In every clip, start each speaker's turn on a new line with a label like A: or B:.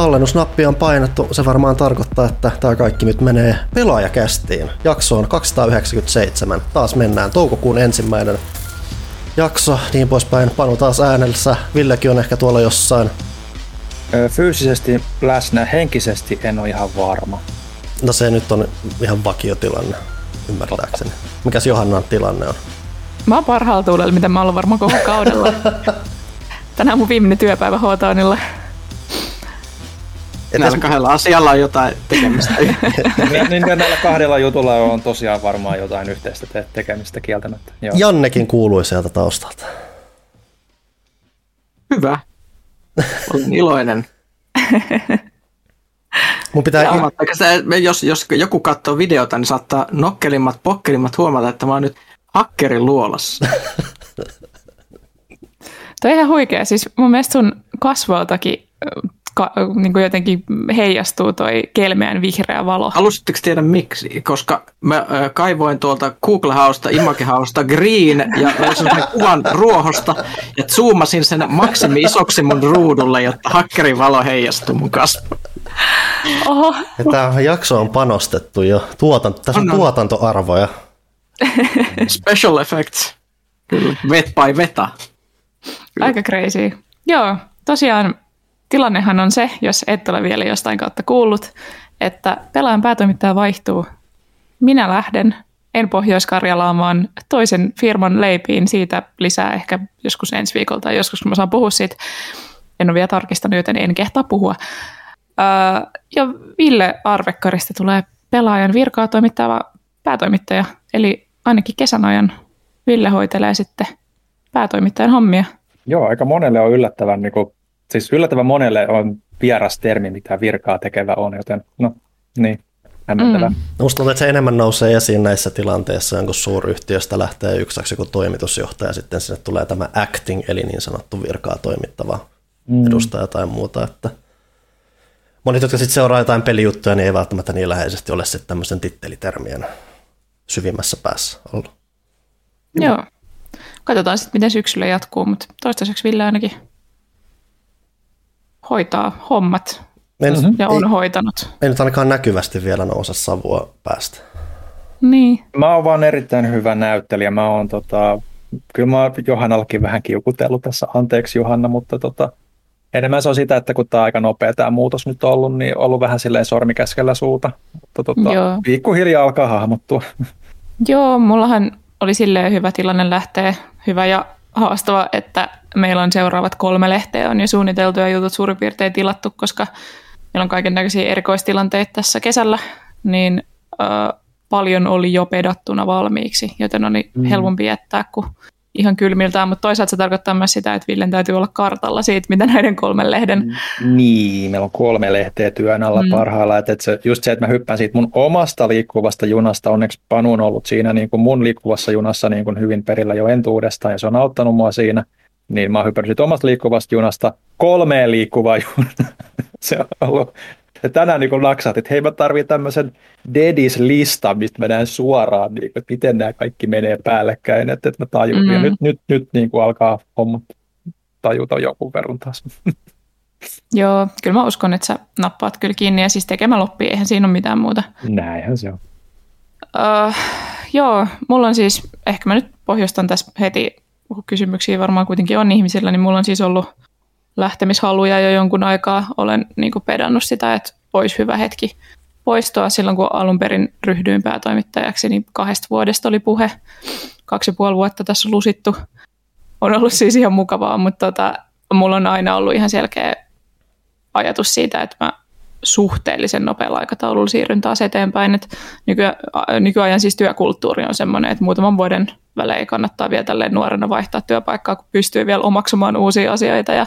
A: tallennusnappi on painettu. Se varmaan tarkoittaa, että tämä kaikki nyt menee pelaajakästiin. Jaksoon 297. Taas mennään toukokuun ensimmäinen jakso, niin poispäin. Panu taas äänellä. Villekin on ehkä tuolla jossain.
B: Fyysisesti läsnä, henkisesti en ole ihan varma.
A: No se nyt on ihan vakiotilanne, ymmärtääkseni. Mikäs Johannan tilanne on?
C: Mä oon parhaalla tuulella, mitä mä oon varmaan koko kaudella. Tänään mun viimeinen työpäivä Hootaunilla.
D: Näillä kahdella asialla on jotain tekemistä.
B: niin, näillä kahdella jutulla on tosiaan varmaan jotain yhteistä te- tekemistä kieltämättä.
A: Joo. Jannekin kuului sieltä taustalta.
D: Hyvä. Olen iloinen.
A: Mun pitää... Ja,
D: se, jos, jos joku katsoo videota, niin saattaa nokkelimmat, pokkelimmat huomata, että mä oon nyt hakkerin luolassa.
C: Toi ihan huikea. Siis mun mielestä sun kasvoiltakin ka, niin kuin jotenkin heijastuu toi kelmeän vihreä valo.
D: Halusitteko tiedä miksi? Koska mä äh, kaivoin tuolta Google-hausta, Image-hausta Green ja kuvan ruohosta ja zoomasin sen maksimi isoksi mun ruudulle, jotta hakkerin valo heijastuu mun kasvoille.
A: Oho. Tämä jakso on panostettu jo. Tuotanto, tässä on, on tuotantoarvoja.
D: Special effects. Vet by veta.
C: Aika crazy. Joo, tosiaan tilannehan on se, jos et ole vielä jostain kautta kuullut, että pelaajan päätoimittaja vaihtuu. Minä lähden, en Pohjois-Karjalaan, vaan toisen firman leipiin. Siitä lisää ehkä joskus ensi viikolla tai joskus, kun mä saan puhua siitä. En ole vielä tarkistanut, joten en kehtaa puhua. ja Ville Arvekkarista tulee pelaajan virkaa toimittava päätoimittaja. Eli ainakin kesän ajan Ville hoitelee sitten päätoimittajan hommia.
B: Joo, aika monelle on yllättävän niin kuin siis yllättävän monelle on vieras termi, mitä virkaa tekevä on, joten no niin, hämmentävää. Mm.
A: Musta että se enemmän nousee esiin näissä tilanteissa, kun suuryhtiöstä lähtee yksiksi kuin toimitusjohtaja, sitten sinne tulee tämä acting, eli niin sanottu virkaa toimittava mm. edustaja tai muuta, että monet, jotka sitten seuraa jotain pelijuttuja, niin ei välttämättä niin läheisesti ole sitten tämmöisen tittelitermien syvimmässä päässä ollut.
C: Joo. Katsotaan sitten, miten syksyllä jatkuu, mutta toistaiseksi Ville ainakin hoitaa hommat en, mm-hmm. ja on ei, hoitanut.
A: Ei nyt ainakaan näkyvästi vielä nouse savua päästä.
C: Niin.
B: Mä oon vaan erittäin hyvä näyttelijä. Mä oon tota, kyllä mä oon Johannallakin vähän kiukutellut tässä, anteeksi Johanna, mutta tota, enemmän se on sitä, että kun tämä aika nopea tämä muutos nyt on ollut, niin ollut vähän silleen sormi keskellä suuta. Mutta tota, pikkuhiljaa alkaa hahmottua.
C: Joo, mullahan oli silleen hyvä tilanne lähteä, hyvä ja haastava, että meillä on seuraavat kolme lehteä on jo suunniteltu ja jutut suurin piirtein tilattu, koska meillä on kaiken näköisiä erikoistilanteita tässä kesällä, niin ö, paljon oli jo pedattuna valmiiksi, joten oli mm. helpompi jättää kuin ihan kylmiltään, mutta toisaalta se tarkoittaa myös sitä, että Villen täytyy olla kartalla siitä, mitä näiden kolmen lehden...
B: Niin, meillä on kolme lehteä työn alla mm. parhailla, että, se, just se, että mä hyppään siitä mun omasta liikkuvasta junasta, onneksi Panu on ollut siinä niin kuin mun liikkuvassa junassa niin kuin hyvin perillä jo entuudestaan, ja se on auttanut mua siinä, niin mä oon hypännyt omasta liikkuvasta junasta kolmeen liikkuvaa junasta. se on ollut ja tänään niin naksat, että hei mä tarvitsen tämmöisen dedis-listan, mistä mä näen suoraan, niin, että miten nämä kaikki menee päällekkäin, että, että mä tajun. Mm. Ja nyt, nyt, nyt niin kuin alkaa hommat tajuta joku verran taas.
C: Joo, kyllä mä uskon, että sä nappaat kyllä kiinni ja siis tekemä loppii, eihän siinä ole mitään muuta.
B: Näinhän se on.
C: Uh, joo, mulla on siis, ehkä mä nyt pohjustan tässä heti, kun kysymyksiä varmaan kuitenkin on ihmisillä, niin mulla on siis ollut lähtemishaluja jo jonkun aikaa. Olen niin kuin pedannut sitä, että olisi hyvä hetki poistua. Silloin kun alun perin ryhdyin päätoimittajaksi, niin kahdesta vuodesta oli puhe. Kaksi ja puoli vuotta tässä on lusittu. On ollut siis ihan mukavaa, mutta tota, mulla on aina ollut ihan selkeä ajatus siitä, että mä suhteellisen nopealla aikataululla siirryn taas eteenpäin. Et nyky, nykyajan siis työkulttuuri on sellainen, että muutaman vuoden välein kannattaa vielä tälleen nuorena vaihtaa työpaikkaa, kun pystyy vielä omaksumaan uusia asioita ja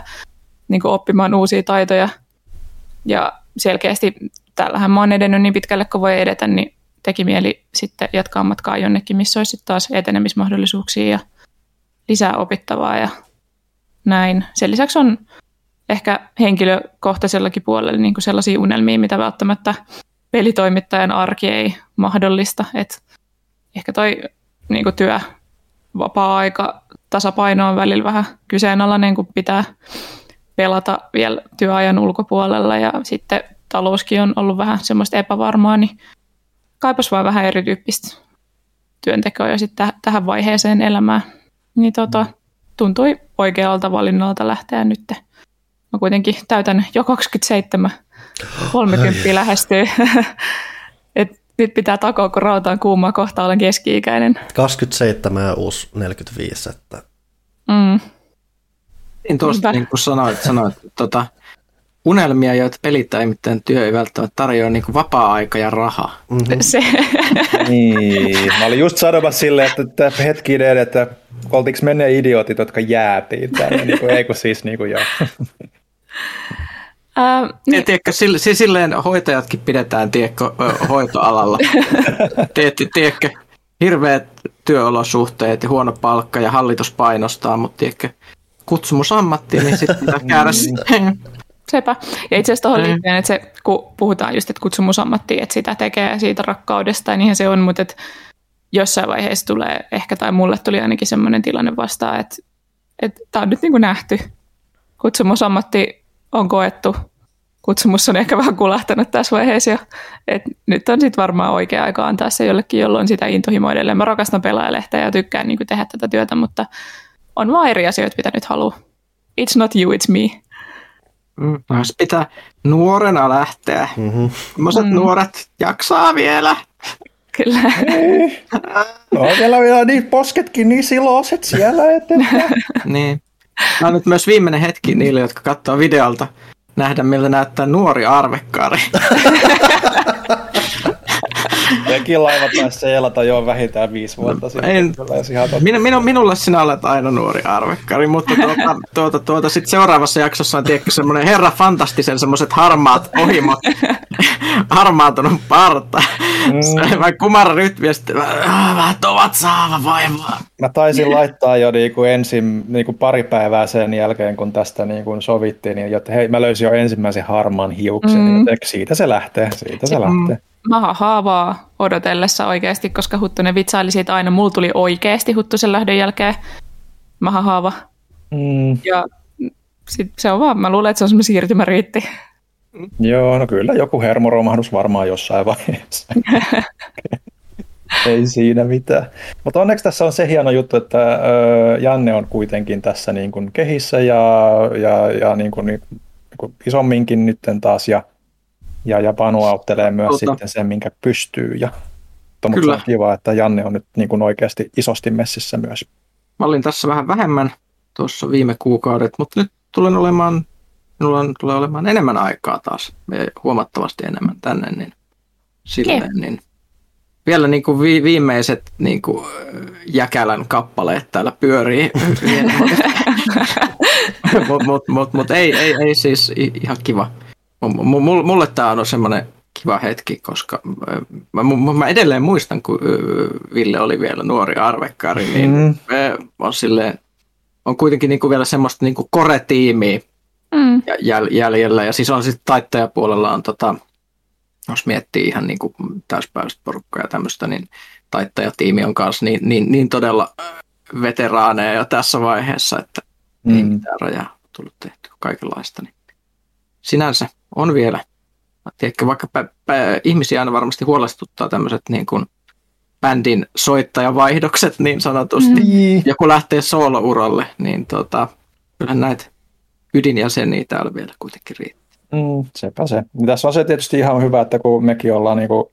C: niin kuin oppimaan uusia taitoja. Ja selkeästi täällähän mä oon edennyt niin pitkälle kuin voi edetä, niin teki mieli sitten jatkaa matkaa jonnekin, missä olisi sitten taas etenemismahdollisuuksia ja lisää opittavaa ja näin. Sen lisäksi on ehkä henkilökohtaisellakin puolella niin kuin sellaisia unelmia, mitä välttämättä pelitoimittajan arki ei mahdollista. Et ehkä toi niin kuin työ, vapaa-aika, tasapaino on välillä vähän kyseenalainen, kun pitää pelata vielä työajan ulkopuolella ja sitten talouskin on ollut vähän semmoista epävarmaa, niin kaipas vaan vähän erityyppistä työntekoa jo sitten tähän vaiheeseen elämää. Niin tota, tuntui oikealta valinnalta lähteä nyt. Mä kuitenkin täytän jo 27, 30 lähestyy. Et nyt pitää takoa, kun rautaan kuumaa kohta olen keski-ikäinen.
A: 27 ja uusi 45, että...
C: Mm.
D: Niin tuosta niin kuin sanoit, sanoit tota, unelmia, joita pelittäimittäin työ ei välttämättä tarjoa niin kuin vapaa-aika ja raha.
C: Mm-hmm. Se.
B: niin, mä olin just sanomassa silleen, että hetkinen, että oltiinko me ne idiotit, jotka jäätiin tänne, niin kuin, ei kun siis niin kuin joo.
D: Äh, niin. Tiedätkö, silleen hoitajatkin pidetään tiedätkö, hoitoalalla. Tiedätkö, hirveät työolosuhteet ja huono palkka ja hallitus painostaa, mutta tiedätkö, kutsumusammatti, niin sitten pitää kärsiä.
C: Sepä. Ja itse asiassa tuohon mm. liittyen, että se, kun puhutaan just, että kutsumusammatti, että sitä tekee siitä rakkaudesta, niin se on, mutta että jossain vaiheessa tulee ehkä, tai mulle tuli ainakin semmoinen tilanne vastaan, että, että tämä on nyt niin kuin nähty. Kutsumusammatti on koettu. Kutsumus on ehkä vähän kulahtanut tässä vaiheessa jo. Et nyt on sitten varmaan oikea aika antaa se jollekin, jolloin sitä intohimoa edelleen. Mä rakastan pelaajalehteä ja tykkään niin kuin tehdä tätä työtä, mutta on vaan eri asioita, mitä nyt haluaa. It's not you, it's me.
D: Mm, jos pitää nuorena lähteä. Mm-hmm. mm. nuoret jaksaa vielä.
C: Kyllä.
B: no siellä on vielä niin posketkin niin siloiset siellä. Että...
D: niin. Tämä on nyt myös viimeinen hetki niille, jotka katsoo videolta, nähdä miltä näyttää nuori arvekkari.
B: Sekin laiva taisi seilata jo vähintään viisi vuotta sitten. En,
D: minu, minu, minulle sinä olet aina nuori arvekkari, mutta tuota, tuota, tuota, sitten seuraavassa jaksossa on tiedätkö semmoinen herra fantastisen semmoiset harmaat ohimot, harmaantunut parta. Mm. Mä kumaran ja sitten mä ovat saava vaivaa.
B: Mä taisin laittaa jo niinku ensin niinku pari päivää sen jälkeen, kun tästä niinku sovittiin, niin että hei, mä löysin jo ensimmäisen harmaan hiuksen, mm. joten siitä se lähtee, siitä se mm. lähtee
C: maha haavaa odotellessa oikeasti, koska Huttunen vitsaili siitä aina. Mulla tuli oikeasti Huttusen lähdön jälkeen maha haava. Mm. Ja sit se on vaan, mä luulen, että se on semmoinen siirtymäriitti.
B: Joo, no kyllä joku hermoromahdus varmaan jossain vaiheessa. Ei siinä mitään. Mutta onneksi tässä on se hieno juttu, että Janne on kuitenkin tässä niin kuin kehissä ja, ja, ja niin kuin, niin kuin isomminkin nytten taas. Ja ja, ja Panu auttelee myös Tuota. sitten sen, minkä pystyy. Ja, mutta on kiva, että Janne on nyt niin kuin oikeasti isosti messissä myös.
D: Mä olin tässä vähän vähemmän tuossa viime kuukaudet, mutta nyt tulen olemaan, minulla on, tulee olemaan enemmän aikaa taas, huomattavasti enemmän tänne, niin silleen, niin vielä niin kuin vi, viimeiset niin kuin Jäkälän kappaleet täällä pyörii. Mutta mut, mut, mut, ei, ei, ei siis ihan kiva, Mulle tämä on semmoinen kiva hetki, koska mä, mä edelleen muistan, kun Ville oli vielä nuori arvekkari, niin mm. on, silleen, on kuitenkin niinku vielä semmoista niinku kore-tiimiä mm. jäljellä. Ja siis on sitten taittajapuolella on, tota, jos miettii ihan niinku täyspäiväistä porukkaa ja tämmöistä, niin taittajatiimi on kanssa niin, niin, niin todella veteraaneja jo tässä vaiheessa, että mm. ei mitään rajaa tullut tehty kaikenlaista. Niin sinänsä on vielä. Tiedätkö, vaikka pä, pä, ihmisiä aina varmasti huolestuttaa tämmöiset niin kuin bändin soittajavaihdokset niin sanotusti. Mm. Ja kun lähtee soolouralle, niin tota, kyllähän näitä ydinjäseniä täällä vielä kuitenkin riittää.
B: Mm, sepä se. Tässä on se tietysti ihan hyvä, että kun mekin ollaan niin kuin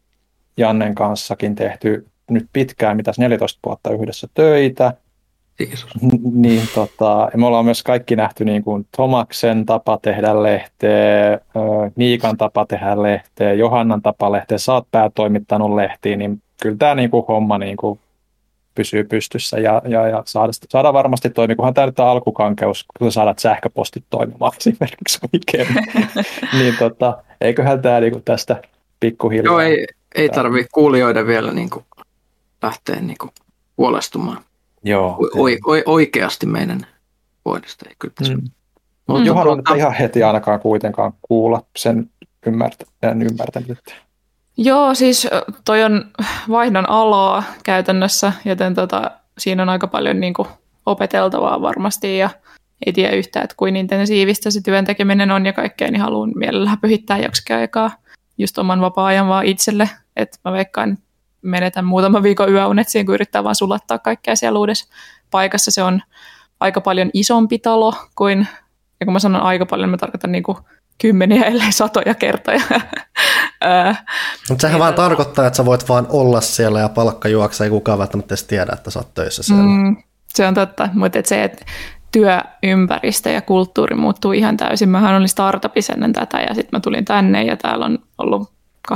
B: Jannen kanssakin tehty nyt pitkään, mitäs 14 vuotta yhdessä töitä,
D: Jeesus.
B: Niin, tota, me ollaan myös kaikki nähty niin kuin Tomaksen tapa tehdä lehteä, Niikan tapa tehdä lehteä, Johannan tapa lehteä, sä oot päätoimittanut lehtiin, niin kyllä tämä niin kuin homma niin kuin pysyy pystyssä ja, ja, ja saada, saada varmasti toimia, kunhan tämä nyt on alkukankeus, kun saadaan sähköpostit toimimaan esimerkiksi oikein, niin tota, eiköhän tämä niin kuin tästä pikkuhiljaa.
D: Joo, ei, ei tarvitse kuulijoiden vielä niin kuin lähteä niin kuin huolestumaan.
B: Joo.
D: O, o, oikeasti meidän vuodesta ei kyllä
B: mm. Mutta mm. Johan on tuota... ihan heti ainakaan kuitenkaan kuulla sen ymmärtä, ymmärtänyt.
C: Joo, siis toi on vaihdon alaa käytännössä, joten tota, siinä on aika paljon niin kuin, opeteltavaa varmasti ja ei tiedä yhtään, että kuin intensiivistä se työn tekeminen on ja kaikkea, niin haluan mielellään pyhittää joksikin aikaa just oman vapaa-ajan vaan itselle. Että mä veikkaan, menetän muutaman viikon yöunet siihen, kun yrittää vaan sulattaa kaikkea siellä uudessa paikassa. Se on aika paljon isompi talo kuin, ja kun mä sanon aika paljon, mä tarkoitan niin kuin kymmeniä, ellei satoja kertoja.
A: Mutta sehän vaan tarkoittaa, että sä voit vaan olla siellä ja palkka juokse, ei kukaan välttämättä edes tiedä, että sä oot töissä siellä. Mm,
C: se on totta, mutta et se, että työympäristö ja kulttuuri muuttuu ihan täysin. Mähän olin startupissa ennen tätä ja sitten mä tulin tänne ja täällä on ollut 8-6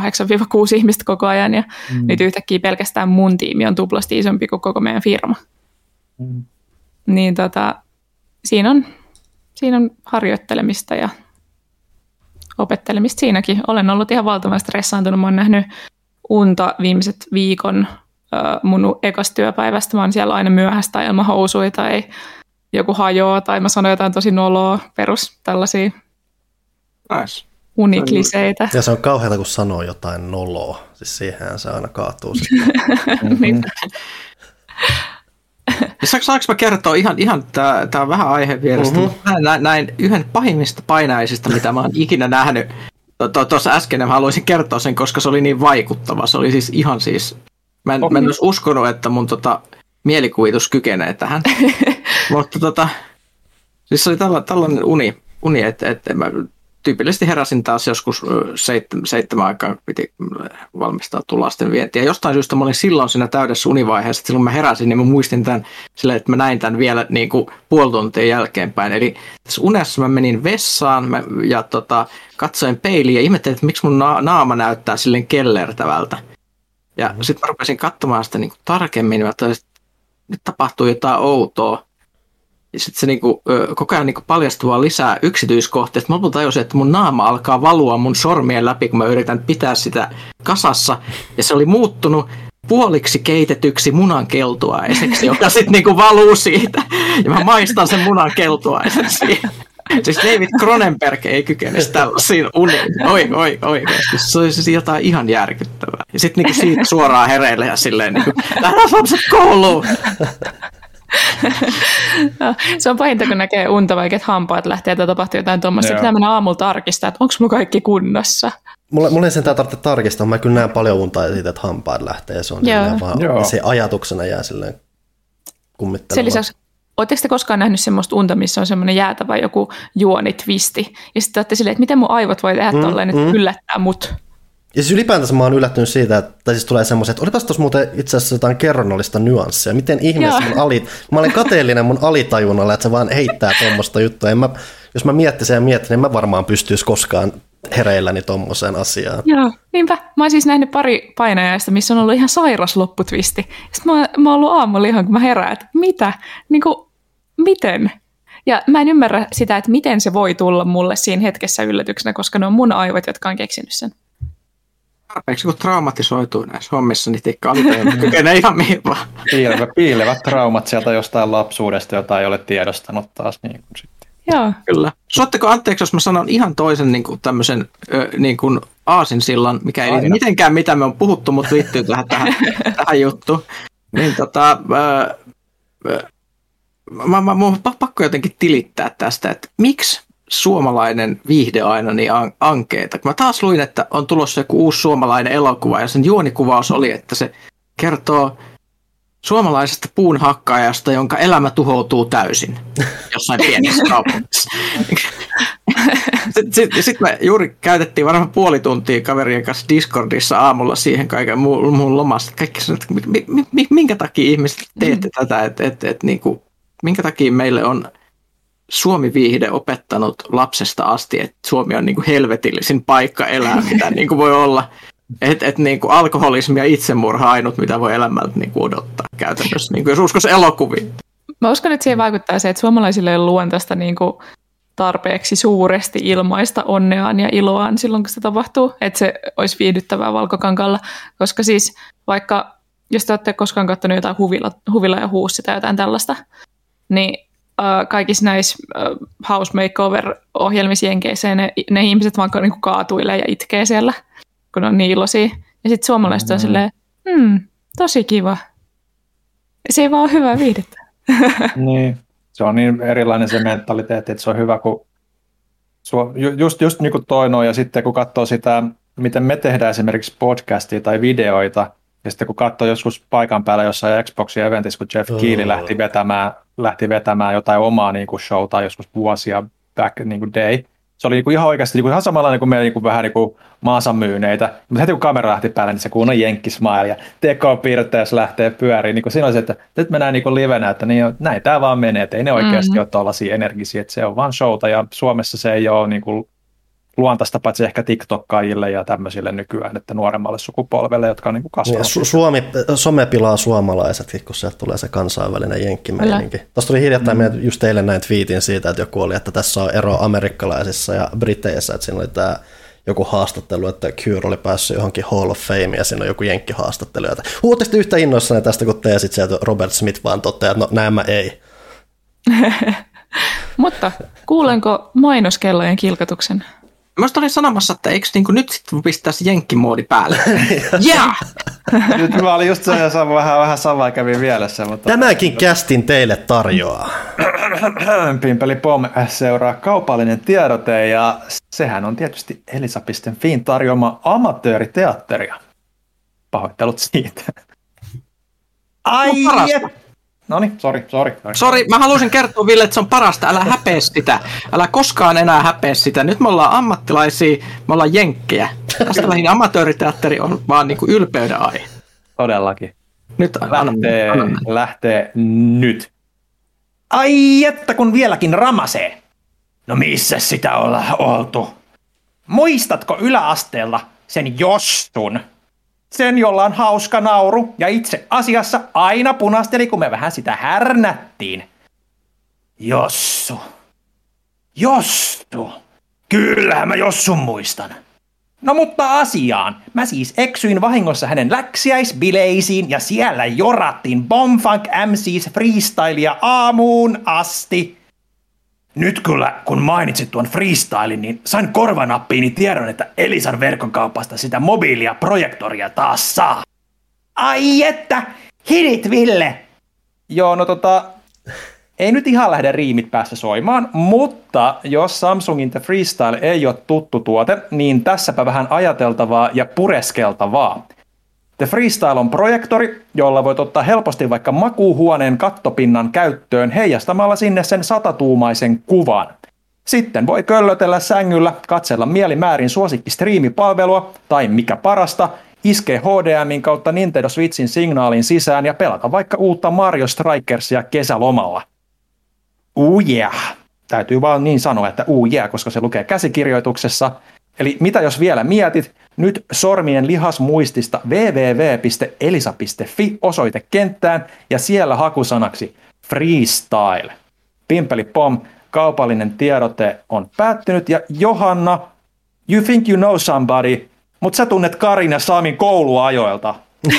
C: ihmistä koko ajan ja mm. nyt yhtäkkiä pelkästään mun tiimi on tuplasti isompi kuin koko meidän firma. Mm. Niin tota, siinä on, siinä on harjoittelemista ja opettelemista siinäkin. Olen ollut ihan valtavan stressaantunut. Mä oon nähnyt unta viimeiset viikon mun ekasta työpäivästä. Mä oon siellä aina myöhäistä ilman housuja tai joku hajoaa tai mä sanon jotain tosi noloa, perus tällaisia
D: nice.
C: Unikliseitä.
A: Ja se on kauheata, kun sanoo jotain noloa. Siis siihen se aina kaatuu sitten.
C: niin.
D: Saanko mä kertoa ihan, ihan tämä on vähän aihe vierestä, uh-huh. mutta näin, näin yhden pahimmista painaisista, mitä mä oon ikinä nähnyt. Tuossa äsken mä haluaisin kertoa sen, koska se oli niin vaikuttava. Se oli siis ihan siis, mä en, mä en olisi uskonut, että mun tota, mielikuvitus kykenee tähän. mutta tota, siis se oli tällainen uni, uni että, että mä tyypillisesti heräsin taas joskus seitsemän, seitsemän aikaa, piti valmistautua lasten vientiä. Jostain syystä mä olin silloin siinä täydessä univaiheessa, että silloin mä heräsin, niin mä muistin tämän silleen, että mä näin tämän vielä niin kuin puoli tuntia jälkeenpäin. Eli tässä unessa mä menin vessaan mä, ja tota, katsoin peiliin ja ihmettelin, että miksi mun naama näyttää silleen kellertävältä. Ja mm-hmm. sitten mä rupesin katsomaan sitä niin kuin tarkemmin ja että nyt tapahtuu jotain outoa. Ja sitten se niinku, koko ajan niinku paljastuu lisää yksityiskohtia. Mä lopulta tajusin, että mun naama alkaa valua mun sormien läpi, kun mä yritän pitää sitä kasassa. Ja se oli muuttunut puoliksi keitetyksi munankeltuaiseksi, joka sitten niinku valuu siitä. Ja mä maistan sen munankeltuaisen siihen. Siis David Cronenberg ei kykenisi tällaisiin uniin. Oi, oi, oikeasti. Se olisi siis jotain ihan järkyttävää. Ja sitten niinku siitä suoraan hereille ja silleen, niinku, lähdetään lapset kouluun.
C: se on pahinta, kun näkee unta, vaikka hampaat lähtee, että tapahtuu jotain tuommoista. Pitää mennä aamulla tarkistaa, että onko mulla kaikki kunnossa.
A: Mulla, mulla ei sen tarvitse tarkistaa. Mä kyllä näen paljon unta siitä, että hampaat lähtee. Se, on Joo. vaan, Joo. se ajatuksena jää silleen kummittelemaan.
C: Sen lisäksi Oletteko te koskaan nähnyt semmoista unta, missä on semmoinen jäätävä joku juonitvisti, ja sitten olette silleen, että miten mun aivot voi tehdä mm, tolleen, että mm. yllättää mut.
A: Ja siis ylipäätänsä mä oon yllättynyt siitä, että tai siis tulee semmoiset, että olipas tuossa muuten itse asiassa jotain kerronnallista nyanssia. Miten ihmeessä mun ali, mä olen kateellinen mun alitajunnalle, että se vaan heittää tuommoista juttua. En mä, jos mä miettisin ja miettisin, niin mä varmaan pystyisi koskaan hereilläni tuommoiseen asiaan.
C: Joo, niinpä. Mä oon siis nähnyt pari painajaista, missä on ollut ihan sairas lopputvisti. Sitten mä, mä oon ollut aamulla ihan, kun mä herään, että mitä? Niin kuin, miten? Ja mä en ymmärrä sitä, että miten se voi tulla mulle siinä hetkessä yllätyksenä, koska ne on mun aivot, jotka on keksinyt sen.
D: Tarpeeksi kun traumatisoituu näissä hommissa, niin tikka kykenee ihan mihin vaan.
B: Piilevät, piilevät traumat sieltä jostain lapsuudesta, jota ei ole tiedostanut taas. Niin kuin sitten.
C: Joo.
D: Kyllä. Suotteko anteeksi, jos mä sanon ihan toisen niin kuin tämmöisen niin kuin aasinsillan, mikä ei Aina. mitenkään mitä me on puhuttu, mutta liittyy tähän, tähän, tähän juttuun. Niin tota, äh, mä, mä, mä, pakko jotenkin tilittää tästä, että miksi suomalainen viihde aina niin an- ankeeta. Mä taas luin, että on tulossa joku uusi suomalainen elokuva ja sen juonikuvaus oli, että se kertoo suomalaisesta puunhakkaajasta, jonka elämä tuhoutuu täysin jossain pienessä kaupungissa. Sitten sit, sit me juuri käytettiin varmaan puoli tuntia kaverien kanssa Discordissa aamulla siihen kaiken muun, muun lomasta. Kaikki sanoivat, että minkä takia ihmiset teette mm. tätä, että et, et, niin kuin, minkä takia meille on Suomi-viihde opettanut lapsesta asti, että Suomi on niin kuin helvetillisin paikka elää, mitä niin kuin voi olla. Että et, niin kuin alkoholismi ja itsemurha ainut, mitä voi elämältä niin kuin odottaa käytännössä, niin kuin jos uskoisi elokuviin.
C: Mä uskon, että siihen vaikuttaa se, että suomalaisille ei ole luontaista niin kuin tarpeeksi suuresti ilmaista onneaan ja iloaan silloin, kun se tapahtuu, että se olisi viihdyttävää valkokankalla, koska siis vaikka, jos te olette koskaan katsonut jotain huvila, huvila ja huussi tai jotain tällaista, niin kaikissa näissä uh, house makeover-ohjelmissa Jenkeissä ne, ne ihmiset vaan niin kaatuilee ja itkee siellä, kun on niin iloisia. Ja sitten suomalaiset on mm. silleen, hmm, tosi kiva. Se ei vaan ole hyvää viihdettä.
B: niin. Se on niin erilainen se mentaliteetti, että se on hyvä, kun just, just niin kuin toi noin, ja sitten kun katsoo sitä, miten me tehdään esimerkiksi podcastia tai videoita, ja sitten kun katsoo joskus paikan päällä jossain Xboxin eventissä, kun Jeff Keely lähti vetämään, lähti vetämään jotain omaa niin kuin showta joskus vuosia back niin kuin day, se oli niinku ihan oikeasti niinku ihan samanlainen kuin me niinku vähän niinku maansa myyneitä. Mutta heti kun kamera lähti päälle, niin se kunnon jenkkismaili ja tekopiirteys lähtee pyöriin. Niin siinä oli se, että nyt mennään niinku livenä, että niin, näin tämä vaan menee, että ei ne oikeasti mm-hmm. ole tuollaisia energisiä, että se on vaan showta ja Suomessa se ei ole niinku luontaista paitsi ehkä TikTokkaajille ja tämmöisille nykyään, että nuoremmalle sukupolvelle, jotka on niin kasvanut.
A: Su- Suomi, some pilaa suomalaiset, kun sieltä tulee se kansainvälinen jenkkimeininki. Tuossa tuli hiljattain mm. just teille näin twiitin siitä, että joku oli, että tässä on ero amerikkalaisissa ja briteissä, että siinä oli tämä joku haastattelu, että Cure oli päässyt johonkin Hall of Fame ja siinä on joku jenkkihaastattelu. Huutteko yhtä innoissanne tästä, kun te ja sitten sieltä Robert Smith vaan toteaa, että no nämä ei.
C: Mutta kuulenko mainoskellojen kilkatuksen?
D: Mä olin sanomassa, että eikö niinku nyt sitten pistää se jenkkimoodi päälle? yeah!
B: nyt mä olin just se, vähän, vähän samaa kävi mielessä. Mutta...
A: Tämäkin kästin teille tarjoaa.
B: Pimpeli Pom seuraa kaupallinen tiedote ja sehän on tietysti Elisa.fin tarjoama amatööriteatteria. Pahoittelut siitä. Ai no, No niin, sori, sori.
D: Sori, mä haluaisin kertoa Ville, että se on parasta, älä häpeä sitä. Älä koskaan enää häpeä sitä. Nyt me ollaan ammattilaisia, me ollaan jenkkejä. Tästä lähinnä amatööriteatteri on vaan niin kuin ylpeyden aihe.
B: Todellakin. Nyt lähtee, anna, lähtee nyt. Ai että kun vieläkin ramasee. No missä sitä ollaan oltu? Muistatko yläasteella sen Jostun? Sen, jolla on hauska nauru, ja itse asiassa aina punasteli, kun me vähän sitä härnättiin. Jossu. Jossu. Kyllähän mä Jossun muistan. No mutta asiaan. Mä siis eksyin vahingossa hänen läksiäisbileisiin ja siellä jorattiin Bombfunk MCs freestylia aamuun asti. Nyt kyllä, kun mainitsit tuon freestylin, niin sain korvanappiini tiedon, että Elisan verkkokaupasta sitä mobiilia projektoria taas saa. Ai että, hidit Ville! Joo, no tota, ei nyt ihan lähde riimit päässä soimaan, mutta jos Samsungin The Freestyle ei ole tuttu tuote, niin tässäpä vähän ajateltavaa ja pureskeltavaa. The Freestyle on projektori, jolla voit ottaa helposti vaikka makuuhuoneen kattopinnan käyttöön heijastamalla sinne sen satatuumaisen kuvan. Sitten voi köllötellä sängyllä, katsella mielimäärin suosikkistriimipalvelua tai mikä parasta, iskee HDMin kautta Nintendo Switchin signaalin sisään ja pelata vaikka uutta Mario Strikersia kesälomalla. Uu yeah. Täytyy vaan niin sanoa, että uu yeah, koska se lukee käsikirjoituksessa. Eli mitä jos vielä mietit, nyt sormien lihasmuistista www.elisa.fi osoitekenttään ja siellä hakusanaksi freestyle. Pimpeli pom, kaupallinen tiedote on päättynyt ja Johanna, you think you know somebody, mutta sä tunnet Karin ja Samin kouluajoilta.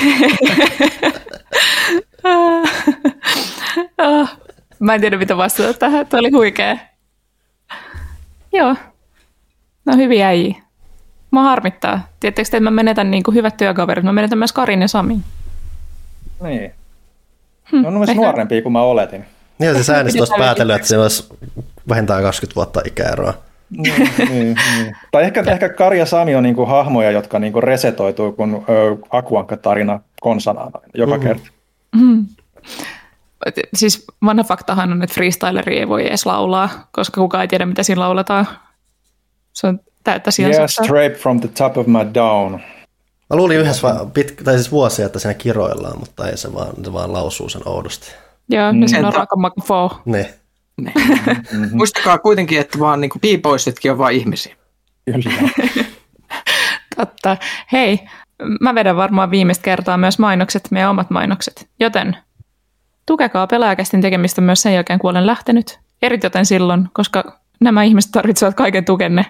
C: Mä en tiedä mitä vastata tähän, oli huikea. Joo, no hyviä äijiä. Mä harmittaa. Tiedättekö että mä menetän niin kuin hyvät työkaverit, mä menetän myös Karin ja Samin.
B: Niin. Hmm, on myös ehkä... nuorempia kuin mä oletin.
A: Niin, se äänistä olisi päätellyt, että se olisi vähintään 20 vuotta ikäeroa.
B: niin, niin, niin. Tai ehkä, ehkä Kari ja Sami on niinku hahmoja, jotka niinku resetoituu, kun Akuankka-tarina konsanaan joka mm-hmm. kerta. Mm.
C: Siis vanha faktahan on, että freestyleri ei voi edes laulaa, koska kukaan ei tiedä, mitä siinä lauletaan. Se on täyttä
B: Yeah, straight from the top of my down.
A: Mä luulin yhdessä va- pit- tai siis vuosia, että siinä kiroillaan, mutta ei se vaan, se vaan lausuu sen oudosti.
C: Joo, mm. siinä on rakamako
A: Ne. ne.
D: mm-hmm. Muistakaa kuitenkin, että vaan niin piipoisitkin on vain ihmisiä.
B: Kyllä.
C: Totta. Hei, mä vedän varmaan viimeistä kertaa myös mainokset, meidän omat mainokset. Joten tukekaa pelaajakästin tekemistä myös sen jälkeen, kun olen lähtenyt. Eritoten silloin, koska nämä ihmiset tarvitsevat kaiken tukenne.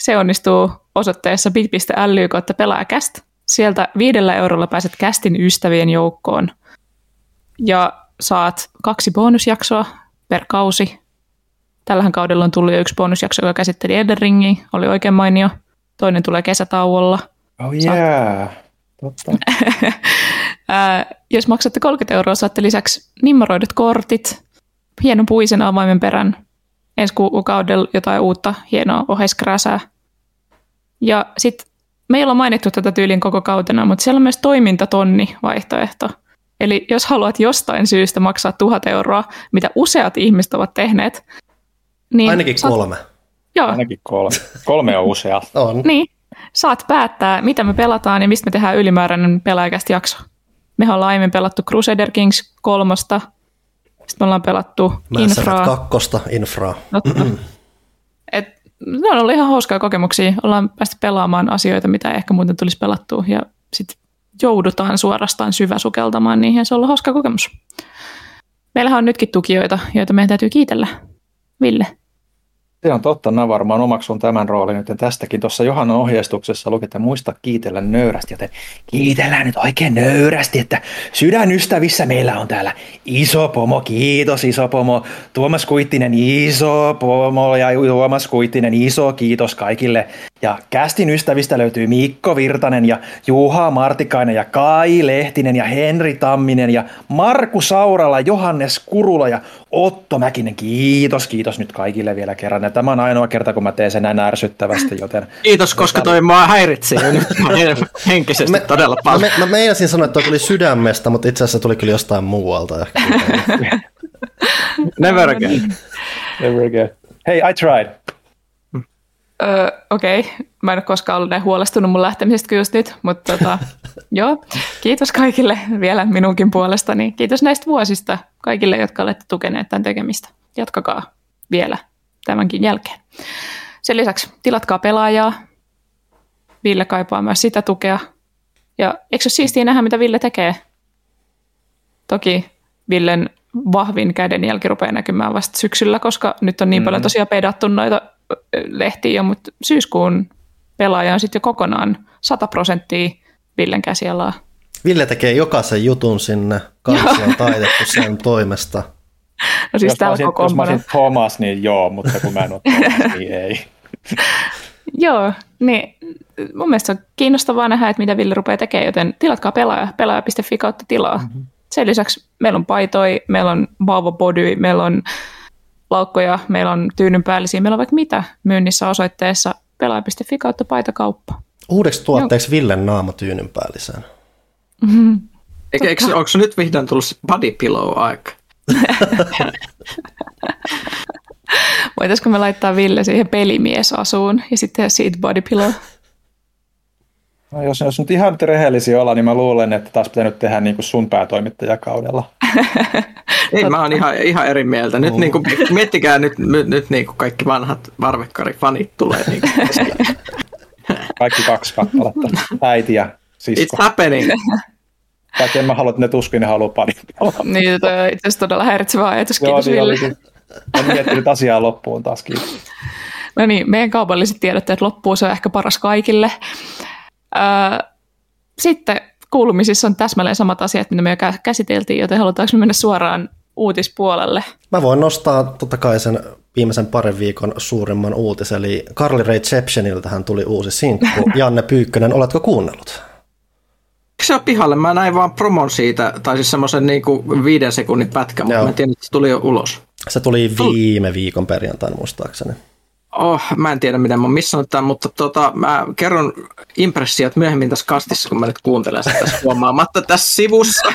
C: Se onnistuu osoitteessa bit.ly kautta pelaajakäst. Sieltä viidellä eurolla pääset kästin ystävien joukkoon ja saat kaksi bonusjaksoa per kausi. Tällähän kaudella on tullut jo yksi bonusjakso, joka käsitteli Elden Ringiä, oli oikein mainio. Toinen tulee kesätauolla.
B: Oh yeah, totta.
C: Jos maksatte 30 euroa, saatte lisäksi nimmoroidut kortit, hienon puisen avaimen perän. Ensi kuukaudella jotain uutta hienoa oheiskrääsää. Ja sitten me ei olla mainittu tätä tyylin koko kautena, mutta siellä on myös toimintatonni vaihtoehto. Eli jos haluat jostain syystä maksaa tuhat euroa, mitä useat ihmiset ovat tehneet, niin...
A: Ainakin kolme. Saat,
C: joo.
B: Ainakin kolme. Kolme on usea.
A: on.
C: Niin. Saat päättää, mitä me pelataan ja mistä me tehdään ylimääräinen pelaajakästi jakso. Me ollaan aiemmin pelattu Crusader Kings kolmosta, sitten me ollaan pelattu
A: Mass
C: Infraa.
A: kakkosta, Infraa.
C: Et, ne on ollut ihan hauskaa kokemuksia. Ollaan päästy pelaamaan asioita, mitä ehkä muuten tulisi pelattua. Ja sitten joudutaan suorastaan syväsukeltamaan niihin. Se on ollut hauska kokemus. Meillähän on nytkin tukijoita, joita meidän täytyy kiitellä. Ville.
B: Se on totta, mä varmaan omaksun tämän roolin nyt tästäkin. Tuossa Johannan ohjeistuksessa luki, että muista kiitellä nöyrästi, joten kiitellään nyt oikein nöyrästi, että sydänystävissä meillä on täällä iso pomo, kiitos iso pomo, Tuomas Kuittinen iso pomo ja Tuomas Kuittinen iso kiitos kaikille. Ja kästin ystävistä löytyy Mikko Virtanen ja Juha Martikainen ja Kai Lehtinen ja Henri Tamminen ja Marku Saurala, Johannes Kurula ja Otto Mäkinen. Kiitos, kiitos nyt kaikille vielä kerran. Ja tämä on ainoa kerta, kun mä teen sen näin ärsyttävästi, joten...
D: Kiitos, koska toi mua nyt henkisesti me, todella paljon.
A: Mä, mä, mä meinasin sanoa, että toi tuli sydämestä, mutta itse asiassa tuli kyllä jostain muualta.
D: Never again.
B: Never again. Hey, I tried.
C: Öö, Okei, okay. mä en ole koskaan ollut näin huolestunut mun lähtemisestä kuin just nyt, mutta tota, joo, kiitos kaikille vielä minunkin puolestani. Kiitos näistä vuosista kaikille, jotka olette tukeneet tämän tekemistä. Jatkakaa vielä tämänkin jälkeen. Sen lisäksi tilatkaa pelaajaa. Ville kaipaa myös sitä tukea. Ja eikö ole siistiä nähdä, mitä Ville tekee? Toki Villen vahvin kädenjälki rupeaa näkymään vasta syksyllä, koska nyt on niin mm-hmm. paljon tosiaan pedattu noita lehtiä jo, mutta syyskuun pelaaja on sitten jo kokonaan 100 prosenttia Villen käsialaa.
A: Ville tekee jokaisen jutun sinne, kaikki on taitettu sen toimesta.
C: No siis
B: jos, mä olisin, jos mä olisin Thomas, niin joo, mutta kun mä en ole Thomas, niin ei.
C: joo, niin mun mielestä se on kiinnostavaa nähdä, että mitä Ville rupeaa tekemään, joten tilatkaa pelaaja, pelaaja.fi kautta tilaa. Mm-hmm. Sen lisäksi meillä on paitoi, meillä on Body, meillä on laukkoja, meillä on tyynynpäällisiä, meillä on vaikka mitä myynnissä osoitteessa pelaaja.fi kautta paitakauppa.
A: Uudeksi tuotteeksi Villen naama tyynynpäälliseen.
D: Mm-hmm. Eikö, eikö, onko nyt vihdoin tullut body pillow aika?
C: Voitaisiko me laittaa Ville siihen pelimiesasuun ja sitten siitä body pillow?
B: No jos, jos nyt ihan rehellisiä olla, niin mä luulen, että taas pitää nyt tehdä niin kuin sun päätoimittajakaudella.
D: Ei, mä oon ihan, ihan eri mieltä. Nyt mm. niin kuin, miettikää nyt, nyt, nyt niin kuin kaikki vanhat varvekkarifanit tulee. Niin kuin
B: kaikki kaksi kappaletta, äiti ja sisko.
D: It's happening.
B: Vaikka en mä halua, että ne tuskin ne haluaa panin
C: Niin, toi on itse asiassa todella häiritsevä ajatus. Kiitos Joo, niin Ville.
B: En miettinyt asiaa loppuun taas, kiitos.
C: No niin, meidän kaupalliset tiedotteet loppuu, se on ehkä paras kaikille. Sitten kuulumisissa on täsmälleen samat asiat, mitä me jo käsiteltiin, joten halutaanko me mennä suoraan uutispuolelle?
A: Mä voin nostaa totta kai sen viimeisen parin viikon suurimman uutisen, eli Carly Rae Jepseniltähän tuli uusi sinkku. Janne Pyykkönen, oletko kuunnellut?
D: Se on pihalle. Mä näin vaan promon siitä, tai siis semmoisen niin kuin viiden sekunnin pätkä, mutta mä tiedän, että se tuli jo ulos.
A: Se tuli viime viikon perjantaina muistaakseni.
D: Oh, mä en tiedä, miten mä oon missannut tämän, mutta tota, mä kerron impressiot myöhemmin tässä kastissa, kun mä nyt kuuntelen sitä tässä huomaamatta tässä sivussa.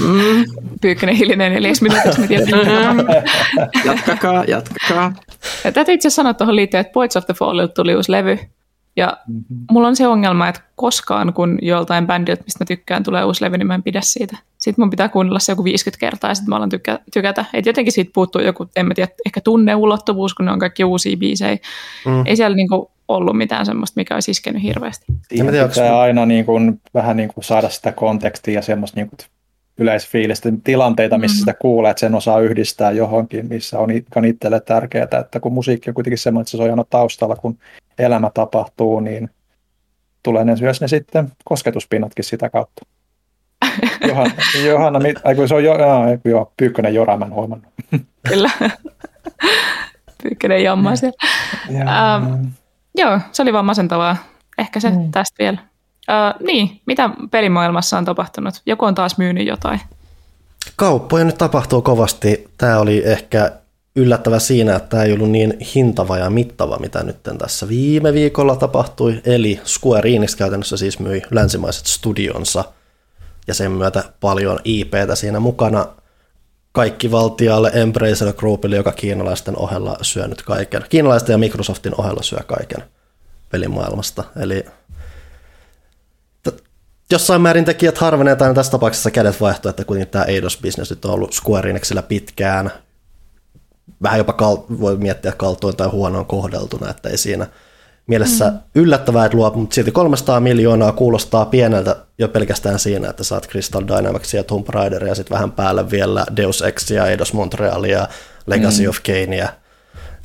C: mm. Pyykkönen hiljainen neljäs minuutiksi, mä tiedän.
D: jatkakaa, jatkakaa.
C: Ja täytyy itse sanoa tuohon liittyen, että Points of the Fall tuli uusi levy, ja mm-hmm. mulla on se ongelma, että koskaan kun joltain bändiltä, mistä mä tykkään, tulee uusi levy, niin mä en pidä siitä. Sitten mun pitää kuunnella se joku 50 kertaa ja sitten mä alan tykä, tykätä. Et jotenkin siitä puuttuu joku, en mä tiedä, ehkä tunneulottuvuus, kun ne on kaikki uusia biisejä. Mm. Ei siellä niinku ollut mitään semmoista, mikä olisi iskenyt hirveästi.
B: Siinä pitää aina niin kuin, vähän niin kuin saada sitä kontekstia ja semmoista niin kuin yleisfiilistä, tilanteita, missä mm. sitä kuulee, että sen osaa yhdistää johonkin, missä on, on itselle tärkeää, että kun musiikki on kuitenkin semmoinen, että se on aina taustalla, kun elämä tapahtuu, niin tulee ne myös ne sitten kosketuspinnatkin sitä kautta. Johanna, Johanna ai kun se on jo, jaa, joo, Pyykkönen Jora, mä en huomannut.
C: Kyllä. Pyykkönen jammaa siellä. Ja, ähm, joo, se oli vaan masentavaa. Ehkä se mm. tästä vielä. Niin, mitä pelimaailmassa on tapahtunut? Joku on taas myynyt jotain.
A: Kauppoja nyt tapahtuu kovasti. Tämä oli ehkä yllättävä siinä, että tämä ei ollut niin hintava ja mittava, mitä nyt tässä viime viikolla tapahtui. Eli Square Enix käytännössä siis myi länsimaiset studionsa ja sen myötä paljon IPtä siinä mukana kaikki valtialle Embracer Groupille, joka kiinalaisten ohella syö nyt kaiken. Kiinalaisten ja Microsoftin ohella syö kaiken pelimaailmasta. Eli jossain määrin tekijät harvenee, tai tässä tapauksessa kädet vaihtuu, että kuitenkin tämä Eidos-business nyt on ollut Square Enixillä pitkään, vähän jopa kal- voi miettiä kaltoin tai huonoon kohdeltuna, että ei siinä mielessä mm. yllättävää, että luo, mutta silti 300 miljoonaa kuulostaa pieneltä jo pelkästään siinä, että saat Crystal Dynamicsia ja Tomb Raideria ja sitten vähän päälle vielä Deus Exia, Eidos Montrealia, Legacy mm. of Kanea,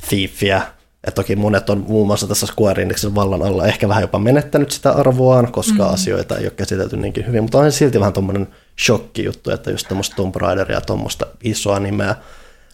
A: Thiefia, ja toki monet on muun muassa tässä Square Enixin vallan alla ehkä vähän jopa menettänyt sitä arvoaan, koska mm. asioita ei ole käsitelty niinkin hyvin, mutta on silti vähän tuommoinen shokki juttu, että just tuommoista Tomb Raideria ja tuommoista isoa nimeä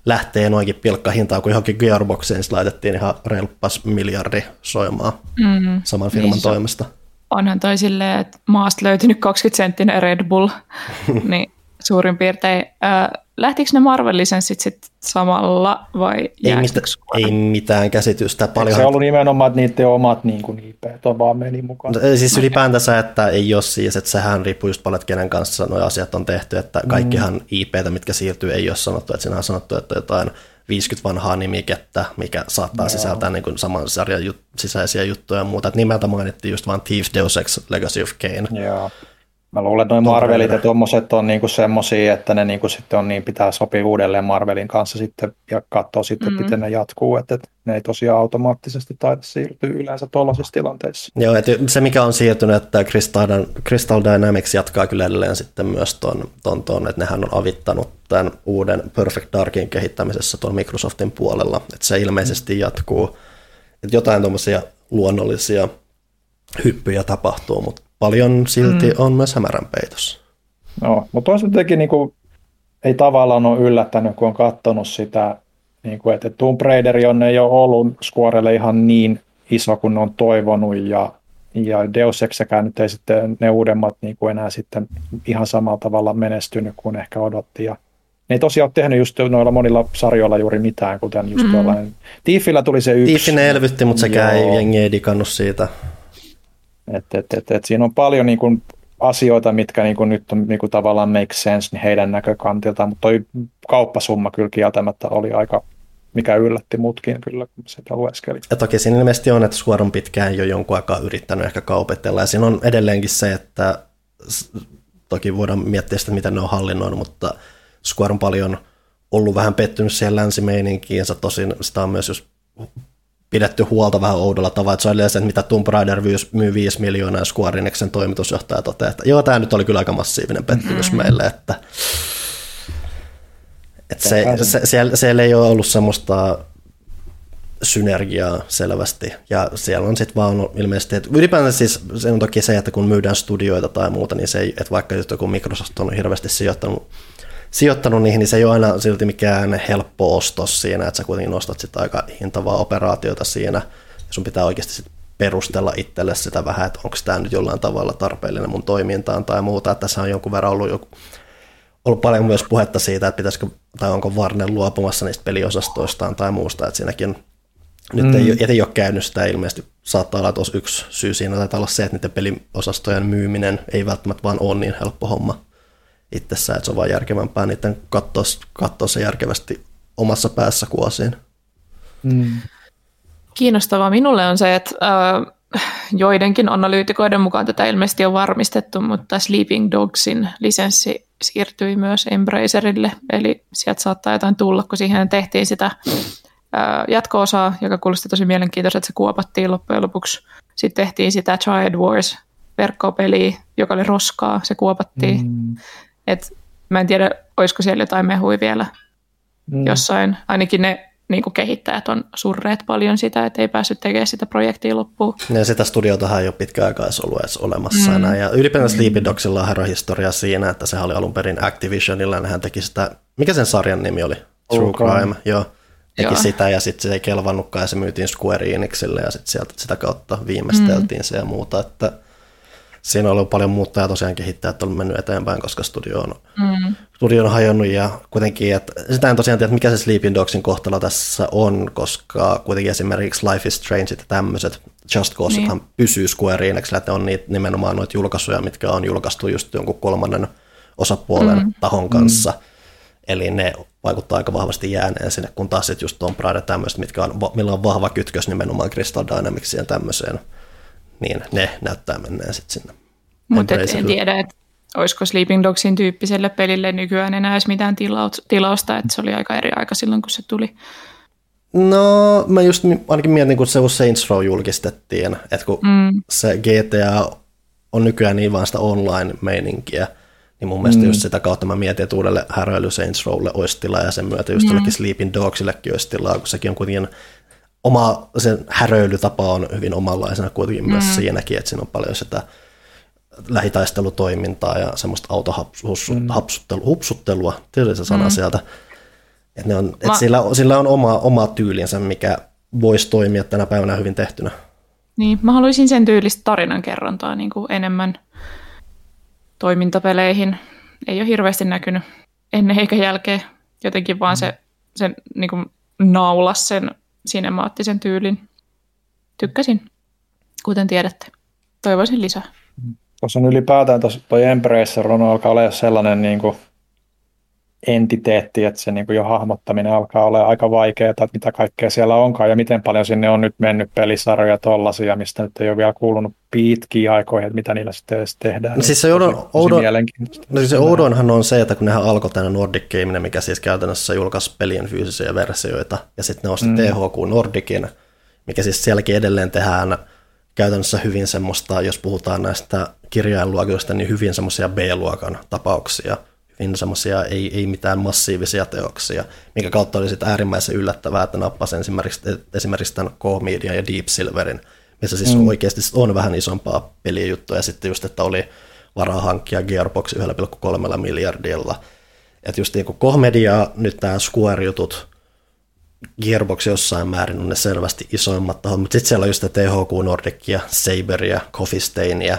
A: lähtee noinkin pilkkahintaan, kun johonkin Gearboxiin niin laitettiin ihan reilppas miljardi soimaan mm. saman firman niin, toimesta.
C: Onhan toi silleen, että maasta löytynyt 20 senttinen Red Bull, niin suurin piirtein. Äh, lähtikö ne Marvel-lisenssit sitten samalla vai
A: ei, mit, ei mitään käsitystä.
B: Paljon... Se on ollut nimenomaan, että niiden omat niin kuin IP on vaan meni mukaan.
A: Siis okay. ylipäätänsä, että ei ole siis, että sehän riippuu just paljon, että kenen kanssa nuo asiat on tehty, että kaikkihan mm. IPtä, mitkä siirtyy, ei ole sanottu, että siinä on sanottu, että jotain 50 vanhaa nimikettä, mikä saattaa Joo. sisältää niin kuin saman sarjan jut- sisäisiä juttuja ja muuta. Et nimeltä mainittiin just vain Thief Deus Ex Legacy of Kane.
B: Joo. Mä luulen, että noin Marvelit ja tuommoiset on niinku semmoisia, että ne niinku sitten on niin, pitää sopia uudelleen Marvelin kanssa sitten ja katsoa sitten, mm-hmm. miten ne jatkuu, että, ne ei tosiaan automaattisesti taida siirtyä yleensä tuollaisissa tilanteissa.
A: Joo, että se mikä on siirtynyt, että Crystal, Crystal Dynamics jatkaa kyllä edelleen sitten myös tuon, ton, ton, että nehän on avittanut tämän uuden Perfect Darkin kehittämisessä tuon Microsoftin puolella, että se ilmeisesti jatkuu, että jotain tuommoisia luonnollisia hyppyjä tapahtuu, mutta paljon silti mm. on myös hämärän peitossa.
B: No, mutta toisaalta jotenkin niin kuin, ei tavallaan ole yllättänyt, kun on katsonut sitä, niin kuin, että Tomb Raider on ei ole ollut Squarelle ihan niin iso kuin on toivonut ja, ja Deus Exekään nyt ei sitten ne uudemmat niin kuin enää sitten ihan samalla tavalla menestynyt kuin ehkä odotti ja ne ei tosiaan ole tehnyt just noilla monilla sarjoilla juuri mitään, kuten just mm. jollain. Tiifillä tuli se yksi.
A: Tiifi ne elvytti, mutta sekään ei jengi ei digannut siitä.
B: Et, et, et, et siinä on paljon niin kuin, asioita, mitkä niin kuin, nyt niin kuin, tavallaan make sense niin heidän näkökantiltaan, mutta toi kauppasumma kyllä kieltämättä oli aika mikä yllätti mutkin kyllä, kun sitä lueskeli.
A: Ja toki siinä ilmeisesti on, että Square on pitkään jo jonkun aikaa yrittänyt ehkä kaupetella, ja siinä on edelleenkin se, että toki voidaan miettiä sitä, miten ne on hallinnoinut, mutta Square on paljon ollut vähän pettynyt siihen länsimeininkiinsä, tosin sitä on myös just pidetty huolta vähän oudolla tavalla, että se oli se, että mitä Tomb Raider myy 5 miljoonaa ja Square Enixen toimitusjohtaja toteaa, että joo, tämä nyt oli kyllä aika massiivinen pettymys mm-hmm. meille, että, että se, se, siellä, siellä ei ole ollut semmoista synergiaa selvästi, ja siellä on sitten vaan ilmeisesti, että ylipäänsä siis se on toki se, että kun myydään studioita tai muuta, niin se ei, että vaikka joku Microsoft on hirveästi sijoittanut sijoittanut niihin, niin se ei ole aina silti mikään helppo ostos siinä, että sä kuitenkin nostat sitä aika hintavaa operaatiota siinä, ja sun pitää oikeasti sit perustella itselle sitä vähän, että onko tämä nyt jollain tavalla tarpeellinen mun toimintaan tai muuta. Että tässä on jonkun verran ollut, joku, ollut paljon myös puhetta siitä, että pitäisikö, tai onko Warner luopumassa niistä peliosastoistaan tai muusta, että siinäkin nyt mm. ei, ei ole käynyt sitä ilmeisesti. Saattaa olla, että yksi syy siinä taitaa olla se, että niiden peliosastojen myyminen ei välttämättä vaan ole niin helppo homma itsessään, että se on vaan järkevämpää niiden katsoa, katsoa se järkevästi omassa päässä kuosiin. Mm.
C: Kiinnostavaa minulle on se, että äh, joidenkin analyytikoiden mukaan tätä ilmeisesti on varmistettu, mutta Sleeping Dogsin lisenssi siirtyi myös Embracerille, eli sieltä saattaa jotain tulla, kun siihen tehtiin sitä äh, jatko-osaa, joka kuulosti tosi mielenkiintoista, että se kuopattiin loppujen lopuksi. Sitten tehtiin sitä Child Wars verkkopeliä, joka oli roskaa, se kuopattiin. Mm. Et mä en tiedä, olisiko siellä jotain mehui vielä mm. jossain. Ainakin ne niin kuin kehittäjät on surreet paljon sitä, että ei päässyt tekemään sitä projektia loppuun.
A: Ja sitä studiotahan ei ole pitkä aikaa edes ollut edes olemassa mm. enää. Ja ylipäätään Sleepy Dogsilla on historia siinä, että se oli alun perin Activisionilla, ja hän teki sitä, mikä sen sarjan nimi oli? True okay. Crime, joo. Teki joo. sitä ja sitten se ei kelvannutkaan ja se myytiin Square Enixille ja sitten sieltä sitä kautta viimeisteltiin mm. se ja muuta, että siinä on ollut paljon muuttaa ja tosiaan kehittäjät on mennyt eteenpäin, koska studio on, mm. studio on hajonnut ja kuitenkin, että sitä en tosiaan tiedä, mikä se Sleeping Dogsin kohtalo tässä on, koska kuitenkin esimerkiksi Life is Strange ja tämmöiset Just Causehan niin. pysyy Square Enixillä, että on niitä, nimenomaan noita julkaisuja, mitkä on julkaistu just jonkun kolmannen osapuolen mm. tahon kanssa. Mm. Eli ne vaikuttaa aika vahvasti jääneen sinne, kun taas sitten just Tomb Raider tämmöiset, mitkä on, millä on vahva kytkös nimenomaan Crystal Dynamicsiin ja tämmöiseen, niin ne näyttää menneen sitten sinne.
C: Mutta en tiedä, että olisiko Sleeping Dogsin tyyppiselle pelille nykyään enää edes mitään tilausta, että se oli aika eri aika silloin, kun se tuli.
A: No, mä just ainakin mietin, kun se Saints Row julkistettiin, että kun mm. se GTA on nykyään niin vaan sitä online-meininkiä, niin mun mielestä mm. just sitä kautta mä mietin, että uudelle häröily Saints Rowlle olisi tilaa ja sen myötä just mm. Sleeping Dogsillekin olisi tilaa, kun sekin on kuitenkin oma, sen häröilytapa on hyvin omanlaisena kuitenkin mm. myös siinäkin, että siinä on paljon sitä lähitaistelutoimintaa ja semmoista autohupsuttelua, mm. tietysti se sana mm. sieltä. Että ne on, että Mä... sillä, sillä on oma, oma tyylinsä, mikä voisi toimia tänä päivänä hyvin tehtynä.
C: Niin, mä haluaisin sen tyylistä tarinankerrontaa niin kuin enemmän toimintapeleihin. Ei ole hirveästi näkynyt ennen eikä jälkeen. Jotenkin vaan se, sen niin kuin naulas sen sinemaattisen tyylin. Tykkäsin, kuten tiedätte. Toivoisin lisää.
B: Tuossa on ylipäätään tuo Embracer on alkaa olla sellainen niin kuin entiteetti, että se niin kuin jo hahmottaminen alkaa olla aika vaikeaa, että mitä kaikkea siellä onkaan ja miten paljon sinne on nyt mennyt pelisarjoja tollasia, mistä nyt ei ole vielä kuulunut pitkiä aikoihin, että mitä niillä sitten edes tehdään.
A: No siis se, oudon, oudon, no siis se oudonhan on se, että kun nehän alkoi tänne Nordic Gaming, mikä siis käytännössä julkaisi pelien fyysisiä versioita, ja sitten ne osti mm. THQ Nordicin, mikä siis sielläkin edelleen tehdään käytännössä hyvin semmoista, jos puhutaan näistä kirjainluokista, niin hyvin semmoisia B-luokan tapauksia – hyvin semmoisia, ei, ei mitään massiivisia teoksia, mikä kautta oli sitten äärimmäisen yllättävää, että nappasi esimerkiksi, esimerkiksi tämän K-Media ja Deep Silverin, missä siis mm. oikeasti on vähän isompaa pelijuttua, ja sitten just, että oli varaa hankkia Gearbox 1,3 miljardilla. Että just niin kuin K-Media, nyt tämä Square-jutut, Gearbox jossain määrin on ne selvästi isoimmat tahot, mutta sitten siellä on just THQ Nordicia, Saberia, Coffee Stainia,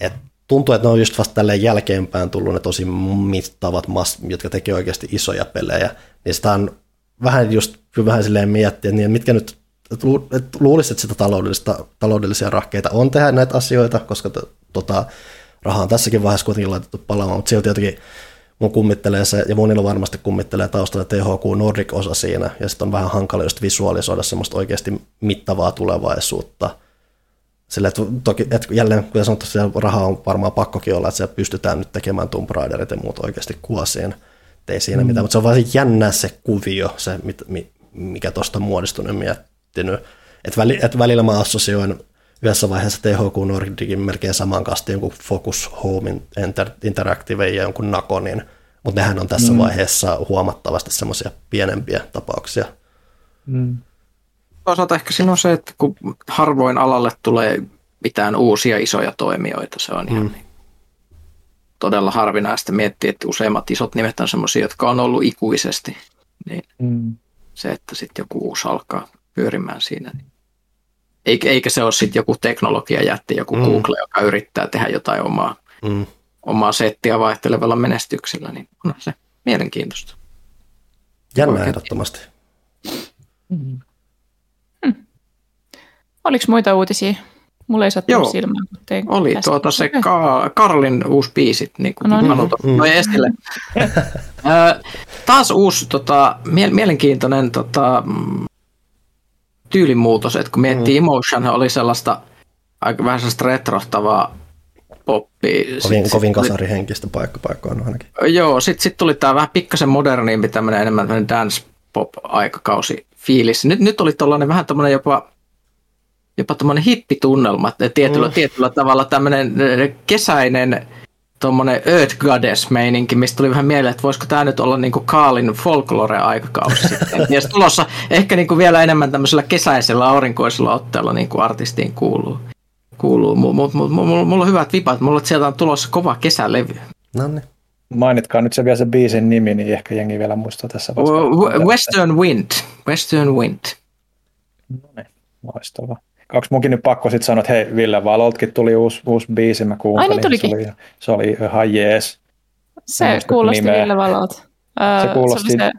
A: että tuntuu, että ne on just vasta tälleen jälkeenpäin tullut ne tosi mittavat, jotka tekee oikeasti isoja pelejä, niin sitä on vähän just vähän silleen miettiä, että niin, mitkä nyt että luulisit, että sitä taloudellista, taloudellisia rahkeita on tehdä näitä asioita, koska tota, raha on tässäkin vaiheessa kuitenkin laitettu palaamaan, mutta silti jotenkin mun kummittelee se, ja monilla varmasti kummittelee taustalla THQ Nordic-osa siinä, ja sitten on vähän hankala just visualisoida semmoista oikeasti mittavaa tulevaisuutta, sillä että toki, että jälleen, kuten sanottu, siellä rahaa on varmaan pakkokin olla, että pystytään nyt tekemään Tomb Raiderit ja muut oikeasti kuosiin. Ei siinä mm. mitään, mutta se on vaan jännä se kuvio, se, mikä tuosta muodistunut miettinyt. Että väli, et välillä mä assosioin yhdessä vaiheessa THQ Nordicin melkein saman kastiin kuin Focus Home Inter, Interactive ja jonkun Nakonin, mutta nehän on tässä mm. vaiheessa huomattavasti semmoisia pienempiä tapauksia. Mm
D: toisaalta ehkä siinä on se, että kun harvoin alalle tulee mitään uusia isoja toimijoita, se on ihan mm. niin todella harvinaista miettiä, että useimmat isot nimet on sellaisia, jotka on ollut ikuisesti, niin mm. se, että sitten joku uusi alkaa pyörimään siinä, niin eikä, eikä se ole sitten joku teknologia jätti, joku mm. Google, joka yrittää tehdä jotain omaa, mm. omaa settiä vaihtelevalla menestyksellä, niin on se mielenkiintoista.
A: Jännä ehdottomasti.
C: Mm. Oliko muita uutisia? Mulla ei sattunut silmään.
D: Tein oli tuota se Ka- Karlin uusi biisi, niin kuin no, niin. Manu mm. no, esille. Taas uusi tota, mie- mielenkiintoinen tota, mm, tyylimuutos, että kun miettii mm. Emotion, oli sellaista aika vähän sellaista retrohtavaa poppi.
A: Kovin, sit, kovin kasarihenkistä paikka paikkaan ainakin.
D: Joo, sitten sit tuli tämä vähän pikkasen modernimpi tämmöinen enemmän tämmöinen dance pop aikakausi fiilis. Nyt, nyt oli tollainen vähän tämmöinen jopa jopa tämmöinen hippitunnelma, tietyllä, mm. tietyllä tavalla tämmöinen kesäinen tuommoinen Earth Goddess-meininki, mistä tuli vähän mieleen, että voisiko tämä nyt olla niinku Kaalin folklore-aikakausi sitten. Ja tulossa ehkä niinku vielä enemmän tämmöisellä kesäisellä aurinkoisella otteella niin kuin artistiin kuuluu. kuuluu. Mutta mut, mut, mulla on hyvät vipat, mulla on sieltä on tulossa kova kesälevy.
A: No niin.
B: Mainitkaa nyt se vielä se biisin nimi, niin ehkä jengi vielä muistaa tässä.
D: Western Wind. Western Wind.
B: No niin, loistavaa onko munkin nyt pakko sitten sanoa, että hei, Ville Valoltkin tuli uusi, uusi biisi, mä kuuntelin.
C: Ai niin tulikin.
B: Se oli, se oli ihan jees.
C: Se kuulosti
B: nimeä.
C: Ville Valolta.
B: Se
C: Öö,
B: kuulosti-
C: se oli se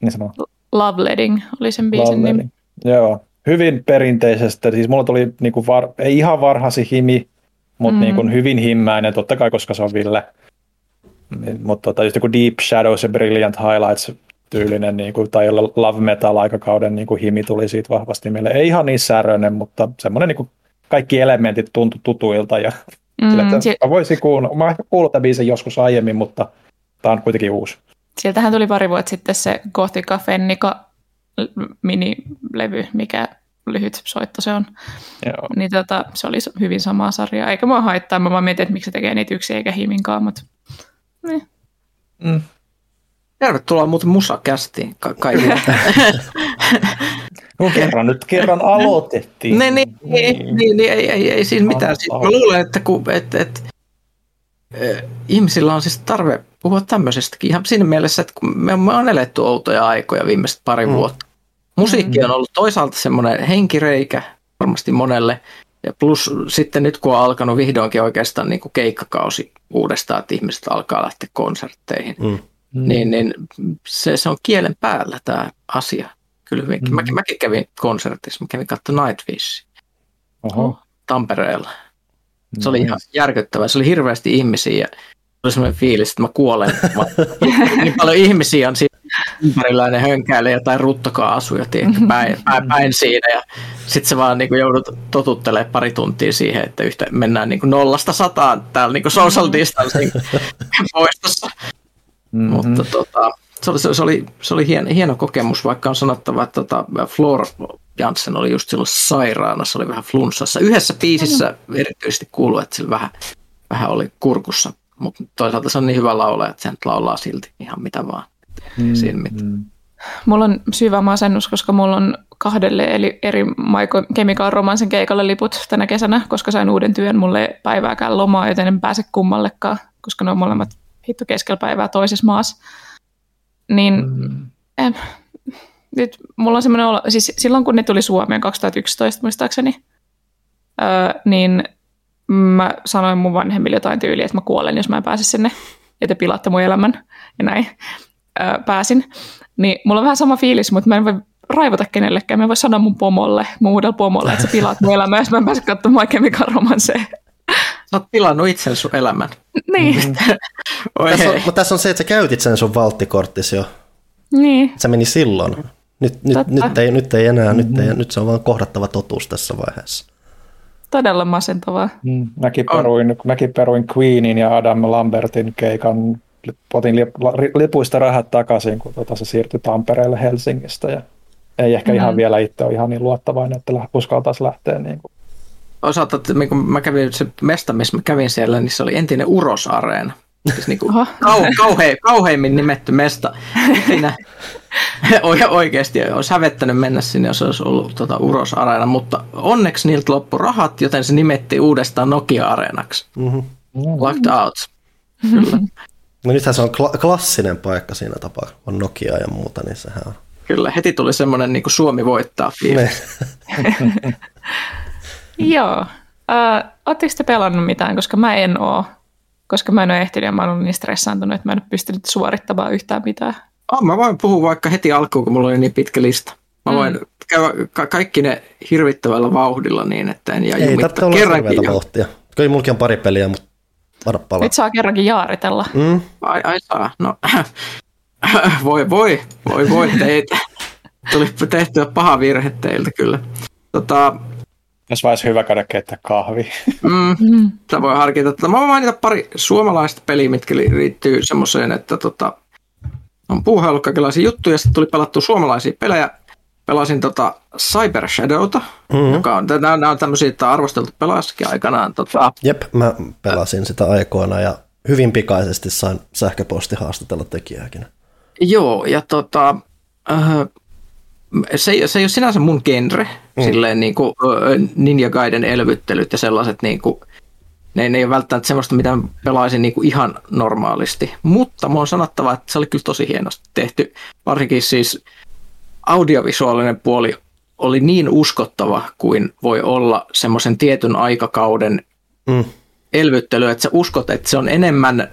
B: Niin sanoo.
C: Love Ledding oli sen biisin nimi.
B: Joo, hyvin perinteisestä. Siis mulla tuli niinku var, ei ihan varhasi himi, mutta
C: Mm.
B: mm. niinku hyvin himmäinen, totta kai, koska se on Ville. Mutta tota, just joku Deep Shadows ja Brilliant Highlights tyylinen, niinku, tai Love Metal aikakauden niinku, himi tuli siitä vahvasti meille. Ei ihan niin säröinen, mutta semmoinen niinku, kaikki elementit tuntui tutuilta. Ja,
C: Mm,
B: sillä, että
C: si-
B: mä voisin kuulla, mä ehkä kuullut tämän biisin joskus aiemmin, mutta tämä on kuitenkin uusi.
C: sieltähän tuli pari vuotta sitten se Gothica Fennica minilevy, mikä lyhyt soitto se on.
B: Joo.
C: Niin tota, se oli hyvin samaa sarjaa. Eikä mua haittaa, mä vaan mietin, että miksi se tekee niitä yksi eikä himinkaan, mutta niin.
B: Mm.
D: Tervetuloa muuten musakästiin ka- kaikille.
B: No, kerran nyt kerran aloitettiin.
D: niin, niin, niin, niin, niin, ei, ei, ei siinä mitään. Siis Mä luulen, että kun, et, et, eh, ihmisillä on siis tarve puhua tämmöisestäkin ihan siinä mielessä, että kun me, me on eletty outoja aikoja viimeiset pari
A: Mm.
D: vuotta. Musiikki on ollut toisaalta semmoinen henkireikä varmasti monelle, ja plus sitten nyt kun on alkanut vihdoinkin oikeastaan niin kuin keikkakausi uudestaan, että ihmiset alkaa lähteä konsertteihin,
A: Mm.
D: Niin, niin se, se on kielen päällä tämä asia. Kyllä hyvinkin.
B: Mm.
D: Mäkin, mäkin kävin konsertissa, mä kävin katsomaan Nightwish
B: Oho.
D: Tampereella. Se oli ihan järkyttävää. Se oli hirveästi ihmisiä ja oli semmoinen fiilis, että mä kuolen. Mä, niin paljon ihmisiä on siinä ympärillä ja ne hönkäilee jotain ruttokaasuja tiedätkö, päin, päin, päin siinä. Ja sitten se vaan niin kuin joudut totuttelemaan pari tuntia siihen, että yhtä, mennään niin kuin nollasta sataan täällä niin kuin social distancing poistossa.
B: Mhm.
D: Mutta tota, se oli, se oli, se oli hieno, hieno kokemus, vaikka on sanottava, että tota, Flor Janssen oli just silloin sairaana, se oli vähän flunssassa. Yhdessä biisissä erityisesti kuuluu, että sillä vähän, vähän oli kurkussa, mutta toisaalta se on niin hyvä laulaja, että se nyt laulaa silti ihan mitä vaan.
B: Mm,
D: siinä mitään.
B: mm.
C: Mulla on syvä masennus, koska mulla on kahdelle eli eri Maiko Chemical Romancen keikalle liput tänä kesänä, koska sain uuden työn. Mulle ei päivääkään lomaa, joten en pääse kummallekaan, koska ne on molemmat hitto keskellä päivää toisessa maassa. Niin
B: Mm.
C: eh, nyt mulla on semmoinen olo, siis silloin kun ne tuli Suomeen 2011 muistaakseni, öö, niin mä sanoin mun vanhemmille jotain tyyliä, että mä kuolen, jos mä en pääse sinne, ja te pilaatte mun elämän, ja näin öö, pääsin. Niin mulla on vähän sama fiilis, mutta mä en voi raivota kenellekään. Mä en voi sanoa mun pomolle, mun uudelle pomolle, että sä pilaat mun elämää, jos mä en pääse katsomaan My Chemical Romancea.
D: Sä oot pilannut itsen sun elämän.
C: niin,
D: Oi
A: Tässä on, mutta tässä on se, että sä käytit sen sun valttikorttis jo.
C: niin.
A: Se meni silloin. Nyt, nyt,
C: Totta.
A: nyt, ei, nyt ei enää, nyt, ei, nyt se on vaan kohdattava totuus tässä vaiheessa.
C: todella masentavaa.
B: Mm, Mäkin peruin, mäkin peruin Queenin ja Adam Lambertin keikan. Otin lip, lipuista rahat takaisin, kun tota se siirtyi Tampereelle Helsingistä. Ja ei ehkä mm. ihan vielä itse ole ihan niin luottavainen, että uskaltaisi lähteä. Niin kuin.
D: Toisaalta, että niin kun mä kävin se mesta, missä mä kävin siellä, niin se oli entinen Uros-areena. Siis niin kuin kau, kauhe, kauheimmin nimetty mesta. Oi- oikeasti olisi hävettänyt mennä sinne, jos olisi ollut tota Uros-areena, mutta onneksi niiltä loppu rahat, joten se nimettiin uudestaan Nokia-areenaksi.
A: Mm-hmm.
D: Locked out. Kyllä,
A: No nythän se on kla- klassinen paikka siinä tapaa, on Nokia ja muuta, niin sehän on.
D: kyllä. Heti tuli semmoinen niin kuin Suomi voittaa fiilis.
C: Joo. Äh, Oletteko te pelannut mitään, koska mä en oo. Koska mä en ole ehtinyt ja mä oon ollut niin stressaantunut, että mä en ole pystynyt suorittamaan yhtään mitään.
D: Oh, mä voin puhua vaikka heti alkuun, kun mulla oli niin pitkä lista. Mä
C: Mm.
D: voin käydä ka- kaikki ne hirvittävällä vauhdilla niin, että en jää
A: Ei tarvitse olla
D: Kerrankin
A: hirveätä vauhtia. Kyllä mulki on pari peliä, mutta varo palaa.
C: Nyt saa kerrankin jaaritella.
A: Mm.
D: Ai, ai saa. No, voi, voi, voi, voi teitä. Tuli tehtyä paha virhe teiltä kyllä. Tota,
B: Jos olisi hyvä käydä keittää kahvi.
D: mm,
C: Mm.
D: sitä voi harkita. Mä voin mainita pari suomalaista peliä, mitkä li- liittyy semmoiseen, että tota, on puuhaillut kaikenlaisia juttuja. Sitten tuli pelattua suomalaisia pelejä. Pelasin tota Cyber Shadowta,
A: Mm-hmm.
D: joka on, nämä, nämä on tämmöisiä, että on arvosteltu pelaajassakin aikanaan. Tota,
A: Jep, mä pelasin sitä aikoina ja hyvin pikaisesti sain sähköposti haastatella tekijääkin.
D: Joo, ja tota, äh, se, ei- se ei ole sinänsä mun genre, mm. silleen niin kuin, Ninja Gaiden elvyttelyt ja sellaiset, niin kuin, ne, ne ei ole välttämättä semmoista, mitä pelaisin niin kuin ihan normaalisti. Mutta mun on sanottava, että se oli kyllä tosi hienosti tehty. Varsinkin siis audiovisuaalinen puoli oli niin uskottava kuin voi olla semmoisen tietyn aikakauden mm. elvyttely, että sä uskot, että se on enemmän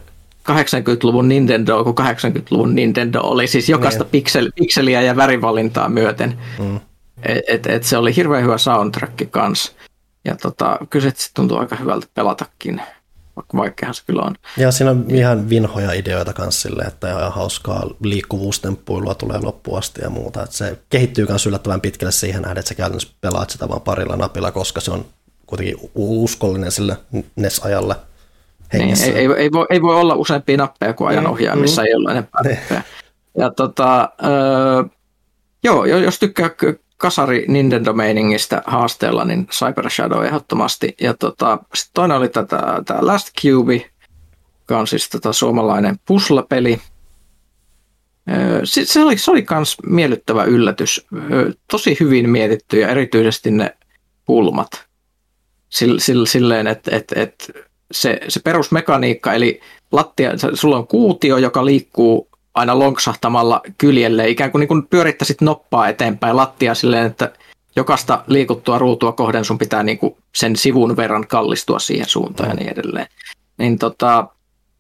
D: 80-luvun Nintendo kuin 80-luvun Nintendo oli siis jokaista niin. piksel, pikseliä ja värivalintaa myöten. Mm. Et, et, et se oli hirveän hyvä soundtrack kanssa. Ja tota, kyllä se tuntuu aika hyvältä pelatakin, vaikka vaikeahan se kyllä on.
A: Ja siinä on ihan vinhoja ideoita kanssa sille, että ihan hauskaa liikkuvuustemppuilua tulee loppuun asti ja muuta. Että se kehittyy myös yllättävän pitkälle siihen nähden, että sä käytännössä pelaat sitä vain parilla napilla, koska se on kuitenkin uskollinen sille NES-ajalle
D: Niin, ei, ei, ei, voi, ei voi olla useampia nappeja kuin ajan ohjaamissa, mm. ei ole enempää niin. nappeja. Ja tota, öö, joo, jos tykkää kasari Nintendo-meiningistä haasteella, niin Cyber Shadow ehdottomasti. Ja tota, sitten toinen oli tätä, tämä Last Cube, joka on siis tota suomalainen puzzle-peli. Se oli, se oli kans miellyttävä yllätys. Tosi hyvin mietitty ja erityisesti ne pulmat. Silleen, että et, et se, se perusmekaniikka, eli lattia, sulla on kuutio, joka liikkuu aina lonksahtamalla kyljelle, ikään kuin, niin kuin pyörittäisit noppaa eteenpäin lattia silleen, että jokaista liikuttua ruutua kohden sun pitää niin kuin sen sivun verran kallistua siihen suuntaan ja niin edelleen. Niin tota,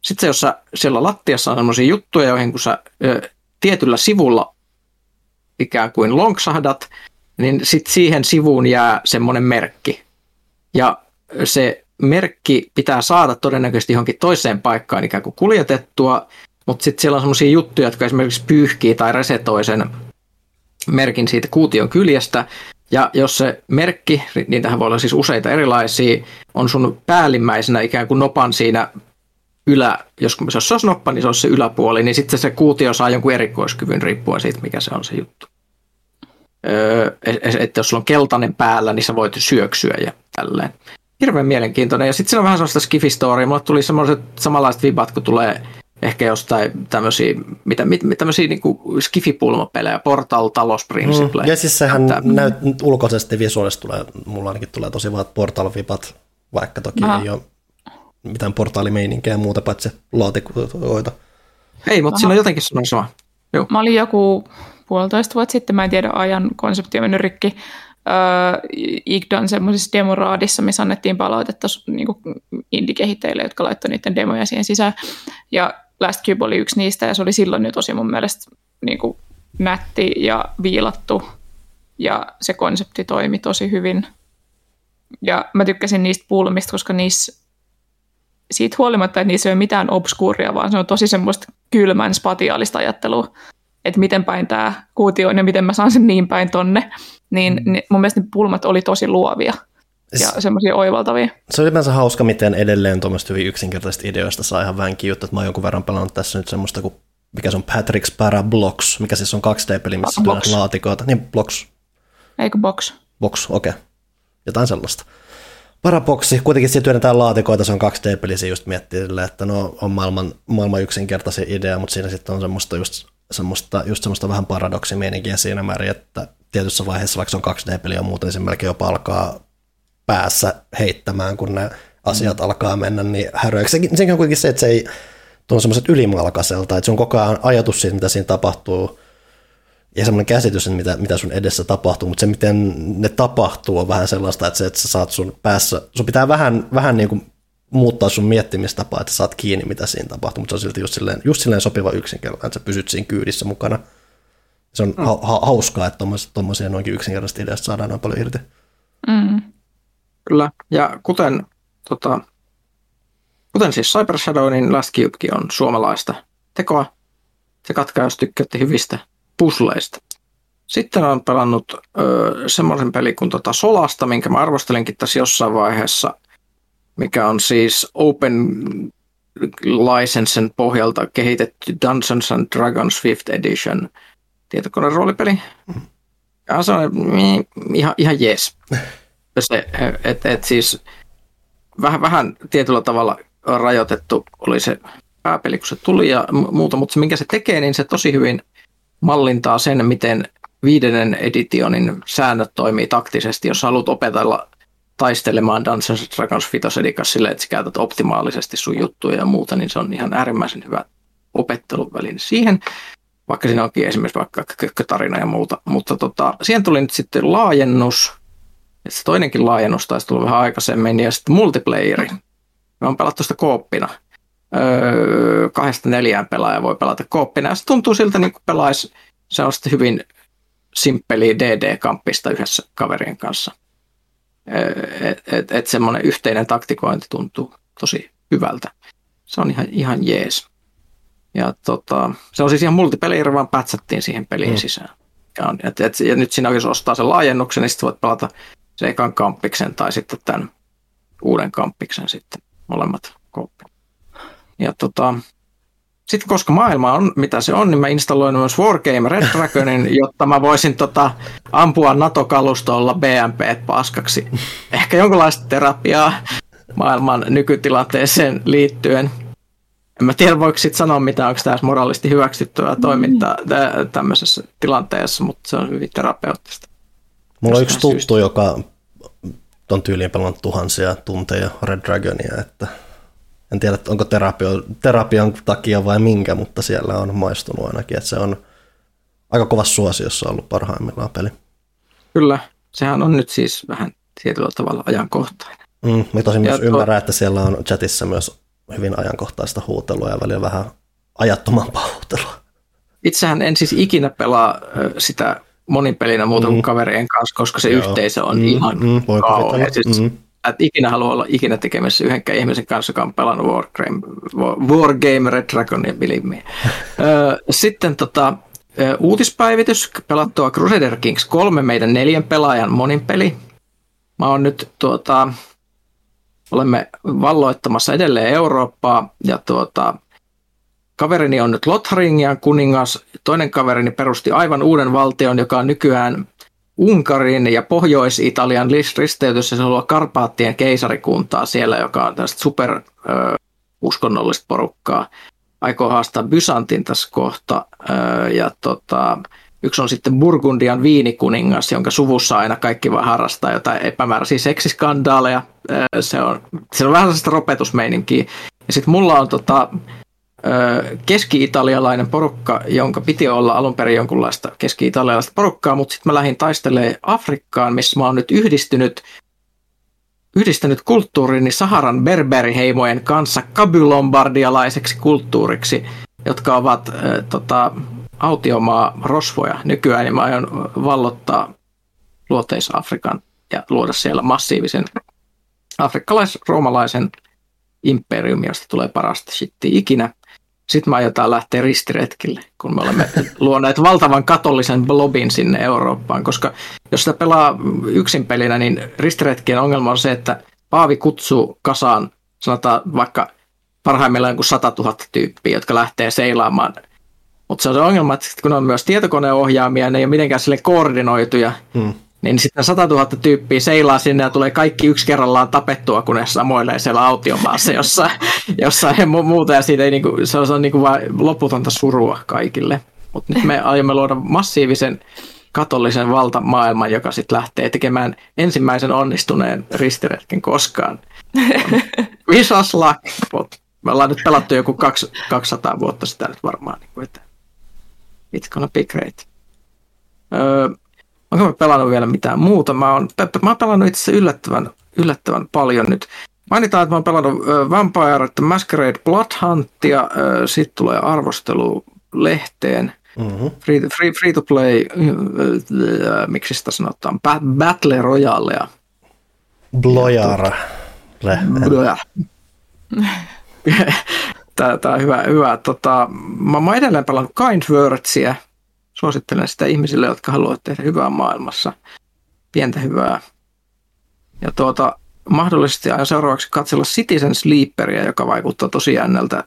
D: sitten se, jos sä, siellä lattiassa on sellaisia juttuja, joihin kun sä ö, tietyllä sivulla ikään kuin lonksahdat, niin sitten siihen sivuun jää semmoinen merkki. Ja se merkki pitää saada todennäköisesti johonkin toiseen paikkaan ikään kuin kuljetettua, mutta sitten siellä on sellaisia juttuja, jotka esimerkiksi pyyhkii tai resetoi sen merkin siitä kuution kyljestä. Ja jos se merkki, niitähän voi olla siis useita erilaisia, on sun päällimmäisenä ikään kuin nopan siinä ylä, jos, se olisi noppa, niin se olisi se yläpuoli, niin sitten se kuutio saa jonkun erikoiskyvyn riippuen siitä, mikä se on se juttu. Öö, että jos sulla on keltainen päällä, niin sä voit syöksyä ja tälleen. Hirveän mielenkiintoinen. Ja sitten siinä on vähän sellaista skifistoria. Mulle tuli semmoiset samanlaiset vibat, kun tulee ehkä jostain tämmöisiä, mitä, mit, tämmöisiä niin skifipulmapelejä, Portal, Talos Principle.
A: Mm, ja siis sehän näyt, ulkoisesti visuaalisesti tulee, mulla ainakin tulee tosi vaan Portal-vipat, vaikka toki Aha. ei ole mitään portaalimeininkiä ja muuta paitsi laatikoita.
D: Ei, mutta Aha. siinä on jotenkin sama.
C: Joo. Mä olin joku puolitoista vuotta sitten, mä en tiedä ajan konsepti on mennyt rikki, Igdan semmoisessa demoraadissa, missä annettiin palautetta niin indie-kehittäjille, jotka laittoi niiden demoja siihen sisään. Ja Last Cube oli yksi niistä ja se oli silloin jo tosi mun mielestä niin kuin nätti ja viilattu ja se konsepti toimi tosi hyvin. Ja mä tykkäsin niistä pulmista, koska niissä siitä huolimatta, että niissä ei ole mitään obskuuria, vaan se on tosi semmoista kylmän spatiaalista ajattelua, että miten päin tämä kuutio on ja miten mä saan sen niin päin tonne, niin, mm. niin mun mielestä ne pulmat oli tosi luovia ja semmoisia oivaltavia.
A: Se on ylipäänsä hauska, miten edelleen tuommoista hyvin yksinkertaisista ideoista saa ihan vänkin juttu, että mä oon jonkun verran pelannut tässä nyt semmoista kuin mikä se on Patrick's Parablocks, mikä siis on 2D-peli, missä on laatikoita. Niin, Blocks.
C: Eikö Box?
A: Box, okei. Okay. Jotain sellaista. Paraboksi, kuitenkin siellä työnnetään laatikoita, se on 2D-peli, se just miettii että no on maailman, maailman yksinkertaisia idea, mutta siinä sitten on semmoista just semmoista, just semmoista vähän paradoksimieninkiä siinä määrin, että tietyssä vaiheessa, vaikka se on 2D-peli ja muuten, niin se melkein jopa alkaa päässä heittämään, kun ne asiat mm. alkaa mennä niin häröiksi. Sekin, sekin on kuitenkin se, että se ei tunnu semmoiset ylimalkaiselta, että se on koko ajan ajatus siitä, mitä siinä tapahtuu, ja semmoinen käsitys, että mitä, mitä sun edessä tapahtuu, mutta se, miten ne tapahtuu, on vähän sellaista, että, se, että sä saat sun päässä, sun pitää vähän, vähän niin kuin muuttaa sun miettimistapaa, että saat kiinni, mitä siinä tapahtuu, mutta se on silti just silleen, just silleen sopiva yksinkertainen, että sä pysyt siinä kyydissä mukana. Se on mm. ha- ha- hauskaa, että tuommoisia noinkin yksinkertaisesti ideasta saadaan noin paljon irti.
C: Mm.
D: Kyllä, ja kuten, tota, kuten siis Cyber Shadow, niin Last Cubekin on suomalaista tekoa. Se katkaa, jos tykkäätte hyvistä pusleista. Sitten olen pelannut öö, semmoisen pelin kuin tota Solasta, minkä mä arvostelinkin tässä jossain vaiheessa, mikä on siis Open licensen pohjalta kehitetty Dungeons and Dragons 5th Edition tietokoneen roolipeli. Ja se on mm, ihan, ihan jees. se, että et siis vähän, vähän tietyllä tavalla rajoitettu oli se pääpeli, kun se tuli ja muuta, mutta se minkä se tekee, niin se tosi hyvin mallintaa sen, miten viidennen editionin säännöt toimii taktisesti, jos haluat opetella taistelemaan Dungeons Dragons 5 edikas silleen, että sä käytät optimaalisesti sun juttuja ja muuta, niin se on ihan äärimmäisen hyvä opetteluväline siihen. Vaikka siinä onkin esimerkiksi vaikka kökkötarina ja muuta. Mutta tota, siihen tuli nyt sitten laajennus, että se toinenkin laajennus taisi tulla vähän aikaisemmin, ja sitten multiplayeri. Me on pelattu sitä kooppina. Öö, kahdesta neljään pelaajaa voi pelata kooppina, ja se tuntuu siltä, niin kuin pelaisi sellaista hyvin simppeliä DD-kamppista yhdessä kaverien kanssa. Että et, et semmoinen yhteinen taktikointi tuntuu tosi hyvältä. Se on ihan, ihan jees. Ja tota, se on siis ihan multiplayer, vaan pätsättiin siihen peliin mm. sisään. Ja, et, et, ja nyt siinä jos ostaa sen laajennuksen, niin sitten voit pelata se ekan kamppiksen tai sitten tämän uuden kamppiksen sitten, molemmat koppi. Ja tota, sitten koska maailma on mitä se on, niin mä installoin myös Wargame Red Dragonin, jotta mä voisin tota, ampua NATO-kalustolla BMP paskaksi. Ehkä jonkinlaista terapiaa maailman nykytilanteeseen liittyen. En mä tiedä, voiko sitten sanoa, mitä onko tässä moraalisti hyväksyttyä toimintaa mm. tämmöisessä tilanteessa, mutta se on hyvin terapeuttista.
A: Mulla on yksi tuttu, syystä. joka on tyyliin pelannut tuhansia tunteja Red Dragonia, että en tiedä, onko terapio, terapian takia vai minkä, mutta siellä on maistunut ainakin, että se on aika kovassa suosiossa ollut parhaimmillaan peli.
D: Kyllä, sehän on nyt siis vähän tietyllä tavalla ajankohtainen.
A: Mm, mä tosin myös tuo... ymmärrän, että siellä on chatissa myös hyvin ajankohtaista huutelua ja välillä vähän ajattomampaa huutelua.
D: Itsehän en siis ikinä pelaa sitä monipelinä muuta kuin mm. kaverien kanssa, koska se Joo. yhteisö on mm, ihan mm, kauhean. Siis, mm. Et ikinä halua olla ikinä tekemässä yhdenkään ihmisen kanssa, joka on pelannut Wargame, Wargame Red Dragonia bilimmiä. Sitten tota, uutispäivitys, pelattua Crusader Kings 3, meidän neljän pelaajan monin peli. Mä oon nyt tuota, olemme valloittamassa edelleen Eurooppaa ja tuota, kaverini on nyt Lotharingian kuningas. Toinen kaverini perusti aivan uuden valtion, joka on nykyään Unkarin ja Pohjois-Italian risteytys ja se on Karpaattien keisarikuntaa siellä, joka on tästä super uskonnollista porukkaa. Aikoo haastaa Byzantin tässä kohta. Ja tota, Yksi on sitten Burgundian viinikuningas, jonka suvussa aina kaikki vaan harrastaa jotain epämääräisiä seksiskandaaleja. Se on, se on vähän sellaista ropetusmeininkiä. Ja sitten mulla on tota, keski-italialainen porukka, jonka piti olla alun perin jonkunlaista keski-italialaista porukkaa, mutta sitten mä lähdin taistelemaan Afrikkaan, missä mä oon nyt yhdistynyt yhdistänyt kulttuurini Saharan berberiheimojen kanssa kabylombardialaiseksi kulttuuriksi, jotka ovat äh, tota, autiomaa rosvoja nykyään, niin mä aion vallottaa luoteis-Afrikan ja luoda siellä massiivisen afrikkalais-roomalaisen imperiumi, josta tulee parasta shittiä ikinä. Sitten me aiotaan lähteä ristiretkille, kun me olemme luoneet valtavan katollisen blobin sinne Eurooppaan, koska jos sitä pelaa yksin pelinä, niin ristiretkien ongelma on se, että Paavi kutsuu kasaan, sanotaan vaikka parhaimmillaan kuin 100 000 tyyppiä, jotka lähtee seilaamaan – mutta se on se ongelma, että kun on myös tietokoneohjaamia, ne ei ole mitenkään sille koordinoituja, hmm. niin sitten 100 000 tyyppiä seilaa sinne ja tulee kaikki yksi kerrallaan tapettua, kun ne samoilee siellä autiomaassa jossain, jossain ja muuta. Ja siitä ei niinku, se on, se on niinku vain loputonta surua kaikille. Mutta nyt me aiomme luoda massiivisen katollisen valtamaailman, joka sitten lähtee tekemään ensimmäisen onnistuneen ristiretken koskaan. Wish us luck, me ollaan nyt pelattu joku 200 vuotta sitä nyt varmaan. Niin että It's gonna be great. Öö, onko mä pelannut vielä mitään muuta? Mä oon, mä oon pelannut itse asiassa yllättävän, yllättävän paljon nyt. Mainitaan, että mä oon pelannut uh, Vampire the Masquerade Blood Huntia, uh, sitten tulee arvostelu lehteen. Mm-hmm. Free, free, free to play, uh, miksi sitä sanotaan, Battle Royale.
A: Blojara.
D: Blojara. Tämä on hyvä. hyvä. Tota, mä, mä edelleen pelannut Kind Wordsia. Suosittelen sitä ihmisille, jotka haluavat tehdä hyvää maailmassa. Pientä hyvää. Ja tuota, mahdollisesti aion seuraavaksi katsella Citizen Sleeperia, joka vaikuttaa tosi jännältä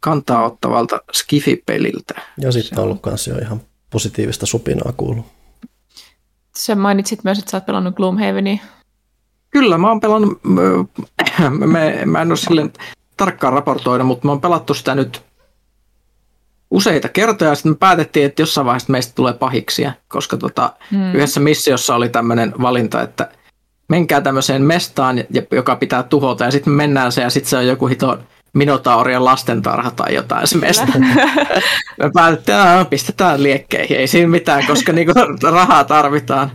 D: kantaa ottavalta Skifi-peliltä.
A: Ja sitten on ollut myös jo ihan positiivista supinaa kuullut.
C: Sä mainitsit myös, että sä oot pelannut Gloomhavenia.
D: Kyllä, mä oon pelannut, mä, mä en ole silleen tarkkaan raportoida, mutta me on pelattu sitä nyt useita kertoja, ja sitten me päätettiin, että jossain vaiheessa meistä tulee pahiksia, koska tota, hmm. yhdessä missiossa oli tämmöinen valinta, että menkää tämmöiseen mestaan, joka pitää tuhota, ja sitten me mennään se, ja sitten se on joku hito Minotaurien lastentarha tai jotain se meistä. Me päätettiin, että pistetään liekkeihin, ei siinä mitään, koska niinku rahaa tarvitaan.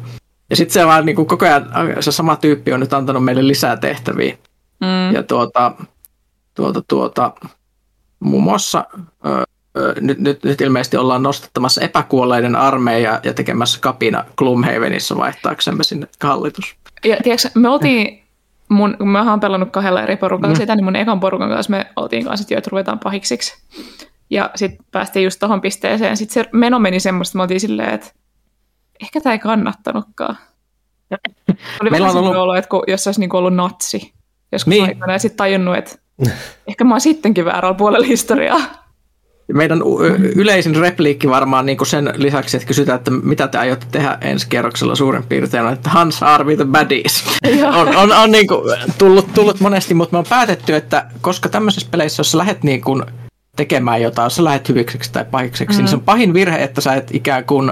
D: Ja sitten se vaan niinku koko ajan, se sama tyyppi on nyt antanut meille lisää tehtäviä. Mm. Ja tuota, tuota, tuota, muun muassa ö, nyt, nyt, nyt ilmeisesti ollaan nostattamassa epäkuolleiden armeija ja tekemässä kapina Gloomhavenissa vaihtaaksemme sinne hallitus.
C: Ja tiedätkö, me oltiin, mun, mä oon pelannut kahdella eri porukalla mm. sitä, niin mun ekan porukan kanssa me oltiin kanssa, että ruvetaan pahiksiksi. Ja sitten päästiin just tuohon pisteeseen. Sitten se meno meni semmoista, me oltiin silleen, että ehkä tämä ei kannattanutkaan. Oli Meillä on ollut... olo, että kun, jos olisi niin ollut natsi joskus niin. aikana, ja sitten tajunnut, että ehkä mä oon sittenkin väärällä puolella historiaa.
D: Meidän yleisin repliikki varmaan niin sen lisäksi, että kysytään, että mitä te aiotte tehdä ensi kierroksella suurin piirtein, että Hans are the baddies. on on, on niin kuin tullut, tullut monesti, mutta me on päätetty, että koska tämmöisessä peleissä, jos sä lähdet niin kuin tekemään jotain, jos sä lähdet hyviksi tai pahikseksi, mm. niin se on pahin virhe, että sä et ikään kuin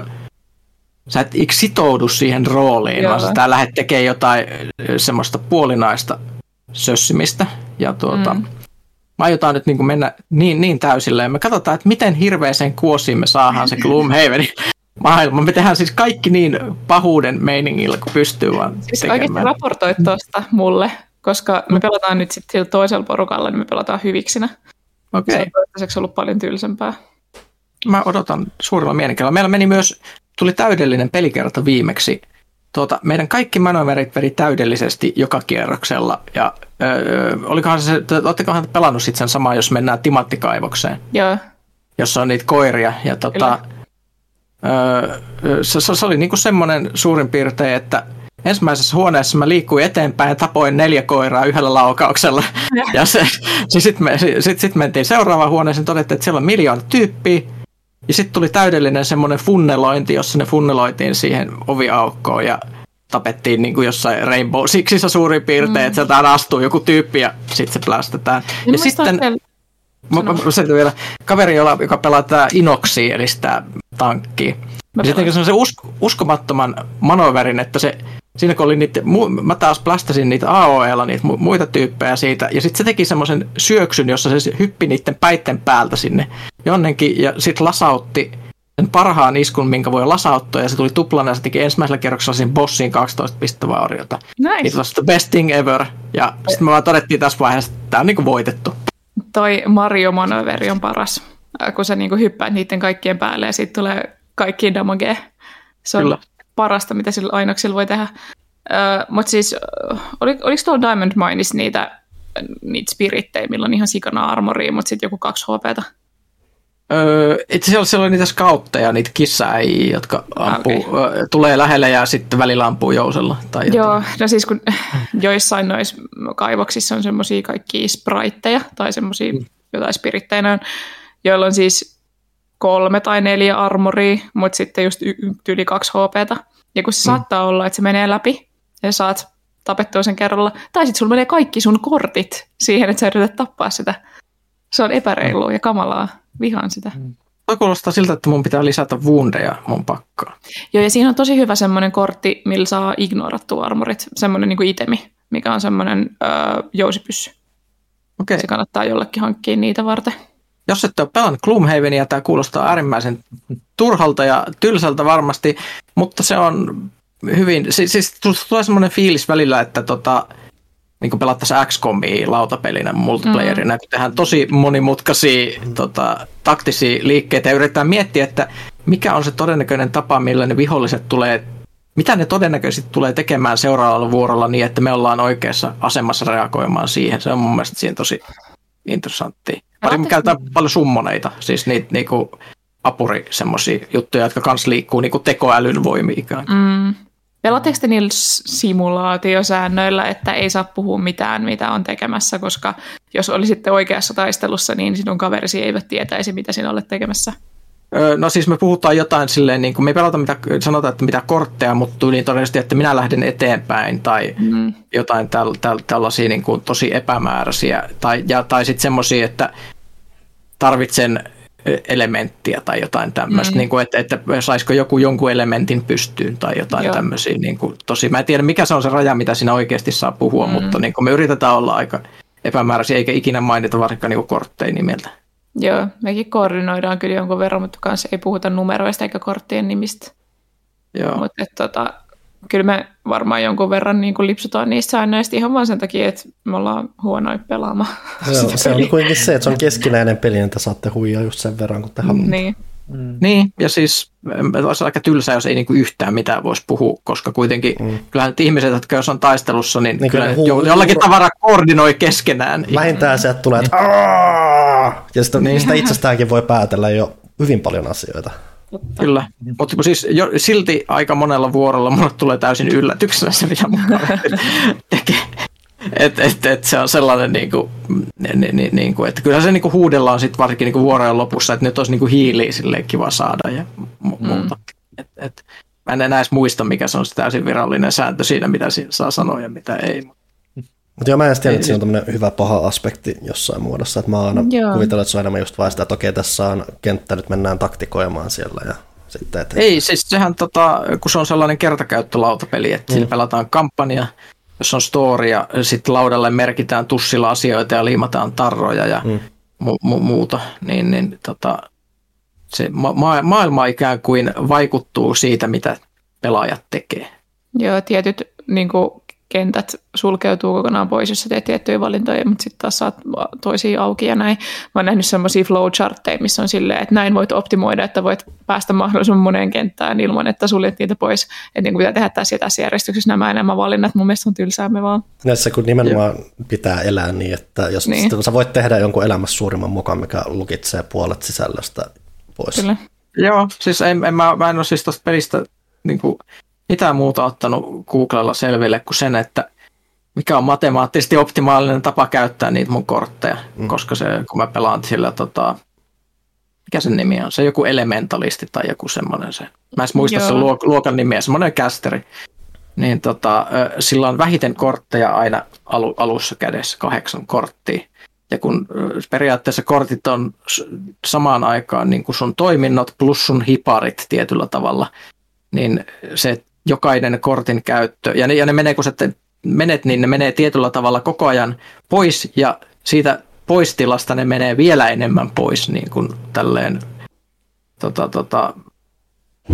D: sä et sitoudu siihen rooliin, Joo. vaan sä lähdet tekemään jotain semmoista puolinaista sössimistä. Ja tuota, mm me aiotaan nyt niin kuin mennä niin, niin täysille, ja me katsotaan, että miten hirveäseen kuosiin me saadaan se Gloomhavenin maailma. Me tehdään siis kaikki niin pahuuden meiningillä, kun pystyy vaan
C: siis tekemään. Oikeasti raportoit tuosta mulle, koska me pelataan nyt sitten sillä toisella porukalla, niin me pelataan hyviksinä. Okei. Okay. Se on ollut paljon tylsempää.
D: Mä odotan suurella mielenkiinnolla. Meillä meni myös, tuli täydellinen pelikerta viimeksi tuota, meidän kaikki manoverit veri täydellisesti joka kierroksella. Ja öö, olikohan se, olettikohan pelannut sitten sen samaa, jos mennään timanttikaivokseen?
C: Joo.
D: Jossa on niitä koiria. Ja tota, öö, se, se, oli niinku semmoinen suurin piirtein, että ensimmäisessä huoneessa mä liikkuin eteenpäin ja tapoin neljä koiraa yhdellä laukauksella. Ja, ja se, se sitten me, sit, sit mentiin seuraavaan huoneeseen, todettiin, että siellä on miljoona tyyppiä. Ja sitten tuli täydellinen semmoinen funnelointi, jossa ne funneloitiin siihen oviaukkoon ja tapettiin niin kuin jossain Rainbow Sixissä suurin piirtein, mm. että sieltä astuu joku tyyppi ja sitten se plästetään. Ja, ja sitten mä, vielä, kaveri, jolla, joka pelaa tätä Inoxia, eli sitä tankkia. Mä sitten semmoisen usk- uskomattoman manoverin, että se siinä kun oli niitä, mä taas plastasin niitä AOL, niitä muita tyyppejä siitä, ja sitten se teki semmoisen syöksyn, jossa se hyppi niiden päitten päältä sinne jonnekin, ja sitten lasautti sen parhaan iskun, minkä voi lasauttaa, ja se tuli tuplana, ja se teki ensimmäisellä kerroksella siinä bossiin 12 pistovauriota.
C: Nice.
D: It was the best thing ever, ja sitten me vaan todettiin tässä vaiheessa, että tämä on niinku voitettu.
C: Toi Mario Manoveri on paras, kun sä niinku hyppäät niiden kaikkien päälle, ja sitten tulee kaikki damage. Se on Kyllä parasta, mitä sillä ainoksilla voi tehdä. Uh, Mutta siis, oli, oliko tuolla Diamond Mineissa niitä, niitä spirittejä, millä on ihan sikana armoria, mutta sitten joku kaksi HPtä?
D: Öö, itse asiassa siellä oli niitä scoutteja, niitä kissäjiä, jotka ampuu, okay. tulee lähelle ja sitten välillä ampuu jousella. Tai jotain.
C: Joo, no siis kun joissain noissa kaivoksissa on semmoisia kaikki spriteja tai semmoisia mm. jotain spirittejä, joilla on siis kolme tai neljä armoria, mutta sitten just y- yli kaksi HPtä. Ja kun se mm. saattaa olla, että se menee läpi ja saat tapettua sen kerralla, tai sitten sulla menee kaikki sun kortit siihen, että sä yrität tappaa sitä. Se on epäreilua mm. ja kamalaa. Vihaan sitä. Mm.
D: Toi kuulostaa siltä, että mun pitää lisätä woundeja mun pakkaan.
C: Joo, ja siinä on tosi hyvä semmoinen kortti, millä saa ignorattua armorit. Semmoinen niin itemi, mikä on semmoinen öö, jousipyssy. Okay. Se kannattaa jollekin hankkia niitä varten
D: jos ette ole pelannut Gloomhavenia, tämä kuulostaa äärimmäisen turhalta ja tylsältä varmasti, mutta se on hyvin, siis, siis tulee semmoinen fiilis välillä, että tota, niin kuin pelattaisiin XCOMia lautapelinä multiplayerina, mm. kun tehdään tosi monimutkaisia tota, taktisia liikkeitä ja yritetään miettiä, että mikä on se todennäköinen tapa, millä ne viholliset tulee, mitä ne todennäköisesti tulee tekemään seuraavalla vuorolla niin, että me ollaan oikeassa asemassa reagoimaan siihen. Se on mun mielestä siinä tosi interessantti. Pari me käytetään paljon summoneita, siis niitä niinku apuri semmoisia juttuja, jotka kans liikkuu niinku tekoälyn voimi ikään
C: mm. Pelaatteko te niillä simulaatiosäännöillä, että ei saa puhua mitään, mitä on tekemässä, koska jos olisitte oikeassa taistelussa, niin sinun kaverisi eivät tietäisi, mitä sinä olet tekemässä?
D: No siis me puhutaan jotain silleen, niin kuin me ei pelata mitä, sanotaan, että mitä kortteja, mutta niin todennäköisesti, että minä lähden eteenpäin tai mm. jotain täl, täl, tällaisia niin kuin tosi epämääräisiä. Tai, ja, tai sitten semmoisia, että tarvitsen elementtiä tai jotain tämmöistä, mm. niin kuin, että, että saisiko joku jonkun elementin pystyyn tai jotain Joo. tämmöisiä. Niin kuin, tosi, mä en tiedä, mikä se on se raja, mitä siinä oikeasti saa puhua, mm. mutta niin kuin me yritetään olla aika epämääräisiä, eikä ikinä mainita varsinkaan niin kortteja nimeltä.
C: Joo, mekin koordinoidaan kyllä jonkun verran, mutta kanssa ei puhuta numeroista eikä korttien nimistä.
D: Joo.
C: Mutta tota, kyllä me varmaan jonkun verran niin kuin lipsutaan niistä säännöistä ihan vaan sen takia, että me ollaan huonoja pelaamaan.
A: Se on, se on kuitenkin se, että se on keskinäinen peli, että saatte huijaa just sen verran, kun te haluatte.
C: Niin.
D: Mm. Niin, ja siis olisi aika tylsää, jos ei niinku yhtään mitään voisi puhua, koska kuitenkin mm. kyllähän ihmiset, jotka jos on taistelussa, niin, niin kyllä hu- jo, jollakin hu- tavalla koordinoi keskenään.
A: Vähintään sieltä tulee, että ja sitä, niin. sitä itsestäänkin voi päätellä jo hyvin paljon asioita.
C: Totta.
D: Kyllä, mutta siis jo, silti aika monella vuorolla mulle tulee täysin yllätyksenä se, mitä mun tekee. Et, et, et se on sellainen, niinku, ni, ni, niinku, että kyllä se niinku huudellaan sitten varsinkin niinku vuorojen lopussa, että nyt olisi niinku hiiliä silleen kiva saada ja mu- mm. muuta. Et, et, mä en enää edes muista, mikä se on se täysin virallinen sääntö siinä, mitä saa sanoa ja mitä ei.
A: Mutta joo, mä en tiedä, että siinä on tämmöinen hyvä paha aspekti jossain muodossa. Että mä aina joo. kuvitellut, että se on enemmän just vaan sitä, että okei, tässä on kenttä, nyt mennään taktikoimaan siellä ja sitten, että...
D: Ei, siis sehän, tota, kun se on sellainen kertakäyttölautapeli, että mm. sillä pelataan kampanja, jos on story ja sitten laudalle merkitään tussilla asioita ja liimataan tarroja ja mm. mu- mu- muuta, niin, niin tota, se ma- maailma ikään kuin vaikuttuu siitä, mitä pelaajat tekee.
C: Joo, tietyt niin kuin kentät sulkeutuu kokonaan pois, jos sä teet tiettyjä valintoja, mutta sitten taas saat toisia auki ja näin. Mä oon nähnyt semmoisia flowchartteja, missä on silleen, että näin voit optimoida, että voit päästä mahdollisimman moneen kenttään ilman, että suljet niitä pois. Että niin pitää tehdä tässä ja tässä järjestyksessä nämä enemmän valinnat. Mun mielestä on tylsää me vaan.
A: Näissä kun nimenomaan ja. pitää elää niin, että jos niin. sä voit tehdä jonkun elämässä suurimman mukaan, mikä lukitsee puolet sisällöstä pois. Kyllä.
D: Joo, siis en, en mä, mä en ole siis tuosta pelistä niin kuin mitään muuta ottanut Googlella selville kuin sen, että mikä on matemaattisesti optimaalinen tapa käyttää niitä mun kortteja, mm. koska se, kun mä pelaan sillä, tota, mikä sen nimi on, se joku elementalisti tai joku semmoinen se, mä en muista Joo. sen luokan nimiä, semmoinen kästeri, niin tota, sillä on vähiten kortteja aina alu, alussa kädessä, kahdeksan korttia. Ja kun periaatteessa kortit on samaan aikaan niin kuin sun toiminnot plus sun hiparit tietyllä tavalla, niin se jokainen kortin käyttö. Ja ne, ja ne menee, kun sä menet, niin ne menee tietyllä tavalla koko ajan pois ja siitä poistilasta ne menee vielä enemmän pois niin kuin tälleen tota, tota,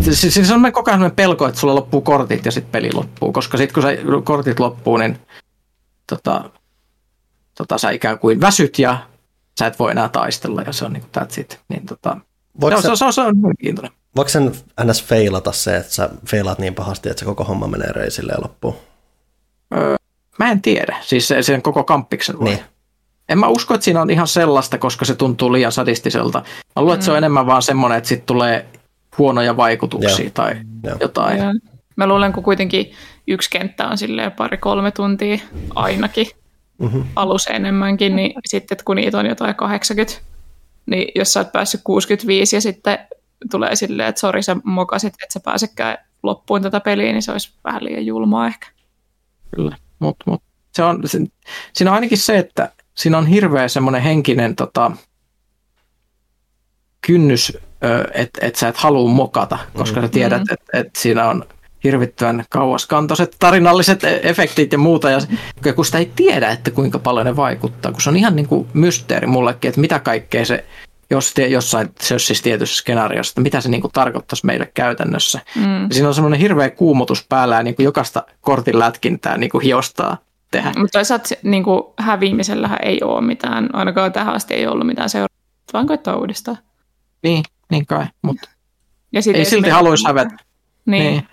D: Siis, siis on koko ajan pelko, että sulla loppuu kortit ja sitten peli loppuu, koska sitten kun sä, kortit loppuu, niin tota, tota, sä ikään kuin väsyt ja sä et voi enää taistella ja se on niin kuin that's it. Niin, tota,
A: Voiko
D: se, se, se, se on mielenkiintoinen.
A: Voiko sen ns. feilata se, että sä feilaat niin pahasti, että se koko homma menee reisille ja loppuu?
D: Öö, mä en tiedä, siis sen koko kamppiksen
A: Niin.
D: En mä usko, että siinä on ihan sellaista, koska se tuntuu liian sadistiselta. Mä luulen, että se on mm. enemmän vaan semmoinen, että sitten tulee huonoja vaikutuksia Joo. tai Joo. jotain. Joo.
C: Mä luulen, kun kuitenkin yksi kenttä on silleen pari-kolme tuntia ainakin, mm-hmm. alus enemmänkin, niin sitten kun niitä on jotain 80, niin jos sä oot päässyt 65 ja sitten tulee silleen, että sori sä mokasit, että sä pääsekään loppuun tätä peliä, niin se olisi vähän liian julmaa ehkä.
D: Kyllä, mutta mut, se on, se, siinä on ainakin se, että siinä on hirveä semmoinen henkinen tota, kynnys, että et sä et halua mokata, koska mm. sä tiedät, mm. että et siinä on hirvittävän kauaskantoiset tarinalliset e-, efektit ja muuta, ja kun sitä ei tiedä, että kuinka paljon ne vaikuttaa, kun se on ihan niin kuin mysteeri mullekin, että mitä kaikkea se jos te, jossain siis tietyssä skenaariossa, että mitä se niin kuin tarkoittaisi meille käytännössä. Mm. siinä on semmoinen hirveä kuumotus päällä ja niin kuin jokaista kortin lätkintää niin kuin hiostaa tehdä.
C: Mutta toisaalta niin kuin häviimisellähän ei ole mitään, ainakaan tähän asti ei ollut mitään seuraavaa, vaan koittaa uudestaan.
D: Niin, niin kai, mutta ei silti haluaisi hävetä.
C: Niin. niin.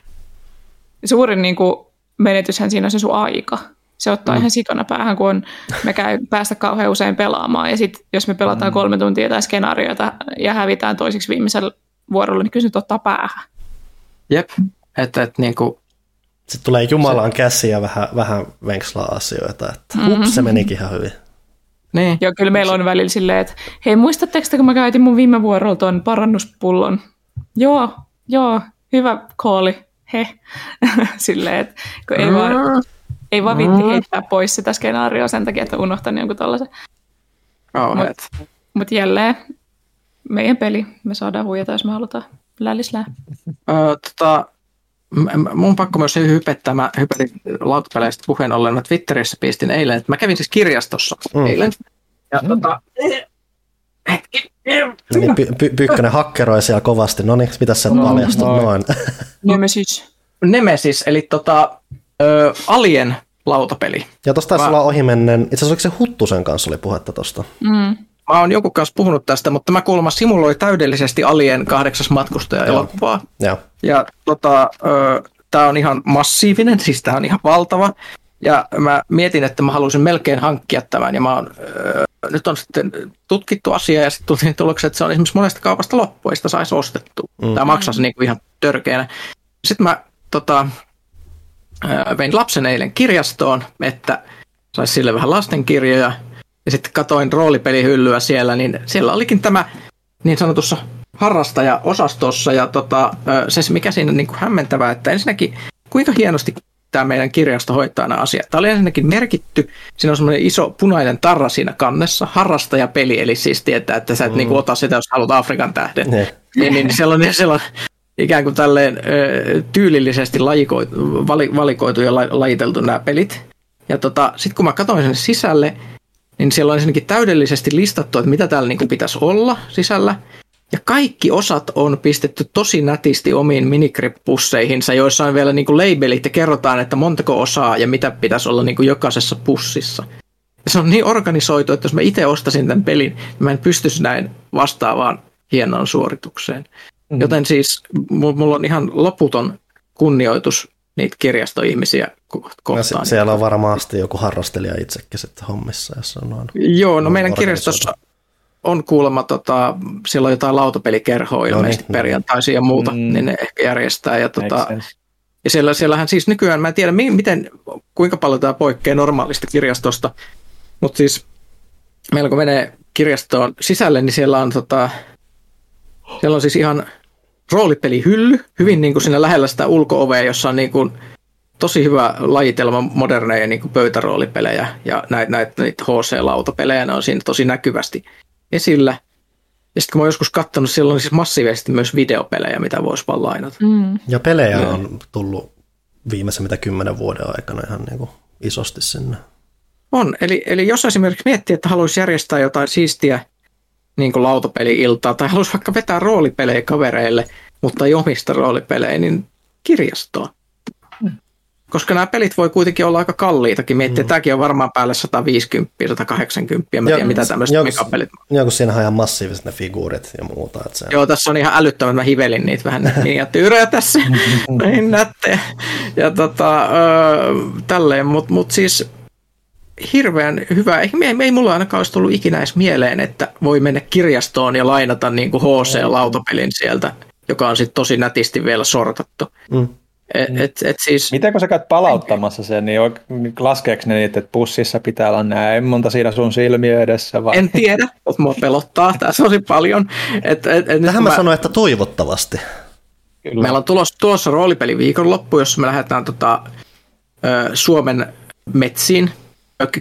C: Suurin niin kuin, menetyshän siinä on se sun aika se ottaa mm. ihan sikana päähän, kun on, me käy päästä kauhean usein pelaamaan. Ja sitten jos me pelataan mm. kolme tuntia tai skenaariota ja hävitään toiseksi viimeisellä vuorolla, niin kyllä se nyt ottaa päähän.
D: Jep, että et, niin kuin...
A: Sitten tulee Jumalan se... käsi ja vähän, vähän venkslaa asioita, että mm-hmm. ups, se menikin ihan hyvin.
C: Niin. Joo, kyllä meillä on välillä silleen, että hei, muistatteko kun mä käytin mun viime vuorolla tuon parannuspullon? Joo, joo, hyvä kooli, he. silleen, että kun ei vaan, ei vaan vitti mm. heittää pois sitä skenaarioa sen takia, että unohtan jonkun tällaisen. Mutta mut jälleen meidän peli, me saadaan huijata, jos me halutaan lälislää.
D: Öö, tota, mun pakko myös hypettää, mä hypetin lautapeleistä puheen ollen, mä Twitterissä pistin eilen, että mä kävin siis kirjastossa mm. eilen. Ja mm. tota,
A: hetki. Niin, py, py, Pykkönen hakkeroi siellä kovasti. No niin, mitä sä no, paljastut no. noin?
C: Nemesis.
D: Nemesis, eli tota, ö, Alien lautapeli.
A: Ja tosta taisi mä... olla ohimennen, itse asiassa oliko se Huttusen kanssa oli puhetta tosta?
C: Mm.
D: Mä oon joku kanssa puhunut tästä, mutta tämä kuulemma simuloi täydellisesti Alien kahdeksas matkustaja elokuvaa.
A: Ja,
D: ja tota, tämä on ihan massiivinen, siis tämä on ihan valtava. Ja mä mietin, että mä haluaisin melkein hankkia tämän. Ja mä oon, öö, nyt on sitten tutkittu asia ja sitten tultiin tulokseen, että se on esimerkiksi monesta kaupasta loppu, ei sitä saisi ostettua. Mm. Tämä maksaisi niin kuin ihan törkeänä. Sitten mä tota, vein lapsen eilen kirjastoon, että saisi sille vähän lastenkirjoja ja sitten katoin roolipelihyllyä siellä, niin siellä olikin tämä niin sanotussa harrastaja-osastossa. Ja tota, se, mikä siinä on niin kuin hämmentävää, että ensinnäkin kuinka hienosti tämä meidän kirjasto hoitaa nämä asiat. Tämä oli ensinnäkin merkitty, siinä on semmoinen iso punainen tarra siinä kannessa, harrastajapeli, eli siis tietää, että sä et mm. niin kuin ota sitä, jos haluat Afrikan tähden. Ne. Niin, niin siellä on, siellä on ikään kuin tälleen tyylillisesti lajikoitu, valikoitu ja lajiteltu nämä pelit. Ja tota, sitten kun mä katsoin sen sisälle, niin siellä on ensinnäkin täydellisesti listattu, että mitä täällä niin pitäisi olla sisällä. Ja kaikki osat on pistetty tosi nätisti omiin minigrip-pusseihinsa, joissa on vielä niin kuin labelit ja kerrotaan, että montako osaa ja mitä pitäisi olla niin kuin jokaisessa pussissa. Ja se on niin organisoitu, että jos mä itse ostasin tämän pelin, niin mä en pystyisi näin vastaavaan hienoon suoritukseen. Mm. Joten siis mulla on ihan loputon kunnioitus niitä kirjastoihmisiä kohtaan.
A: Se, siellä on varmasti joku harrastelija itsekin sitten hommissa, jos on noin.
D: Joo, no meidän kirjastossa on kuulemma, tota, siellä on jotain lautapelikerhoa ilmeisesti no niin, perjantaisin ja muuta, mm. niin ne ehkä järjestää. Ja, tota, ja siellä, siellähän siis nykyään, mä en tiedä miten, kuinka paljon tämä poikkeaa normaalista kirjastosta, mutta siis meillä kun menee kirjastoon sisälle, niin siellä on, tota, siellä on siis ihan roolipelihylly, hyvin niin kuin siinä lähellä sitä ulko jossa on niin kuin tosi hyvä lajitelma moderneja niin kuin pöytäroolipelejä ja näitä, näitä, näitä HC-lautapelejä, ne on siinä tosi näkyvästi esillä. Ja sitten kun mä oon joskus katsonut, siellä on siis massiivisesti myös videopelejä, mitä voisi vaan lainata.
C: Mm.
A: Ja pelejä ja. on tullut viimeisen mitä kymmenen vuoden aikana ihan niin kuin isosti sinne.
D: On, eli, eli jos esimerkiksi miettii, että haluaisi järjestää jotain siistiä niin kuin lautapeli-iltaa tai haluaisi vaikka vetää roolipelejä kavereille, mutta ei omista roolipelejä, niin kirjastoa. Mm. Koska nämä pelit voi kuitenkin olla aika kalliitakin. Miettii, mm. tämäkin on varmaan päälle 150, 180. Mä tiedän, mitä tämmöiset megapelit
A: Joo, kun siinä on ihan massiiviset ne figuurit ja muuta. Että se...
D: Joo, tässä on ihan älyttömän. Mä hivelin niitä vähän niin ja tyyrejä tässä. niin nätte. Ja tota, öö, tälleen, mutta mut siis hirveän hyvä. Ei, ei mulla ainakaan olisi tullut ikinä edes mieleen, että voi mennä kirjastoon ja lainata niin kuin HC-lautapelin sieltä, joka on sitten tosi nätisti vielä sortattu. Mm. Et, et, et siis...
B: Miten kun sä käyt palauttamassa sen, niin laskeeko ne niitä, että pussissa pitää olla näin monta siinä sun silmiä edessä? Vai?
D: En tiedä, mutta mua pelottaa tässä tosi paljon. Et, et, et
A: Tähän mä, mä sanoin, että toivottavasti.
D: Kyllä. Meillä on tulossa, tulossa roolipeli viikonloppu, jossa me lähdetään tota, Suomen metsiin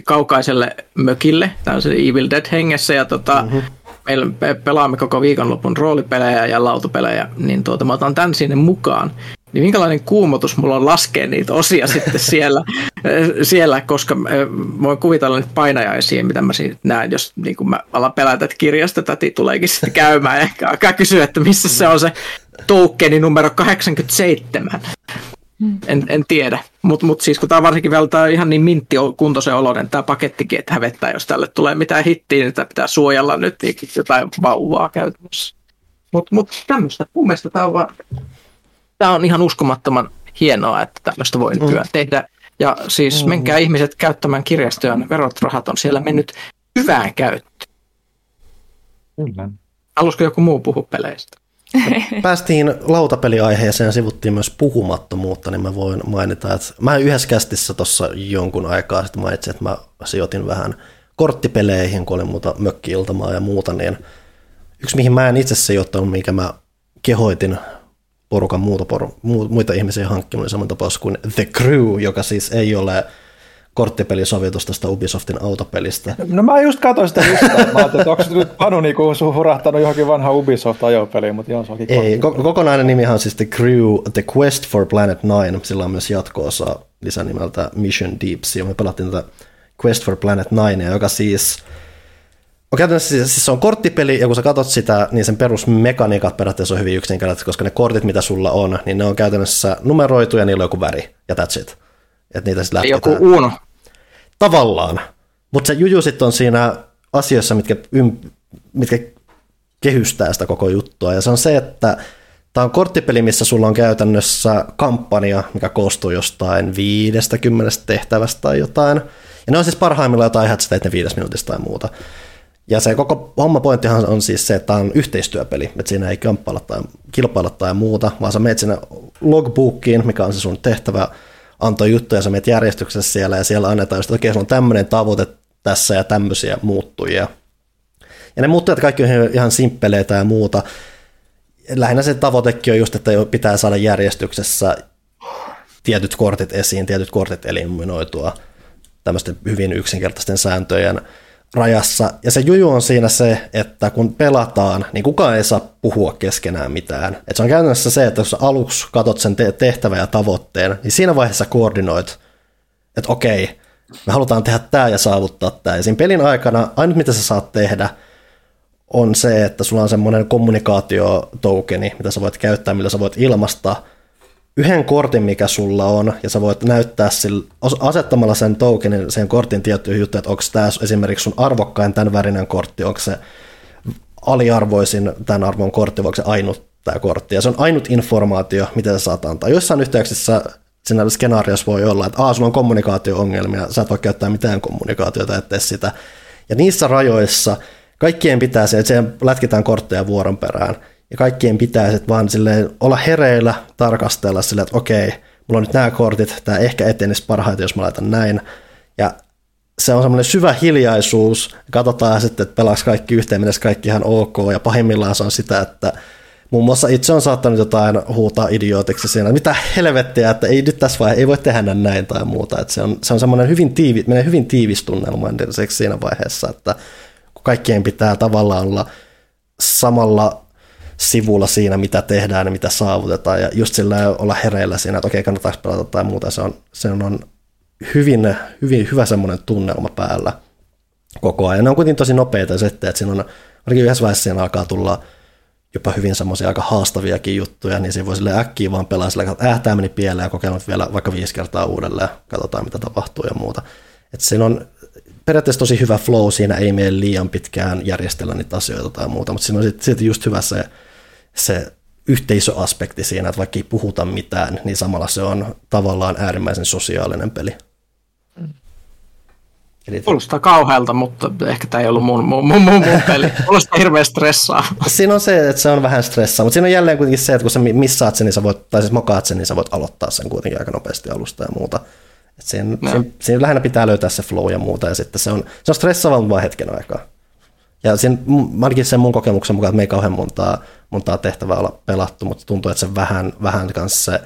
D: kaukaiselle mökille, tämmöiselle Evil Dead hengessä, ja tota, mm-hmm. meillä me pelaamme koko viikonlopun roolipelejä ja lautapelejä, niin tuota, mä otan tämän sinne mukaan. Niin minkälainen kuumotus mulla on laskea niitä osia sitten siellä, siellä koska voin kuvitella niitä painajaisia, mitä mä siinä näen, jos niin kun mä alan pelätä, että kirjastotäti tuleekin sitten käymään ja ehkä alkaa kysyä, että missä se on se toukkeni numero 87. Mm. En, en tiedä, mutta mut siis kun tämä varsinkin vielä tää ihan niin mintti kuntoisen oloinen tämä pakettikin, että hävettää, jos tälle tulee mitään hittiä, niin sitä pitää suojella nyt niin jotain vauvaa käytännössä. Mutta mut tämmöistä, mun mielestä tämä on, vaan, tää on ihan uskomattoman hienoa, että tämmöistä voi nykyään mm. tehdä. Ja siis mm. menkää ihmiset käyttämään kirjastoja, verot rahat on siellä mennyt hyvään käyttöön. Kyllä. Haluaisiko joku muu puhua peleistä?
A: Päästiin lautapeliaiheeseen ja sivuttiin myös puhumattomuutta, niin mä voin mainita, että mä yhdessä kästissä tuossa jonkun aikaa sitten mainitsin, että mä sijoitin vähän korttipeleihin, kun oli muuta mökki ja muuta, niin yksi mihin mä en itse sijoittanut, mikä mä kehoitin porukan muuta, poru, muita ihmisiä hankkimaan, oli saman tapaus kuin The Crew, joka siis ei ole korttipelisovitus tästä Ubisoftin autopelistä.
B: No mä just katsoin sitä listaa. Mä ajattelin, että onko nyt Panu niinku hurahtanut johonkin vanha Ubisoft-ajopeliin, mutta joo, se onkin
A: Ei, ko- kokonainen nimi on siis The Crew, The Quest for Planet 9. Sillä on myös jatko-osa lisänimeltä Mission Deep Sea. Me pelattiin tätä Quest for Planet 9, joka siis on käytännössä siis, siis se on korttipeli, ja kun sä katsot sitä, niin sen perusmekaniikat periaatteessa on hyvin yksinkertaiset, koska ne kortit, mitä sulla on, niin ne on käytännössä numeroitu ja niillä on joku väri, ja that's it. Et niitä sitten
D: Joku
A: lätketään.
D: Uno.
A: Tavallaan. Mutta se juju sitten on siinä asioissa, mitkä, mitkä kehystää sitä koko juttua. Ja se on se, että tämä on korttipeli, missä sulla on käytännössä kampanja, mikä koostuu jostain 50 tehtävästä tai jotain. Ja ne on siis parhaimmillaan jotain ihan, että sä teet ne viides minuutista tai muuta. Ja se koko homma pointtihan on siis se, että tämä on yhteistyöpeli, että siinä ei kamppailla tai kilpailla tai muuta, vaan sä meet sinne logbookiin, mikä on se sun tehtävä, antoi juttuja, sä meet järjestyksessä siellä ja siellä annetaan että okei, sulla on tämmöinen tavoite tässä ja tämmöisiä muuttujia. Ja ne muuttujat kaikki on ihan simppeleitä ja muuta. Lähinnä se tavoitekin on just, että pitää saada järjestyksessä tietyt kortit esiin, tietyt kortit eliminoitua tämmöisten hyvin yksinkertaisten sääntöjen rajassa. Ja se juju on siinä se, että kun pelataan, niin kukaan ei saa puhua keskenään mitään. Et se on käytännössä se, että jos aluksi katot sen te- tehtävän ja tavoitteen, niin siinä vaiheessa koordinoit, että okei, me halutaan tehdä tämä ja saavuttaa tämä. Ja siinä pelin aikana ainut mitä sä saat tehdä on se, että sulla on semmoinen kommunikaatiotokeni, mitä sä voit käyttää, millä sä voit ilmaista yhden kortin, mikä sulla on, ja sä voit näyttää sillä, asettamalla sen tokenin, sen kortin tiettyjä juttuja, että onko tämä esimerkiksi sun arvokkain tämän värinen kortti, onko se aliarvoisin tämän arvon kortti, vai onko se ainut tämä kortti. Ja se on ainut informaatio, mitä sä saat antaa. Joissain yhteyksissä siinä skenaariossa voi olla, että Aa, sulla on kommunikaatio-ongelmia, sä et voi käyttää mitään kommunikaatiota, ettei sitä. Ja niissä rajoissa kaikkien pitää se, että se lätkitään kortteja vuoron perään, ja kaikkien pitää sitten vaan silleen olla hereillä, tarkastella silleen, että okei, mulla on nyt nämä kortit, tämä ehkä etenisi parhaiten, jos mä laitan näin. Ja se on semmoinen syvä hiljaisuus, katsotaan sitten, että pelaaks kaikki yhteen, menisi kaikki ihan ok, ja pahimmillaan se on sitä, että muun muassa itse on saattanut jotain huutaa idiootiksi siinä, mitä helvettiä, että ei nyt tässä vaiheessa, ei voi tehdä näin tai muuta, että se on, se on semmoinen hyvin tiivi, menee hyvin tiivis tunnelma siinä vaiheessa, että kun kaikkien pitää tavallaan olla samalla sivulla siinä, mitä tehdään ja mitä saavutetaan, ja just sillä olla hereillä siinä, että okei, kannattaako pelata tai muuta, se on, se on hyvin, hyvin hyvä semmoinen tunnelma päällä koko ajan. Ne on kuitenkin tosi nopeita settejä, että siinä on, ainakin yhdessä vaiheessa siinä alkaa tulla jopa hyvin semmoisia aika haastaviakin juttuja, niin siinä voi sille äkkiä vaan pelaa sillä, että äh, tämä meni pieleen ja kokeilla vielä vaikka viisi kertaa uudelleen, katsotaan mitä tapahtuu ja muuta. Että siinä on periaatteessa tosi hyvä flow, siinä ei mene liian pitkään järjestellä niitä asioita tai muuta, mutta siinä on sitten just hyvä se, se yhteisöaspekti siinä, että vaikka ei puhuta mitään, niin samalla se on tavallaan äärimmäisen sosiaalinen peli.
D: Eli Kuulostaa kauhealta, mutta ehkä tämä ei ollut mun, mun, mun, mun, mun peli. Kuulostaa hirveän stressaa.
A: Siinä on se, että se on vähän stressaa, mutta siinä on jälleen kuitenkin se, että kun sä missaat sen, niin sä voit, tai siis mokaat sen, niin sä voit aloittaa sen kuitenkin aika nopeasti alusta ja muuta. Et siinä, no. siinä, siinä, lähinnä pitää löytää se flow ja muuta, ja sitten se on, se on stressaavaa vain hetken aikaa. Ja siinä, ainakin sen mun kokemuksen mukaan, että me ei kauhean montaa, montaa tehtävää olla pelattu, mutta tuntuu, että se vähän, vähän kanssa se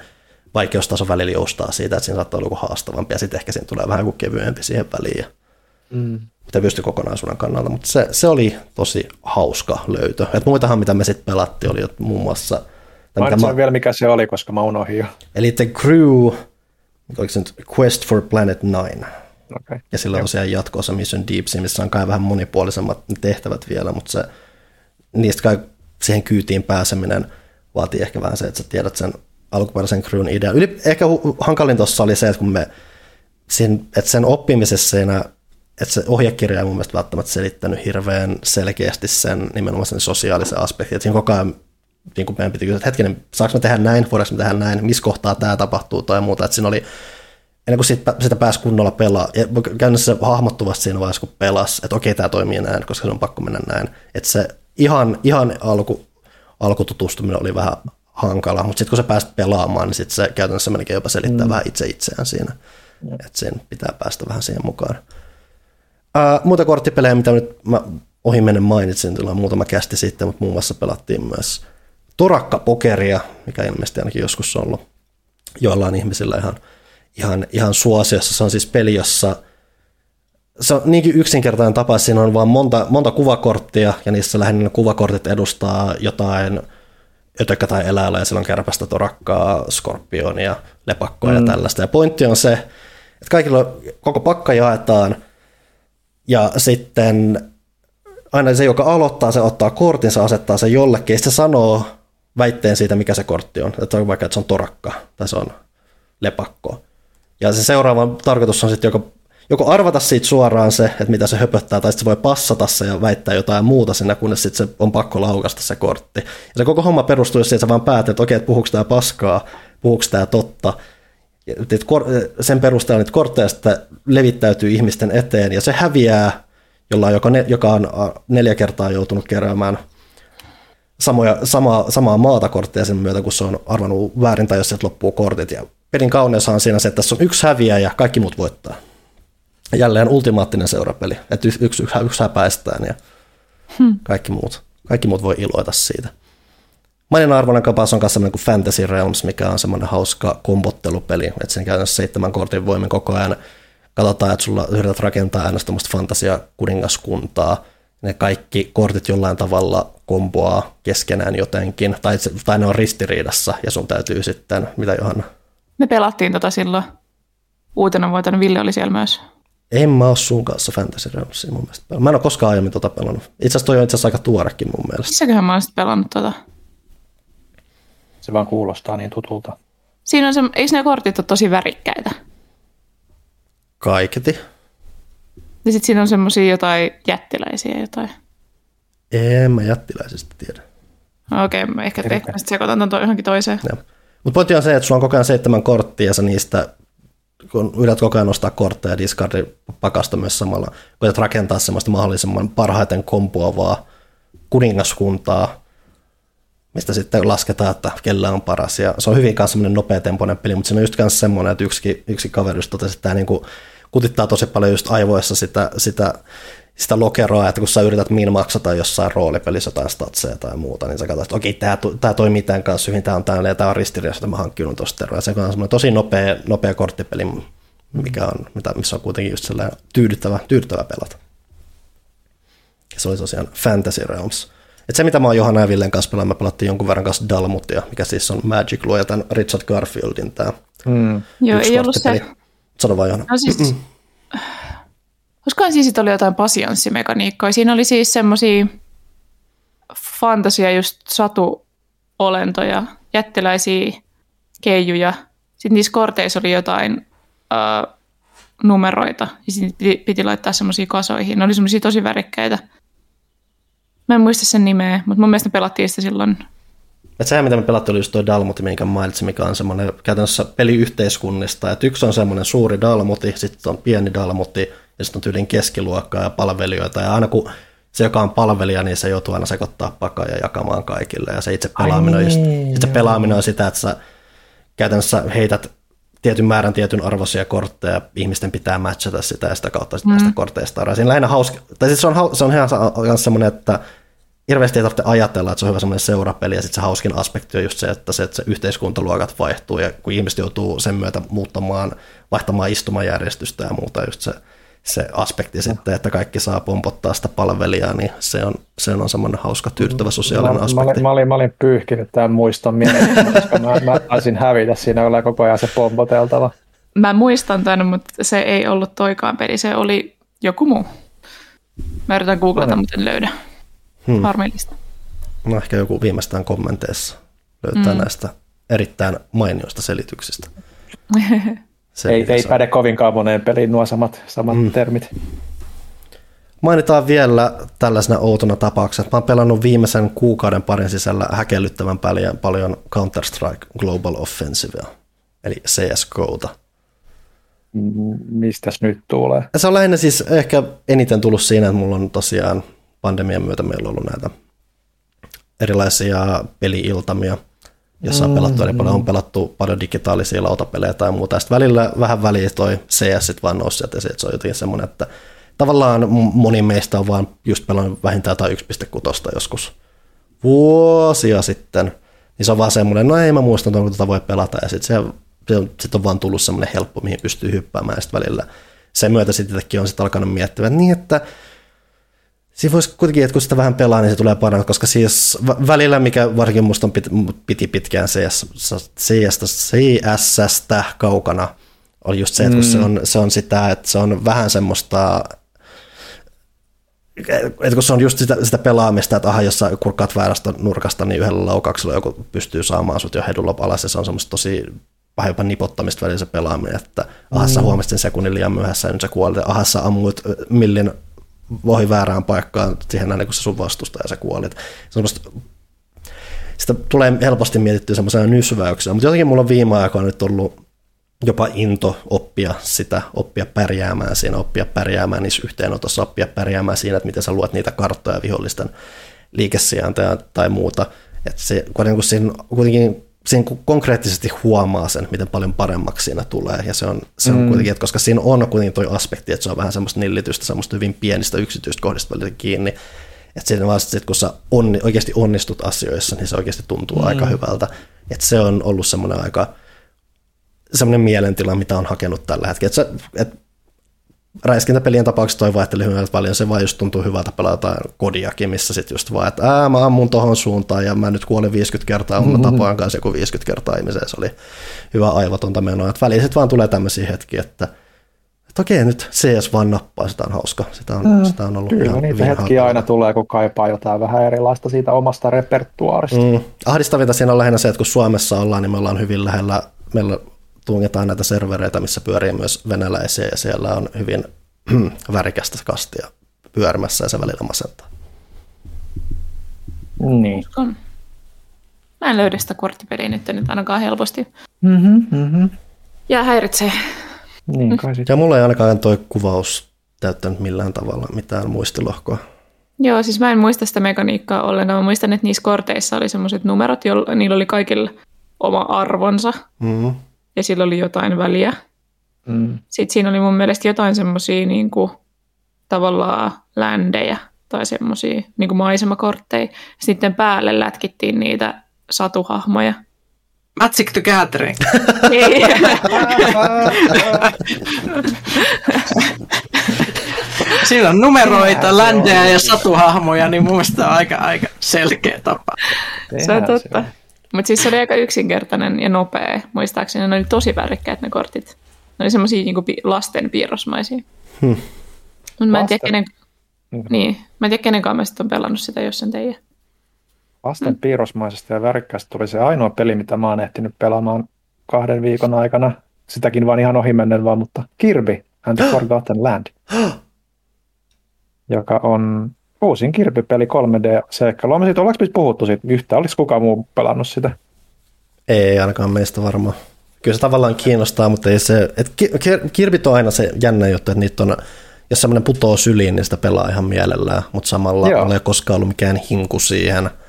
A: vaikeustaso välillä joustaa siitä, että siinä saattaa olla joku haastavampi, ja sitten ehkä siinä tulee vähän kuin kevyempi siihen väliin. Mm. Mitä pystyy kokonaisuuden kannalta, mutta se, se oli tosi hauska löytö. Et muitahan, mitä me sitten pelattiin, oli muun muassa...
B: Mainitsin mä... vielä, mikä se oli, koska mä unohdin jo.
A: Eli The Crew, oliko se nyt Quest for Planet 9.
B: Okay.
A: Ja sillä on tosiaan jatkoosa Mission Deep Sea, missä on kai vähän monipuolisemmat tehtävät vielä, mutta se, niistä kai siihen kyytiin pääseminen vaatii ehkä vähän se, että sä tiedät sen alkuperäisen crewn idean. Yli, ehkä hankalin tuossa oli se, että kun me sen, että sen oppimisessa siinä että se ohjekirja ei mun mielestä välttämättä selittänyt hirveän selkeästi sen nimenomaan sen sosiaalisen aspektin. Että siinä koko ajan niin kuin meidän piti kysyä, että hetkinen, saanko me tehdä näin, voidaanko me tehdä näin, missä kohtaa tämä tapahtuu tai muuta. Että siinä oli, ennen kuin sitä, sitä pääsi kunnolla pelaa, ja käynnissä se hahmottuvasti siinä vaiheessa, kun pelasi, että okei, tämä toimii näin, koska se on pakko mennä näin. Että se ihan, ihan alku, alkututustuminen oli vähän hankala, mutta sitten kun sä pääsit pelaamaan, niin sitten se käytännössä menikin jopa selittää mm. vähän itse itseään siinä. Mm. Että sen pitää päästä vähän siihen mukaan. Uh, muuta korttipelejä, mitä nyt mä ohi menen mainitsin, tulla muutama kästi sitten, mutta muun muassa pelattiin myös Torakka-pokeria, mikä ilmeisesti ainakin joskus on ollut joillain ihmisillä ihan, ihan, ihan suosiossa. Se on siis peli, jossa se on niinkin yksinkertainen tapa, siinä on vaan monta, monta kuvakorttia, ja niissä lähinnä ne kuvakortit edustaa jotain ötökkä tai eläillä, ja siellä on kärpästä, torakkaa, skorpionia, lepakkoa mm. ja tällaista. Ja pointti on se, että kaikilla koko pakka jaetaan, ja sitten aina se, joka aloittaa, se ottaa kortin, se asettaa sen jollekin, ja se sanoo väitteen siitä, mikä se kortti on. Että on vaikka, että se on torakka, tai se on lepakko. Ja se seuraava tarkoitus on sitten joko, joko arvata siitä suoraan se, että mitä se höpöttää, tai sitten se voi passata se ja väittää jotain muuta sinne, kunnes sitten se on pakko laukasta se kortti. Ja se koko homma perustuu siihen, että sä vaan päätät, että okei, että puhuuko tämä paskaa, puhuuko tämä totta. Ja sen perusteella niitä kortteja sitten levittäytyy ihmisten eteen, ja se häviää, jolla joka, ne, joka on neljä kertaa joutunut keräämään samoja, sama, samaa maata kortteja sen myötä, kun se on arvannut väärin tai jos sieltä loppuu kortit. Ja pelin kauneus on siinä se, että tässä on yksi häviä ja kaikki muut voittaa. Jälleen ultimaattinen seurapeli, että yksi, yksi, yksi häpäistään ja hmm. kaikki, muut, kaikki muut voi iloita siitä. Maininnan arvoinen kapaus on myös semmoinen kuin Fantasy Realms, mikä on semmoinen hauska kombottelupeli, että sen käytännössä seitsemän kortin voimin koko ajan katsotaan, että sulla yrität rakentaa aina tämmöistä fantasia kuningaskuntaa, ne kaikki kortit jollain tavalla komboaa keskenään jotenkin, tai, tai ne on ristiriidassa, ja sun täytyy sitten, mitä Johanna?
C: Me pelattiin tota silloin. Uutena vuotena Ville oli siellä myös.
A: En mä ole sun kanssa Fantasy Realmsia mun mielestä. Mä en ole koskaan aiemmin tota pelannut. Itse asiassa toi on itse asiassa aika tuorekin mun mielestä.
C: Missäköhän mä oon sitten pelannut tota?
B: Se vaan kuulostaa niin tutulta.
C: Siinä on se, eikö ne kortit ole tosi värikkäitä?
A: Kaiketi.
C: Ja sitten siinä on semmoisia jotain jättiläisiä jotain.
A: En mä jättiläisistä tiedä.
C: Okei, okay, ehkä, ehkä sitten sekoitan tuon johonkin toiseen.
A: Mutta pointti on se, että sulla on koko ajan seitsemän korttia ja sä niistä, kun yrität koko ajan nostaa kortteja ja discardi pakasta myös samalla, koetat rakentaa semmoista mahdollisimman parhaiten kompuavaa kuningaskuntaa, mistä sitten lasketaan, että kellä on paras. Ja se on hyvin kanssa semmoinen nopeatempoinen peli, mutta se on just kanssa semmoinen, että yksi, yksi kaveri just totesi, että tämä niinku kutittaa tosi paljon just aivoissa sitä, sitä, sitä lokeroa, että kun sä yrität min maksata jossain roolipelissä jotain statseja tai muuta, niin sä katsot, että okei, tämä, tämä toimii tämän kanssa hyvin, tämä on täällä ja tämä on ristiriidassa, että mä hankkinut tuosta terveä. Se on semmoinen tosi nopea, nopea korttipeli, mikä on, mitä, missä on kuitenkin just sellainen tyydyttävä, tyydyttävä pelata. Ja se oli tosiaan Fantasy Realms. Et se, mitä mä oon Johanna ja Villen kanssa pelannut, me pelattiin jonkun verran kanssa Dalmutia, mikä siis on Magic luoja tämän Richard Garfieldin tämä
C: mm. Joo, ei ollut se.
A: Sano vaan Johanna.
C: No siis, koska siis oli jotain pasianssimekaniikkaa. Siinä oli siis semmoisia fantasia just satuolentoja, jättiläisiä keijuja. Sitten niissä korteissa oli jotain uh, numeroita ja sitten piti, piti laittaa semmoisia kasoihin. Ne oli semmoisia tosi värikkäitä. Mä en muista sen nimeä, mutta mun mielestä pelattiin sitä silloin.
A: Et sehän, mitä me pelattiin, oli just tuo Dalmuti, minkä mainitsin, mikä on semmoinen käytännössä peliyhteiskunnista. Että yksi on semmoinen suuri Dalmuti, sitten on pieni Dalmuti, ja sitten on tyylin keskiluokkaa ja palvelijoita. Ja aina kun se, joka on palvelija, niin se joutuu aina sekoittaa pakaa ja jakamaan kaikille. Ja se itse pelaaminen, Ai niin, on, just, itse pelaaminen on sitä, että sä käytännössä heität tietyn määrän tietyn arvoisia kortteja, ihmisten pitää matchata sitä ja sitä kautta mm. sitä korteista Siinä lähinnä hauska, tai siis se on, se on ihan semmoinen, että hirveästi ei tarvitse ajatella, että se on hyvä semmoinen seurapeli, ja sitten se hauskin aspekti on just se, että se, että se yhteiskuntaluokat vaihtuu, ja kun ihmiset joutuu sen myötä muuttamaan, vaihtamaan istumajärjestystä ja muuta, just se, se aspekti sitten, että kaikki saa pompottaa sitä palvelijaa, niin se on, se on semmoinen hauska, tyydyttävä sosiaalinen
B: mä,
A: aspekti.
B: Mä olin, mä olin, mä olin pyyhkinyt tämän muiston mieleen, koska mä, mä taisin hävitä siinä olla koko ajan se pompoteltava.
C: Mä muistan tämän, mutta se ei ollut toikaan peli, se oli joku muu. Mä yritän googlata, no. mutta en löydä. Hmm. Harmillista.
A: No ehkä joku viimeistään kommenteissa löytää hmm. näistä erittäin mainioista selityksistä.
B: Se, ei, ei päde kovinkaan moneen peliin nuo samat, samat mm. termit.
A: Mainitaan vielä tällaisena outona tapauksena. Mä oon pelannut viimeisen kuukauden parin sisällä häkellyttävän paljon, paljon Counter-Strike Global Offensivea, eli CSGOta.
B: Mistäs nyt tulee?
A: Se on lähinnä siis ehkä eniten tullut siinä, että mulla on tosiaan pandemian myötä meillä on ollut näitä erilaisia peliiltamia, jossa on pelattu mm, paljon, on pelattu paljon digitaalisia lautapelejä tai muuta. Sitten välillä vähän väliin toi CS sit vaan nousi sieltä, se on jotenkin semmoinen, että tavallaan moni meistä on vaan just pelannut vähintään jotain 1.6 joskus vuosia sitten, niin se on vaan semmoinen, no ei mä muista, onko tätä voi pelata, ja sitten se sitten on vaan tullut semmoinen helppo, mihin pystyy hyppäämään sitten välillä. Sen myötä sitten on sitten alkanut miettiä, niin että Siinä voisi kuitenkin, että kun sitä vähän pelaa, niin se tulee paremmin, koska siis välillä, mikä varsinkin musta piti, piti pitkään CS, CS, CSstä kaukana, oli just se, että kun se, mm. on, se on sitä, että se on vähän semmoista, että kun se on just sitä, sitä pelaamista, että aha, jos sä kurkkaat väärästä nurkasta, niin yhdellä laukauksella joku pystyy saamaan sut jo hedulla alas, ja se on semmoista tosi vähän jopa nipottamista välillä se pelaaminen, että aha, sä mm. huomasit sen sekunnin liian myöhässä, ja nyt sä kuolit, aha, sä ammuit millin vohi väärään paikkaan siihen näin, kun se sun vastusta ja sä kuolit. Semmosta, sitä tulee helposti mietittyä semmoisena nysväyksenä, mutta jotenkin mulla on viime aikoina nyt ollut jopa into oppia sitä, oppia pärjäämään siinä, oppia pärjäämään niissä yhteenotossa, oppia pärjäämään siinä, että miten sä luot niitä karttoja vihollisten liikesijainteja tai muuta. Että se, kun siinä kuitenkin siinä konkreettisesti huomaa sen, miten paljon paremmaksi siinä tulee. Ja se on, se on mm. kuitenkin, että koska siinä on kuitenkin tuo aspekti, että se on vähän semmoista nillitystä, semmoista hyvin pienistä yksityistä kohdista välillä kiinni. Että siinä vaan sit, kun sä onni, oikeasti onnistut asioissa, niin se oikeasti tuntuu mm. aika hyvältä. Että se on ollut semmoinen aika semmoinen mielentila, mitä on hakenut tällä hetkellä. Että, että räiskintäpelien tapauksessa toi vaihteli hyvin paljon, se vaan just tuntuu hyvältä pelata kodiakin, missä sitten just vaan, että ää, mä ammun tohon suuntaan ja mä nyt kuolin 50 kertaa, mm-hmm. mä tapoin kanssa joku 50 kertaa ihmiseen, se oli hyvä aivotonta menoa. Että väliin sitten vaan tulee tämmöisiä hetkiä, että että okei, nyt CS vaan nappaa, sitä on hauska. Sitä on, mm. sitä on ollut
B: Kyllä, ihan niitä hetkiä aina tulee, kun kaipaa jotain vähän erilaista siitä omasta repertuaarista. Mm.
A: Ahdistavinta siinä on lähinnä se, että kun Suomessa ollaan, niin me ollaan hyvin lähellä, meillä tungetaan näitä servereitä, missä pyörii myös venäläisiä ja siellä on hyvin värikästä kastia pyörimässä ja se välillä masentaa.
B: Niin.
C: Mä en löydä sitä korttipeliä nyt, nyt ainakaan helposti.
B: Mm-hmm, mm-hmm.
C: Ja häiritsee.
B: Niin kai
A: Ja mulla ei ainakaan toi kuvaus täyttänyt millään tavalla mitään muistilohkoa.
C: Joo, siis mä en muista sitä mekaniikkaa ollenkaan. Mä muistan, että niissä korteissa oli semmoiset numerot, joilla niillä oli kaikilla oma arvonsa. Mm-hmm ja sillä oli jotain väliä. Mm. Sitten siinä oli mun mielestä jotain semmoisia niin tavallaan ländejä tai semmoisia niin maisemakortteja. Sitten päälle lätkittiin niitä satuhahmoja.
D: Magic the Gathering. Siinä on numeroita, ländejä ja satuhahmoja, niin mun mielestä on aika, aika selkeä tapa.
C: Se on totta. Mutta siis se oli aika yksinkertainen ja nopea. Muistaakseni ne oli tosi värikkäät ne kortit. Ne oli semmoisia niinku lasten piirrosmaisia. Hmm. Mutta mä en tiedä, kenen... Niin, mä en tiedä kenen kanssa on pelannut sitä, jos sen teijä.
B: Lasten hmm. piirrosmaisesta ja värikkäästä tuli se ainoa peli, mitä mä oon ehtinyt pelaamaan kahden viikon aikana. Sitäkin vaan ihan ohimennen vaan, mutta Kirby and the Forgotten Land. joka on uusin kirpipeli 3D-seikkailu. Olemme siitä, ollaanko puhuttu siitä yhtä? Oliko kukaan muu pelannut sitä?
A: Ei ainakaan meistä varmaan. Kyllä se tavallaan kiinnostaa, mutta ei se, et kirpit on aina se jännä juttu, että niitä on, jos semmoinen putoo syliin, niin sitä pelaa ihan mielellään, mutta samalla Joo. ei koskaan ollut mikään hinku siihen –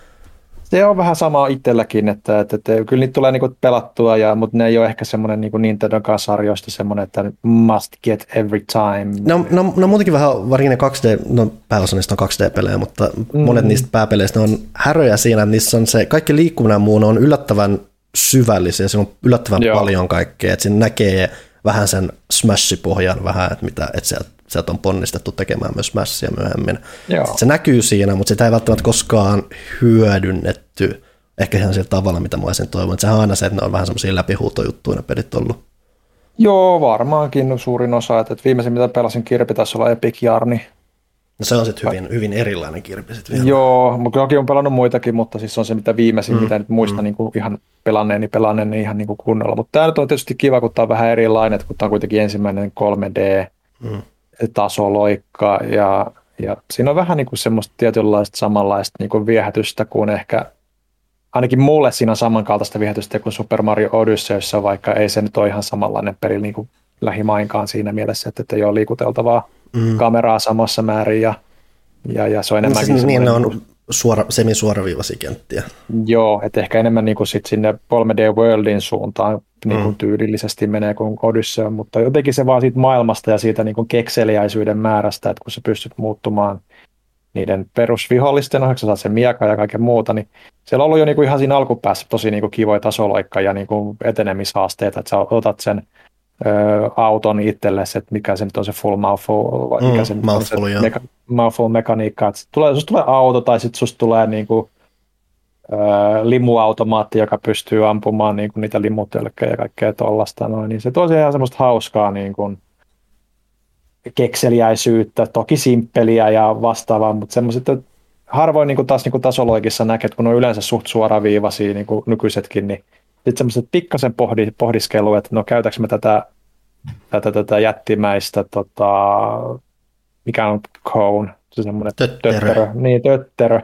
B: se on vähän sama itselläkin, että, että, että kyllä niitä tulee niinku pelattua, ja, mutta ne ei ole ehkä semmoinen niin Nintendo sarjoista semmoinen, että must get every time.
A: No, no, no muutenkin vähän, varsinkin ne 2D, no pääosa niistä on 2D-pelejä, mutta mm. monet niistä pääpeleistä on häröjä siinä, että niissä on se, kaikki liikkuminen muun on yllättävän syvällisiä, siinä on yllättävän Joo. paljon kaikkea, että siinä näkee vähän sen smash-pohjan vähän, että, mitä, että sieltä sieltä on ponnistettu tekemään myös mässiä myöhemmin. Joo. Se näkyy siinä, mutta sitä ei välttämättä koskaan hyödynnetty ehkä ihan sillä tavalla, mitä mä olisin toivonut. Sehän on aina se, että ne on vähän semmoisia läpihuutojuttuja ne pelit ollut.
B: Joo, varmaankin suurin osa. Että viimeisin, mitä pelasin kirpi, taisi olla Epic Jarni.
A: No se on sitten hyvin, hyvin erilainen kirpi sitten
B: vielä. Joo, mutta on pelannut muitakin, mutta siis on se mitä viimeisin, mm, mitä nyt muistan mm. niin kuin ihan pelanneeni, pelanneeni ihan niin kuin kunnolla. Mutta tämä nyt on tietysti kiva, kun tämä on vähän erilainen, kun tämä on kuitenkin ensimmäinen 3D. Mm tasoloikka ja, ja siinä on vähän niin kuin semmoista tietynlaista samanlaista niin kuin viehätystä kuin ehkä, ainakin mulle siinä on samankaltaista viehätystä kuin Super Mario Odysseyssä, vaikka ei se nyt ole ihan samanlainen peli niin kuin lähimainkaan siinä mielessä, että ei ole liikuteltavaa mm. kameraa samassa määrin ja, ja, ja se on enemmänkin
A: siis, niin ne on niin suora, semisuoraviivaisia kenttiä.
B: Joo, että ehkä enemmän niin kuin sit sinne 3D Worldin suuntaan niin kuin mm. tyylillisesti menee kuin Odyssey, mutta jotenkin se vaan siitä maailmasta ja siitä niin kuin kekseliäisyyden määrästä, että kun sä pystyt muuttumaan niiden perusvihollisten ohjaksi, saat sen mieka ja kaiken muuta, niin siellä on ollut jo niin kuin ihan siinä alkupäässä tosi niin kuin kivoja tasoloikka ja niin kuin etenemishaasteita, että sä otat sen ö, auton itsellesi, että mikä se nyt on se full mouthful, vai mikä
A: Mm,
B: se
A: mouthful,
B: on se meka, mouthful mekaniikka, että tulee, susta tulee auto tai sitten susta tulee niin kuin, ö, limuautomaatti, joka pystyy ampumaan niin kuin niitä limutölkkejä ja kaikkea tollasta, noin, niin se siihen ihan semmoista hauskaa niin kuin, kekseliäisyyttä, toki simppeliä ja vastaavaa, mutta semmoiset, harvoin niin kuin taas niin kuin tasoloikissa näkee, että kun on yleensä suht suoraviivaisia niin kuin nykyisetkin, niin sitten semmoiset pikkasen pohdi, pohdiskelu, että no käytätkö me tätä, tätä, tätä jättimäistä, tota, mikä on cone, se semmoinen
A: Tötterö.
B: niin tötterö,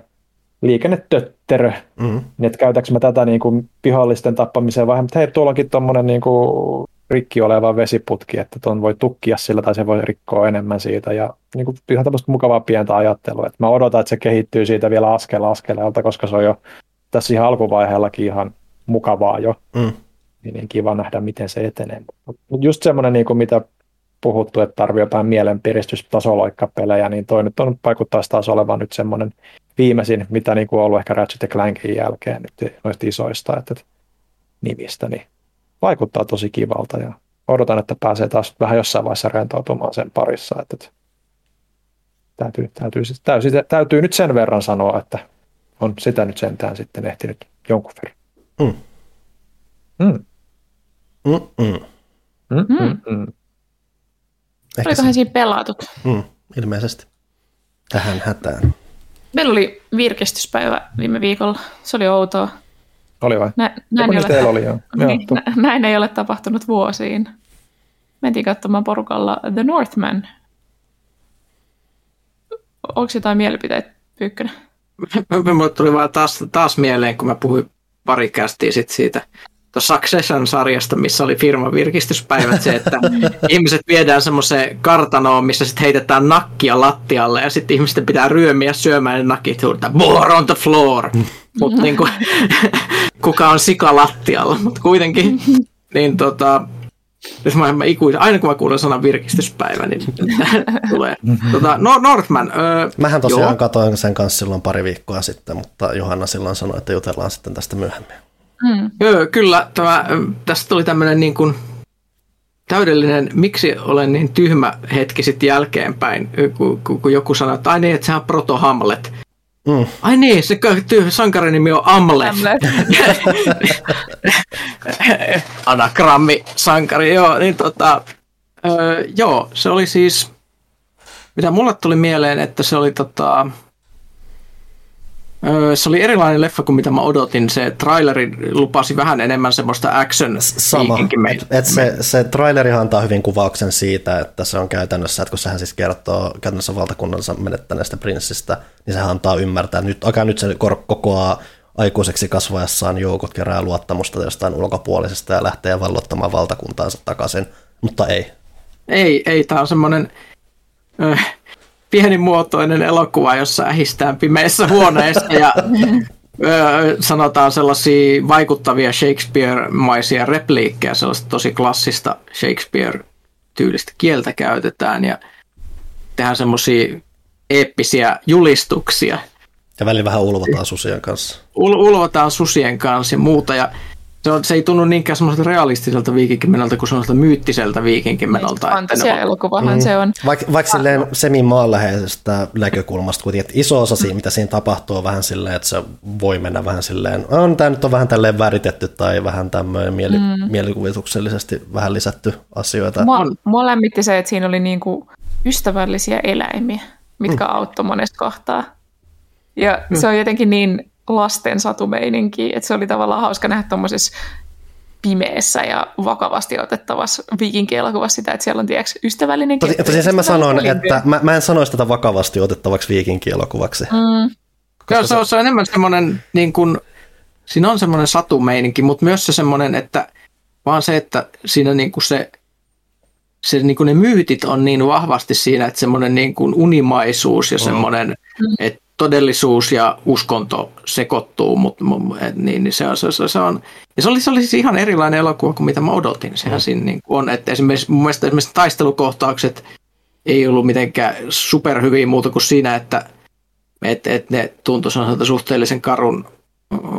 B: liikennetötterö,
A: Mm.
B: niin että käytätkö me tätä niin kuin vihollisten tappamiseen vai, mutta hei, tuolla onkin tuommoinen niin kuin rikki oleva vesiputki, että tuon voi tukkia sillä tai se voi rikkoa enemmän siitä ja niin kuin ihan tämmöistä mukavaa pientä ajattelua. Että mä odotan, että se kehittyy siitä vielä askel askeleelta, koska se on jo tässä ihan alkuvaiheellakin ihan mukavaa jo,
A: Mm.
B: niin, niin kiva nähdä, miten se etenee. Mutta just semmoinen, niin kuin mitä puhuttu, että tarvii jotain mielenpiristystasoloikkapelejä, niin toi nyt on, vaikuttaa taas olevan nyt semmoinen viimeisin, mitä niin kuin on ollut ehkä Ratchet Clankin jälkeen nyt noista isoista että, että nimistä, niin vaikuttaa tosi kivalta ja odotan, että pääsee taas vähän jossain vaiheessa rentoutumaan sen parissa. Että, että täytyy, täytyy, siis- täytyy, täytyy nyt sen verran sanoa, että on sitä nyt sentään sitten ehtinyt jonkun verran.
A: Mm.
B: Mm.
A: Mm-mm.
B: Mm,
C: Mm.
B: mm, mm.
A: Ehkä
C: Olikohan
A: se,
C: siinä pelatut?
A: mm, ilmeisesti. Tähän hätään.
C: Meillä oli virkistyspäivä viime viikolla. Se oli outoa.
B: Oli vai?
C: Nä,
B: Joku
C: näin, ei ole,
B: oli, joo. joo
C: niin, nä, näin ei ole tapahtunut vuosiin. Mentiin katsomaan porukalla The Northman. Onko jotain mielipiteitä, Pyykkönen?
D: Mulle tuli vaan taas, taas mieleen, kun mä puhuin pari kästiä sit siitä tuossa Succession-sarjasta, missä oli firman virkistyspäivät, se, että ihmiset viedään semmoiseen kartanoon, missä sitten heitetään nakkia lattialle ja sitten ihmisten pitää ryömiä syömään ne nakit huudetaan, more on the floor. Mutta niinku, kuka on sika lattialla, mutta kuitenkin, niin tota, jos mä, mä ikuisen, aina kun mä kuulen sanan virkistyspäivä, niin tulee. Tota, no, Northman. Öö,
A: Mähän tosiaan
D: joo.
A: katoin sen kanssa silloin pari viikkoa sitten, mutta Johanna silloin sanoi, että jutellaan sitten tästä myöhemmin.
C: Mm.
D: Joo, kyllä. Tämä, tästä tuli tämmöinen niin kuin täydellinen, miksi olen niin tyhmä hetki sitten jälkeenpäin, kun, kun, kun joku sanoi, että ai niin, että sehän on Proto Hamlet.
A: Mm.
D: Ai niin, se sankarin nimi on.
C: Hamlet.
D: Anagrammi sankari, joo, niin tota, öö, joo, se oli siis, mitä mulle tuli mieleen, että se oli tota, se oli erilainen leffa kuin mitä mä odotin. Se traileri lupasi vähän enemmän semmoista action
A: Sama. Et, et se, se trailerihan antaa hyvin kuvauksen siitä, että se on käytännössä, että kun sehän siis kertoo käytännössä valtakunnansa menettäneestä prinssistä, niin sehän antaa ymmärtää, että nyt, okay, nyt se kokoaa aikuiseksi kasvaessaan joukot kerää luottamusta jostain ulkopuolisesta ja lähtee vallottamaan valtakuntaansa takaisin, mutta ei.
D: Ei, ei, tämä on semmoinen pienimuotoinen elokuva, jossa ähistään pimeissä huoneissa ja ö, sanotaan sellaisia vaikuttavia Shakespeare-maisia repliikkejä, sellaista tosi klassista Shakespeare-tyylistä kieltä käytetään ja tehdään semmoisia eeppisiä julistuksia.
A: Ja välillä vähän ulvotaan susien kanssa.
D: Ul- ulvotaan susien kanssa ja muuta ja se, on, se ei tunnu niinkään semmoiselta realistiselta viikinkimenolta kuin semmoiselta myyttiseltä viikinkimenolta. että ne on-
C: Fantasia-elokuvahan se on.
A: Vaikka, vaikka silleen semi-maanläheisestä näkökulmasta kuitenkin, että iso osa siinä, mitä siinä tapahtuu, on vähän silleen, että se voi mennä vähän silleen, on tämä nyt on vähän tälleen väritetty tai vähän tämmöinen mieli, mm. mielikuvituksellisesti vähän lisätty asioita.
C: Mua, mua lämmitti se, että siinä oli niinku ystävällisiä eläimiä, mitkä mm. auttoi monesta kohtaa. Ja mm. se on jotenkin niin lasten satumeininki, että se oli tavallaan hauska nähdä tuommoisessa pimeässä ja vakavasti otettavassa viikinkielokuvassa sitä, että siellä on tiedätkö, ystävällinen
A: Tosi, tosi sen mä sanon, että mä, mä en sanoisi tätä vakavasti otettavaksi viikinkielokuvaksi.
C: Mm.
D: Joo, se, on, se on enemmän semmoinen, niin kuin, siinä on semmoinen satumeininki, mutta myös se semmoinen, että vaan se, että siinä niin kuin se, se niin kuin ne myytit on niin vahvasti siinä, että semmoinen niin kuin unimaisuus ja semmoinen, mm. että todellisuus ja uskonto sekoittuu, mutta niin, niin se, on, se, se, se on, ja se oli, se oli siis ihan erilainen elokuva kuin mitä mä odotin. Sehän mm. siinä niin kuin on, että esimerkiksi mun mielestä esimerkiksi taistelukohtaukset ei ollut mitenkään superhyviä muuta kuin siinä, että että et ne tuntui suhteellisen karun,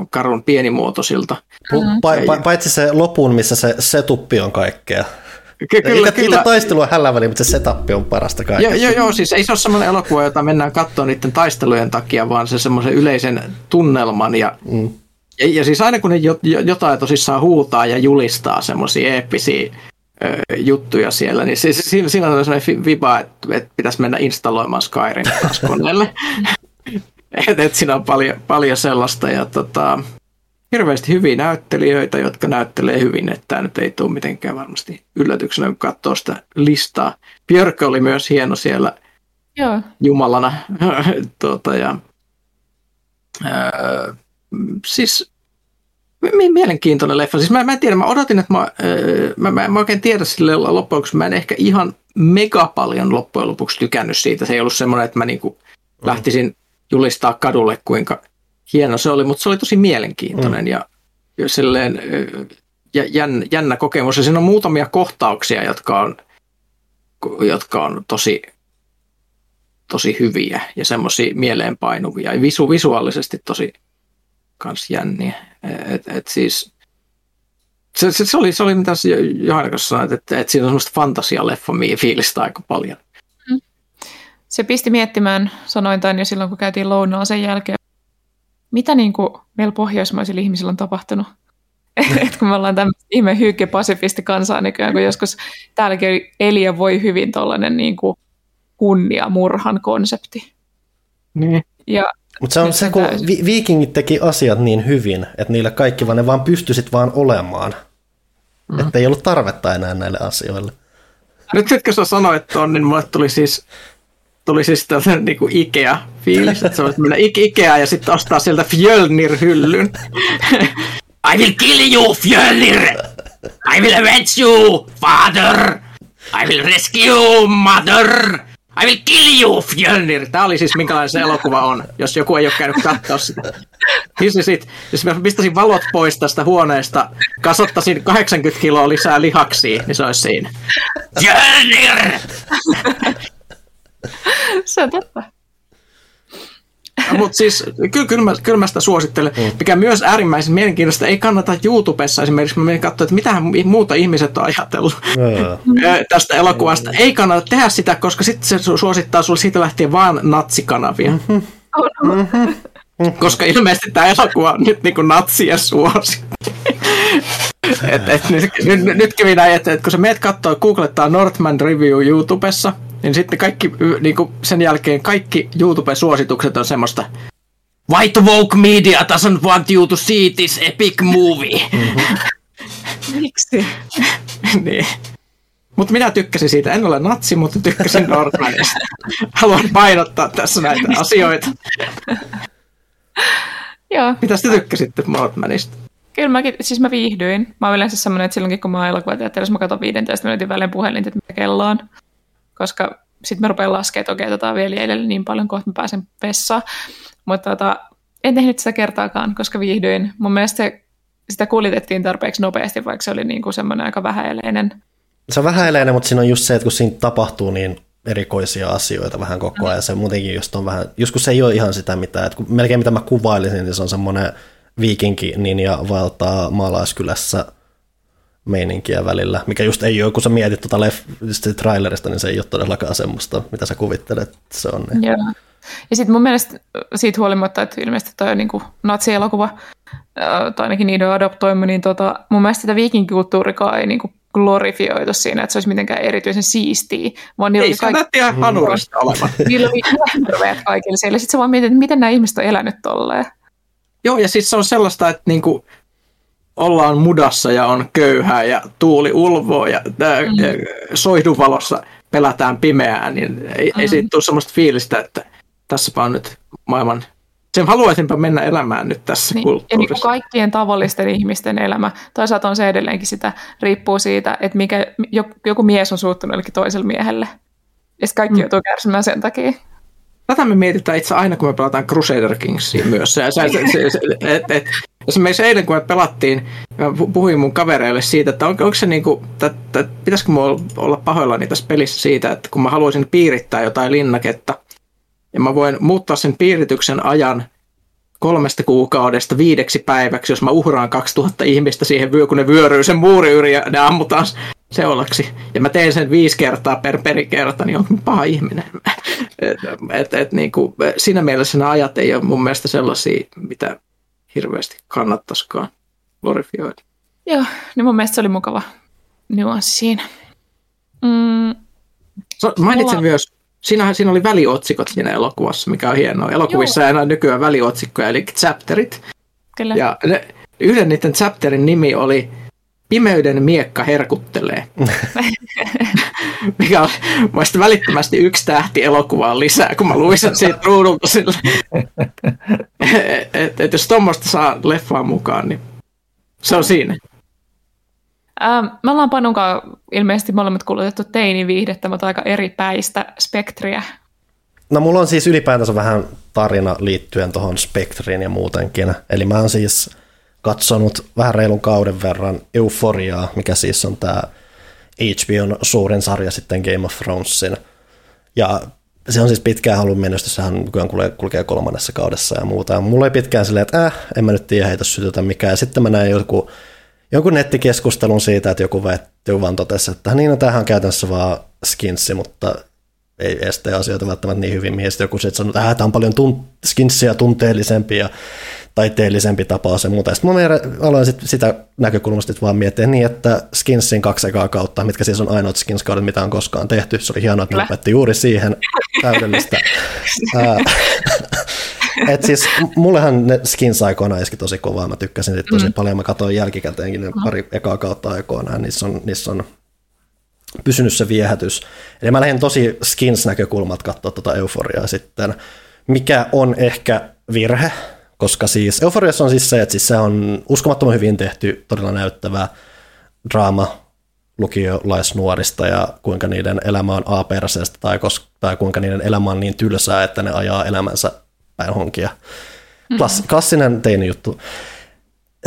D: karun pienimuotoisilta.
A: Pa- pa- paitsi se lopun, missä se setuppi on kaikkea.
D: Ky- kyllä,
A: itse,
D: kyllä.
A: Itse taistelu on hällä väliin, mutta se setup on parasta kaikesta.
D: Joo, joo, joo, siis ei se ole sellainen elokuva, jota mennään katsomaan niiden taistelujen takia, vaan se semmoisen yleisen tunnelman ja, mm. ja, ja siis aina kun ne jotain tosissaan huutaa ja julistaa semmoisia eeppisiä ö, juttuja siellä, niin siis, siinä, siinä on sellainen viba, että, että pitäisi mennä installoimaan Skyrim taas koneelle. et, et siinä on paljon, paljon sellaista ja tota, hirveästi hyviä näyttelijöitä, jotka näyttelee hyvin, että tämä nyt ei tule mitenkään varmasti yllätyksenä, kun katsoo sitä listaa. Björk oli myös hieno siellä
C: Joo.
D: jumalana. tuota, ja, ää, siis mielenkiintoinen leffa. Siis mä, mä en tiedä, mä odotin, että mä, ää, mä, mä, mä oikein tiedä sille loppujen lopuksi, mä en ehkä ihan mega paljon loppujen lopuksi tykännyt siitä. Se ei ollut semmoinen, että mä niinku lähtisin julistaa kadulle, kuinka hieno se oli, mutta se oli tosi mielenkiintoinen mm. ja, ja silleen, jännä, jännä kokemus. Ja siinä on muutamia kohtauksia, jotka on, jotka on tosi, tosi hyviä ja semmoisia mieleenpainuvia ja visu, visuaalisesti tosi kans jänniä. Et, et siis, se, se, se, oli, se oli mitä Johanna kanssa sanoi, että, että siinä on semmoista fantasialeffa fiilistä aika paljon.
C: Mm. Se pisti miettimään, sanoin tämän jo silloin, kun käytiin lounaalla sen jälkeen, mitä niin kuin meillä pohjoismaisilla ihmisillä on tapahtunut? Et kun me ollaan tämmöistä ihme hyykkä pasifisti kansaa nykyään, kun joskus täälläkin eliö voi hyvin tuollainen niin kuin kunniamurhan konsepti.
D: Niin.
C: Ja
A: Mutta se on se, kun vi- viikingit teki asiat niin hyvin, että niille kaikki vaan ne vaan pystyisit vaan olemaan. Mm. Että ei ollut tarvetta enää näille asioille.
D: Nyt kun sä sanoit tuon, niin mulle tuli siis tuli siis tällainen niin kuin Ikea-fiilis, että se olisi mennä Ikea ja sitten ostaa sieltä Fjölnir-hyllyn. I will kill you, Fjölnir! I will avenge you, father! I will rescue you, mother! I will kill you, Fjölnir! Tämä oli siis minkälainen se elokuva on, jos joku ei ole käynyt katsoa sitä. Siis sit, jos mä pistäisin valot pois tästä huoneesta, kasottaisin 80 kiloa lisää lihaksia, niin se olisi siinä. Fjölnir!
C: se on totta.
D: Mutta siis kyllä, kyllä, mä, kyllä mä sitä suosittelen, mm. mikä myös äärimmäisen mielenkiintoista. Ei kannata YouTubessa esimerkiksi, mä menin katsoa, että mitä muuta ihmiset on ajatellut mm. tästä elokuvasta. Ei kannata tehdä sitä, koska sitten se suosittaa sulle siitä lähtien vaan natsikanavia. Mm-hmm. Mm-hmm. Koska ilmeisesti tämä elokuva on nyt niin kuin natsien suosi. et, et, nyt, nyt, nyt kävi näin, että, että kun sä meet katsoa, googlettaa Northman Review YouTubessa, niin sitten kaikki, niin kuin sen jälkeen kaikki YouTube-suositukset on semmoista White woke media doesn't want you to see this epic movie. Mm-hmm.
C: Miksi?
D: niin. Mutta minä tykkäsin siitä. En ole natsi, mutta tykkäsin Northmanista. Haluan painottaa tässä näitä asioita.
C: Joo.
D: Mitä te tykkäsitte Northmanista?
C: Kyllä mäkin, siis mä viihdyin. Mä oon yleensä semmoinen, että silloinkin kun mä oon elokuvateatterissa, mä katson 15 minuutin välein puhelinta, että mitä kello on koska sitten mä rupean laskemaan, että okei, tota vielä edelle niin paljon, kohta mä pääsen vessaan. Mutta tota, en tehnyt sitä kertaakaan, koska viihdyin. Mun mielestä se, sitä kuljetettiin tarpeeksi nopeasti, vaikka se oli niin kuin semmoinen aika vähäeleinen.
A: Se on vähäeleinen, mutta siinä on just se, että kun siinä tapahtuu niin erikoisia asioita vähän koko ajan, se muutenkin just on vähän, just kun se ei ole ihan sitä mitä, että melkein mitä mä kuvailisin, niin se on semmoinen viikinki ja valtaa maalaiskylässä meininkiä välillä, mikä just ei ole, kun sä mietit tuota leff- trailerista, niin se ei ole todellakaan semmoista, mitä sä kuvittelet, että se on. Niin.
C: Joo. Ja sitten mun mielestä siitä huolimatta, että ilmeisesti toi on niin natsielokuva, tai ainakin niiden adoptoimu, niin tota, mun mielestä sitä viikinkikulttuurikaan ei niin kuin glorifioitu siinä, että se olisi mitenkään erityisen siistiä. Vaan
D: ei se kaikki... näytti ihan hanurasta olevan.
C: Niillä oli hirveät kaikille siellä. Sitten sä vaan mietit, että miten nämä ihmiset on elänyt tolleen.
D: Joo, ja siis se on sellaista, että niinku, ollaan mudassa ja on köyhää ja tuuli ulvoo ja, mm. ja soihduvalossa pelätään pimeään, niin ei, mm. ei siitä tule sellaista fiilistä, että tässä on nyt maailman sen haluaisinpa mennä elämään nyt tässä niin, kulttuurissa.
C: Ja niin kaikkien tavallisten ihmisten elämä, toisaalta on se edelleenkin sitä, riippuu siitä, että mikä, joku mies on suuttunut jollekin toiselle miehelle. Ja kaikki mm. joutuu kärsimään sen takia.
D: Tätä me mietitään itse aina, kun me pelataan Crusader Kingsia myös. Se, se, se, se, et, et, Esimerkiksi eilen, kun me pelattiin, mä puhuin mun kavereille siitä, että on, onko se niinku, että, pitäisikö mulla olla pahoillani tässä pelissä siitä, että kun mä haluaisin piirittää jotain linnaketta, ja mä voin muuttaa sen piirityksen ajan kolmesta kuukaudesta viideksi päiväksi, jos mä uhraan 2000 ihmistä siihen kun ne vyöryy sen muuri yli ja ne ammutaan seulaksi. Ja mä teen sen viisi kertaa per perikerta, niin on paha ihminen. et, et, et, niin kuin, siinä mielessä nämä ajat ei ole mun mielestä sellaisia, mitä hirveästi kannattaisikaan glorifioida.
C: Joo, niin mun mielestä se oli mukava nuanssi siinä. Mm,
D: so, mainitsen Mulla... myös, siinähän siinä oli väliotsikot siinä elokuvassa, mikä on hienoa. Elokuvissa Joo. ei enää nykyään väliotsikkoja, eli chapterit.
C: Kyllä.
D: Ja ne, yhden niiden chapterin nimi oli Pimeyden miekka herkuttelee. Mikä on mielestäni välittömästi yksi tähti elokuvaan lisää, kun mä luin sen siitä ruudulta sille. et, et, et jos tuommoista saa leffaan mukaan, niin se on siinä.
C: Ähm, me ollaan Panunkaan ilmeisesti molemmat kulutettu teiniviihdettä, mutta aika eri päistä spektriä.
A: No mulla on siis ylipäätänsä vähän tarina liittyen tuohon spektriin ja muutenkin. Eli mä oon siis katsonut vähän reilun kauden verran Euforiaa, mikä siis on tämä HBOn suurin sarja sitten Game of Thronesin. Ja se on siis pitkään halunnut menestys, sehän nykyään kulkee kolmannessa kaudessa ja muuta. Ja mulla ei pitkään silleen, että äh, en mä nyt tiedä heitä sytytä mikään. Ja sitten mä näin joku, jonkun nettikeskustelun siitä, että joku, joku vaan totesi, että niin, no tämähän on käytännössä vaan skinssi, mutta ei este asioita välttämättä niin hyvin, mihin sitten joku sitten sanoi, että tämä on paljon tunt- skinssiä tunteellisempi ja taiteellisempi tapaus ja muuta. Sitten mä aloin sit sitä näkökulmasta sit vaan miettiä niin, että Skinsin kaksi ekaa kautta, mitkä siis on ainoat Skins-kaudet, mitä on koskaan tehty. Se oli hienoa, että lopetti juuri siihen täydellistä. Et siis mullehan ne skins aikoinaan iski tosi kovaa, mä tykkäsin siitä tosi mm. paljon, mä katsoin jälkikäteenkin ne pari ekaa kautta aikoinaan, niissä on, niissä on pysynyt se viehätys. Eli mä lähdin tosi skins-näkökulmat katsoa tuota euforiaa sitten, mikä on ehkä virhe, koska siis Euforiassa on siis se, että siis se on uskomattoman hyvin tehty, todella näyttävä draama lukiolaisnuorista ja kuinka niiden elämä on a-perseestä tai, kos- tai kuinka niiden elämä on niin tylsää, että ne ajaa elämänsä päin honkia. Klass- mm-hmm. klassinen teini juttu.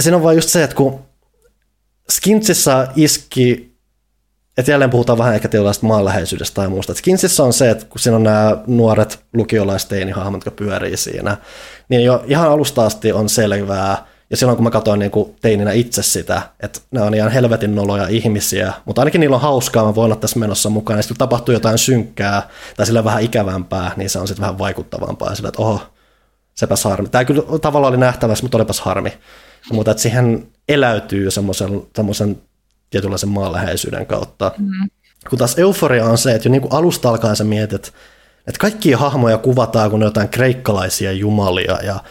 A: Siinä on vaan just se, että kun Skintsissä iski että jälleen puhutaan vähän ehkä tietynlaista maanläheisyydestä tai muusta. Et Skinsissä on se, että kun siinä on nämä nuoret lukiolaisteinihahmot, jotka pyörii siinä, niin jo ihan alusta asti on selvää, ja silloin kun mä katsoin niin kuin teininä itse sitä, että ne on ihan helvetin noloja ihmisiä, mutta ainakin niillä on hauskaa, mä voin olla tässä menossa mukana, ja sitten tapahtuu jotain synkkää tai sillä vähän ikävämpää, niin se on sitten vähän vaikuttavampaa, sillä että oho, sepäs harmi. Tämä kyllä tavallaan oli nähtävässä, mutta olipas harmi. Mutta että siihen eläytyy semmoisen tietynlaisen maanläheisyyden kautta. Mm. Kun taas euforia on se, että jo niin kuin alusta alkaen sä mietit, että kaikkia hahmoja kuvataan kuin jotain kreikkalaisia jumalia ja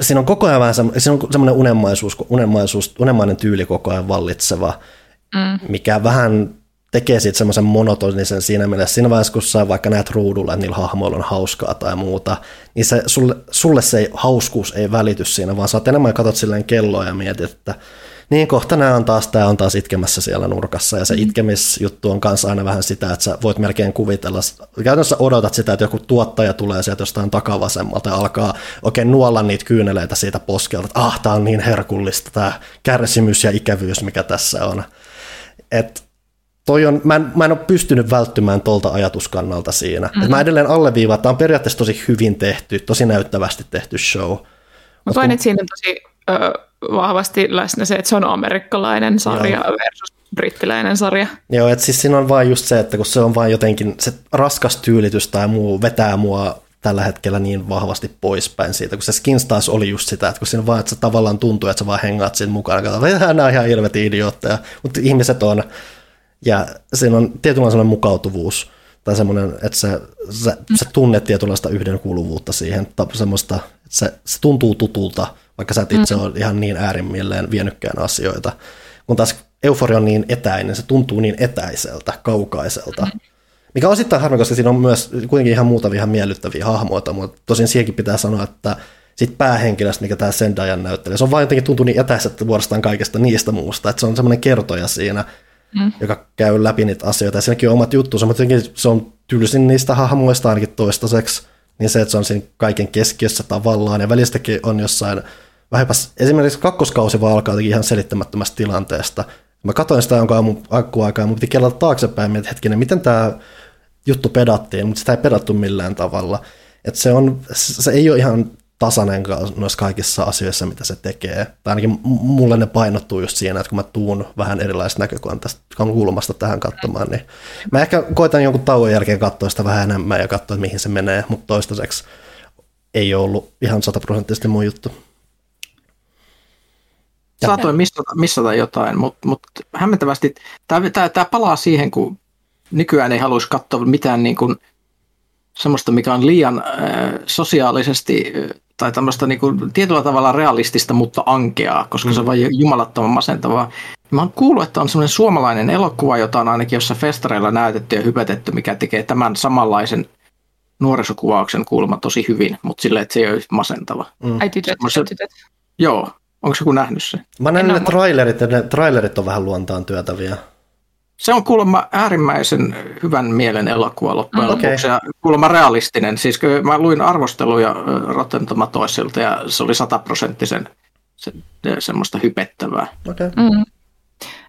A: siinä on koko ajan vähän siinä on semmoinen unelmaisuus, unelmaisuus, unelmainen tyyli koko ajan vallitseva, mm. mikä vähän tekee siitä semmoisen monotonisen siinä mielessä. Siinä vaiheessa, kun sä vaikka näet ruudulla, että niillä hahmoilla on hauskaa tai muuta, niin se, sulle, sulle se ei, hauskuus ei välity siinä, vaan sä oot enemmän katsot silleen kelloa ja mietit, että niin kohta nämä on taas, tämä on taas itkemässä siellä nurkassa ja se mm. itkemisjuttu on kanssa aina vähän sitä, että sä voit melkein kuvitella, käytännössä odotat sitä, että joku tuottaja tulee sieltä jostain takavasemmalta ja alkaa oikein nuolla niitä kyyneleitä siitä poskelta, että ah, tämä on niin herkullista, tämä kärsimys ja ikävyys, mikä tässä on. Et toi on, mä, en, mä en ole pystynyt välttymään tuolta ajatuskannalta siinä. Mm-hmm. Et mä edelleen alleviivaan, että tämä on periaatteessa tosi hyvin tehty, tosi näyttävästi tehty show.
C: Mutta vain, että siinä on tosi ö, vahvasti läsnä se, että se on amerikkalainen sarja Joo. versus brittiläinen sarja.
A: Joo, että siis siinä on vain just se, että kun se on vain jotenkin, se raskas tyylitys tai muu vetää mua tällä hetkellä niin vahvasti poispäin siitä, kun se skins taas oli just sitä, että kun siinä vaan, että se tavallaan tuntuu, että sä vaan hengaat siinä mukana, että nämä on ihan ilvetin idiootteja, mutta ihmiset on, ja siinä on tietynlainen mukautuvuus, tai semmoinen, että sä, sä, sä tunnet tietynlaista yhdenkuuluvuutta siihen, semmoista, että se, se tuntuu tutulta, vaikka sä et itse mm. ole ihan niin äärimmilleen vienykkään asioita. Kun taas euforia on niin etäinen, se tuntuu niin etäiseltä, kaukaiselta. Mm. Mikä on osittain harmi, koska siinä on myös kuitenkin ihan muutamia ihan miellyttäviä hahmoita, mutta tosin siihenkin pitää sanoa, että sit päähenkilöstä, mikä tämä Sendajan näyttelee, se on vain jotenkin tuntuu niin etäiseltä vuorostaan kaikesta niistä muusta, että se on semmoinen kertoja siinä, mm. joka käy läpi niitä asioita. Ja siinäkin on omat juttuunsa, mutta se on tylsin niistä hahmoista ainakin toistaiseksi, niin se, että se on siinä kaiken keskiössä tavallaan, ja välistäkin on jossain vähempäs, esimerkiksi kakkoskausi vaan alkaa ihan selittämättömästä tilanteesta. Mä katsoin sitä jonka aamu akkuaikaa, mun piti kelata taaksepäin, että hetkinen, miten tämä juttu pedattiin, mutta sitä ei pedattu millään tavalla. Et se, on, se ei ole ihan tasainen noissa kaikissa asioissa, mitä se tekee. Tai ainakin mulle ne painottuu just siinä, että kun mä tuun vähän erilaisesta näkökulmasta kulmasta tähän katsomaan, niin mä ehkä koitan jonkun tauon jälkeen katsoa sitä vähän enemmän ja katsoa, mihin se menee, mutta toistaiseksi ei ollut ihan sataprosenttisesti mun juttu.
D: Saatoin missata, missata jotain, mutta mut hämmentävästi tämä palaa siihen, kun nykyään ei haluaisi katsoa mitään niin kuin, semmoista, mikä on liian äh, sosiaalisesti äh, tai tämmöistä niin kuin, tietyllä tavalla realistista, mutta ankeaa, koska mm. se on vain jumalattoman masentavaa. Mä oon kuullut, että on semmoinen suomalainen elokuva, jota on ainakin jossa festareilla näytetty ja hypetetty, mikä tekee tämän samanlaisen nuorisokuvauksen kuulemma tosi hyvin, mutta silleen, että se ei ole masentava.
C: Mm. Ai tytöt, tytöt.
D: Joo, onko joku nähnyt sen?
A: Mä näen ne trailerit, ja ne trailerit on vähän luontaan työtäviä.
D: Se on kuulemma äärimmäisen hyvän mielen elokuva loppujen mm. lopuksi ja kuulemma realistinen. Siis mä luin arvosteluja Rotten Tomatoesilta ja se oli sataprosenttisen se, semmoista hypettävää.
A: Okay. Mm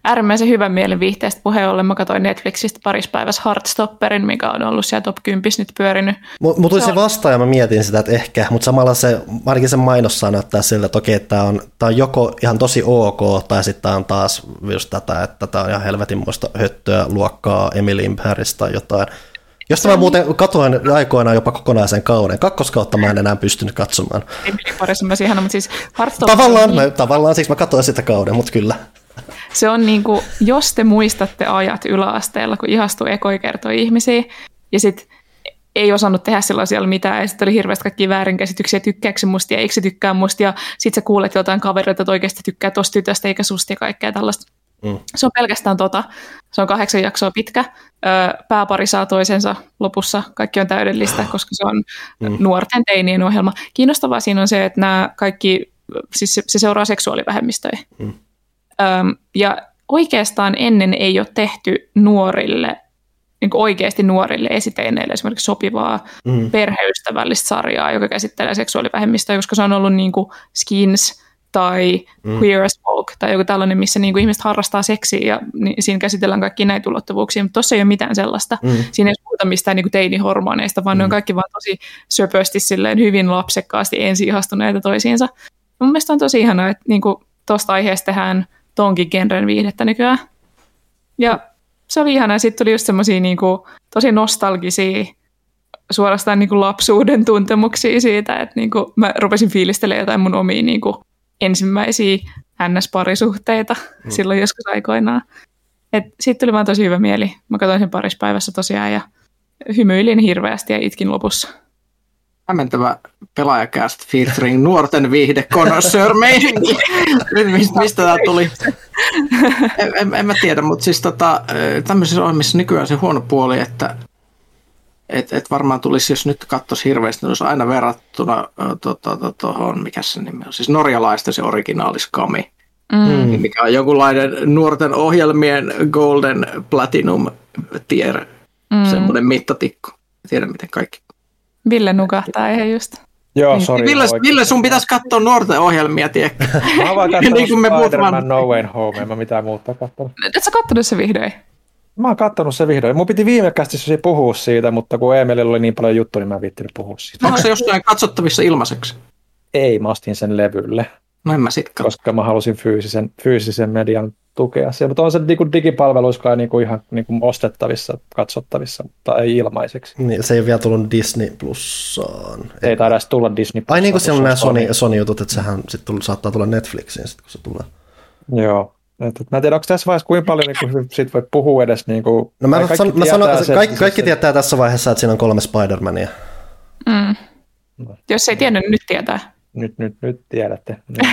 C: äärimmäisen hyvän mielen viihteestä puheen ollen. Mä katsoin Netflixistä parispäivässä Heartstopperin, mikä on ollut siellä top 10 nyt pyörinyt.
A: Mulla tuli se, se vastaan ja mä mietin sitä, että ehkä, mutta samalla se, ainakin se mainossa näyttää siltä, että okei, tämä on, tää on joko ihan tosi ok, tai sitten tämä on taas just tätä, että tämä on ihan helvetinmoista höttöä luokkaa Emily in Paris tai jotain. Josta mä muuten katoin aikoinaan jopa kokonaisen kauden. Kakkoskautta mä en enää pystynyt katsomaan.
C: Emily Paris on myös ihana, mutta siis
A: Tavallaan, niin... mä, tavallaan siis mä katsoin sitä kauden, mutta kyllä.
C: Se on niin kuin, jos te muistatte ajat yläasteella, kun ihastui ekoi kertoi ihmisiä, ja sitten ei osannut tehdä sellaisia mitään, ja sitten oli hirveästi kaikki väärinkäsityksiä, tykkääkö se musta ja eikö se tykkää musta, ja sitten sä kuulet jotain kavereita, että oikeasti tykkää tosta tytöstä eikä susta ja kaikkea tällaista. Mm. Se on pelkästään tota. Se on kahdeksan jaksoa pitkä. Pääpari saa toisensa lopussa. Kaikki on täydellistä, koska se on mm. nuorten teinien ohjelma. Kiinnostavaa siinä on se, että nämä kaikki, siis se, se seuraa seksuaalivähemmistöjä. Mm. Öm, ja oikeastaan ennen ei ole tehty nuorille, niin oikeasti nuorille esiteineille esimerkiksi sopivaa mm. perheystävällistä sarjaa, joka käsittelee seksuaalivähemmistöä, koska se on ollut niin kuin Skins tai mm. Queer as Folk tai joku tällainen, missä niin kuin ihmiset harrastaa seksiä ja niin siinä käsitellään kaikki näitä ulottuvuuksia, mutta tuossa ei ole mitään sellaista. Mm. Siinä ei puhuta mistään niin kuin teinihormoneista, vaan mm. ne on mm. kaikki vaan tosi söpösti silleen hyvin lapsekkaasti ensi ihastuneita toisiinsa. Mun mielestä on tosi ihanaa, että niin tuosta aiheesta tehdään tonkin genren viihdettä nykyään. Ja se oli ihanaa. Sitten tuli just semmoisia niin tosi nostalgisia, suorastaan niin kuin lapsuuden tuntemuksia siitä, että niin kuin mä rupesin fiilistelemään jotain mun omia niin kuin ensimmäisiä NS-parisuhteita mm. silloin joskus aikoinaan. Sitten tuli vaan tosi hyvä mieli. Mä katsoin sen parispäivässä tosiaan ja hymyilin hirveästi ja itkin lopussa
D: hämmentävä pelaajakäst featuring nuorten viihde meininki. Mistä tämä tuli? En, en, en, mä tiedä, mutta siis tota, tämmöisissä ohjelmissa nykyään se huono puoli, että et, et varmaan tulisi, jos nyt katsoisi hirveästi, niin olisi aina verrattuna tuohon, to, to, mikä se nimi on, siis norjalaista se originaaliskami, mm. mikä on jonkunlainen nuorten ohjelmien golden platinum tier, mm. semmoinen mittatikku. Tiedän, miten kaikki
C: Ville nukahtaa ihan just.
B: Joo, niin. sorry.
D: Ville, Ville, sun pitäisi katsoa nuorten ohjelmia, tiedätkö?
B: Mä oon vaan niin kuin me Spider-Man No Way Home, en mä mitään muuta katsonut.
C: Et sä kattonut se vihdoin?
B: Mä oon kattonut se vihdoin. Mun piti viime kästissä puhua siitä, mutta kun Emilillä oli niin paljon juttu, niin mä en viittinyt puhua siitä.
D: Onko se jossain katsottavissa ilmaiseksi?
B: Ei, mä ostin sen levylle.
D: No en mä sit
B: Koska mä halusin fyysisen, fyysisen median tukea siellä. Mutta on se niin digipalveluissa niin kuin ihan niin kuin ostettavissa, katsottavissa, mutta ei ilmaiseksi.
A: Niin, se ei ole vielä tullut Disney Plussaan.
B: Ei taida edes tulla Disney
A: Plussaan. Ai niin kuin siellä on nämä Sony, Sony-jutut, että sehän sit tull, saattaa tulla Netflixiin sit, kun se tulee.
B: Joo. Et, et mä en tiedä, onko tässä vaiheessa kuinka paljon niin kuin, siitä voi puhua edes. Niin kuin,
A: no mä, san, mä sanon, että kaikki, kaikki tietää tässä vaiheessa, että siinä on kolme Spider-Mania.
C: Mm. No. Jos ei tiedä, niin nyt tietää.
B: Nyt, nyt, nyt tiedätte.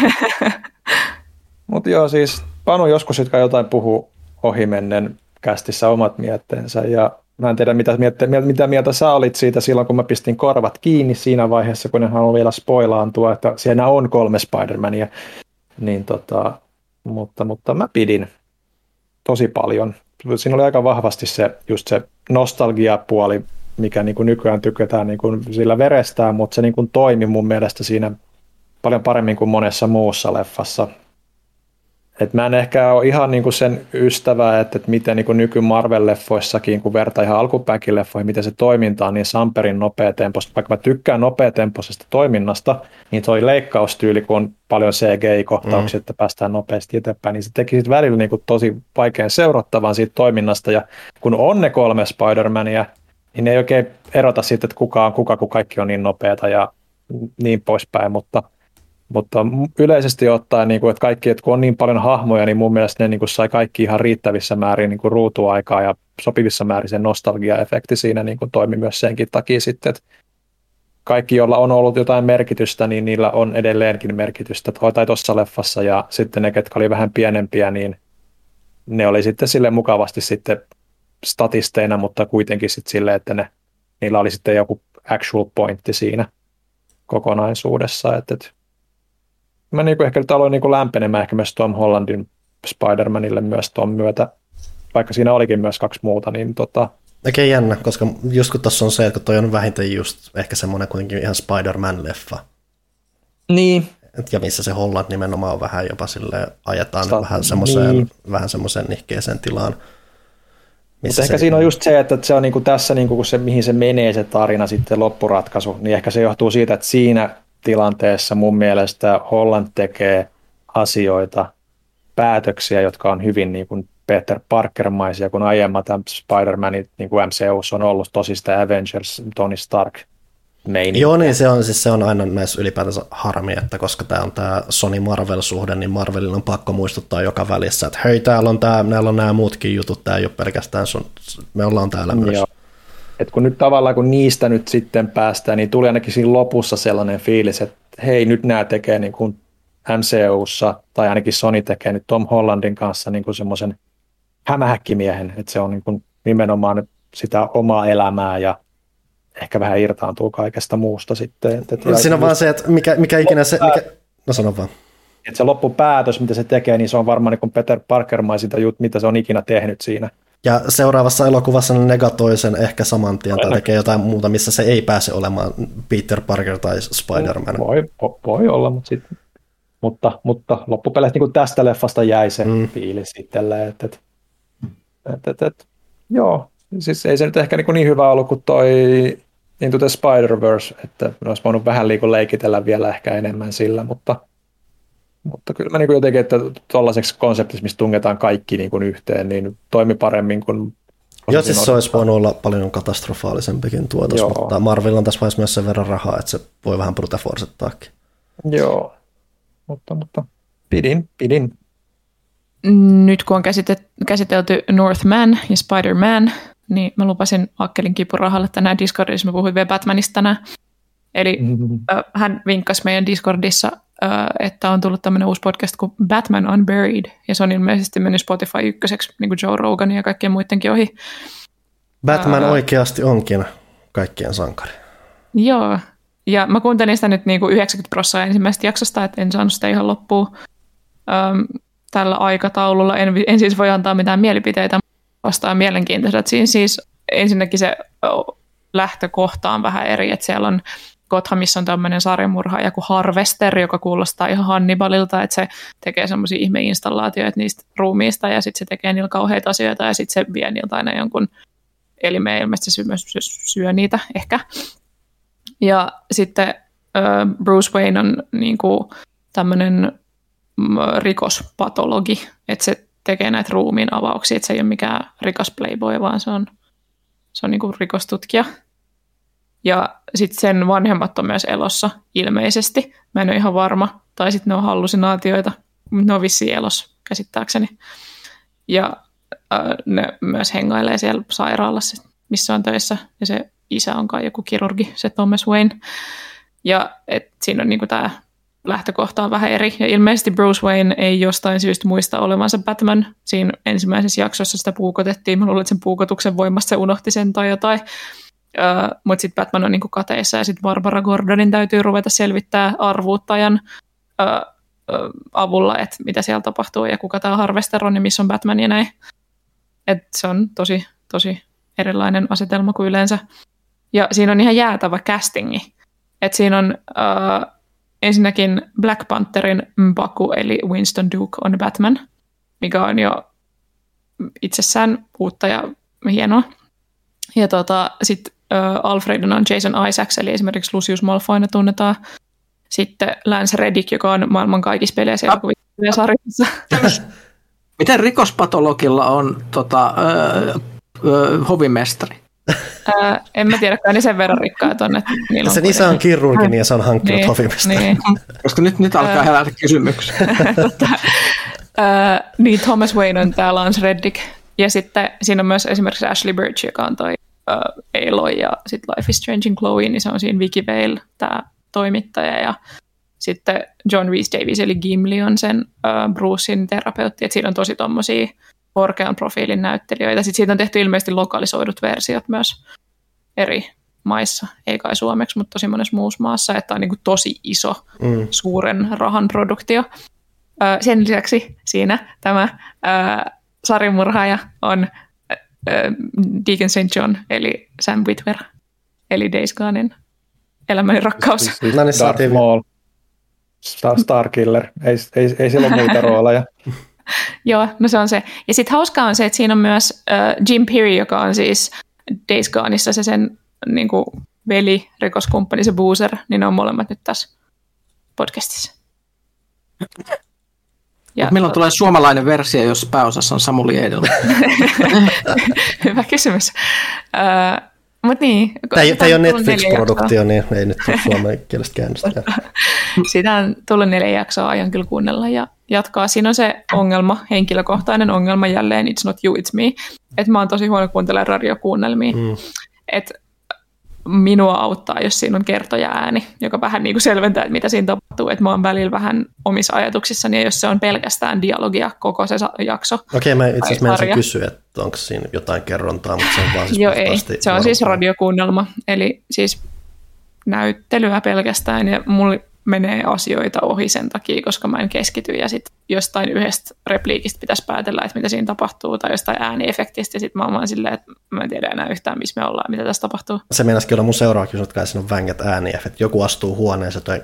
B: Mutta joo, siis Panu joskus, jotka jotain puhuu ohimennen kästissä omat mietteensä ja mä en tiedä, mitä, mieltä, mitä mieltä sä olit siitä silloin, kun mä pistin korvat kiinni siinä vaiheessa, kun en halua vielä spoilaantua, että siinä on kolme Spider-Mania, niin tota, mutta, mutta mä pidin tosi paljon. Siinä oli aika vahvasti se, just se nostalgiapuoli, mikä niin kuin nykyään tykätään niin kuin sillä verestään, mutta se niin kuin toimi mun mielestä siinä paljon paremmin kuin monessa muussa leffassa et mä en ehkä ole ihan niinku sen ystävä, että, että miten niinku nyky Marvel-leffoissakin, kun vertaa ihan alkupäänkin leffoihin, miten se toiminta on niin samperin nopeatempoista. Vaikka mä tykkään nopeatempoisesta toiminnasta, niin toi leikkaustyyli, kun on paljon CGI-kohtauksia, mm. että päästään nopeasti eteenpäin, niin se teki sit välillä niinku tosi vaikean seurattavan siitä toiminnasta. Ja kun on ne kolme Spider-Mania, niin ne ei oikein erota siitä, että kuka on kuka, kun kaikki on niin nopeata ja niin poispäin, mutta – mutta yleisesti ottaen, niin kuin, että kaikki, että kun on niin paljon hahmoja, niin mun mielestä ne niin kuin sai kaikki ihan riittävissä määrin niin kuin ruutuaikaa ja sopivissa määrin sen nostalgia-efekti siinä niin kuin toimi myös senkin takia sitten, että kaikki, joilla on ollut jotain merkitystä, niin niillä on edelleenkin merkitystä tai tuossa leffassa. Ja sitten ne, ketkä oli vähän pienempiä, niin ne oli sitten sille mukavasti sitten statisteina, mutta kuitenkin sitten silleen, että ne, niillä oli sitten joku actual pointti siinä kokonaisuudessa, että, että mä niin kuin ehkä nyt aloin niin kuin lämpenemään ehkä myös Tom Hollandin Spider-Manille myös tuon myötä, vaikka siinä olikin myös kaksi muuta, niin tota...
A: Oikein jännä, koska just kun tuossa on se, että toi on vähintään just ehkä semmoinen kuitenkin ihan Spider-Man-leffa.
B: Niin.
A: Ja missä se Holland nimenomaan on vähän jopa sille ajetaan Sta- vähän semmoiseen, niin. vähän semmoiseen nihkeeseen tilaan.
B: Mutta ehkä siinä on just se, että se on niinku tässä, niinku, se, mihin se menee se tarina sitten loppuratkaisu, niin ehkä se johtuu siitä, että siinä tilanteessa mun mielestä Holland tekee asioita, päätöksiä, jotka on hyvin niin kuin Peter Parker-maisia, kun aiemmat Spider-Manit niin kuin MCU on ollut tosi sitä Avengers, Tony Stark meininkiä.
A: Joo, niin se on, siis se on aina näissä ylipäätänsä harmi, että koska tämä on tämä Sony Marvel-suhde, niin Marvelin on pakko muistuttaa joka välissä, että hei, täällä on, tää, näillä on nämä muutkin jutut, tämä ei ole pelkästään sun, me ollaan täällä myös. Joo
B: että kun nyt tavallaan kun niistä nyt sitten päästään, niin tuli ainakin siinä lopussa sellainen fiilis, että hei nyt nämä tekee niin kuin MCUssa, tai ainakin Sony tekee nyt Tom Hollandin kanssa niin kuin semmoisen hämähäkkimiehen, että se on niin kuin nimenomaan sitä omaa elämää ja ehkä vähän irtaantuu kaikesta muusta sitten. Että,
A: että Siinä on vaan se, että mikä, mikä ikinä se, mikä, no sano vaan.
B: Että se loppupäätös, mitä se tekee, niin se on varmaan niin kuin Peter Parker-maisinta jut, mitä se on ikinä tehnyt siinä.
A: Ja seuraavassa elokuvassa ne negatoi sen ehkä saman tien tai tekee jotain muuta, missä se ei pääse olemaan Peter Parker tai Spider-Man.
B: Voi, voi olla, mutta, sit, mutta, mutta loppupeleissä niin tästä leffasta jäi se mm. fiilis itselle, että, että, että, että, että, joo, siis ei se nyt ehkä niin, niin hyvä ollut kuin toi Into the Spider-Verse, että olisi voinut vähän liikun leikitellä vielä ehkä enemmän sillä, mutta – mutta kyllä mä niin kuin jotenkin, että tuollaiseksi konseptiksi, missä tungetaan kaikki niin kuin yhteen, niin toimi paremmin kuin
A: Joo, siis se olisi voinut olla paljon katastrofaalisempikin tuotos, Joo. mutta Marvel on tässä vaiheessa myös sen verran rahaa, että se voi vähän brutaforsettaakin.
B: Joo, mutta, mutta pidin, pidin.
C: Nyt kun on käsitelty Northman ja Spider-Man, niin mä lupasin Akkelin kipurahalle tänään Discordissa, mä puhuin vielä Batmanista tänään. Eli mm-hmm. hän vinkkasi meidän Discordissa että on tullut tämmöinen uusi podcast kuin Batman Unburied, ja se on ilmeisesti mennyt Spotify ykköseksi, niin kuin Joe Rogan ja kaikkien muidenkin ohi.
A: Batman uh, oikeasti onkin kaikkien sankari.
C: Joo, ja mä kuuntelin sitä nyt niin kuin 90 prosenttia ensimmäisestä jaksosta, että en saanut sitä ihan loppuun um, tällä aikataululla. En, en siis voi antaa mitään mielipiteitä vastaan mielenkiintoista. Siinä siis ensinnäkin se lähtökohta on vähän eri, että siellä on Gothamissa on tämmöinen sarjamurhaaja kuin Harvester, joka kuulostaa ihan Hannibalilta, että se tekee semmoisia ihmeinstallaatioita niistä ruumiista ja sitten se tekee niillä kauheita asioita ja sitten se vie niiltä aina jonkun elimeen, ilmeisesti se myös syö niitä ehkä. Ja sitten Bruce Wayne on niin kuin tämmöinen mm, rikospatologi, että se tekee näitä ruumiin avauksia, että se ei ole mikään rikas playboy, vaan se on, se on niin kuin rikostutkija. Ja sitten sen vanhemmat on myös elossa ilmeisesti. Mä en ole ihan varma. Tai sitten ne on hallusinaatioita, ne on vissiin elossa käsittääkseni. Ja äh, ne myös hengailee siellä sairaalassa, missä on töissä. Ja se isä on kai joku kirurgi, se Thomas Wayne. Ja et siinä on niinku tämä lähtökohta on vähän eri. Ja ilmeisesti Bruce Wayne ei jostain syystä muista olevansa Batman. Siinä ensimmäisessä jaksossa sitä puukotettiin. Mä luulen, että sen puukotuksen voimasta se unohti sen tai jotain. Mutta sitten Batman on niinku kateissa ja sitten Barbara Gordonin täytyy ruveta selvittää arvuuttajan uh, uh, avulla, että mitä siellä tapahtuu ja kuka tämä Harvester on ja missä on Batman ja näin. Et se on tosi, tosi erilainen asetelma kuin yleensä. Ja siinä on ihan jäätävä castingi. Et siinä on uh, ensinnäkin Black Pantherin Mbaku, eli Winston Duke on Batman, mikä on jo itsessään uutta ja hienoa. Ja tota, sitten äh, Alfredin on Jason Isaacs, eli esimerkiksi Lucius Malfoyna tunnetaan. Sitten Lance Reddick, joka on maailman kaikissa peleissä ja ah. sarjassa.
D: Miten rikospatologilla on tota, öö, öö, hovimestari?
C: Ää, en mä tiedä, kai ne sen verran. Että
A: on sen isä on kirurgi niin ja se on hankkinut niin, hovimestari. Niin.
D: Koska nyt, nyt alkaa herätä kysymyksiä.
C: niin Thomas Wayne on tämä Lance Reddick. Ja sitten siinä on myös esimerkiksi Ashley Birch, joka on toi uh, Aloy ja sitten Life is Strange in Chloe, niin se on siinä Vicky Vale, tämä toimittaja. Ja sitten John Reese Davies, eli Gimli, on sen uh, Brucein terapeutti. Et siinä on tosi tommosia korkean profiilin näyttelijöitä. Sitten siitä on tehty ilmeisesti lokalisoidut versiot myös eri maissa, ei kai suomeksi, mutta tosi monessa muussa maassa, että on niin kuin tosi iso, mm. suuren rahan produktio. Sen lisäksi siinä tämä sarimurhaaja on Deacon St. John, eli Sam Witwer, eli Days Gonein elämäni rakkaus.
B: No niin, Darth Maul, Star, Star Killer, ei, ei, ei sillä ole muita rooleja.
C: Joo, no se on se. Ja sitten hauskaa on se, että siinä on myös uh, Jim Perry, joka on siis Days Goneissa se sen niin kuin, veli, rikoskumppani, se Boozer, niin ne on molemmat nyt tässä podcastissa.
D: Ja milloin tulee suomalainen versio, jos pääosassa on Samuli Eidel?
C: Hyvä kysymys. Uh, Mut niin.
A: Tämä ei, tämä ei ole Netflix-produktio, niin ei nyt ole suomen kielestä käännöstä.
C: Sitä on tullut neljä jaksoa, aion kyllä kuunnella ja jatkaa. Siinä on se ongelma, henkilökohtainen ongelma jälleen, it's not you, it's me. Että mä oon tosi huono kuuntelemaan radiokuunnelmia. Mm. Että minua auttaa, jos siinä on kertoja ääni, joka vähän niin kuin selventää, että mitä siinä tapahtuu. Että mä oon välillä vähän omissa ajatuksissani, ja jos se on pelkästään dialogia koko se jakso.
A: Okei, okay, mä itse asiassa kysyä, että onko siinä jotain kerrontaa, mutta se on vaan siis
C: Joo, ei. Se on siis radiokuunnelma, eli siis näyttelyä pelkästään, ja mulla menee asioita ohi sen takia, koska mä en keskity ja sitten jostain yhdestä repliikistä pitäisi päätellä, että mitä siinä tapahtuu tai jostain ääniefektistä ja sitten mä oon vaan silleen, että mä en tiedä enää yhtään, missä me ollaan, mitä tässä tapahtuu.
A: Se meinasikin olla mun seuraava kysymys, että siinä on vängät ääniefekti. Joku astuu huoneeseen toi...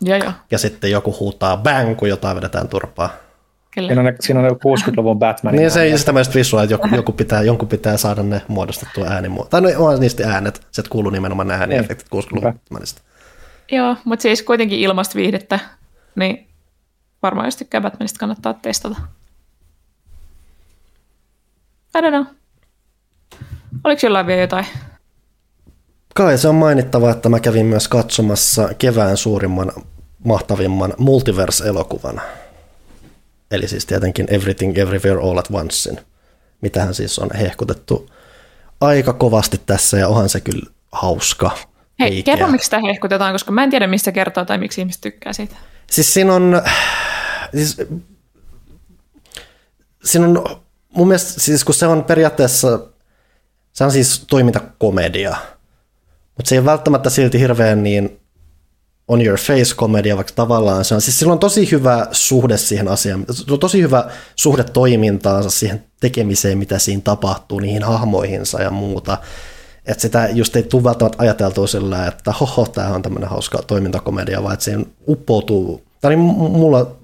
C: ja, ja.
A: ja sitten joku huutaa bang, kun jotain vedetään turpaa.
B: Kyllä. Siinä on, siinä on 60-luvun Batman.
A: Niin se sitä myös visuaa, että joku, joku pitää, jonkun pitää saada ne muodostettua äänimuoto. Tai no, on niistä äänet, se kuuluu nimenomaan ääniefektit 60-luvun Batmanista.
C: Joo, mutta siis kuitenkin ilmasta viihdettä, niin varmaan jos tykkää Batmanista, kannattaa testata. I don't know. Oliko jollain vielä jotain?
A: Kai se on mainittava, että mä kävin myös katsomassa kevään suurimman, mahtavimman multiverse-elokuvan. Eli siis tietenkin Everything Everywhere All at Oncein. Mitähän siis on hehkutettu aika kovasti tässä ja onhan se kyllä hauska.
C: Hei, kerro miksi sitä hehkutetaan, koska mä en tiedä mistä kertoo tai miksi ihmiset tykkää siitä.
A: Siis siinä on, siis, siinä on mun mielestä, siis kun se on periaatteessa, se on siis toimintakomedia, mutta se ei välttämättä silti hirveän niin on your face komedia, vaikka tavallaan se on, siis sillä on tosi hyvä suhde siihen asiaan, tosi hyvä suhde toimintaansa, siihen tekemiseen, mitä siinä tapahtuu, niihin hahmoihinsa ja muuta. Että sitä just ei tule välttämättä ajateltua sillä, että hoho, tämä on tämmöinen hauska toimintakomedia, vaan että siihen uppoutuu, tai niin mulla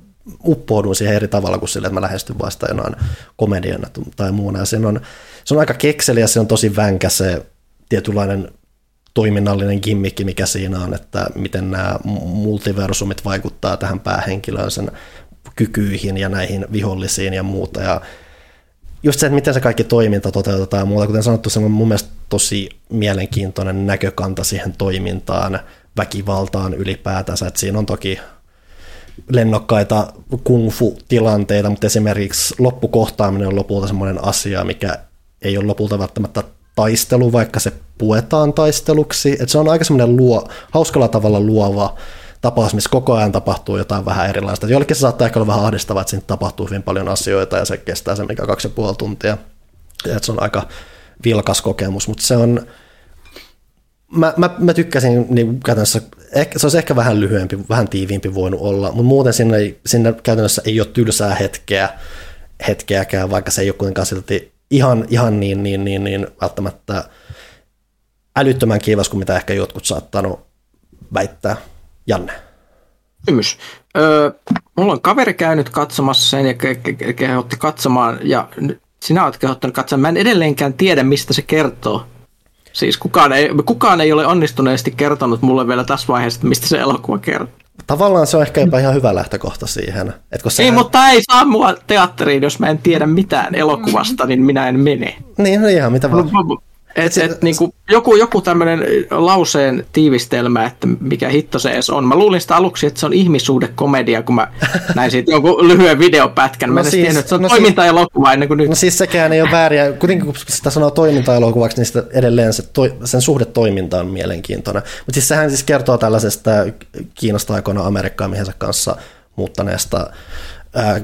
A: uppoudun siihen eri tavalla kuin sille, että mä lähestyn vasta jonain komediana tai muuna. Ja on, se on aika kekseli ja se on tosi vänkä se tietynlainen toiminnallinen gimmikki, mikä siinä on, että miten nämä multiversumit vaikuttaa tähän päähenkilöön, sen kykyihin ja näihin vihollisiin ja muuta. Ja just se, että miten se kaikki toiminta toteutetaan ja muuta, kuten sanottu, se on mun mielestä tosi mielenkiintoinen näkökanta siihen toimintaan, väkivaltaan ylipäätänsä, että siinä on toki lennokkaita kung-fu-tilanteita, mutta esimerkiksi loppukohtaaminen on lopulta semmoinen asia, mikä ei ole lopulta välttämättä taistelu, vaikka se puetaan taisteluksi. että se on aika semmoinen luo, hauskalla tavalla luova tapaus, missä koko ajan tapahtuu jotain vähän erilaista. Jollekin se saattaa ehkä olla vähän ahdistavaa, että siinä tapahtuu hyvin paljon asioita ja se kestää se mikä kaksi ja puoli tuntia. Ja että se on aika vilkas kokemus, mutta se on, mä, mä, mä tykkäsin niin käytännössä, ehkä, se olisi ehkä vähän lyhyempi, vähän tiiviimpi voinut olla, mutta muuten sinne, sinne käytännössä ei ole tylsää hetkeä, hetkeäkään, vaikka se ei ole kuitenkaan silti ihan, ihan niin, niin, niin, niin välttämättä älyttömän kivas kuin mitä ehkä jotkut saattanut väittää. Janne.
D: kysymys. Öö, mulla on kaveri käynyt katsomassa sen ja ke- ke- kehotti katsomaan, ja sinä olet kehottanut katsomaan. Mä en edelleenkään tiedä, mistä se kertoo. Siis kukaan ei, kukaan ei ole onnistuneesti kertonut mulle vielä tässä vaiheessa, mistä se elokuva kertoo.
A: Tavallaan se on ehkä jopa ihan hyvä lähtökohta siihen. Että kun
D: Ei,
A: sehän,
D: mutta ei saa mua teatteriin, jos mä en tiedä mitään elokuvasta, niin minä en mene.
A: Niin, no ihan mitä vaan.
D: Et, et, niin kuin, joku, joku tämmöinen lauseen tiivistelmä, että mikä hitto se edes on. Mä luulin sitä aluksi, että se on ihmissuhdekomedia, kun mä näin siitä jonkun lyhyen videopätkän. Mä
A: No
D: en
A: siis-
D: tiennyt, että se on
A: no
D: toimintaelokuva ennen kuin nyt.
A: No siis sekään ei ole vääriä. Kuitenkin kun sitä sanoo toimintaelokuvaksi, niin sitä edelleen se toi, sen suhde toiminta on mielenkiintoinen. Mutta siis sehän siis kertoo tällaisesta Kiinasta aikoina Amerikkaan miehensä kanssa muuttaneesta ää,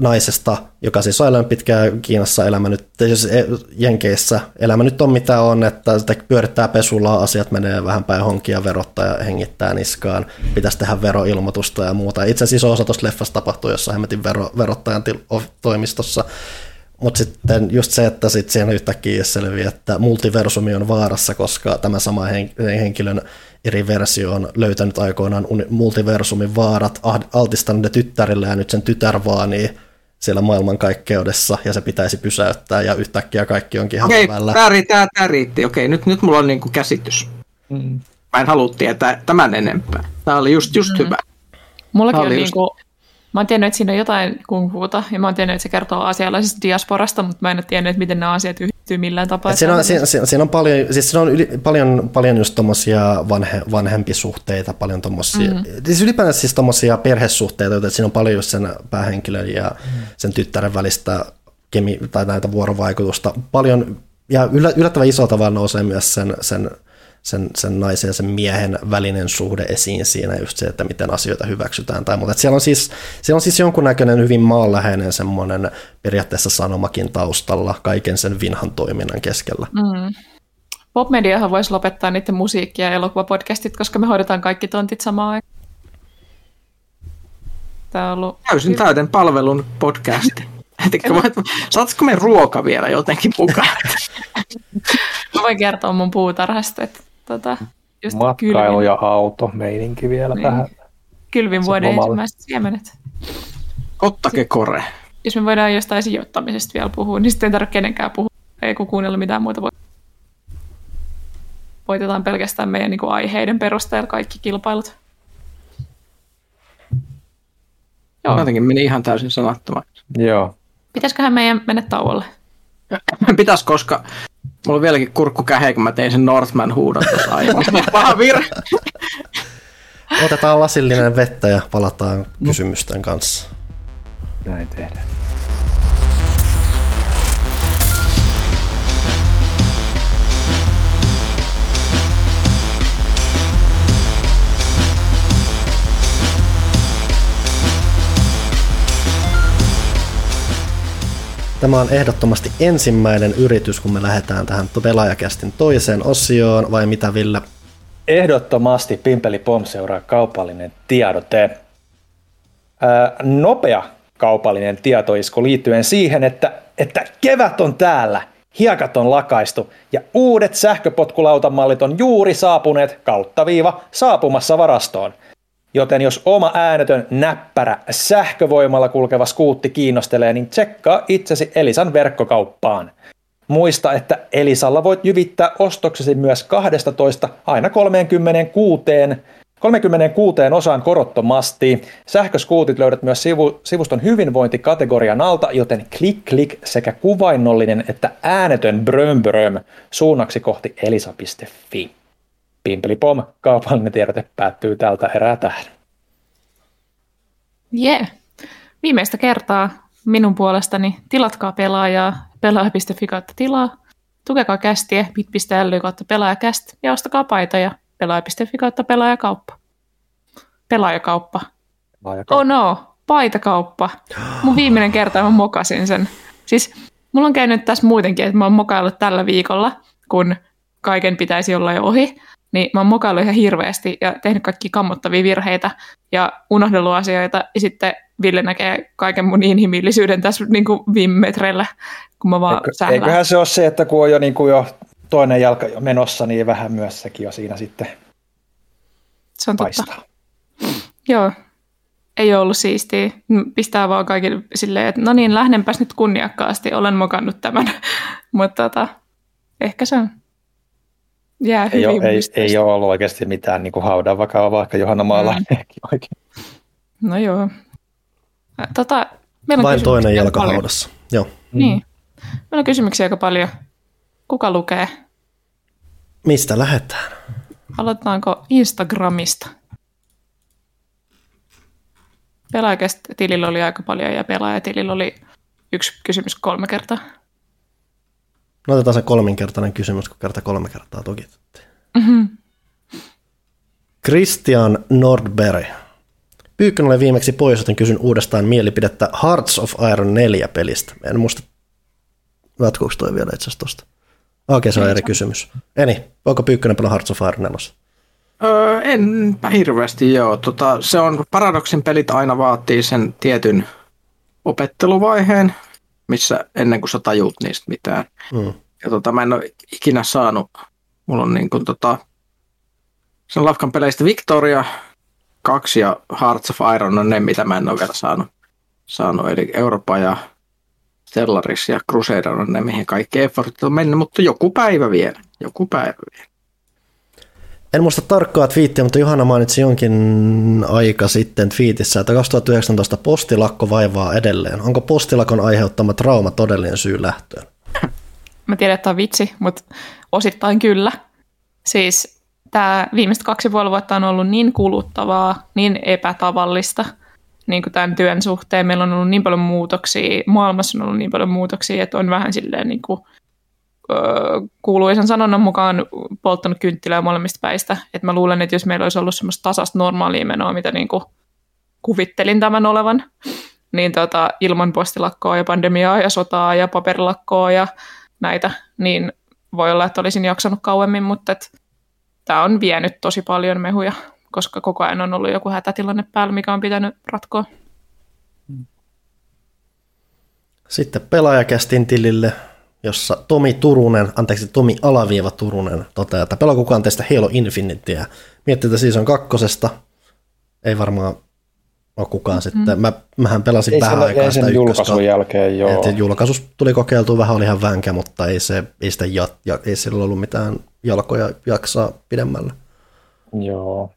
A: naisesta, joka siis on pitkään Kiinassa elämä nyt, siis e- Jenkeissä. Elämä nyt on mitä on, että sitä pyörittää pesulaa, asiat menee vähän päin honkia, verottaja hengittää niskaan, pitäisi tehdä veroilmoitusta ja muuta. Itse asiassa iso osa tuosta leffasta tapahtuu jossain hemmetin vero, verottajan til, toimistossa, mutta sitten just se, että sitten siinä yhtäkkiä selvii, että multiversumi on vaarassa, koska tämä sama hen- henkilön eri versio on löytänyt aikoinaan multiversumin vaarat, ah- altistanut ne tyttärille ja nyt sen tytär vaanii siellä maailmankaikkeudessa ja se pitäisi pysäyttää ja yhtäkkiä kaikki onkin ihan
D: Okei,
A: hyvällä.
D: tämä riitti, tää, tää riitti. Okei, nyt, nyt mulla on niinku käsitys.
B: Mm.
D: Mä en halua tietää tämän enempää. Tämä oli just, just mm. hyvä.
C: Mullakin
D: Tää
C: on
D: oli
C: niin
D: just-
C: kuin, mä oon tiennyt, että siinä on jotain kung fuuta, ja mä oon tiennyt, että se kertoo asialaisesta diasporasta, mutta mä en ole tiennyt, että miten nämä asiat yhtyy millään tapaa.
A: Et siinä, on, siinä, siinä, siinä on paljon, siis siinä on yli, paljon, paljon just tommosia vanhe, vanhempisuhteita, paljon tommosia, mm. siis ylipäänsä siis tommosia perhesuhteita, että siinä on paljon just sen päähenkilön ja mm. sen tyttären välistä kemi, tai näitä vuorovaikutusta. Paljon, ja yllä, yllättävän iso tavalla nousee myös sen, sen, sen, sen naisen ja sen miehen välinen suhde esiin siinä, just se, että miten asioita hyväksytään tai muuta. Et siellä, on siis, siellä on siis jonkunnäköinen hyvin maanläheinen semmoinen periaatteessa sanomakin taustalla kaiken sen vinhan toiminnan keskellä.
C: Mm. Popmediahan voisi lopettaa niiden musiikki- ja elokuvapodcastit, koska me hoidetaan kaikki tontit samaan aikaan. Tämä on ollut...
D: Täysin täyden palvelun. Etikö voit, saatko me ruoka vielä jotenkin mukaan?
C: Mä voin kertoa mun puutarhasta, että tota, just
B: Matkailu
C: kylvin,
B: ja auto meininki vielä
C: Niin.
B: tähän.
C: kylvin vuoden
B: lomalle.
C: ensimmäiset siemenet.
D: Ottake kore.
C: Jos me voidaan jostain sijoittamisesta vielä puhua, niin sitten ei tarvitse kenenkään puhua. Ei kun kuunnella mitään muuta. Voi- Voitetaan pelkästään meidän niin kuin, aiheiden perusteella kaikki kilpailut. Joo.
D: Jotenkin meni ihan täysin sanattomaksi.
B: Joo.
C: Pitäisiköhän meidän mennä tauolle?
D: Pitäis, koska mulla on vieläkin kurkku käheä, kun mä tein sen Northman huudon tuossa aiemmin. Paha virhe.
A: Otetaan lasillinen vettä ja palataan kysymysten kanssa.
B: Näin tehdään.
A: Tämä on ehdottomasti ensimmäinen yritys, kun me lähdetään tähän pelaajakästin toiseen osioon, vai mitä Ville?
B: Ehdottomasti Pimpeli Pom seuraa kaupallinen tiedote. Ää, nopea kaupallinen tietoisku liittyen siihen, että, että kevät on täällä, hiekat on lakaistu ja uudet sähköpotkulautamallit on juuri saapuneet kautta viiva saapumassa varastoon. Joten jos oma äänetön, näppärä, sähkövoimalla kulkeva skuutti kiinnostelee, niin tsekkaa itsesi Elisan verkkokauppaan. Muista, että Elisalla voit jyvittää ostoksesi myös 12 aina 36, 36 osaan korottomasti. Sähköskuutit löydät myös sivu, sivuston hyvinvointikategorian alta, joten klik klik sekä kuvainnollinen että äänetön bröm bröm suunnaksi kohti elisa.fi. Pimpelipom, kaupallinen tiedote päättyy tältä erää tähän.
C: Jee. Yeah. Viimeistä kertaa minun puolestani tilatkaa pelaajaa pelaaja.fi kautta tilaa. Tukekaa kästiä bit.ly kautta pelaajakäst ja ostakaa paitoja pelaaja.fi kautta pelaajakauppa. Pelaajakauppa. Oh no, paitakauppa. Mun viimeinen kerta mä mokasin sen. Siis mulla on käynyt tässä muutenkin, että mä oon mokaillut tällä viikolla, kun kaiken pitäisi olla jo ohi. Niin mä oon mokaillut ihan hirveästi ja tehnyt kaikki kammottavia virheitä ja unohdellut asioita. Ja sitten Ville näkee kaiken mun inhimillisyyden tässä niin kuin viime metreillä, kun mä vaan
B: Eikö,
C: sählään.
B: eiköhän se ole se, että kun on jo, niin kuin jo toinen jalka jo menossa, niin vähän myös sekin jo siinä sitten
C: Se on totta.
B: paistaa.
C: Joo, ei ollut siistiä. Pistää vaan kaikille silleen, että no niin, lähdenpäs nyt kunniakkaasti, olen mokannut tämän. Mutta tota, ehkä se on jää
B: ei,
C: hyvin
B: ole, ei, ei ole ollut oikeasti mitään niin kuin haudan vakavaa, vaikka Johanna Maala mm. oikein.
C: No joo. Tota, meillä on
A: Vain toinen jalka
C: paljon.
A: haudassa. Joo.
C: Niin. Meillä on kysymyksiä aika paljon. Kuka lukee?
A: Mistä lähdetään?
C: Aloitetaanko Instagramista? Pelaajakästä tilillä oli aika paljon ja pelaajatilillä oli yksi kysymys kolme kertaa.
A: No otetaan se kolminkertainen kysymys, kun kerta kolme kertaa toki.
C: Mm-hmm.
A: Christian Nordberg. Pyykkönen oli viimeksi pois, joten kysyn uudestaan mielipidettä Hearts of Iron 4 pelistä. En muista, jatkuuko toi vielä itse asiassa tosta. Okei, se on eri kysymys. Eni, voiko Pyykkönen pelaa Hearts of Iron 4?
D: Öö, enpä hirveästi joo. Tota, se on, Paradoksin pelit aina vaatii sen tietyn opetteluvaiheen, missä ennen kuin sä tajut niistä mitään.
A: Mm.
D: Ja tota, mä en ole ikinä saanut, mulla on niin kuin tota, sen Lafkan peleistä Victoria 2 ja Hearts of Iron on ne, mitä mä en ole vielä saanut. saanut. Eli Eurooppa ja Stellaris ja Crusader on ne, mihin kaikki effortit on mennyt, mutta joku päivä vielä. Joku päivä vielä.
A: En muista tarkkaa twiittiä, mutta Johanna mainitsi jonkin aika sitten twiitissä, että 2019 postilakko vaivaa edelleen. Onko postilakon aiheuttama trauma todellinen syy lähtöön?
C: Mä tiedän, että on vitsi, mutta osittain kyllä. Siis tämä viimeiset kaksi puoli vuotta on ollut niin kuluttavaa, niin epätavallista niin kuin tämän työn suhteen. Meillä on ollut niin paljon muutoksia, maailmassa on ollut niin paljon muutoksia, että on vähän silleen niin kuin, kuuluisan sanonnan mukaan polttanut kynttilää molemmista päistä. Et mä luulen, että jos meillä olisi ollut semmoista tasasta normaalia menoa, mitä niin kuin kuvittelin tämän olevan, niin tota, ilman postilakkoa ja pandemiaa ja sotaa ja paperilakkoa ja näitä, niin voi olla, että olisin jaksanut kauemmin, mutta tämä on vienyt tosi paljon mehuja, koska koko ajan on ollut joku hätätilanne päällä, mikä on pitänyt ratkoa.
A: Sitten pelaajakästin tilille, jossa Tomi Turunen, anteeksi Tomi Alavieva Turunen toteaa, että pelaa kukaan teistä Halo Infinityä. Miettii, että season kakkosesta. Ei varmaan ole kukaan mm-hmm. sitten. Mä, mähän pelasin
B: Ei
A: vähän aikaa sitä
B: sen julkaisun jälkeen, joo.
A: Et julkaisus tuli kokeiltua vähän, oli ihan vänkä, mutta ei, se, ei, sitä ja, ja, ei sillä ollut mitään jalkoja jaksaa pidemmällä.
B: Joo.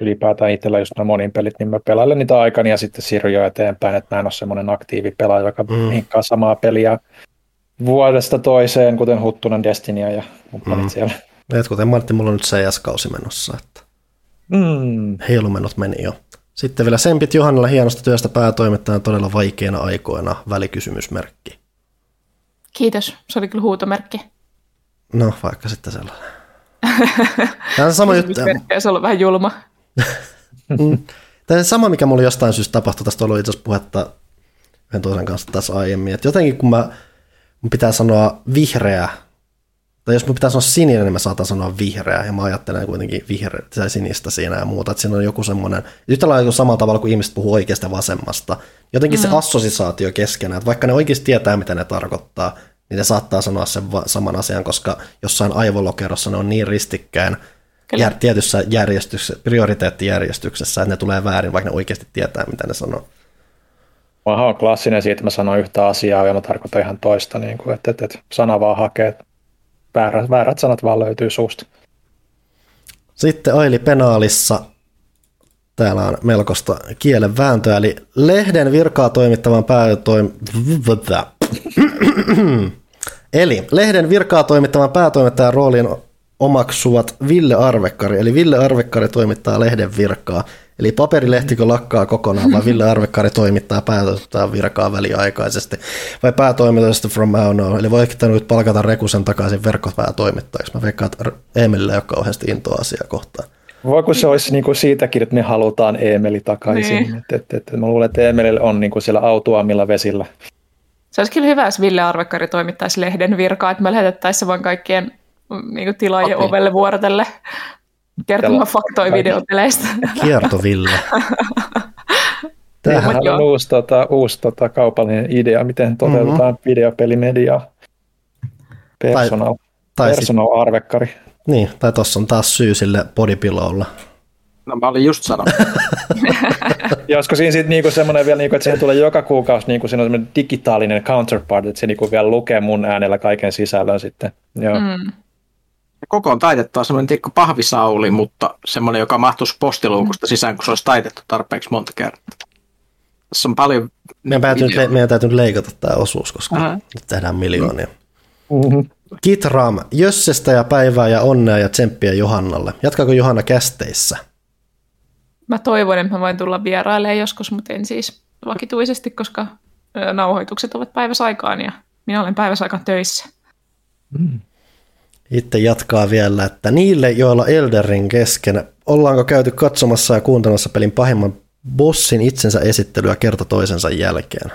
B: Ylipäätään itsellä just nämä monin pelit, niin mä pelailen niitä aikani ja sitten siirryn jo eteenpäin, että mä en ole semmoinen aktiivipelaaja, joka
A: Mm.
B: samaa peliä vuodesta toiseen, kuten Huttunen Destinia ja kumppanit
A: Mm.
B: siellä.
A: Et kuten Martti, mulla on nyt CS-kausi menossa, että
B: Mm.
A: heilumenot meni jo. Sitten vielä Sempit Johannalla hienosta työstä päätoimittajan todella vaikeina aikoina välikysymysmerkki.
C: Kiitos, se oli kyllä huutomerkki.
A: No, vaikka sitten sellainen. Tämä on se sama juttu.
C: Olisi ollut vähän julma.
A: Mm. Tämä on sama, mikä mulla jostain syystä tapahtui. Tästä on ollut itse asiassa puhetta yhden toisen kanssa tässä aiemmin. Että jotenkin kun mä, mun pitää sanoa vihreä, tai jos mun pitää sanoa sininen, niin mä saatan sanoa vihreä, ja mä ajattelen kuitenkin vihreä tai sinistä siinä ja muuta, että siinä on joku semmoinen, yhtä lailla samalla tavalla kuin ihmiset puhuu oikeasta vasemmasta, jotenkin mm. se assosiaatio keskenään, että vaikka ne oikeasti tietää, mitä ne tarkoittaa, niin ne saattaa sanoa sen saman asian, koska jossain aivolokerossa ne on niin ristikkäin
C: Kyllä.
A: jär, tietyssä järjestyksessä, prioriteettijärjestyksessä, että ne tulee väärin, vaikka ne oikeasti tietää, mitä ne sanoo.
B: Mä on klassinen siitä, että mä sanon yhtä asiaa ja mä tarkoitan ihan toista, niin kuin, että, että, että sana vaan hakee, väärät, väärät sanat vaan löytyy suusta.
A: Sitten Aili Penaalissa, täällä on melkoista kielen vääntöä, eli lehden virkaa toimittavan päätoim... Eli lehden virkaa toimittavan päätoimittajan roolin omaksuvat Ville Arvekkari, eli Ville Arvekkari toimittaa lehden virkaa. Eli paperilehtikö lakkaa kokonaan, vai Ville Arvekkari toimittaa päätoimittajan virkaa väliaikaisesti, vai päätoimittaja from now no. Eli voiko nyt palkata Rekusen takaisin verkkopäätoimittajaksi? Mä veikkaan, että Emilille ei ole kauheasti intoa asiaa kohtaan.
B: Voi kun se olisi niin kuin siitäkin, että me halutaan Eemeli takaisin.
C: Niin.
B: Et, et, et, mä luulen, että Eemelillä on niin kuin siellä autuammilla vesillä.
C: Se olisi kyllä hyvä, jos Ville Arvekkari toimittaisi lehden virkaa, että me lähetettäisiin se vaan kaikkien mm, niin kuin tilaajien
A: Kotiin.
C: ovelle vuorotelle kertomaan faktoja videopeleistä.
A: Kierto Ville. Tämähän,
B: on uusi, tota, uusi tota, kaupallinen idea, miten toteutetaan mm-hmm. videopelimediaa. Personal,
A: tai sit-
B: personal arvekkari.
A: niin, tai tuossa on taas syy sille bodypillowlla.
D: No mä olin just sanonut.
B: ja olisiko siinä sitten niinku semmoinen vielä, niinku, että siihen tulee joka kuukausi niinku semmoinen digitaalinen counterpart, että se niinku vielä lukee mun äänellä kaiken sisällön sitten. Joo. Mm.
D: Koko on taitettua semmoinen tikku pahvisauli, mutta semmoinen, joka mahtuisi postiluukusta sisään, kun se olisi taitettu tarpeeksi monta kertaa. Tässä on paljon
A: meidän, täytyy, le- meidän täytyy nyt leikata tämä osuus, koska Aha. nyt tehdään miljoonia. Mm-hmm. Kitram, Jössestä ja päivää ja onnea ja tsemppiä Johannalle. Jatkaako Johanna kästeissä?
C: Mä toivon, että mä voin tulla vierailemaan joskus, mutta en siis vakituisesti, koska nauhoitukset ovat päiväsaikaan ja minä olen päiväsaikaan töissä.
A: Mm. Itse jatkaa vielä, että niille, joilla Elderin kesken, ollaanko käyty katsomassa ja kuuntelemassa pelin pahimman bossin itsensä esittelyä kerta toisensa jälkeen?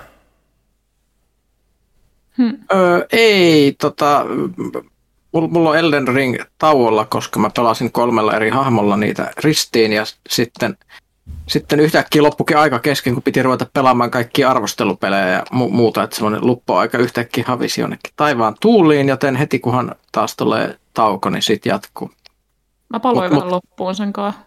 D: Hmm. Öö, ei, tota, mulla on Elden Ring tauolla, koska mä pelasin kolmella eri hahmolla niitä ristiin ja sitten, sitten yhtäkkiä loppukin aika kesken, kun piti ruveta pelaamaan kaikki arvostelupelejä ja mu- muuta, että semmoinen aika yhtäkkiä havisi jonnekin taivaan tuuliin, joten heti kunhan taas tulee tauko, niin sit jatkuu.
C: Mä paloin mut, vähän mut... loppuun sen kanssa.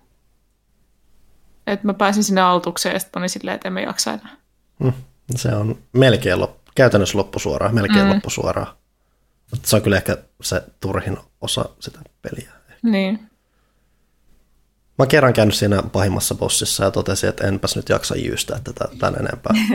C: Että mä pääsin sinne altukseen ja sitten silleen, että emme jaksa enää.
A: Hmm. Se on melkein loppu, käytännössä loppusuoraan, melkein mm. loppusuoraan. Mutta se on kyllä ehkä se turhin osa sitä peliä.
C: Niin.
A: Mä kerran käynyt siinä pahimmassa bossissa ja totesin, että enpäs nyt jaksa jyystää tätä tän enempää.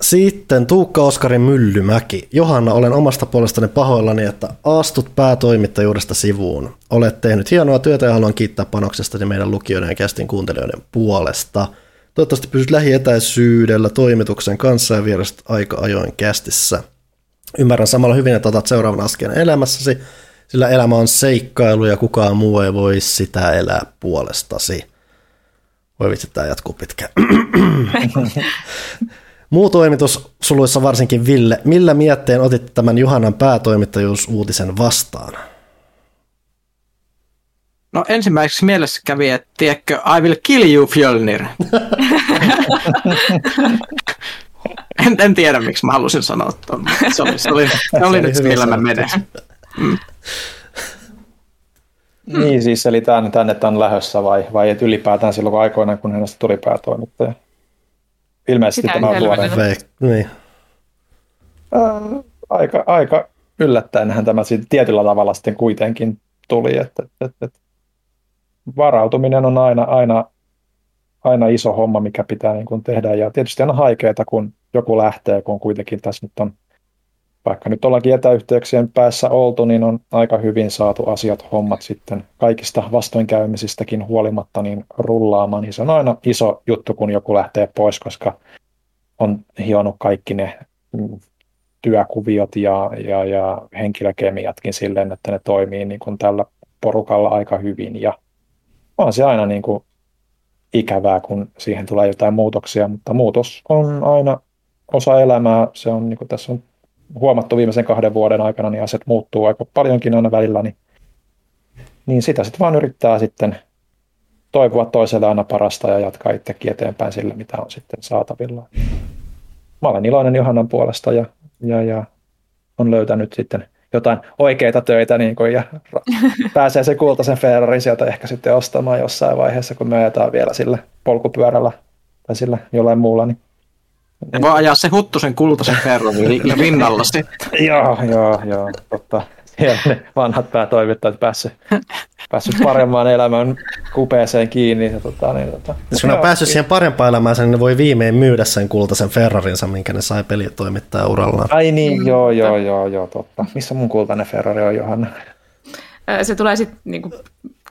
A: Sitten Tuukka Oskarin Myllymäki. Johanna, olen omasta puolestani pahoillani, että astut päätoimittajuudesta sivuun. Olet tehnyt hienoa työtä ja haluan kiittää panoksesta meidän lukijoiden ja kästin kuuntelijoiden puolesta. Toivottavasti pysyt lähietäisyydellä toimituksen kanssa ja vieräsit aika ajoin kästissä. Ymmärrän samalla hyvin, että otat seuraavan askeleen elämässäsi, sillä elämä on seikkailu ja kukaan muu ei voi sitä elää puolestasi. Voi vitsi, tämä jatkuu pitkään. Muu toimitus, suluissa varsinkin Ville, millä mietteen otit tämän Juhanan päätoimittajuusuutisen vastaan?
D: No ensimmäiseksi mielessä kävi, että tiedätkö, I will kill you Fjölnir. en, en tiedä, miksi mä halusin sanoa tuon. Se oli, se oli, se oli nyt se, millä mä menen. Mm.
B: Niin siis, eli tänne, tänne on lähössä vai, vai et ylipäätään silloin aikoinaan, kun hänestä tuli päätoimittaja? Ilmeisesti Sitä tämä on vuoden. Niin. Äh, aika, aika yllättäenhän tämä tietyllä tavalla sitten kuitenkin tuli, että, että, että, että varautuminen on aina, aina, aina iso homma, mikä pitää niin kuin tehdä ja tietysti on haikeeta, kun joku lähtee, kun kuitenkin tässä nyt on vaikka nyt ollakin etäyhteyksien päässä oltu, niin on aika hyvin saatu asiat, hommat sitten kaikista vastoinkäymisistäkin huolimatta niin rullaamaan. Niin se on aina iso juttu, kun joku lähtee pois, koska on hionut kaikki ne työkuviot ja, ja, ja henkilökemiatkin silleen, että ne toimii niin kuin tällä porukalla aika hyvin. Ja on se aina niin kuin ikävää, kun siihen tulee jotain muutoksia, mutta muutos on aina osa elämää. Se on, niin kuin tässä on huomattu viimeisen kahden vuoden aikana, niin asiat muuttuu aika paljonkin aina välillä, niin, niin sitä sitten vaan yrittää sitten toivoa toiselle aina parasta ja jatkaa itsekin eteenpäin sillä, mitä on sitten saatavilla. Mä olen iloinen Johannan puolesta ja, ja, ja on löytänyt sitten jotain oikeita töitä niin kuin, ja pääsee se kultaisen Ferrari sieltä ehkä sitten ostamaan jossain vaiheessa, kun me ajetaan vielä sillä polkupyörällä tai sillä jollain muulla. Niin
D: ja voi ajaa se huttusen kultaisen Ferrari rinnalla sitten.
B: joo, joo, joo, totta. Siellä ne vanhat päätoimittajat päässyt, päässyt paremman elämän kupeeseen kiinni. Ja tota, niin, tota.
A: Jos ne on päässyt siihen parempaan elämään, niin ne voi viimein myydä sen kultaisen Ferrarinsa, minkä ne sai pelitoimittaja urallaan.
B: Ai niin, joo, joo, joo, joo, totta. Missä mun kultainen Ferrari on, Johanna?
C: Se tulee sitten, niin kuin,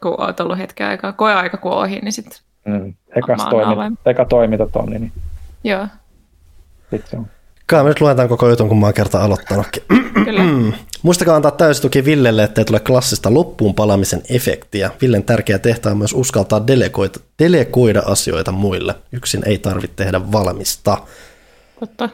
C: kun olet ollut hetken aikaa, koeaika kun ohi, niin sitten
B: mm. Eka toimitat on, niin
C: Joo.
B: On.
A: Kai me nyt luetaan koko jutun, kun mä oon kerta aloittanutkin. Kyllä. Muistakaa antaa täystuki Villelle, ettei tule klassista loppuun palamisen efektiä. Villen tärkeä tehtävä on myös uskaltaa delegoida, delegoida asioita muille. Yksin ei tarvitse tehdä valmista.
C: Totta.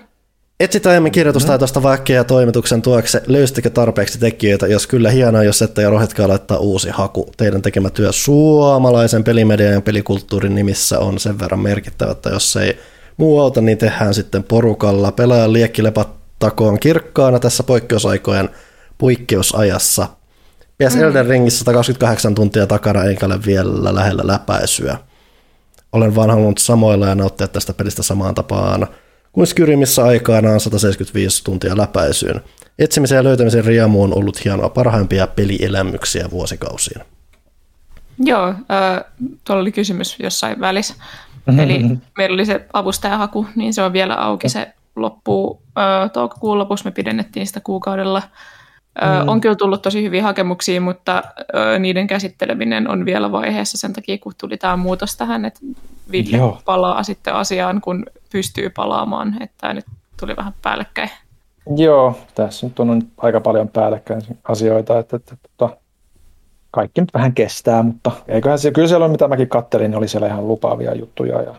A: Etsitä aiemmin kirjoitustaitoista vaikkea ja toimituksen tueksi. Löysittekö tarpeeksi tekijöitä? Jos kyllä hienoa, jos ette ja rohjetkaa laittaa uusi haku. Teidän tekemä työ suomalaisen pelimedian ja pelikulttuurin nimissä on sen verran merkittävä, että jos ei muu auta, niin tehdään sitten porukalla. Pelaajan liekki lepattakoon kirkkaana tässä poikkeusaikojen poikkeusajassa. PS Elden Ringissä 128 tuntia takana enkä ole vielä lähellä läpäisyä. Olen vaan halunnut samoilla ja nauttia tästä pelistä samaan tapaan kuin Skyrimissä aikanaan 175 tuntia läpäisyyn. Etsimisen ja löytämisen riemu on ollut hienoa parhaimpia pelielämyksiä vuosikausiin.
C: Joo, äh, tuolla oli kysymys jossain välissä. Eli meillä oli se avustajahaku, niin se on vielä auki. Se loppuu äh, toukokuun lopussa, me pidennettiin sitä kuukaudella. Mm. On kyllä tullut tosi hyviä hakemuksia, mutta ö, niiden käsitteleminen on vielä vaiheessa sen takia, kun tuli tämä muutos tähän, että Ville Joo. palaa sitten asiaan, kun pystyy palaamaan, että tämä nyt tuli vähän päällekkäin.
B: Joo, tässä nyt on aika paljon päällekkäin asioita, että, että, että, että kaikki nyt vähän kestää, mutta eiköhän se, kyllä siellä on, mitä mäkin kattelin, niin oli siellä ihan lupaavia juttuja ja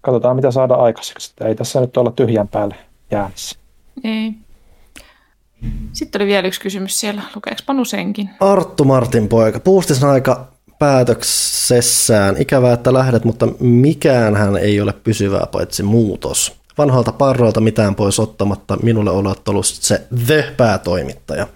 B: katsotaan, mitä saada aikaiseksi. Ei tässä nyt olla tyhjän päälle jäämässä.
C: Ei. Sitten oli vielä yksi kysymys siellä. Lukeeko Panu senkin?
A: Arttu Martin poika. Puustis aika päätöksessään. Ikävää, että lähdet, mutta mikään hän ei ole pysyvää paitsi muutos. Vanhoilta parroilta mitään pois ottamatta minulle olet ollut se the-päätoimittaja.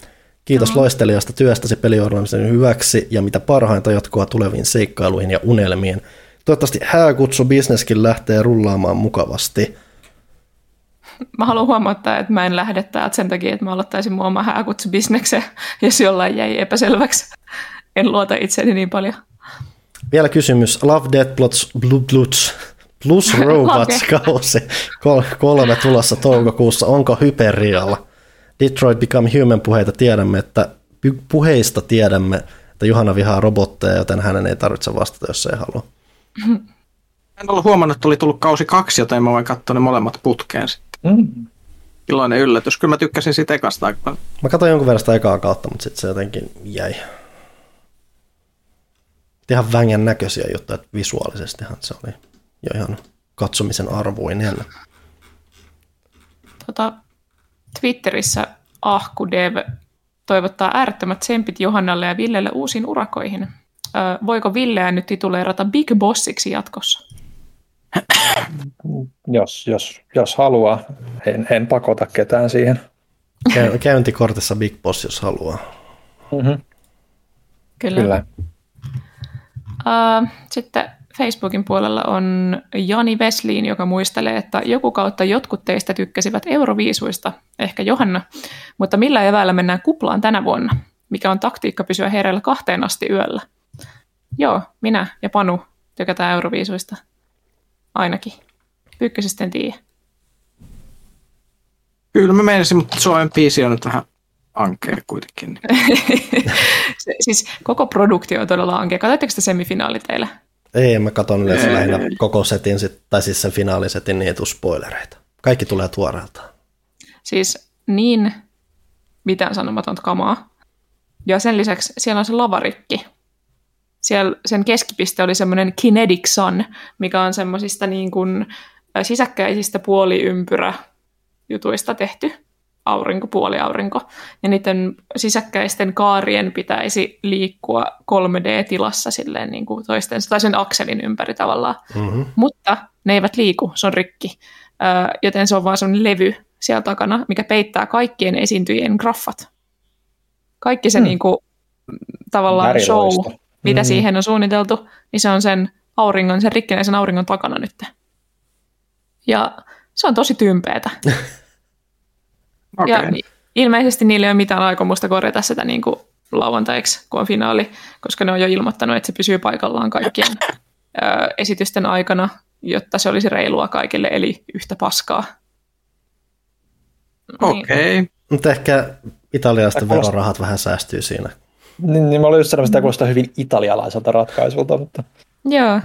A: Kiitos no. loistelijasta työstäsi peliorganisaation hyväksi ja mitä parhainta jatkoa tuleviin seikkailuihin ja unelmiin. Toivottavasti hääkutsu bisneskin lähtee rullaamaan mukavasti
C: mä haluan huomauttaa, että mä en lähde täältä sen takia, että mä aloittaisin mun oma hääkutsubisneksen, jos jollain jäi epäselväksi. En luota itseäni niin paljon.
A: Vielä kysymys. Love, Death, Plots, Blue Bloods plus Robots kausi kolme tulossa toukokuussa. Onko Hyperial? Detroit Become Human puheita tiedämme, että puheista tiedämme, että Juhana vihaa robotteja, joten hänen ei tarvitse vastata, jos ei halua.
D: En ollut huomannut, että oli tullut kausi kaksi, joten mä voin katsoa ne molemmat putkeen sitten. Mm. Iloinen yllätys. Kyllä mä tykkäsin siitä ekasta aika paljon.
A: Mä katsoin jonkun verran sitä ekaa kautta, mutta sitten se jotenkin jäi. Ihan vängän näköisiä juttuja, että visuaalisestihan se oli jo ihan katsomisen arvoinen.
C: Tota, Twitterissä Ahku Dev toivottaa äärettömät tsempit Johannalle ja Villelle uusiin urakoihin. Ö, voiko Villeä nyt tituleerata Big Bossiksi jatkossa?
B: jos, jos, jos haluaa, en, en pakota ketään siihen.
A: Käyntikortissa Big Boss, jos haluaa.
C: Mm-hmm. Kyllä. Kyllä. Uh, sitten Facebookin puolella on Jani Vesliin, joka muistelee, että joku kautta jotkut teistä tykkäsivät euroviisuista, ehkä Johanna, mutta millä eväillä mennään kuplaan tänä vuonna? Mikä on taktiikka pysyä hereillä kahteen asti yöllä? Joo, minä ja Panu tykätään euroviisuista ainakin. Ykkösestä en tiedä.
D: Kyllä mä menisin, mutta Suomen biisi on nyt vähän ankea kuitenkin.
C: siis koko produktio on todella ankea. Katsoitteko sitä semifinaalit teillä?
A: Ei, mä katson yleensä lähinnä koko setin, tai siis sen finaalisetin, niin ei tule spoilereita. Kaikki tulee tuoreelta.
C: Siis niin mitään sanomatonta kamaa. Ja sen lisäksi siellä on se lavarikki, siellä sen keskipiste oli semmoinen Kinetic Sun, mikä on semmoisista niin kuin sisäkkäisistä puoliympyrä jutuista tehty aurinko, puoliaurinko. Ja niiden sisäkkäisten kaarien pitäisi liikkua 3D-tilassa silleen niin kuin toistensa, tai sen akselin ympäri tavallaan. Mm-hmm. Mutta ne eivät liiku, se on rikki. joten se on vaan semmoinen levy siellä takana, mikä peittää kaikkien esiintyjien graffat. Kaikki se mm. niin kuin, tavallaan show, mitä mm. siihen on suunniteltu, niin se on sen auringon, sen rikkinäisen auringon takana nyt. Ja se on tosi tympeetä. okay. Ja ilmeisesti niille ei ole mitään aikomusta korjata sitä niin kuin lauantaiksi, kun on finaali, koska ne on jo ilmoittanut, että se pysyy paikallaan kaikkien ö, esitysten aikana, jotta se olisi reilua kaikille, eli yhtä paskaa.
D: Okei. Okay. Niin.
A: Mutta ehkä Italiasta verorahat vähän säästyy siinä
B: niin, niin mä olin just sanomassa, että kuulostaa hyvin italialaiselta ratkaisulta, mutta...
C: Joo.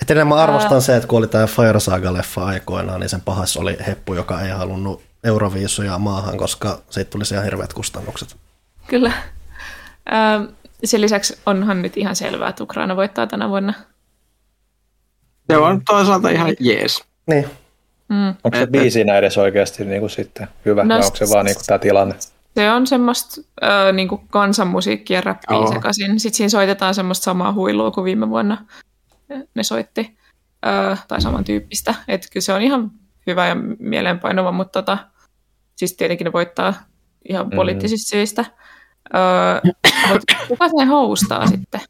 A: Että enemmän arvostan uh, se, että kun oli tämä Fire Saga-leffa aikoinaan, niin sen pahas oli heppu, joka ei halunnut euroviisuja maahan, koska siitä tulisi ihan hirveät kustannukset.
C: Kyllä. Uh, sen lisäksi onhan nyt ihan selvää, että Ukraina voittaa tänä vuonna.
D: Se on toisaalta ihan jees.
A: Niin.
B: Mm. Onko se biisinä edes oikeasti niin kuin sitten hyvä, no, vai onko se vaan niin kuin tämä tilanne?
C: Se on semmoista äh, niin kuin kansanmusiikkia räppiä oh. sekaisin. Sitten siinä soitetaan semmoista samaa huilua kuin viime vuonna ne soitti, äh, tai samantyyppistä. Että kyllä se on ihan hyvä ja mieleenpainova, mutta tota, siis tietenkin ne voittaa ihan mm. poliittisista syistä. Öö, mut kuka sen hostaa sitten?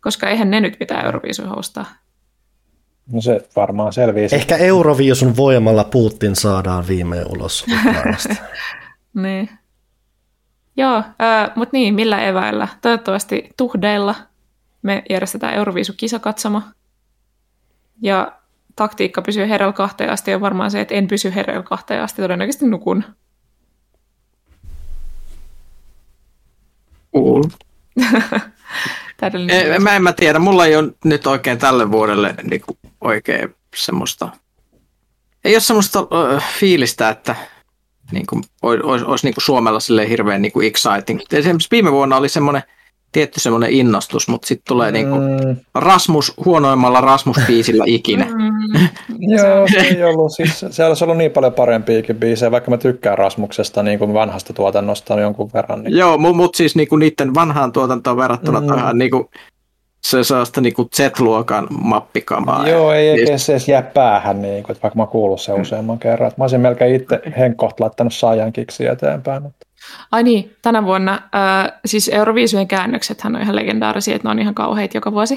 C: Koska eihän ne nyt mitään Euroviisuja hostaa.
B: No se varmaan selviää.
A: Ehkä Euroviisun voimalla Putin saadaan viimein ulos Ukrainasta.
C: niin. Joo, äh, mutta niin, millä eväillä? Toivottavasti tuhdeilla me järjestetään Euroviisu-kisakatsoma. Ja taktiikka pysyy hereillä kahteen asti on varmaan se, että en pysy hereillä kahteen asti, todennäköisesti nukun.
D: Cool. Ei, mä en mä tiedä, mulla ei ole nyt oikein tälle vuodelle niin kuin oikein semmoista, ei ole semmoista uh, fiilistä, että niin kuin, olisi, olisi niin kuin Suomella silleen hirveän niin kuin exciting. Esimerkiksi viime vuonna oli semmoinen tietty semmoinen innostus, mutta sitten tulee niin
B: Mm,
D: Rasmus huonoimmalla Rasmus-biisillä ikinä.
C: Mm,
B: joo, se ei ollut. Siis, siellä olisi ollut niin paljon parempiakin biisejä, vaikka mä tykkään Rasmuksesta niin kuin vanhasta tuotannosta jonkun verran. Niin.
D: Joo, mutta mut siis niinku niiden vanhaan tuotantoon verrattuna
B: Mm.
D: mm. tähän niinku, se sellaista niinku Z-luokan mappikamaa.
B: Joo, ei oikein se edes jää päähän, niin kuin, että vaikka mä oon kuullut sen useamman kerran. Mä olisin melkein itse henkkoht laittanut saajan kiksi eteenpäin. Mutta...
C: Ai niin, tänä vuonna, äh, siis Euroviisujen käännöksethän on ihan legendaarisia, että ne on ihan kauheita joka vuosi.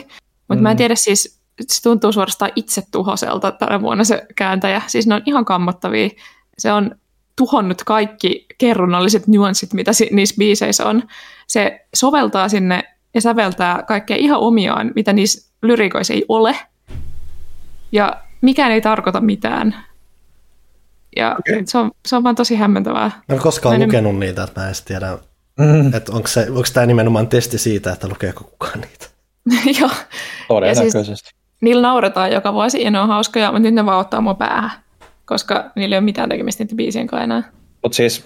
C: Mutta mm. mä en
B: Mm.
C: tiedä siis, se tuntuu suorastaan itsetuhoiselta tänä vuonna se kääntäjä. Siis ne on ihan kammottavia. Se on tuhonnut kaikki kerronnalliset nyanssit, mitä si- niissä biiseissä on. Se soveltaa sinne ja säveltää kaikkea ihan omiaan, mitä niissä lyrikoissa ei ole. Ja mikään ei tarkoita mitään. Ja
D: Okei.
C: se, on, se on vaan tosi hämmentävää.
A: Mä en koskaan
C: Mä en-
A: lukenut niitä, että mä en tiedä,
B: Mm.
A: että onko, se, onko tämä nimenomaan testi siitä, että lukeeko kukaan niitä.
C: Joo,
B: Todennäköisesti.
C: niillä nauretaan joka vuosi ja ne on hauskoja, mutta nyt ne vaan ottaa mua päähän, koska niillä ei ole mitään tekemistä niiden biisien kanssa enää.
B: Mutta siis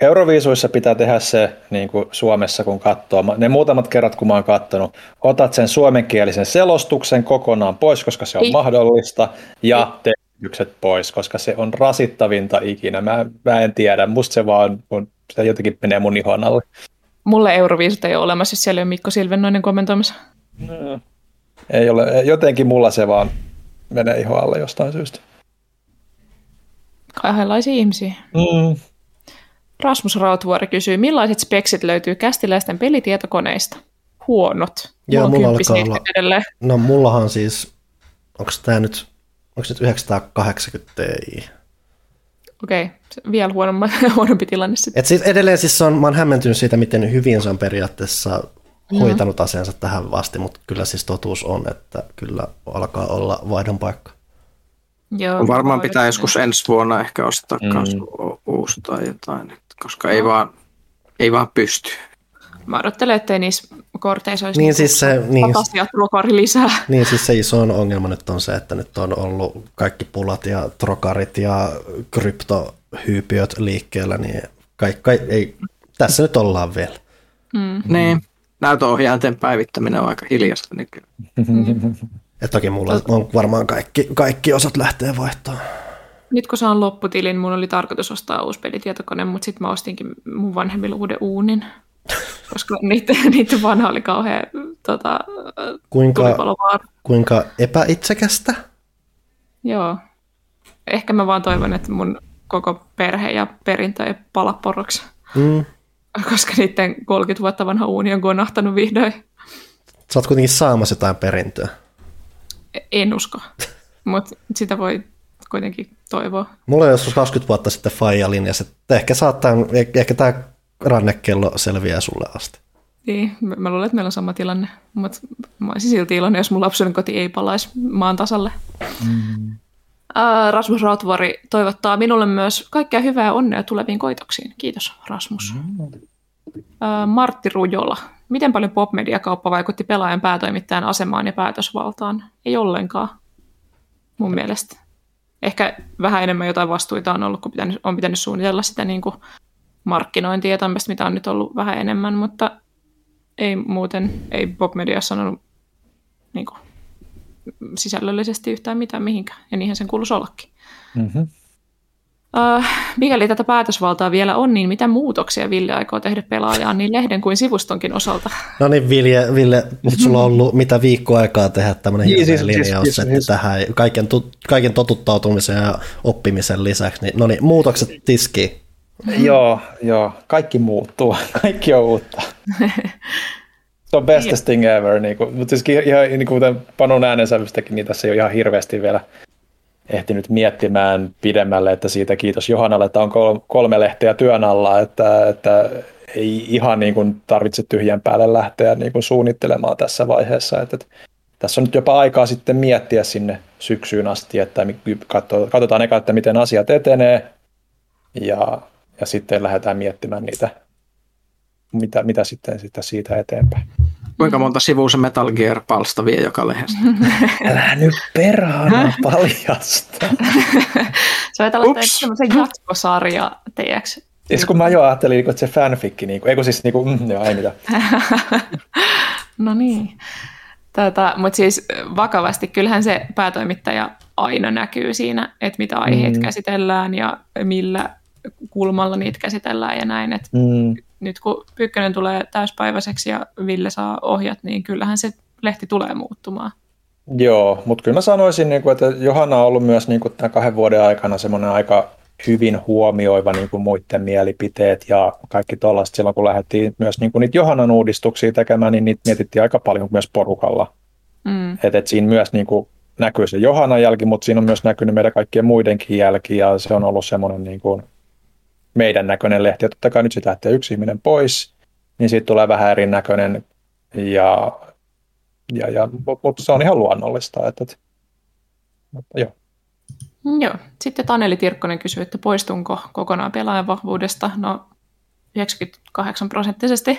B: Euroviisuissa pitää tehdä se niin kuin Suomessa, kun katsoo. Mä- Ne muutamat kerrat, kun mä oon katsonut, otat sen suomenkielisen selostuksen kokonaan pois, koska se on
C: Ei.
B: mahdollista, ja tekstitykset pois, koska se on rasittavinta ikinä. Mä, mä en tiedä, musta se vaan on, se jotenkin menee mun ihon alle.
C: Mulle Euroviisut ei ole olemassa, jos siellä ei ole Mikko Silvennoinen kommentoimassa.
B: Ei ole, jotenkin mulla se vaan menee ihon alle jostain syystä.
C: Kahdenlaisia ihmisiä.
B: Mm.
C: Rasmus Rautvuori kysyy, millaiset speksit löytyy kästiläisten pelitietokoneista? Huonot.
A: Joo,
C: on
A: mulla
C: 10
A: alkaa olla-
C: edelleen.
A: No mullahan siis, onko tämä nyt, onko nyt 980 Ti?
C: Okei, se vielä huonomma, huonompi tilanne sitten.
A: Et siis edelleen siis on, mä oon hämmentynyt siitä, miten hyvin se on periaatteessa hoitanut asiansa tähän vasti, mutta kyllä siis totuus on, että kyllä alkaa olla vaihdon paikka.
C: Joo,
D: Varmaan pitää joskus ensi vuonna ehkä ostaa
B: Mm.
D: uusi tai jotain, koska ei vaan, ei vaan pysty.
C: Mä odottelen, ettei niissä korteissa olisi
A: Niin siis se, niin,
C: trokari lisää.
A: niin siis se isoin ongelma nyt on se, että nyt on ollut kaikki pulat ja trokarit ja kryptohyypiöt liikkeellä, niin kaikki ei, tässä nyt ollaan vielä.
C: Mm.
D: Niin, näytönohjainten päivittäminen on aika hiljasta nykyään.
A: Ja toki mulla on varmaan kaikki, kaikki osat lähtee vaihtoon.
C: Nyt kun saan lopputilin, mun oli tarkoitus ostaa uusi pelitietokone, mutta sitten mä ostinkin mun vanhemmille uuden uunin. Koska niiden, niiden vanha oli kauhean tota,
A: Kuinka, kuinka epäitsekästä?
C: Joo. Ehkä mä vaan toivon, että mun koko perhe ja perintö ei pala poroksi.
A: Mm.
C: Koska niiden 30 vuotta vanha uuni on konahtanut vihdoin.
A: Sä oot kuitenkin saamassa jotain perintöä.
C: En usko. Mutta sitä voi kuitenkin toivoa.
A: Mulla on joskus 20 vuotta sitten faija linjasi, että ehkä, saattaa, ehkä tämä rannekello selviää sulle asti.
C: Niin, mä mä luulen, että meillä on sama tilanne. Mutta mä olisin silti iloinen, jos mun lapsen koti ei palaisi maan tasalle. Mm. Rasmus Rautvuori toivottaa minulle myös kaikkea hyvää onnea tuleviin koitoksiin. Kiitos, Rasmus. Mm. Martti Rujola. Miten paljon popmediakauppa vaikutti pelaajan päätoimittajan asemaan ja päätösvaltaan? Ei ollenkaan, mun mielestä. Ehkä vähän enemmän jotain vastuita on ollut, kun pitänyt, on pitänyt suunnitella sitä niin kuin markkinointia ja tämmöistä, mitä on nyt ollut vähän enemmän, mutta ei muuten, ei Bob Media sanonut niin kuin, sisällöllisesti yhtään mitään mihinkään, ja niinhän sen kuuluisi ollakin.
B: Mm-hmm.
C: Uh, mikäli tätä päätösvaltaa vielä on, niin mitä muutoksia Ville aikoo tehdä pelaajaan niin lehden kuin sivustonkin osalta?
A: No niin, Vilje, Ville, nyt sulla on ollut mitä viikko aikaa tehdä tämmöinen
B: Niin,
A: hirveä
B: siis- siis-
A: linjaus,
B: siis-
A: että
B: siis-
A: tähän kaiken, tu, kaiken totuttautumisen ja oppimisen lisäksi, niin, no niin, muutokset tiski.
B: Joo, joo. Kaikki muuttuu. Kaikki on uutta. Se on bestest thing ever. Niin kuin, mutta siis ihan niin kuin kuten Panun äänensävystäkin, niin tässä ei ole ihan hirveästi vielä ehtinyt miettimään pidemmälle, että siitä kiitos Johannalle, että on kolme lehteä työn alla, että, että ei ihan niin kuin tarvitse tyhjän päälle lähteä niin kuin suunnittelemaan tässä vaiheessa. Että, että tässä on nyt jopa aikaa sitten miettiä sinne syksyyn asti, että katsotaan eka, että miten asiat etenee ja, ja sitten lähdetään miettimään niitä, mitä, mitä sitten, sitten siitä eteenpäin.
D: Kuinka monta sivua se Metal Gear-palsta vie joka lehdestä?
B: Älä nyt perhana paljasta.
C: se on tällainen semmoisen jatkosarja, tiedätkö?
B: Siis kun mä jo ajattelin, että se fanfikki, niin kuin, eikö siis, niin kuin, mm, joo, ei mitään.
C: no niin. Tota, Mutta siis vakavasti, kyllähän se päätoimittaja aina näkyy siinä, että mitä aiheet mm. käsitellään ja millä kulmalla niitä käsitellään ja näin. Et mm. Nyt kun Pykkönen tulee täyspäiväiseksi ja Ville saa ohjat, niin kyllähän se lehti tulee muuttumaan.
B: Joo, mutta kyllä mä sanoisin, niin että Johanna on ollut myös niin tämän kahden vuoden aikana semmoinen aika hyvin huomioiva niin kuin muiden mielipiteet ja kaikki tuollaista. Silloin kun lähdettiin myös niin kuin niitä Johannan uudistuksia tekemään, niin niitä mietittiin aika paljon myös porukalla. Mm. Että et siinä myös niin kuin näkyy se Johannan jälki, mutta siinä on myös näkynyt meidän kaikkien muidenkin jälki ja se on ollut semmoinen niin kuin meidän näköinen lehti. Ja totta kai nyt sitten lähtee yksi ihminen pois, niin siitä tulee vähän erinäköinen ja, ja, ja mutta se on ihan luonnollista. Että, että, mutta joo.
C: Joo. Sitten Taneli Tirkkonen kysyy, että poistunko kokonaan pelaajan vahvuudesta? No 98 prosenttisesti.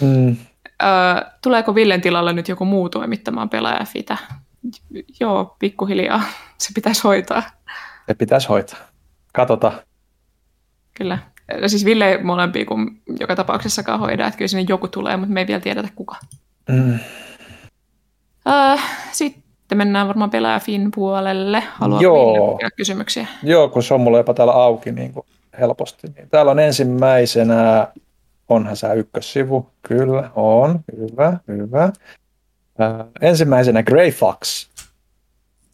C: Mm. Öö, tuleeko Villen tilalle nyt joku muu toimittamaan fitä? Joo, pikkuhiljaa. Se pitäisi hoitaa.
B: Se pitäisi hoitaa. Katsotaan.
C: Kyllä. No siis Ville molempia kun joka tapauksessakaan hoidaa, että kyllä sinne joku tulee, mutta me ei vielä tiedetä kuka. Mm. Öö, sitten mennään varmaan pelaajafin puolelle. Haluatko Joo. kysymyksiä?
B: Joo, kun se on mulla jopa täällä auki niin kuin helposti. Niin täällä on ensimmäisenä, onhan sä ykkössivu? Kyllä, on. Hyvä, hyvä. Äh, ensimmäisenä Grey Fox.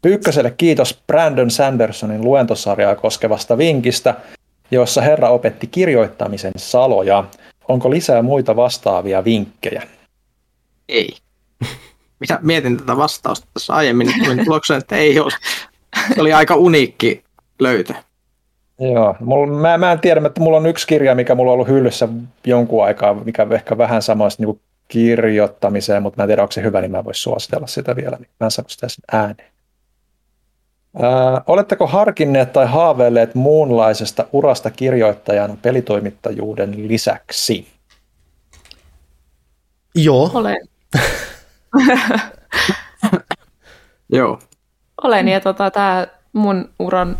B: Ykköselle kiitos Brandon Sandersonin luentosarjaa koskevasta vinkistä, jossa herra opetti kirjoittamisen saloja. Onko lisää muita vastaavia vinkkejä?
D: Ei mitä mietin tätä vastausta tässä aiemmin, niin tulin tulokseen, että ei ole. Se oli aika uniikki löytö.
B: Joo, mulla, mä, mä en tiedä, että mulla on yksi kirja, mikä mulla on ollut hyllyssä jonkun aikaa, mikä ehkä vähän samaista niin kirjoittamiseen, mutta mä en tiedä, onko se hyvä, niin mä voisin suositella sitä vielä, niin mä en sano sitä ääneen. Oletteko harkinneet tai haaveilleet muunlaisesta urasta kirjoittajana pelitoimittajuuden lisäksi?
A: Joo.
C: Olen.
D: Joo.
C: Olen ja tota, tämä mun uran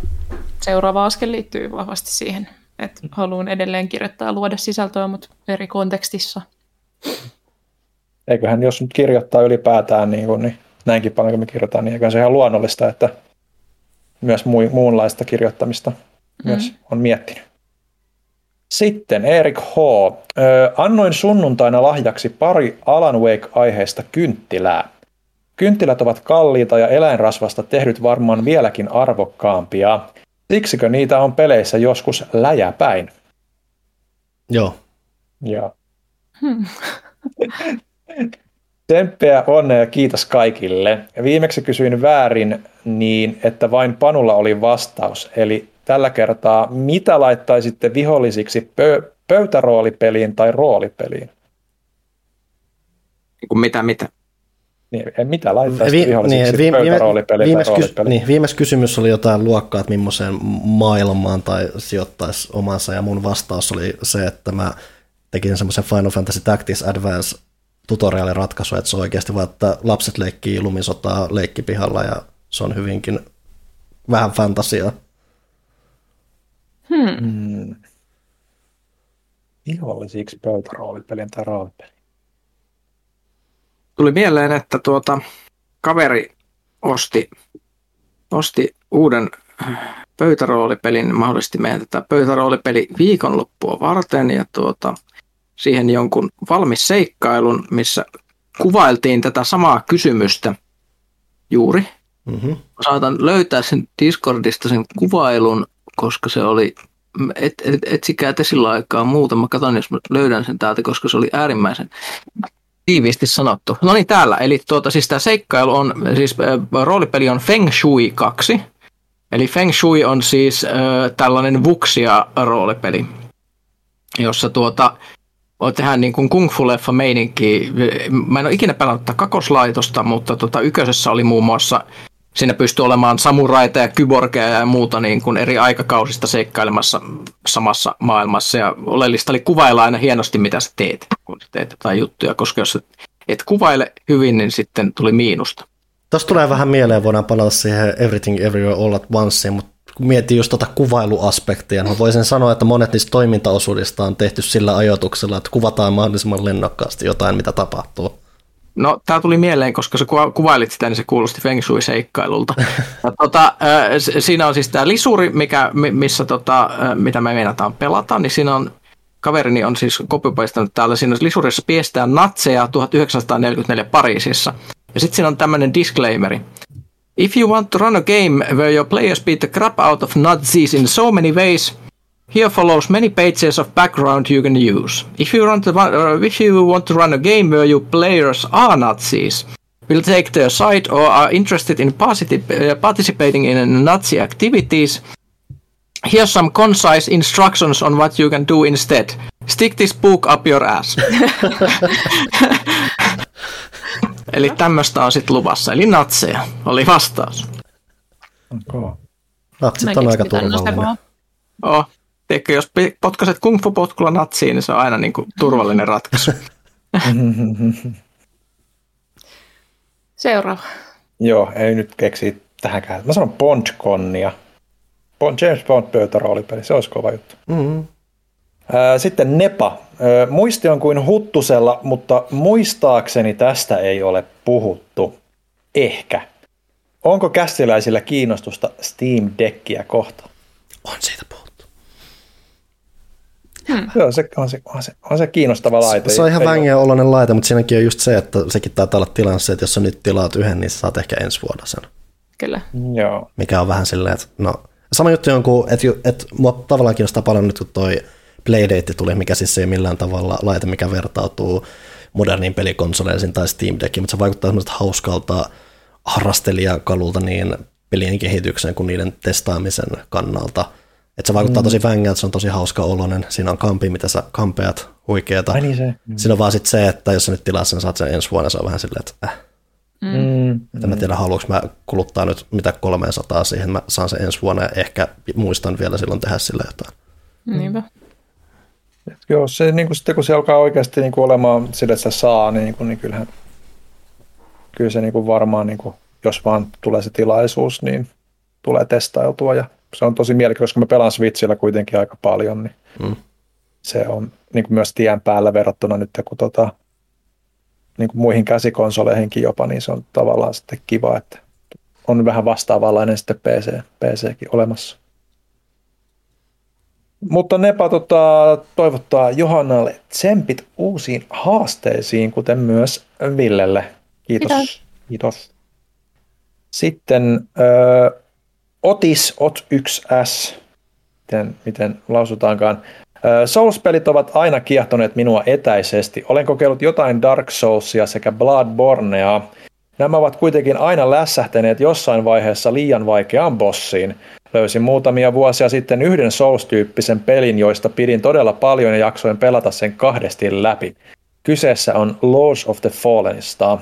C: seuraava askel liittyy vahvasti siihen, että haluan edelleen kirjoittaa ja luoda sisältöä, mutta eri kontekstissa.
B: Eiköhän jos nyt kirjoittaa ylipäätään niin, kuin, niin näinkin paljon kuin me kirjoitetaan, niin eiköhän se ihan luonnollista, että myös muunlaista kirjoittamista mm. myös on miettinyt. Sitten Erik H. Annoin sunnuntaina lahjaksi pari Alan Wake-aiheista kynttilää. Kynttilät ovat kalliita ja eläinrasvasta tehdyt varmaan vieläkin arvokkaampia. Siksikö niitä on peleissä joskus läjäpäin?
A: Joo.
B: Joo. Hmm. Tsemppeä, onnea ja kiitos kaikille. Viimeksi kysyin väärin niin, että vain Panulla oli vastaus. Eli tällä kertaa, mitä laittaisitte vihollisiksi pö- pöytäroolipeliin tai roolipeliin?
D: Niin mitä, mitä?
B: Niin, mitä laittaisitte vi- vihollisiksi niin, vi- pöytäroolipeliin
A: viimeis, tai roolipeliin? Niin, viimeis kysymys oli jotain luokkaa, että millaiseen maailmaan tai sijoittaisi omansa, ja mun vastaus oli se, että mä tekin semmoisen Final Fantasy Tactics Advance tutoriaaliratkaisu, että se on oikeasti vaan, että lapset leikkii lumisotaa leikkipihalla ja se on hyvinkin vähän fantasiaa.
B: Hmm. Mm. Vihollisiksi pöytäroolipelin tai roolipelin.
D: Tuli mieleen, että tuota, kaveri osti, osti uuden pöytäroolipelin, mahdollisesti meidän tätä pöytäroolipeli viikonloppua varten ja tuota, siihen jonkun valmis seikkailun, missä kuvailtiin tätä samaa kysymystä juuri. Mm-hmm. Saatan löytää sen Discordista sen kuvailun, koska se oli et, et, etsikää te sillä aikaa muuta. Mä katson, jos mä löydän sen täältä, koska se oli äärimmäisen tiiviisti sanottu. No niin, täällä. Eli tuota, siis tämä seikkailu on, siis äh, roolipeli on Feng Shui 2. Eli Feng Shui on siis äh, tällainen Vuxia-roolipeli, jossa tuota, tehdään niin kuin kung fu leffa meininki. Mä en ole ikinä pelannut kakoslaitosta, mutta tota, yköisessä oli muun muassa Siinä pystyy olemaan samuraita ja kyborgeja ja muuta niin kuin eri aikakausista seikkailemassa samassa maailmassa. Ja oleellista oli kuvailla aina hienosti, mitä sä teet, kun sä teet jotain juttuja, koska jos et kuvaile hyvin, niin sitten tuli miinusta.
A: Tuossa tulee vähän mieleen, voidaan palata siihen Everything Everywhere All at Once, mutta kun miettii just tuota kuvailuaspektia, niin voisin sanoa, että monet niistä toimintaosuudista on tehty sillä ajoituksella, että kuvataan mahdollisimman lennokkaasti jotain, mitä tapahtuu.
D: No, tämä tuli mieleen, koska sä kuvailit sitä, niin se kuulosti Feng Shui-seikkailulta. ja, tota, siinä on siis tämä lisuri, mikä, missä, tota, mitä me meinataan pelata, niin siinä on kaverini on siis kopipaistanut täällä, siinä lisurissa piestään natseja 1944 Pariisissa. Ja sitten siinä on tämmöinen disclaimeri. If you want to run a game where your players beat the crap out of Nazis in so many ways, Here follows many pages of background you can use. If you, run to, uh, if you want to run a game where your players are Nazis, will take their side or are interested in uh, participating in Nazi activities, here's some concise instructions on what you can do instead. Stick this book up your ass. Eli tämmöistä on sitten luvassa. Eli natseja oli vastaus.
A: Okay. Natsit on aika turvallinen.
D: Oh, Teikö, jos potkaset kung fu potkulla natsiin, niin se on aina niin kuin turvallinen ratkaisu.
C: Seuraava.
B: Joo, ei nyt keksi tähänkään. Mä sanon Bond-konnia. Bond, James Bond pöytäroolipeli, se olisi kova juttu. Mm-hmm. Sitten Nepa. Muisti on kuin huttusella, mutta muistaakseni tästä ei ole puhuttu. Ehkä. Onko kästiläisillä kiinnostusta Steam Deckia kohtaan?
A: On siitä puhuttu.
B: Hmm. Joo, se, on, se, on, se, on se kiinnostava laite.
A: Se, se on ihan vängän oloinen laite, mutta siinäkin on just se, että sekin taitaa olla tilanne se, että jos sä nyt tilaat yhden, niin sä saat ehkä ensi vuonna sen.
C: Kyllä.
B: Joo.
A: Mikä on vähän silleen, että no, sama juttu on kuin, että, että mua tavallaan kiinnostaa paljon nyt, kun toi Playdate tuli, mikä siis ei millään tavalla laite, mikä vertautuu moderniin pelikonsoleisiin tai Steam Deckiin, mutta se vaikuttaa semmoista hauskalta harrastelijakalulta niin pelien kehitykseen kuin niiden testaamisen kannalta – että se vaikuttaa mm. tosi vängältä, se on tosi hauska oloinen. Siinä on kampi, mitä sä kampeat, huikeeta.
B: Ai niin se.
A: Mm. Siinä on vaan sit se, että jos sä nyt tilaat sen, saat sen ensi vuonna, se on vähän silleen, että äh. Mm. Että mä tiedä, haluanko mä kuluttaa nyt mitä 300 siihen, mä saan sen ensi vuonna ja ehkä muistan vielä silloin tehdä sille jotain.
C: Niinpä.
B: Et joo, se, niin kuin sitten kun se alkaa oikeasti niin olemaan sille, että se saa, niin, kuin, niin kyllähän kyllä se niin kuin varmaan, niin kuin, jos vaan tulee se tilaisuus, niin tulee testailtua ja se on tosi mielekästä, koska mä pelaan Switchillä kuitenkin aika paljon, niin mm. se on niin myös tien päällä verrattuna nyt, kun tota, niin kuin muihin käsikonsoleihinkin jopa, niin se on tavallaan sitten kiva, että on vähän vastaavanlainen sitten PC, PCkin olemassa. Mutta Nepa tota, toivottaa Johannalle tsempit uusiin haasteisiin, kuten myös Villelle. Kiitos. Kiitos. Kiitos. Sitten öö, Otis, Ot1S, miten, miten lausutaankaan. Souls-pelit ovat aina kiehtoneet minua etäisesti. Olen kokeillut jotain Dark Soulsia sekä Bloodbornea. Nämä ovat kuitenkin aina lässähtäneet jossain vaiheessa liian vaikeaan bossiin. Löysin muutamia vuosia sitten yhden Souls-tyyppisen pelin, joista pidin todella paljon ja jaksoin pelata sen kahdesti läpi. Kyseessä on Lords of the Fallenista.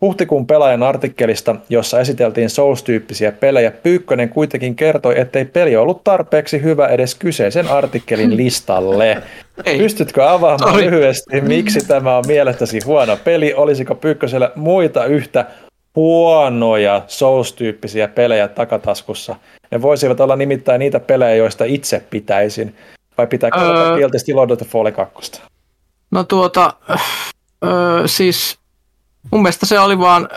B: Huhtikuun pelaajan artikkelista, jossa esiteltiin Souls-tyyppisiä pelejä, Pyykkönen kuitenkin kertoi, ettei peli ollut tarpeeksi hyvä edes kyseisen artikkelin listalle. Ei. Pystytkö avaamaan Sorry. lyhyesti, miksi tämä on mielestäsi huono peli? Olisiko Pyykkösellä muita yhtä huonoja Souls-tyyppisiä pelejä takataskussa? Ne voisivat olla nimittäin niitä pelejä, joista itse pitäisin. Vai pitääkö öö... kielteisesti Lord of the Fall 2?
D: No tuota, öö, siis Mun mielestä se oli vaan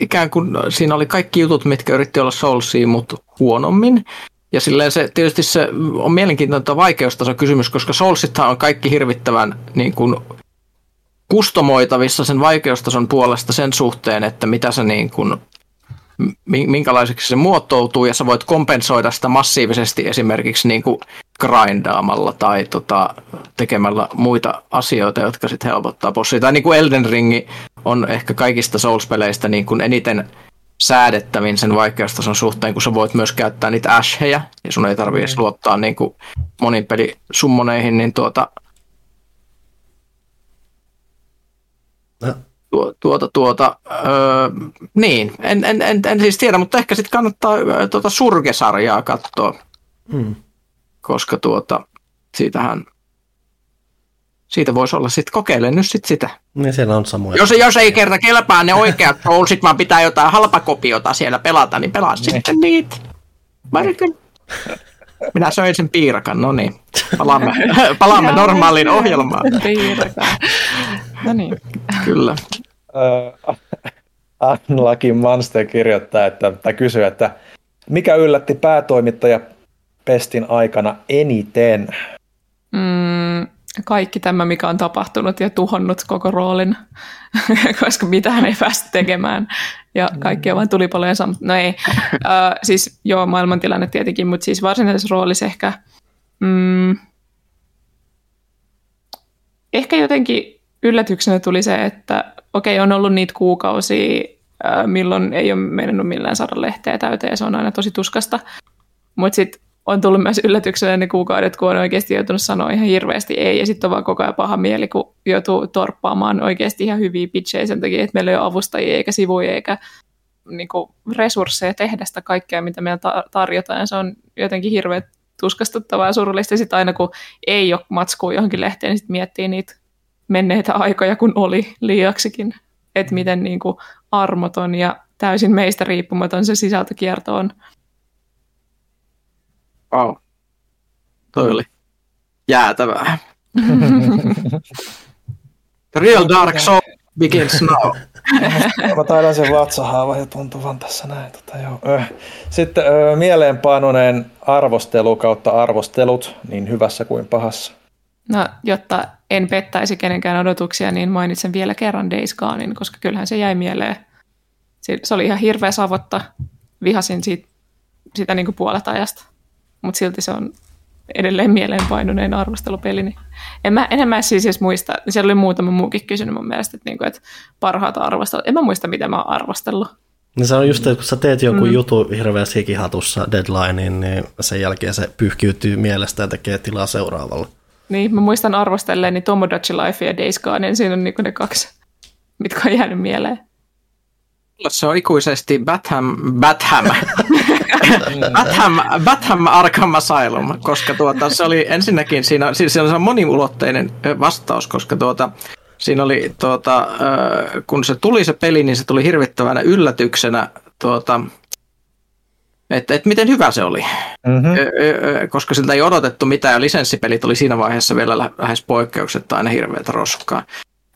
D: ikään kuin siinä oli kaikki jutut, mitkä yritti olla Soulsia, mutta huonommin. Ja silleen se, tietysti se on mielenkiintoinen vaikeustaso kysymys, koska Soulsithan on kaikki hirvittävän niin kuin, kustomoitavissa sen vaikeustason puolesta sen suhteen, että mitä se niin kuin, minkälaiseksi se muotoutuu, ja sä voit kompensoida sitä massiivisesti esimerkiksi niin kuin grindaamalla tai tota, tekemällä muita asioita, jotka sitten helpottaa bossia. Tai niin kuin Elden Ring on ehkä kaikista Souls-peleistä niin kuin eniten säädettävin sen vaikeustason suhteen, kun sä voit myös käyttää niitä ashheja, ja sun ei tarvitse edes luottaa niin kuin monin pelisummoneihin, niin tuota,
A: No.
D: tuo, tuota, tuota, öö, niin, en, en, en, en, siis tiedä, mutta ehkä sitten kannattaa tuota Surge-sarjaa katsoa,
A: Hmm.
D: koska tuota, siitähän, siitä voisi olla sitten, kokeile nyt sitten sitä.
A: Niin siellä on samoja.
D: Jos, jos ei kerta kelpaa ne oikeat Soulsit, vaan pitää jotain halpakopiota siellä pelata, niin pelaa sitten niitä. Markin. Minä söin sen piirakan, no niin. Palaamme, palaamme normaaliin ohjelmaan.
C: Piirakaan. No niin.
D: Kyllä.
B: Unlucky Monster kirjoittaa, että, tai kysyy, että mikä yllätti päätoimittaja Pestin aikana eniten?
C: Mm, kaikki tämä, mikä on tapahtunut ja tuhonnut koko roolin, koska mitään ei päästä tekemään. Ja kaikki vain tulipaloja samat. No ei. Uh, siis joo, maailmantilanne tietenkin, mutta siis varsinaisessa roolissa ehkä... Mm, ehkä jotenkin yllätyksenä tuli se, että okei, on ollut niitä kuukausia, uh, milloin ei ole mennyt millään saada lehteä täyteen, se on aina tosi tuskasta. Mutta sitten on tullut myös yllätyksenä ne kuukaudet, kun on oikeasti joutunut sanoa ihan hirveästi ei, ja sitten on vaan koko ajan paha mieli, kun joutuu torppaamaan oikeasti ihan hyviä pitchejä sen takia, että meillä ei ole avustajia eikä sivuja eikä niin kuin, resursseja tehdä sitä kaikkea, mitä meillä ta- tarjotaan, se on jotenkin hirveän tuskastuttavaa ja surullista, sitten aina kun ei ole matskua johonkin lehteen, niin sitten miettii niitä menneitä aikoja, kun oli liiaksikin, että miten niin kuin, armoton ja täysin meistä riippumaton se sisältökierto on.
D: Wow. Toi oli jäätävää. The real dark soul begins now.
B: Mä taidan sen vatsahaavan jo tuntuvan tässä näin. Tota, joo. Sitten mieleenpainuneen arvostelu kautta arvostelut, niin hyvässä kuin pahassa.
C: No, jotta en pettäisi kenenkään odotuksia, niin mainitsen vielä kerran Days Gonein, koska kyllähän se jäi mieleen. Se, se oli ihan hirveä savotta. Vihasin siitä, sitä niin kuin puolet ajasta, mutta silti se on edelleen mieleenpainuneen arvostelupeli. Niin en mä enemmän siis edes muista, siellä oli muutama muukin kysynyt mun mielestä, että, niin kuin, että parhaat arvostelut. En mä muista, mitä mä oon arvostellut.
A: Niin se on just, että kun sä teet jonkun mm. jutun hirveässä hikihatussa deadlineen, niin sen jälkeen se pyyhkiytyy mielestä ja tekee tilaa seuraavalle.
C: Niin, mä muistan arvostelleeni Tomodachi Life ja Days Gone, niin siinä on niin ne kaksi, mitkä on jäänyt mieleen.
D: Se on ikuisesti Batham, Batham, Batham, Batham Arkham Asylum, koska tuota, se oli ensinnäkin, siinä, siis siinä on moniulotteinen vastaus, koska tuota, siinä oli, tuota, kun se tuli se peli, niin se tuli hirvittävänä yllätyksenä, tuota, että et miten hyvä se oli,
B: Mm-hmm.
D: koska siltä ei odotettu mitään, ja lisenssipelit oli siinä vaiheessa vielä lähes poikkeuksetta aina hirveätä roskaa.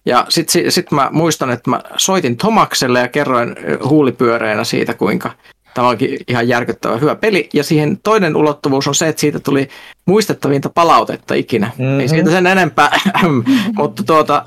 D: Ja sitten sit, sit mä muistan, että mä soitin Tomakselle ja kerroin huulipyöreänä siitä, kuinka tämä onkin ihan järkyttävä hyvä peli. Ja siihen toinen ulottuvuus on se, että siitä tuli muistettavinta palautetta ikinä. Mm-hmm. Ei siitä sen enempää, mutta tuota,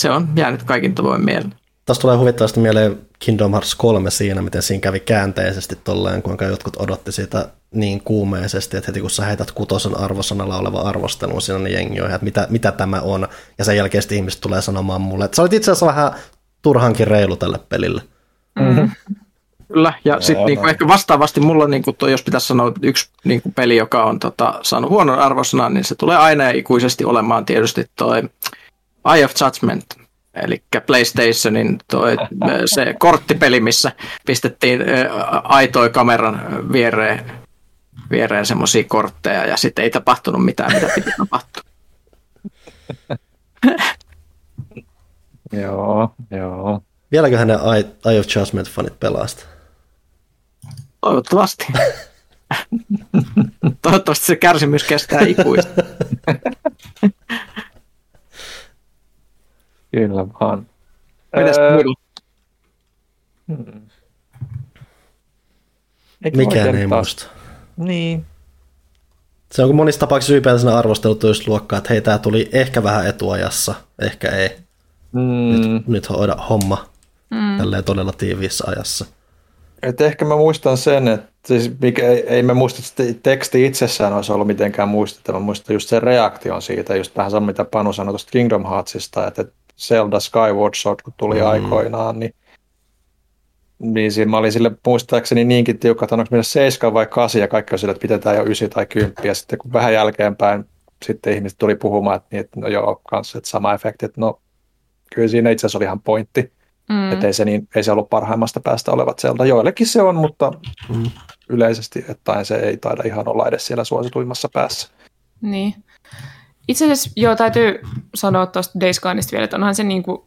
D: se on jäänyt kaikin tavoin mieleen.
A: Tuossa tulee huvittavasti mieleen Kingdom Hearts 3 siinä, miten siinä kävi käänteisesti tolleen, kuinka jotkut odotti sitä niin kuumeisesti, että heti kun sä heität kutosen arvosanalla oleva arvostelun siinä, niin jengi on, että mitä, mitä tämä on. Ja sen jälkeen sitten ihmiset tulee sanomaan mulle, että sä olit itse asiassa vähän turhankin reilu tälle pelille.
C: Mm-hmm.
D: Kyllä, ja sitten niinku, ehkä vastaavasti mulla, niinku, toi, jos pitäisi sanoa yksi niinku, peli, joka on tota, saanut huonon arvosanan, niin se tulee aina ja ikuisesti olemaan tietysti toi Eye of Judgment, eli PlayStationin toi, se korttipeli, missä pistettiin ä, aitoi kameran viereen, viereen semmoisia kortteja, ja sitten ei tapahtunut mitään, mitä piti tapahtua.
B: Joo, joo.
A: Vieläköhän ne Eye Eye of Judgment-fanit pelasta?
D: Toivottavasti. Toivottavasti se kärsimys kestää ikuisesti.
B: Kyllä vaan.
D: Mitäs
B: Öö,
D: muilla?
B: hmm. Eikö mä
A: Mikään ei muista.
B: Niin.
A: Se on monissa tapauksissa ylipäätään arvostelut just luokkaa, että hei, tämä tuli ehkä vähän etuajassa, ehkä ei.
B: Mm,
A: Nyt, nyt hoida homma mm. tälleen todella tiiviissä ajassa.
B: et ehkä mä muistan sen, että siis mikä, ei, ei me muista, että teksti itsessään olisi ollut mitenkään muistettava. Mä muistan just sen reaktion siitä, just vähän sama mitä Panu sanoi tuosta Kingdom Heartsista, että, että Zelda Skyward Sword kun tuli mm. aikoinaan, niin niin siinä mä olin sille muistaakseni niinkin tiukka, että onko meillä 7 vai 8 ja kaikki on sille, että pidetään jo 9 tai 10 ja sitten kun vähän jälkeenpäin sitten ihmiset tuli puhumaan, että, niin, että no joo, kanssa, että sama efekti, että no kyllä siinä itse asiassa oli ihan pointti, mm. että ei se, niin, ei se ollut parhaimmasta päästä olevat sieltä. Joillekin se on, mutta mm. yleisesti että se ei taida ihan olla edes siellä suosituimmassa päässä.
C: Niin. Itse asiassa joo, täytyy sanoa tuosta Days Goneista vielä, että onhan se niin kuin,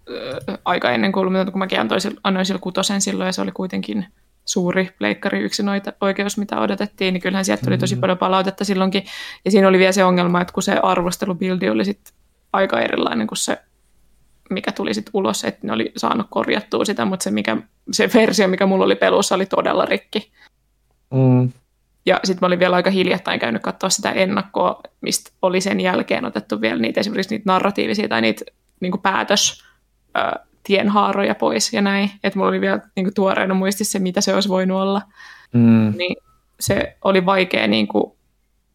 C: äh, aika ennen kuin, kun mäkin annoin, annoin sillä kutosen silloin, ja se oli kuitenkin suuri pleikkari yksin oikeus, mitä odotettiin, niin kyllähän sieltä tuli tosi mm. paljon palautetta silloinkin. Ja siinä oli vielä se ongelma, että kun se arvostelubildi oli sit aika erilainen kuin se, mikä tuli sitten ulos, että ne oli saanut korjattua sitä, mutta se, mikä, se versio, mikä mulla oli pelussa, oli todella rikki.
B: Mm.
C: Ja sitten mä olin vielä aika hiljattain käynyt katsoa sitä ennakkoa, mistä oli sen jälkeen otettu vielä niitä esimerkiksi niitä narratiivisia tai niitä niin päätös tienhaaroja pois ja näin. Että mulla oli vielä niin kuin, tuoreena muistissa se, mitä se olisi voinut olla.
B: Mm.
C: Niin se oli vaikea niin kuin,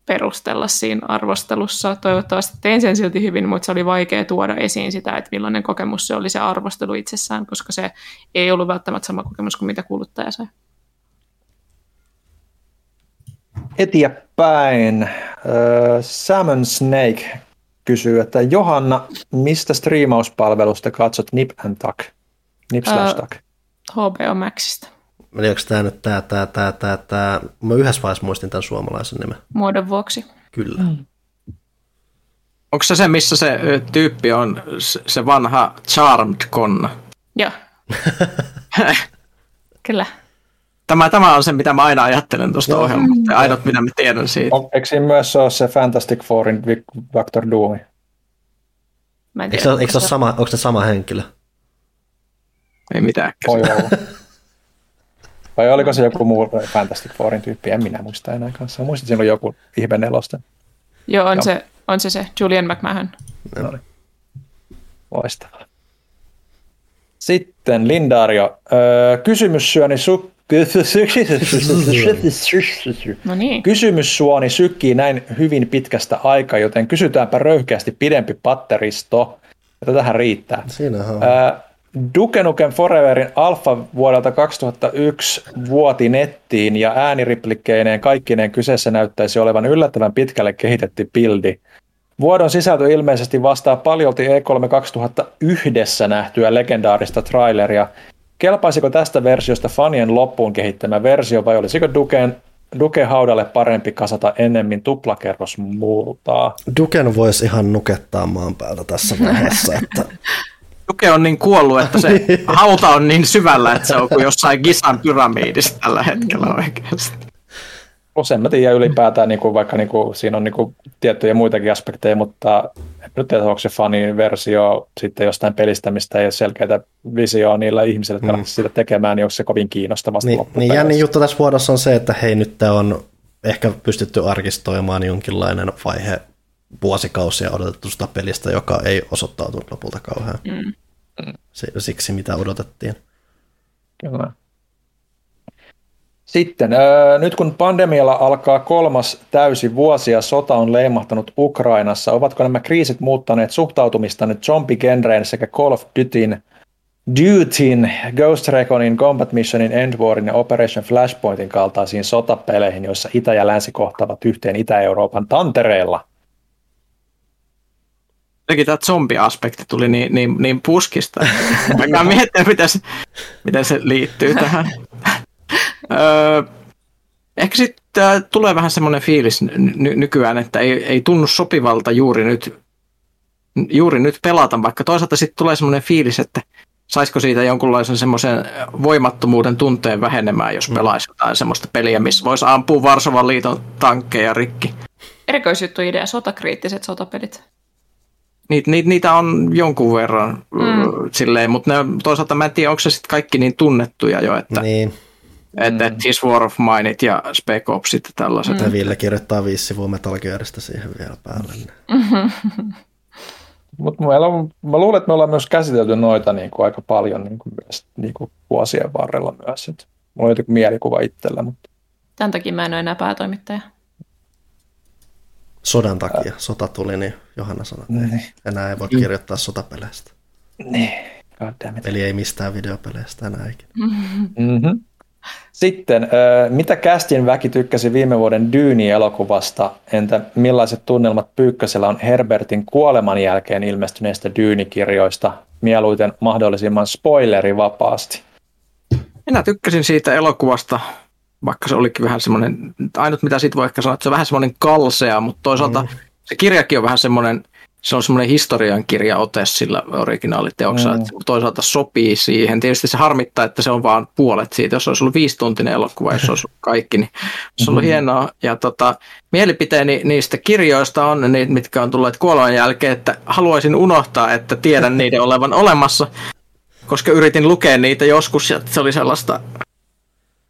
C: perustella siinä arvostelussa. Toivottavasti tein sen silti hyvin, mutta se oli vaikea tuoda esiin sitä, että millainen kokemus se oli se arvostelu itsessään, koska se ei ollut välttämättä sama kokemus kuin mitä kuluttaja sai.
B: Eteenpäin. Uh, Salmon Snake kysyy, että Johanna, mistä striimauspalvelusta katsot Nip and Tuck? Nip slash Tuck.
C: HBO Maxista.
A: Menikö tämä nyt tämä, tämä, tämä, tämä, tämä, mä yhdessä vaiheessa muistin tämän suomalaisen nimen.
C: Muodon vuoksi.
A: Kyllä. Mm.
D: Onko se se, missä se tyyppi on, se vanha Charmed konna?
C: Joo. Kyllä.
D: Tämä, tämä on se, mitä mä aina ajattelen tuosta no, ohjelmasta. Ainut, mitä mä tiedän siitä.
B: On, eikö siinä myös ole se Fantastic Fourin Victor Doom?
A: Eikö, se, eikö se ole sama, onko se sama henkilö?
D: Ei mitään.
B: Voi olla. Vai oliko se joku muu Fantastic Fourin tyyppi? En minä muista enää kanssa. Muistin, että siinä oli joku ihme nelosta.
C: Joo, on, Joo. Se, on se se Julian McMahon.
B: No niin. Loistavaa. Sitten Lindario. Öö, kysymys syöni su-
C: No niin.
B: Kysymys suoni sykkii näin hyvin pitkästä aikaa, joten kysytäänpä röyhkeästi pidempi patteristo. Tätähän riittää.
A: Siinähän on.
B: Duke Nukem Foreverin alfa vuodelta 2001 vuoti nettiin ja ääniriplikkeineen kaikkineen kyseessä näyttäisi olevan yllättävän pitkälle kehitetty bildi. Vuodon sisältö ilmeisesti vastaa paljolti E3 2001 nähtyä legendaarista traileria, Kelpaisiko tästä versiosta fanien loppuun kehittämä versio vai olisiko Duken, Duke haudalle parempi kasata ennemmin tuplakerros multaa?
A: Duken voisi ihan nukettaa maan päältä tässä vaiheessa. Että...
D: Duke on niin kuollut, että se hauta on niin syvällä, että se on kuin jossain Gisan pyramidissa tällä hetkellä oikeasti.
B: Plus en mä tiedä ylipäätään, niin kuin, vaikka niin kuin, siinä on niin kuin, tiettyjä muitakin aspekteja, mutta en nyt tiedä, onko se fanin versio sitten jostain pelistä, mistä ei ole selkeää visioa niillä ihmisillä, jotka mm. sitä tekemään, niin onko se kovin kiinnostavasti
A: niin, niin jänni juttu tässä vuodossa on se, että hei nyt on ehkä pystytty arkistoimaan jonkinlainen vaihe vuosikausia odotettu sitä pelistä, joka ei osoittautunut lopulta kauhean mm. siksi, mitä odotettiin.
B: Kyllä. Sitten, öö, nyt kun pandemialla alkaa kolmas täysi vuosi ja sota on leimahtanut Ukrainassa, ovatko nämä kriisit muuttaneet nyt zombigenreen sekä Call of Dutyn, Dutyn, Ghost Reconin, Combat Missionin, End Warin ja Operation Flashpointin kaltaisiin sotapeleihin, joissa Itä ja Länsi kohtaavat yhteen Itä-Euroopan tantereilla?
D: Jotenkin tämä zombi-aspekti tuli niin, niin, niin puskista. Mä miettiä, miten se, miten se liittyy tähän. Öö, ehkä sitten äh, tulee vähän semmoinen fiilis ny- nykyään, että ei, ei tunnu sopivalta juuri nyt, juuri nyt pelata, vaikka toisaalta sitten tulee semmoinen fiilis, että saisiko siitä jonkunlaisen semmoisen voimattomuuden tunteen vähenemään, jos mm. pelaisi jotain semmoista peliä, missä voisi ampua Varsovan liiton tankkeja rikki.
C: Erikoisjuttu idea, sotakriittiset sotapelit.
D: Niitä, niitä, niitä on jonkun verran mm. silleen, mutta ne, toisaalta mä en tiedä, onko se sitten kaikki niin tunnettuja jo, että
A: niin.
D: Että mm. His War of Mineit ja Spec Opsit ja tällaiset.
A: Mm. Ville kirjoittaa viisi sivua Metal Gearista siihen vielä päälle.
B: Mutta mä luulen, että me ollaan myös käsitelty noita niin kuin aika paljon niin kuin myös, niin kuin vuosien varrella myös. Et Mulla oli joku mielikuva itsellä, mutta
C: Tämän takia mä en ole enää päätoimittaja.
A: Sodan takia sota tuli, niin Johanna sanoi, että
B: Niin.
A: ei, enää ei voi kirjoittaa sotapeleistä.
B: niin.
A: Eli ei mistään videopeleistä enää ikinä.
B: Mm-hmm. Sitten, mitä Kästin väki tykkäsi viime vuoden Dyyni-elokuvasta? Entä millaiset tunnelmat Pyykkösellä on Herbertin kuoleman jälkeen ilmestyneistä Dyyni-kirjoista? Mieluiten mahdollisimman spoilerivapaasti.
D: Minä tykkäsin siitä elokuvasta, vaikka se olikin vähän semmoinen, ainut mitä siitä voi ehkä sanoa, että se on vähän semmoinen kalsea, mutta toisaalta mm. se kirjakin on vähän semmoinen, se on semmoinen historiankirjaote sillä originaaliteoksella, mm. että toisaalta sopii siihen. Tietysti se harmittaa, että se on vaan puolet siitä. Jos olisi ollut viisituntinen elokuva, jos olisi ollut kaikki, niin se on ollut hienoa. Ja tota, mielipiteeni niistä kirjoista on, niitä, mitkä on tulleet kuoleman jälkeen, että haluaisin unohtaa, että tiedän niiden olevan olemassa, koska yritin lukea niitä joskus ja se oli sellaista,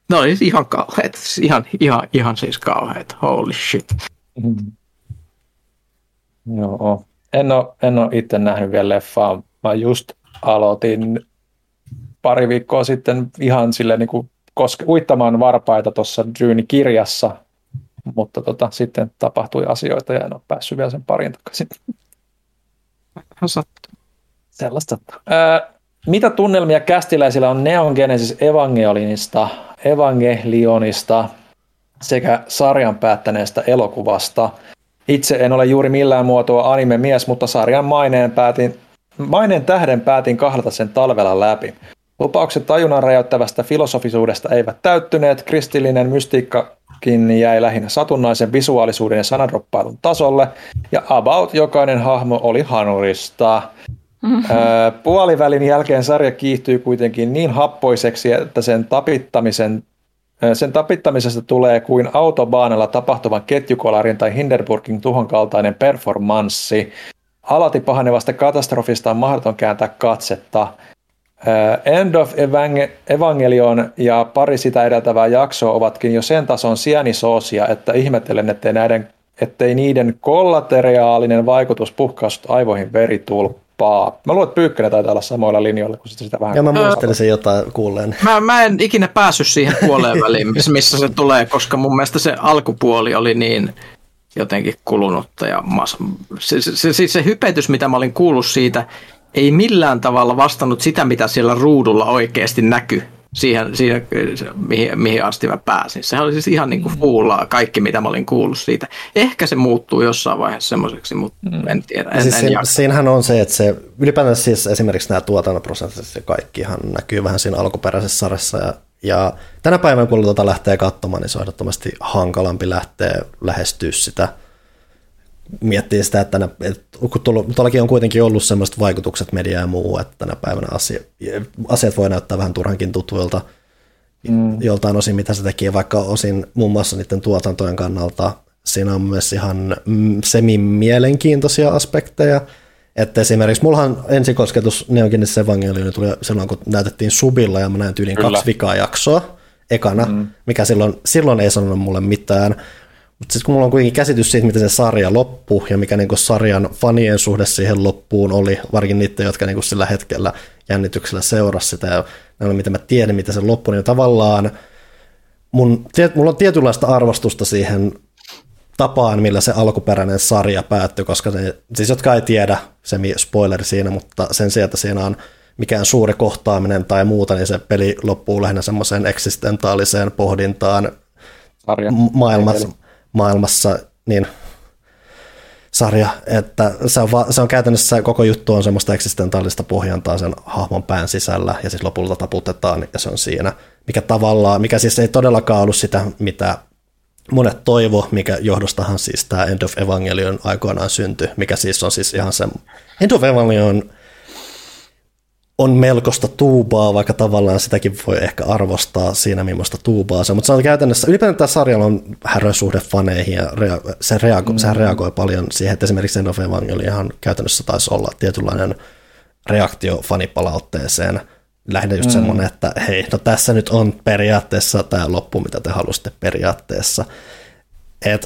D: ne oli siis ihan kauheat, siis ihan, ihan, ihan siis kauheat, holy shit.
B: Mm. Joo. En ole, en ole itse nähnyt vielä leffaa. Mä just aloitin pari viikkoa sitten ihan sille niin kuin koske, uittamaan varpaita tuossa Dune-kirjassa, mutta tota, sitten tapahtui asioita ja en ole päässyt vielä sen parin takaisin.
D: Sattuu.
B: Sellaista. Öö, mitä tunnelmia kästiläisillä on Neon Genesis Evangelionista, Evangelionista sekä sarjan päättäneestä elokuvasta? Itse en ole juuri millään muotoa anime-mies, mutta sarjan maineen, päätin, maineen tähden päätin kahlata sen talvella läpi. Lupaukset tajunnan räjäyttävästä filosofisuudesta eivät täyttyneet, kristillinen mystiikkakin jäi lähinnä satunnaisen visuaalisuuden ja sanadroppailun tasolle, ja about jokainen hahmo oli hanurista. Öö, Puolivälin jälkeen sarja kiihtyy kuitenkin niin happoiseksi, että sen tapittamisen sen tapittamisesta tulee kuin autobaanalla tapahtuvan ketjukolarin tai Hindenburgin tuhon kaltainen performanssi. Alati pahenevasta katastrofista on mahdoton kääntää katsetta. End of Evangelion ja pari sitä edeltävää jaksoa ovatkin jo sen tason sienisoosia, että ihmettelen, ettei, näiden, ettei niiden kollateraalinen vaikutus puhkaista aivoihin veritulppaa. Mä luulen, että Pyykkönen taitaa olla samoilla linjoilla, kun sitä vähän...
A: Ja mä muistelin sen jotain kuulleen.
D: Mä, mä en ikinä päässyt siihen puoleen väliin, missä se tulee, koska mun mielestä se alkupuoli oli niin jotenkin kulunutta. Ja mas... se, se, se, se hypetys, mitä mä olin kuullut siitä, ei millään tavalla vastannut sitä, mitä siellä ruudulla oikeasti näkyi siihen, siihen mihin, mihin asti mä pääsin. Sehän oli siis ihan niin kuin fuulaa kaikki, mitä mä olin kuullut siitä. Ehkä se muuttuu jossain vaiheessa semmoiseksi, mutta mm. en tiedä. En,
A: siis
D: en
A: siinä,
D: jaksa.
A: siinähän on se, että se ylipäätään siis esimerkiksi nämä tuotantoprosessit ja kaikkihan näkyy vähän siinä alkuperäisessä sarjassa ja ja tänä päivänä, kun tuota lähtee katsomaan, niin se on ehdottomasti hankalampi lähteä lähestyä sitä, miettiä sitä, että, tänä, että kun tuollakin on kuitenkin ollut sellaiset vaikutukset media ja muu, että tänä päivänä asia, asiat voi näyttää vähän turhankin tutuilta mm. joltain osin, mitä se tekee, vaikka osin muun muassa niiden tuotantojen kannalta siinä on myös ihan semi-mielenkiintoisia aspekteja, että esimerkiksi mullahan ensikosketus Neogenesis Evangelion tuli silloin, kun näytettiin Subilla ja mä näin tyyliin Kyllä. kaksi vikaa jaksoa ekana, mm. mikä silloin, silloin ei sanonut mulle mitään. Mutta sitten kun mulla on kuitenkin käsitys siitä, miten se sarja loppuu ja mikä niinku sarjan fanien suhde siihen loppuun oli, varsinkin niiden, jotka niinku sillä hetkellä jännityksellä seurasi sitä ja näillä, mitä mä tiedän, miten se loppui, niin tavallaan mun, mulla on tietynlaista arvostusta siihen tapaan, millä se alkuperäinen sarja päättyi, koska ne, siis jotka ei tiedä, se spoileri siinä, mutta sen sijaan, että siinä on mikään suuri kohtaaminen tai muuta, niin se peli loppuu lähinnä semmoiseen eksistentaaliseen pohdintaan
B: Sarja.
A: maailmassa, maailmassa niin sarja, että se on, va, se on käytännössä koko juttu on semmoista eksistentaalista pohjantaa sen hahmon pään sisällä ja siis lopulta taputetaan ja se on siinä, mikä tavallaan, mikä siis ei todellakaan ollut sitä, mitä monet toivo, mikä johdostahan siis tämä End of Evangelion aikoinaan syntyi, mikä siis on siis ihan se, End of Evangelion on melkoista tuubaa, vaikka tavallaan sitäkin voi ehkä arvostaa siinä, millaista tuubaa se, mutta se on käytännössä, ylipäätään tämä sarjalla on härösuhde faneihin ja rea- se reago- mm. sehän reagoi paljon siihen, että esimerkiksi End of Evangelion käytännössä taisi olla tietynlainen reaktio fanipalautteeseen, lähinnä just mm. semmoinen, että hei, no tässä nyt on periaatteessa tämä loppu, mitä te halusitte periaatteessa.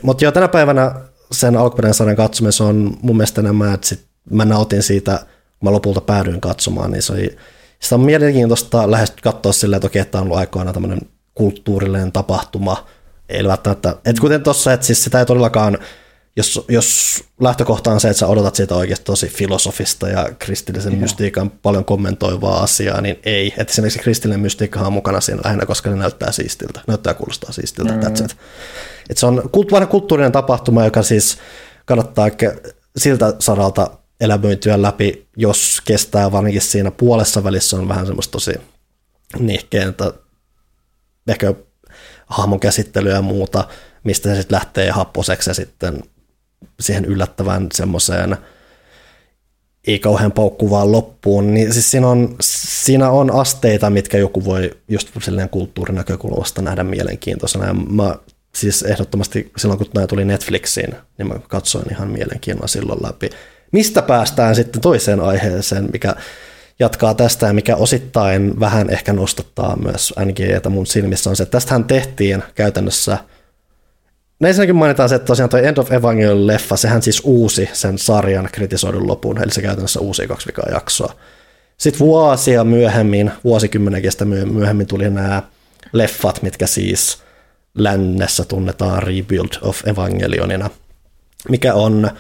A: Mutta joo, tänä päivänä sen alkuperäisen sarjan katsomisen on mun mielestä nämä, että sit mä nautin siitä, mä lopulta päädyin katsomaan, niin se oli, sitä on mielenkiintoista lähes katsoa silleen, että okei, että on ollut aikoina tämmöinen kulttuurillinen tapahtuma. Ei välttämättä, et kuten tuossa, että siis sitä ei todellakaan, jos, jos lähtökohta on se, että sä odotat siitä oikeasti tosi filosofista ja kristillisen Joo. mystiikan paljon kommentoivaa asiaa, niin ei. Että esimerkiksi kristillinen mystiikka on mukana siinä lähinnä, koska ne näyttää siistiltä, näyttää kuulostaa siistiltä. Mm. That's it. Et se on vanha kulttuurinen tapahtuma, joka siis kannattaa siltä saralta elämöityä läpi, jos kestää varsinkin siinä puolessa välissä on vähän semmoista tosi nihkeentä, ehkä hahmon käsittelyä ja muuta, mistä se sitten lähtee happoseksi ja sitten siihen yllättävän semmoiseen ei kauhean paukkuvaan loppuun, niin siis siinä on, siinä on asteita, mitkä joku voi just silleen kulttuurinäkökulmasta nähdä mielenkiintoisena. Ja mä siis ehdottomasti silloin, kun nämä tuli Netflixiin, niin mä katsoin ihan mielenkiinnolla silloin läpi. Mistä päästään sitten toiseen aiheeseen, mikä jatkaa tästä ja mikä osittain vähän ehkä nostattaa myös NGEtä mun silmissä on se, että tästähän tehtiin käytännössä – No ensinnäkin mainitaan se, että tosiaan toi End of Evangelion-leffa, sehän siis uusi sen sarjan kritisoidun lopun, eli se käytännössä uusi kaksi vikaa jaksoa. Sitten vuosia myöhemmin, vuosikymmenen kestä myöhemmin tuli nämä leffat, mitkä siis lännessä tunnetaan Rebuild of Evangelionina, mikä on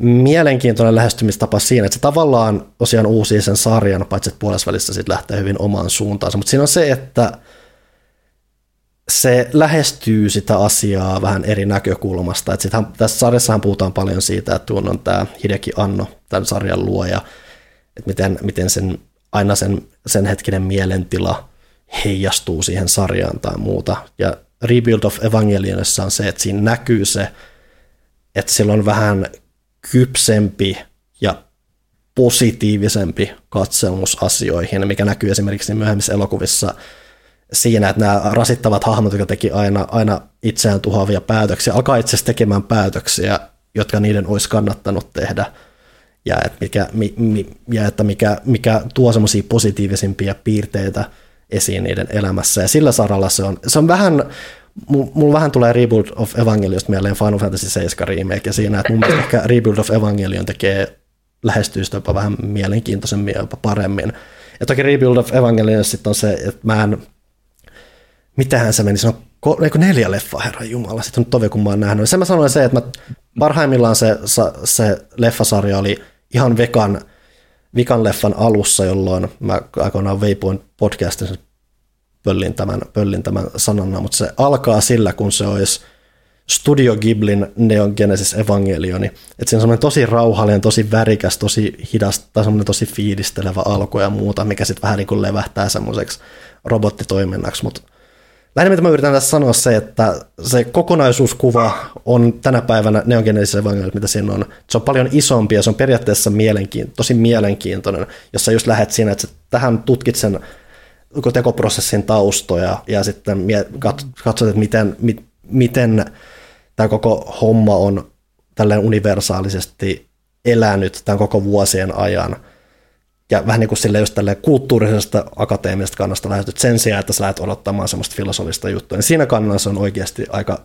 A: mielenkiintoinen lähestymistapa siinä, että se tavallaan tosiaan uusi sen sarjan, paitsi että puolessa välissä sitten lähtee hyvin omaan suuntaansa, mutta siinä on se, että se lähestyy sitä asiaa vähän eri näkökulmasta. Et sittenhän, tässä sarjassahan puhutaan paljon siitä, että tuon on tämä Hideki Anno, tämän sarjan luoja, että miten, miten sen, aina sen, sen hetkinen mielentila heijastuu siihen sarjaan tai muuta. Ja Rebuild of Evangelionissa on se, että siinä näkyy se, että sillä on vähän kypsempi ja positiivisempi katselmus asioihin, mikä näkyy esimerkiksi myöhemmissä elokuvissa – siinä, että nämä rasittavat hahmot, jotka teki aina, aina itseään tuhoavia päätöksiä, alkaa itse asiassa tekemään päätöksiä, jotka niiden olisi kannattanut tehdä. Ja että mikä, mi, mi, ja että mikä, mikä tuo semmoisia positiivisimpia piirteitä esiin niiden elämässä. Ja sillä saralla se on, se on vähän, mulla vähän tulee Rebuild of Evangelionista mieleen Final Fantasy 7 remake, ja siinä, että mun mielestä ehkä Rebuild of Evangelion tekee lähestyistä jopa vähän mielenkiintoisemmin ja jopa paremmin. Ja toki Rebuild of Evangelion sitten on se, että mä en mitähän se meni, se on neljä leffaa, herra Jumala, sitten on tovi, kun mä oon nähnyt. Sen mä sanoin se, että mä, parhaimmillaan se, se leffasarja oli ihan vekan, vikan leffan alussa, jolloin mä aikoinaan veipuin podcastin pöllin tämän, pöllin tämän sanana, mutta se alkaa sillä, kun se olisi Studio Ghiblin Neon Genesis Evangelioni. Että se on semmoinen tosi rauhallinen, tosi värikäs, tosi hidas, tai semmoinen tosi fiilistelevä alku ja muuta, mikä sitten vähän niin kuin levähtää semmoiseksi robottitoiminnaksi, mutta Lähinnä mitä mä yritän tässä sanoa se, että se kokonaisuuskuva on tänä päivänä neongeneisessä evankeliumissa, mitä siinä on. Se on paljon isompi ja se on periaatteessa mielenkiin, tosi mielenkiintoinen, jos sä just lähdet siinä, että tähän tutkit sen tekoprosessin taustoja ja sitten katsot, että miten, miten tämä koko homma on tälleen universaalisesti elänyt tämän koko vuosien ajan – ja vähän niin kuin sille just kulttuurisesta akateemisesta kannasta lähestyt sen sijaan, että sä lähdet odottamaan semmoista filosofista juttua. Niin siinä kannassa on oikeasti aika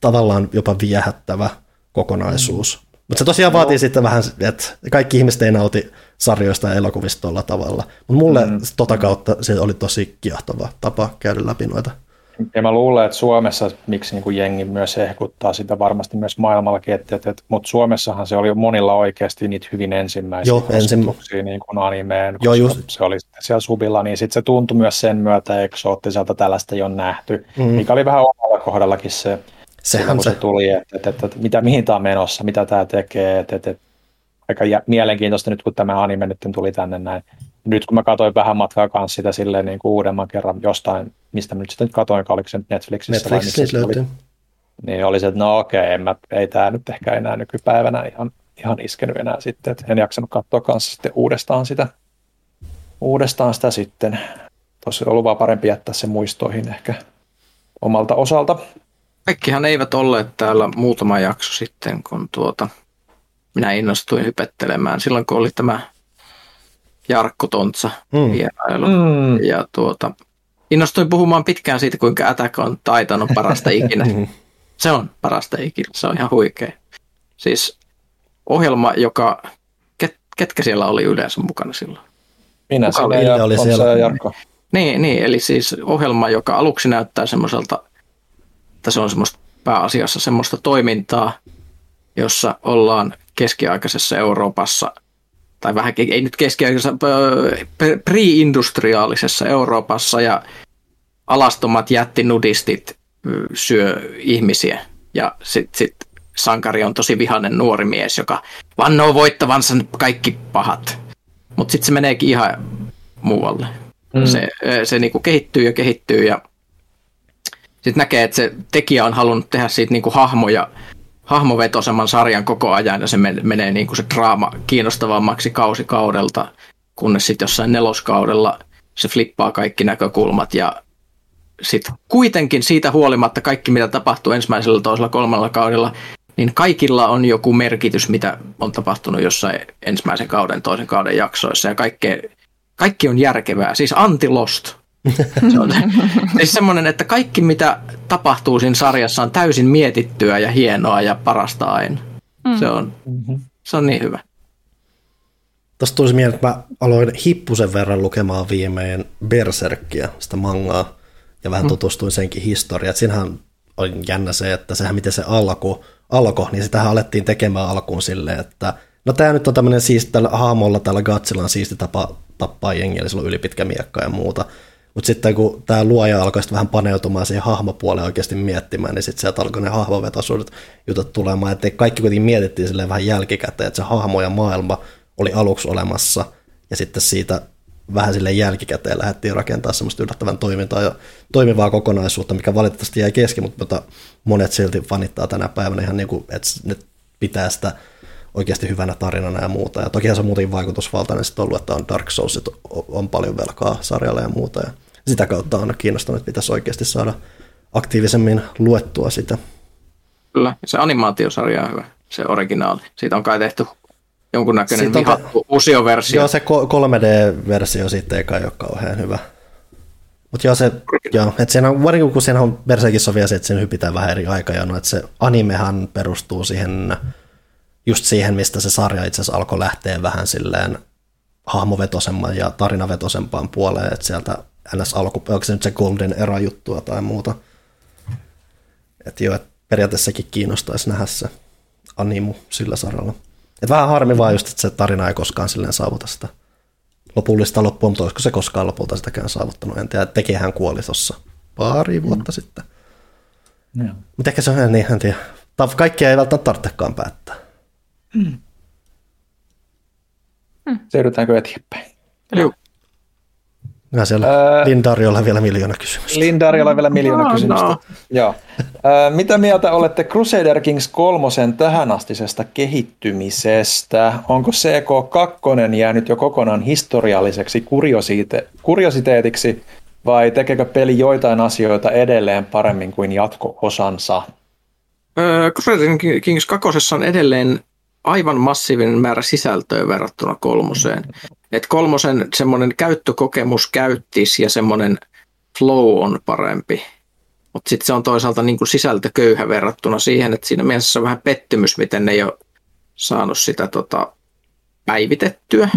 A: tavallaan jopa viehättävä kokonaisuus. Mm. Mutta se tosiaan vaatii no. sitten vähän, että kaikki ihmiset ei nauti sarjoista ja elokuvista tuolla tavalla. Mutta mulle mm. tota kautta se oli tosi kiehtova tapa käydä läpi noita
B: ja mä luulen, että Suomessa, miksi niin kuin jengi myös ehkuttaa sitä varmasti myös maailmallakin, että, että, että, mutta Suomessahan se oli monilla oikeasti niitä hyvin ensimmäisiä Joo, ensin... niin kuin animeen, Joo, just. se oli sitten siellä subilla, niin sitten se tuntui myös sen myötä eksoottiselta tällaista jo nähty, mm. mikä oli vähän omalla kohdallakin se, Sehän se, se tuli, että, että, että, että mitä, mihin tämä on menossa, mitä tämä tekee, että, että, että aika mielenkiintoista nyt, kun tämä anime nyt tuli tänne näin. Nyt kun mä katsoin vähän matkaa kanssa sitä silleen niin kuin uudemman kerran jostain mistä mä nyt sitten katsoin, oliko se Netflixissä.
A: Netflixissä löytyy.
B: Oli, niin oli se, että no okei, okay, ei tämä nyt ehkä enää nykypäivänä ihan, ihan iskenyt enää sitten, että en jaksanut katsoa kanssa sitten uudestaan sitä, uudestaan sitä sitten. Tosi ollut vaan parempi jättää se muistoihin ehkä omalta osalta.
D: Kaikkihan eivät olleet täällä muutama jakso sitten, kun tuota, minä innostuin hypettelemään silloin, kun oli tämä Jarkko Tontsa mm. vierailu. Mm. Ja tuota, Innostuin puhumaan pitkään siitä, kuinka Attack on Titan on parasta ikinä. Se on parasta ikinä, se on ihan huikea. Siis ohjelma, joka, ket, ketkä siellä oli yleensä mukana silloin?
B: Minä siellä ja oli siellä. ja Jarkko.
D: Niin, niin, eli siis ohjelma, joka aluksi näyttää semmoiselta, että se on semmoista pääasiassa semmoista toimintaa, jossa ollaan keskiaikaisessa Euroopassa, tai vähän, ei nyt keskiaikaisessa, pre-industriaalisessa Euroopassa, ja alastomat jättinudistit syö ihmisiä. Ja sitten sit sankari on tosi vihainen nuori mies, joka vannoo voittavansa kaikki pahat. Mutta sitten se meneekin ihan muualle. Mm. Se, se niinku kehittyy ja kehittyy ja sitten näkee, että se tekijä on halunnut tehdä siitä niinku hahmoja, hahmovetosemman sarjan koko ajan ja se menee niinku se draama kiinnostavammaksi kausi kaudelta, kunnes sitten jossain neloskaudella se flippaa kaikki näkökulmat ja sitten kuitenkin siitä huolimatta kaikki, mitä tapahtuu ensimmäisellä, toisella, kolmannella kaudella, niin kaikilla on joku merkitys, mitä on tapahtunut jossain ensimmäisen kauden, toisen kauden jaksoissa ja kaikkea, kaikki on järkevää, siis anti-lost. Se on siis semmoinen, että kaikki mitä tapahtuu siinä sarjassa on täysin mietittyä ja hienoa ja parasta aina. Mm. Se, on, se on niin hyvä.
A: Tuosta tulisi mieleen, että mä aloin hippusen verran lukemaan viimein Berserkkiä, sitä mangaa, ja vähän mm. tutustuin senkin historiaan. Siinähän oli jännä se, että sehän miten se alkoi, niin sitähän alettiin tekemään alkuun silleen, että no tämä nyt on tämmöinen siis tällä haamolla, tällä Gatsilla on siisti tapa tappaa jengiä, eli sillä on ylipitkä miekka ja muuta. Mutta sitten kun tämä luoja alkoi vähän paneutumaan siihen hahmopuoleen oikeasti miettimään, niin sitten sieltä alkoi ne hahmovetoisuudet jutut tulemaan. Että kaikki kuitenkin mietittiin silleen vähän jälkikäteen, että se hahmo ja maailma oli aluksi olemassa, ja sitten siitä vähän sille jälkikäteen lähdettiin rakentaa semmoista yllättävän toimintaa ja toimivaa kokonaisuutta, mikä valitettavasti jäi kesken, mutta monet silti fanittaa tänä päivänä ihan niin kuin, että ne pitää sitä oikeasti hyvänä tarinana ja muuta. Ja toki se on muuten vaikutusvaltainen sitten ollut, että on Dark Souls on paljon velkaa sarjalle ja muuta. Ja sitä kautta on kiinnostunut, että pitäisi oikeasti saada aktiivisemmin luettua sitä.
D: Kyllä, se animaatiosarja on hyvä, se originaali. Siitä on kai tehty jonkunnäköinen vihattu usioversio.
A: Joo, se 3D-versio siitä ei kai ole kauhean hyvä. Mutta joo, se, joo, että siinä on, varsinkin kun siinä on Berserkissä vielä se, että siinä hypitään vähän eri aikajanoa, että se animehan perustuu siihen, just siihen, mistä se sarja itse asiassa alkoi lähteä vähän silleen hahmovetosemman ja tarinavetosempaan puoleen, että sieltä ns. alku, onko se nyt se Golden Era juttua tai muuta. Että joo, että periaatteessakin kiinnostaisi nähdä se animu sillä saralla. Et vähän harmi vaan just, että se tarina ei koskaan silleen saavuta sitä lopullista loppua, mutta olisiko se koskaan lopulta sitäkään saavuttanut. En tiedä, tekijähän kuoli tuossa pari vuotta mm. sitten. Mutta ehkä se on niin, en tiedä. Kaikkia ei välttämättä tarvitsekaan päättää. Mm.
B: Siirrytäänkö eteenpäin?
A: Joo. Siellä öö, Lindariolla vielä miljoona kysymystä.
B: Lindariolla vielä miljoona no, kysymystä. No. Joo. Öö, mitä mieltä olette Crusader Kings 3 tähänastisesta kehittymisestä? Onko CK2 jäänyt jo kokonaan historialliseksi kuriosite- kuriositeetiksi vai tekeekö peli joitain asioita edelleen paremmin kuin jatko-osansa?
D: Öö, Crusader Kings 2 on edelleen aivan massiivinen määrä sisältöä verrattuna kolmoseen. Et kolmosen semmoinen käyttökokemus käyttis ja semmoinen flow on parempi. Mutta sitten se on toisaalta niin kuin sisältököyhä verrattuna siihen, että siinä mielessä on vähän pettymys, miten ne ei ole saanut sitä tota, päivitettyä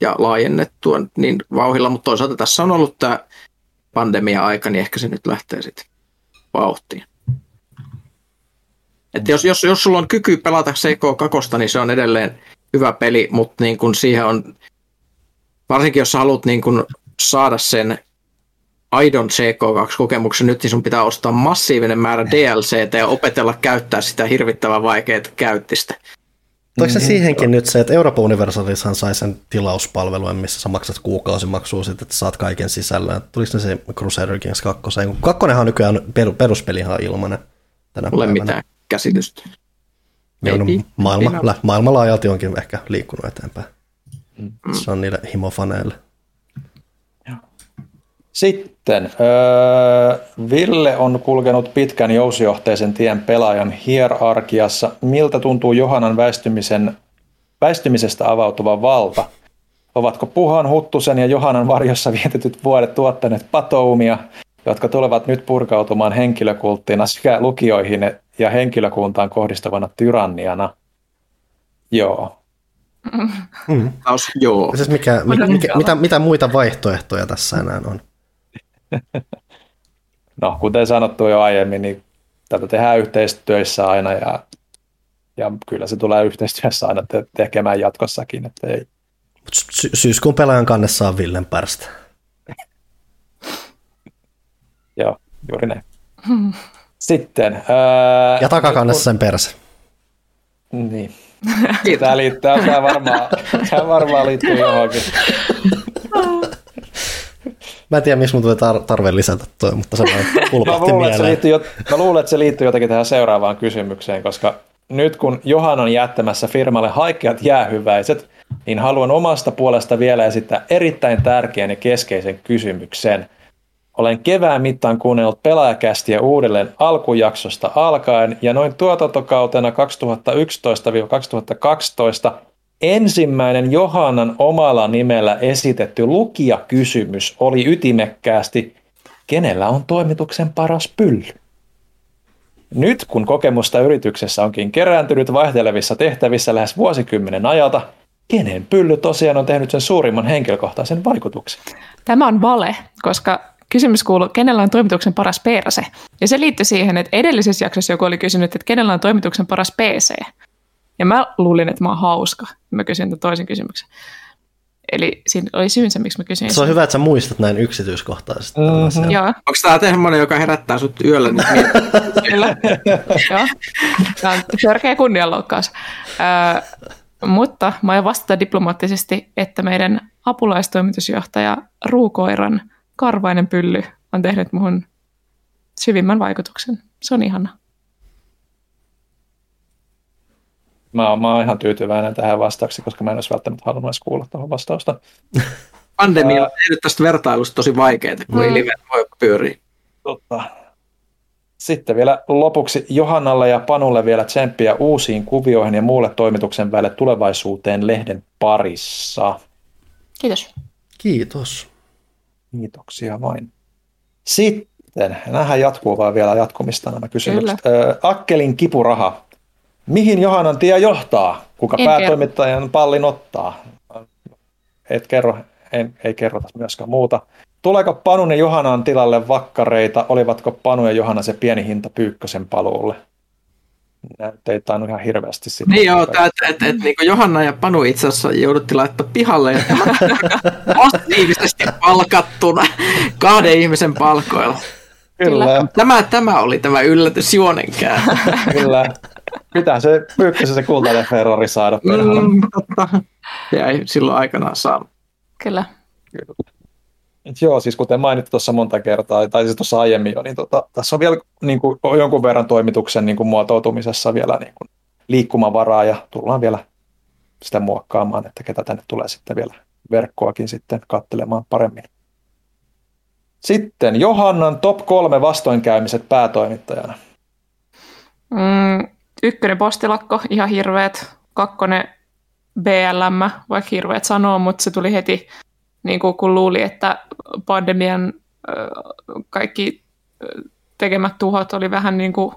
D: ja laajennettua niin vauhilla, mutta toisaalta tässä on ollut tämä pandemia-aika, niin ehkä se nyt lähtee sitten vauhtiin. Et jos, jos, jos sulla on kyky pelata CK2, niin se on edelleen hyvä peli, mutta niin kun siihen on, varsinkin jos sä haluat niin kun saada sen aidon CK2-kokemuksen nyt, niin sun pitää ostaa massiivinen määrä DLCtä ja opetella käyttää sitä hirvittävän vaikeaa käyttistä.
A: Toiko se siihenkin nyt se, että Euroopan Universalishan sai sen tilauspalvelun, missä sä maksat kuukausimaksua sitten, että saat kaiken sisällön. Tuliko ne se Crusader Kings 2? Kakkonenhan on nykyään peruspeli ihan ilmanen tänä
D: Mulle päivänä. mitään käsitystä.
A: Joo, no, maailma, lä, maailma laajalti onkin ehkä liikkunut eteenpäin. Mm. Se on niille himofaneille.
B: Sitten öö, Ville on kulkenut pitkän jousijohteisen tien pelaajan hierarkiassa. Miltä tuntuu Johanan väistymisen, väistymisestä avautuva valta? Ovatko Puhan, Huttusen ja Johanan varjossa vietetyt vuodet tuottaneet patoumia, jotka tulevat nyt purkautumaan henkilökulttina sekä lukijoihin ja henkilökuntaan kohdistavana tyranniana. Joo.
D: Mm. Taas, joo.
A: Siis mikä, mikä, mikä, mitä, mitä muita vaihtoehtoja tässä enää on?
B: no, kuten sanottu jo aiemmin, niin tätä tehdään yhteistyössä aina ja, ja kyllä se tulee yhteistyössä aina te- tekemään jatkossakin. Että ei.
A: Sy- syyskuun pelaajan kannessa on Villen pärstä.
B: Joo, juuri näin. Sitten. Ää,
A: ja takakannessa sen perse.
B: Niin. Tämä liittyy, tämä varmaan, tämä varmaan liittyy johonkin.
A: Mä en tiedä, missä mun tuli tar- tarve lisätä toi, mutta se vaan pulpahti
B: mä, luulen, että se
A: mieleen.
B: jo, mä luulen, että se liittyy jotenkin tähän seuraavaan kysymykseen, koska nyt kun Johan on jättämässä firmalle haikeat jäähyväiset, niin haluan omasta puolesta vielä esittää erittäin tärkeän ja keskeisen kysymyksen. Olen kevään mittaan kuunnellut pelaajakästiä uudelleen alkujaksosta alkaen ja noin tuotantokautena 2011-2012 ensimmäinen Johannan omalla nimellä esitetty lukijakysymys oli ytimekkäästi, kenellä on toimituksen paras pylly? Nyt kun kokemusta yrityksessä onkin kerääntynyt vaihtelevissa tehtävissä lähes vuosikymmenen ajalta, kenen pylly tosiaan on tehnyt sen suurimman henkilökohtaisen vaikutuksen?
C: Tämä on vale, koska kysymys kuuluu, kenellä on toimituksen paras perse. Ja se liittyy siihen, että edellisessä jaksossa joku oli kysynyt, että kenellä on toimituksen paras PC. Ja mä luulin, että mä oon hauska. Mä kysyin tämän toisen kysymyksen. Eli siinä oli syynsä, miksi mä kysyin
A: Se on
C: sen.
A: hyvä, että sä muistat näin yksityiskohtaisesti.
B: Mhm.
C: Joo,
D: Onko tämä semmoinen, joka herättää sut yöllä? Niin
C: kyllä. Joo. Tämä on törkeä kunnianloukkaus. Öö, mutta mä aion vastata diplomaattisesti, että meidän apulaistoimitusjohtaja Ruukoiran karvainen pylly on tehnyt muhun syvimmän vaikutuksen. Se on ihana.
B: Mä oon, mä oon ihan tyytyväinen tähän vastaukseen, koska mä en olisi välttämättä halunnut edes kuulla tuohon vastausta.
D: Pandemia on tehnyt tästä vertailusta tosi vaikeaa, kun ei
C: Mm.
D: live voi pyöriä.
B: Totta. Sitten vielä lopuksi Johannalle ja Panulle vielä tsemppiä uusiin kuvioihin ja muulle toimituksen välille tulevaisuuteen lehden parissa.
C: Kiitos.
A: Kiitos.
B: Kiitoksia vain. Sitten, nämähän jatkuu vaan vielä jatkumista nämä kysymykset. Ö, Akkelin kipuraha. Mihin Johannan tie johtaa? Kuka
C: En
B: päätoimittajan pallin ottaa? Et kerro, en, ei kerrota myöskään muuta. Tuleeko Panun ja Johanan tilalle vakkareita? Olivatko Panu ja Johanna se pieni hinta Pyykkösen paluulle? Ei tainnut ihan hirveästi sitä.
D: Niin joo, että et, et, et, niin Johanna ja Panu itse asiassa jouduttiin laittaa pihalle ja tämä massiivisesti palkattuna kahden ihmisen palkoilla.
B: Kyllä,
D: Tämä, tämä oli tämä yllätysjuonenkään.
B: kyllä. Pitää se Pyykkösen se kultainen Ferrari saada perhana.
D: Mm, totta. Jäi silloin aikanaan saanut.
C: Kyllä.
B: Kyllä. Et joo, siis kuten mainittu tuossa monta kertaa, tai siis tuossa aiemmin jo, niin tota, tässä on vielä niin kuin, jonkun verran toimituksen niin kuin, muotoutumisessa vielä niin kuin, liikkumavaraa, ja tullaan vielä sitä muokkaamaan, että ketä tänne tulee sitten vielä verkkoakin sitten kattelemaan paremmin. Sitten Johannan top kolme vastoinkäymiset päätoimittajana.
C: Mm, ykkönen postilakko, ihan hirveet. Kakkonen BLM, vaikka hirveet sanoo, mutta se tuli heti, niin kuin kun luuli, että pandemian kaikki tekemät tuhot oli vähän niin kuin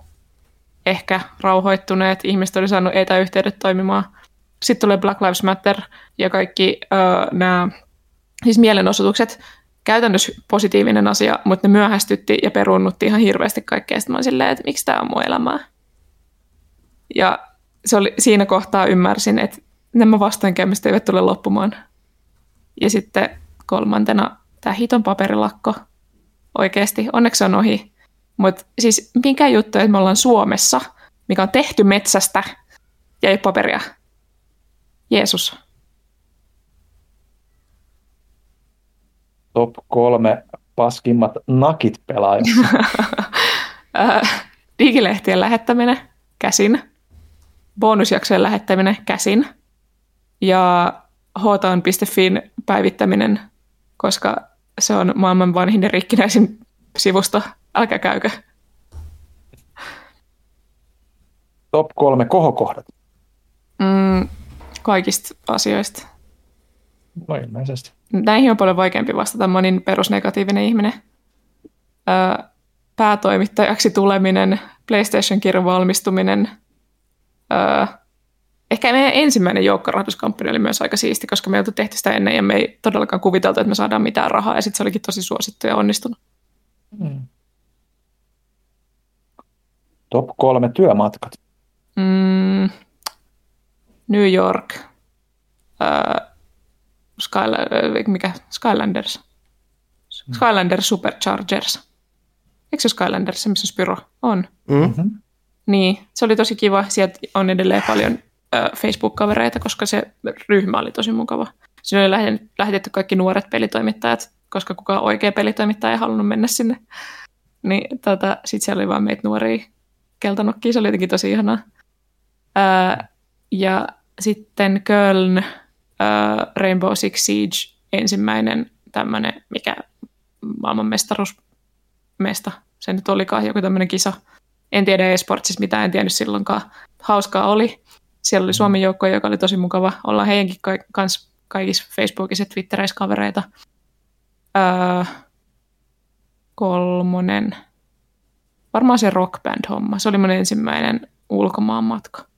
C: ehkä rauhoittuneet, ihmiset oli saanut etäyhteydet toimimaan. Sitten tulee Black Lives Matter ja kaikki ö, nämä siis mielenosoitukset, käytännössä positiivinen asia, mutta ne myöhästytti ja peruunnutti ihan hirveästi kaikkea. Sitten mä olin silleen, että miksi tämä on mun elämää. Ja se oli, siinä kohtaa ymmärsin, että nämä vastoinkäymiset eivät tule loppumaan. Ja sitten kolmantena tämä hiton paperilakko. Oikeasti, onneksi on ohi. Mutta siis mikä juttu, että me ollaan Suomessa, mikä on tehty metsästä ja ei ole paperia. Jeesus.
B: Top kolme paskimmat nakit pelaajassa.
C: Äh, digilehtien lähettäminen käsin, bonusjaksojen lähettäminen käsin ja hotaan.fin päivittäminen, koska se on maailman vanhin ja rikkinäisin sivusto. Älkää käykö.
B: Top kolme kohokohdat.
C: Mm, kaikista asioista.
B: No ilmeisesti.
C: Näihin on paljon vaikeampi vastata. Mä olin perusnegatiivinen ihminen. Ö, päätoimittajaksi tuleminen, PlayStation-kirjan valmistuminen. Ö, ehkä meidän ensimmäinen joukkorahoituskampanja oli myös aika siisti, koska me ei oltu tehty sitä ennen ja me ei todellakaan kuviteltu, että me saadaan mitään rahaa ja sitten se olikin tosi suosittu ja onnistunut.
B: Mm. Top kolme työmatkat.
C: Mm, New York. Uh, Skyla- mikä? Skylanders. Skylanders Superchargers. Eikö se ole Skylanders, missä on Spyro? On.
B: Mm-hmm.
C: Niin, se oli tosi kiva. Sieltä on edelleen paljon Facebook-kavereita, koska se ryhmä oli tosi mukava. Siinä oli lähetetty, kaikki nuoret pelitoimittajat, koska kukaan oikea pelitoimittaja ei halunnut mennä sinne. Niin tota, sitten siellä oli vain meitä nuoria keltanokkia, se oli jotenkin tosi ihanaa. Ää, ja sitten Köln ää, Rainbow Six Siege, ensimmäinen tämmöinen, mikä maailmanmestaruusmesta, se nyt olikaan joku tämmöinen kisa. En tiedä esportsissa mitään, en tiennyt silloinkaan. Hauskaa oli. Siellä oli Suomen joukko, joka oli tosi mukava. Ollaan heidänkin kanssa kaikissa Facebookissa ja Twittereissä kavereita. Öö, kolmonen. Varmaan se rockband-homma. Se oli mun ensimmäinen ulkomaan matka.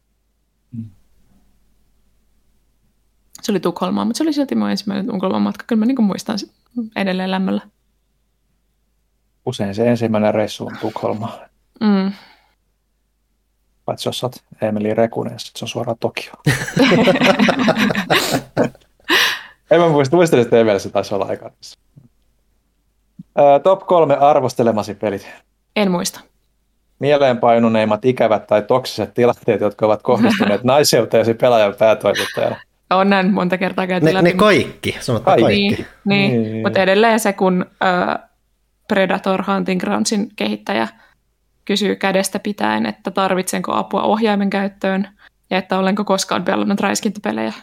C: Se oli Tukholmaa, mutta se oli silti mun ensimmäinen ulkomaan matka. Kyllä mä niin muistan edelleen lämmöllä.
B: Usein se ensimmäinen reissu on Tukholma.
C: Mm.
B: Paitsi jos olet Emeli Rekunen, se on suoraan Tokio. en mä muista, muistan, että Emelissä taisi olla aika. top kolme arvostelemasi pelit.
C: En muista.
B: Mieleenpainuneimmat ikävät tai toksiset tilanteet, jotka ovat kohdistuneet naiseuteesi pelaajan päätoimittajana.
C: On näin monta kertaa käyty
A: ne,
C: läpi.
A: Ne kaikki, sanotaan kaikki.
C: Niin, niin. niin. mutta edelleen se, kun äh, Predator Hunting Groundsin kehittäjä kysyy kädestä pitäen, että tarvitsenko apua ohjaimen käyttöön ja että olenko koskaan pelannut räiskintäpelejä.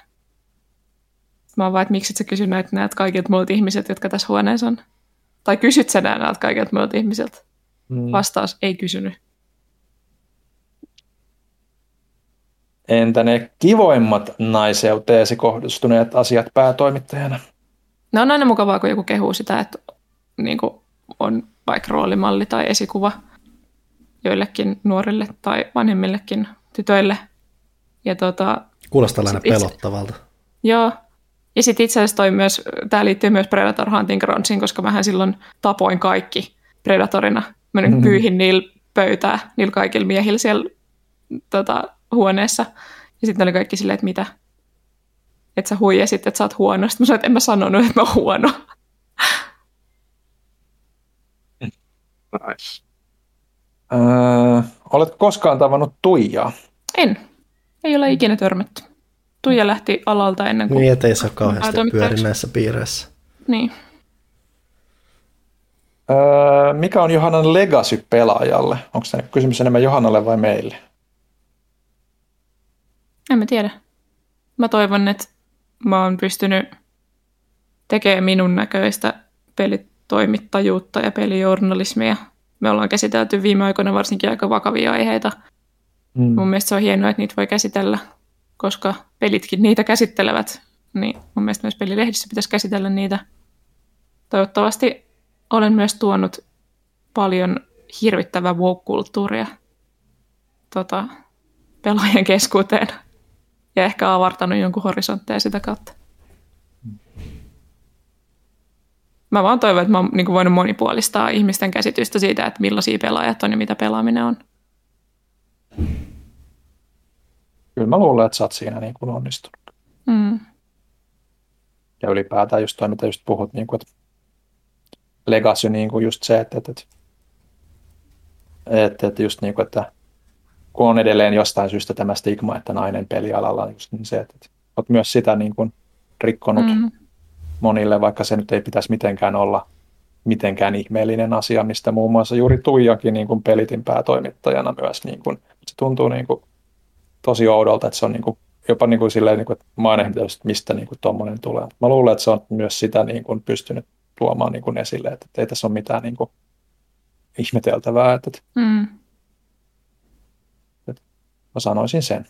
C: Mä oon vaan, että miksi et sä kysy näitä, näitä kaikilta muilta ihmisiltä, jotka tässä huoneessa on? Tai kysyt sä näiltä kaikilta muilta ihmisiltä? Hmm. Vastaus, ei kysynyt.
B: Entä ne kivoimmat naiseuteesi kohdistuneet asiat päätoimittajana?
C: No on aina mukavaa, kun joku kehuu sitä, että niin kuin on vaikka roolimalli tai esikuva joillekin nuorille tai vanhemmillekin tytöille. Ja tota,
A: Kuulostaa aina pelottavalta.
C: Joo. Ja sitten itse asiassa toi myös, tämä liittyy myös Predator Hunting Groundsiin, koska mähän silloin tapoin kaikki Predatorina. Mä nyt mm-hmm. pyyhin niillä pöytää, niillä kaikilla miehillä siellä tota, huoneessa. Ja sitten oli kaikki silleen, että mitä? Että sä huijasit, että sä oot huono. Sitten mä sanoin, että en mä sanonut, että mä oon huono.
B: Nice. Öö, oletko koskaan tavannut Tuijaa?
C: En. Ei ole ikinä törmätty. Tuija lähti alalta ennen kuin...
A: Niin, ettei ole kauheasti pyöri näissä piireissä.
C: Niin.
B: Öö, mikä on Johannan legacy pelaajalle? Onko tämä kysymys enemmän Johannalle vai meille?
C: En mä tiedä. Mä toivon, että mä oon pystynyt tekemään minun näköistä pelitoimittajuutta ja pelijournalismia. Me ollaan käsitelty viime aikoina varsinkin aika vakavia aiheita. Mm. Mun mielestä se on hienoa, että niitä voi käsitellä, koska pelitkin niitä käsittelevät. Niin mun mielestä myös pelilehdissä pitäisi käsitellä niitä. Toivottavasti olen myös tuonut paljon hirvittävää woke-kulttuuria tota, pelaajien keskuuteen ja ehkä avartanut jonkun horisontteja sitä kautta. Mä vaan toivon, että mä oon niin voinut monipuolistaa ihmisten käsitystä siitä, että millaisia pelaajat on ja mitä pelaaminen on.
B: Kyllä mä luulen, että sä oot siinä niin kuin onnistunut.
C: Mm.
B: Ja ylipäätään just toi, mitä just puhut, niin kuin, että legacy, niin kuin just se, että, että, että, että just niin kuin, että kun on edelleen jostain syystä tämä stigma, että nainen pelialalla just niin se, että olet myös sitä niin kuin rikkonut mm. Monille, vaikka se nyt ei pitäisi mitenkään olla mitenkään ihmeellinen asia, mistä muun muassa juuri Tuijakin niin kuin pelitin päätoimittajana myös. Niin kuin, se tuntuu niin kuin tosi oudolta, että se on niin kuin, jopa niin kuin silleen, niin kuin, että mä oon että mistä niin kuin tuommoinen tulee. Mä luulen, että se on myös sitä niin kuin pystynyt tuomaan niin kuin esille, että ei tässä ole mitään niin kuin ihmeteltävää. Että,
C: mm.
B: Mä sanoisin sen.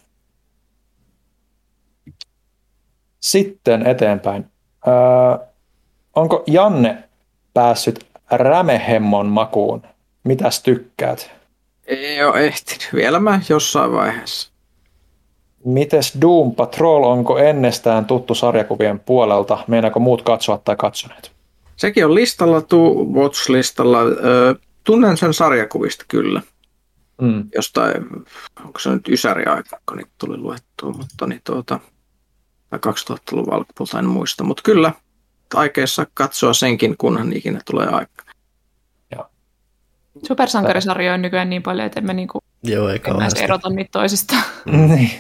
B: Sitten eteenpäin. Öö, onko Janne päässyt rämehemmon makuun? Mitäs tykkäät?
D: Ei ole ehtinyt. Vielä mä jossain vaiheessa.
B: Mites Doom Patrol, onko ennestään tuttu sarjakuvien puolelta? Meinaako muut katsoa tai katsoneet?
D: sekin on listalla, tuu Watch-listalla. Tunnen sen sarjakuvista kyllä. Mm. Jostain, onko se nyt Ysäri aika, kun niitä tuli luettua, mutta niin tuota, tai 2000-luvun alkupuolta en muista, mutta kyllä aikeessa katsoa senkin, kunhan ikinä tulee aika.
C: Supersankarisarjoja on nykyään niin paljon, että emme niinku
A: Joo, ei
C: erota niitä toisistaan.
B: niin.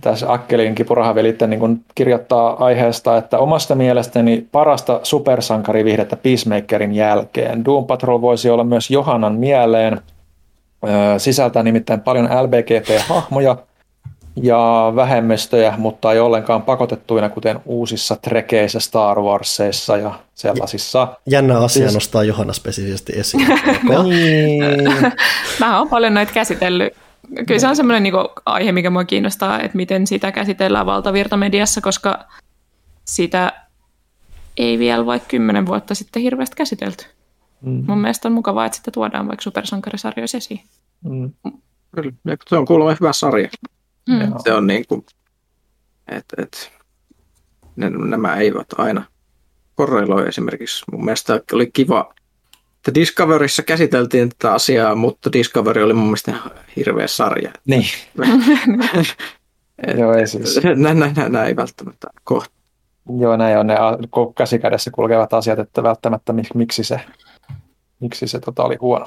B: Tässä Akkelin kipurahavelit niin kirjoittaa aiheesta, että omasta mielestäni parasta supersankarivihdettä Peacemakerin jälkeen. Doom Patrol voisi olla myös Johannan mieleen. Sisältää nimittäin paljon LBGT-hahmoja, ja vähemmistöjä, mutta ei ollenkaan pakotettuina, kuten uusissa trekeissä, Star Warsissa ja sellaisissa.
A: Jännä asia siis... nostaa Johanna spesifisesti esiin.
C: niin. Mä oon paljon näitä käsitellyt. Kyllä se on semmoinen niin aihe, mikä mua kiinnostaa, että miten sitä käsitellään valtavirtamediassa, koska sitä ei vielä vaikka kymmenen vuotta sitten hirveästi käsitelty. Mm. Mun mielestä on mukavaa, että sitä tuodaan vaikka supersankarisarjoissa esiin.
D: Mm. Kyllä, se on kuulemma hyvä sarja. Mm. Se on niin kuin, että et, nämä eivät aina korreloi esimerkiksi. Mun mielestä oli kiva, että Discoveryssä käsiteltiin tätä asiaa, mutta Discovery oli mun mielestä hirveä sarja.
B: Niin.
D: Et, Joo, ei siis. Nämä ei välttämättä kohta.
B: Joo, näin on ne käsikädessä kulkevat asiat, että välttämättä miksi se, miksi se tota oli huono.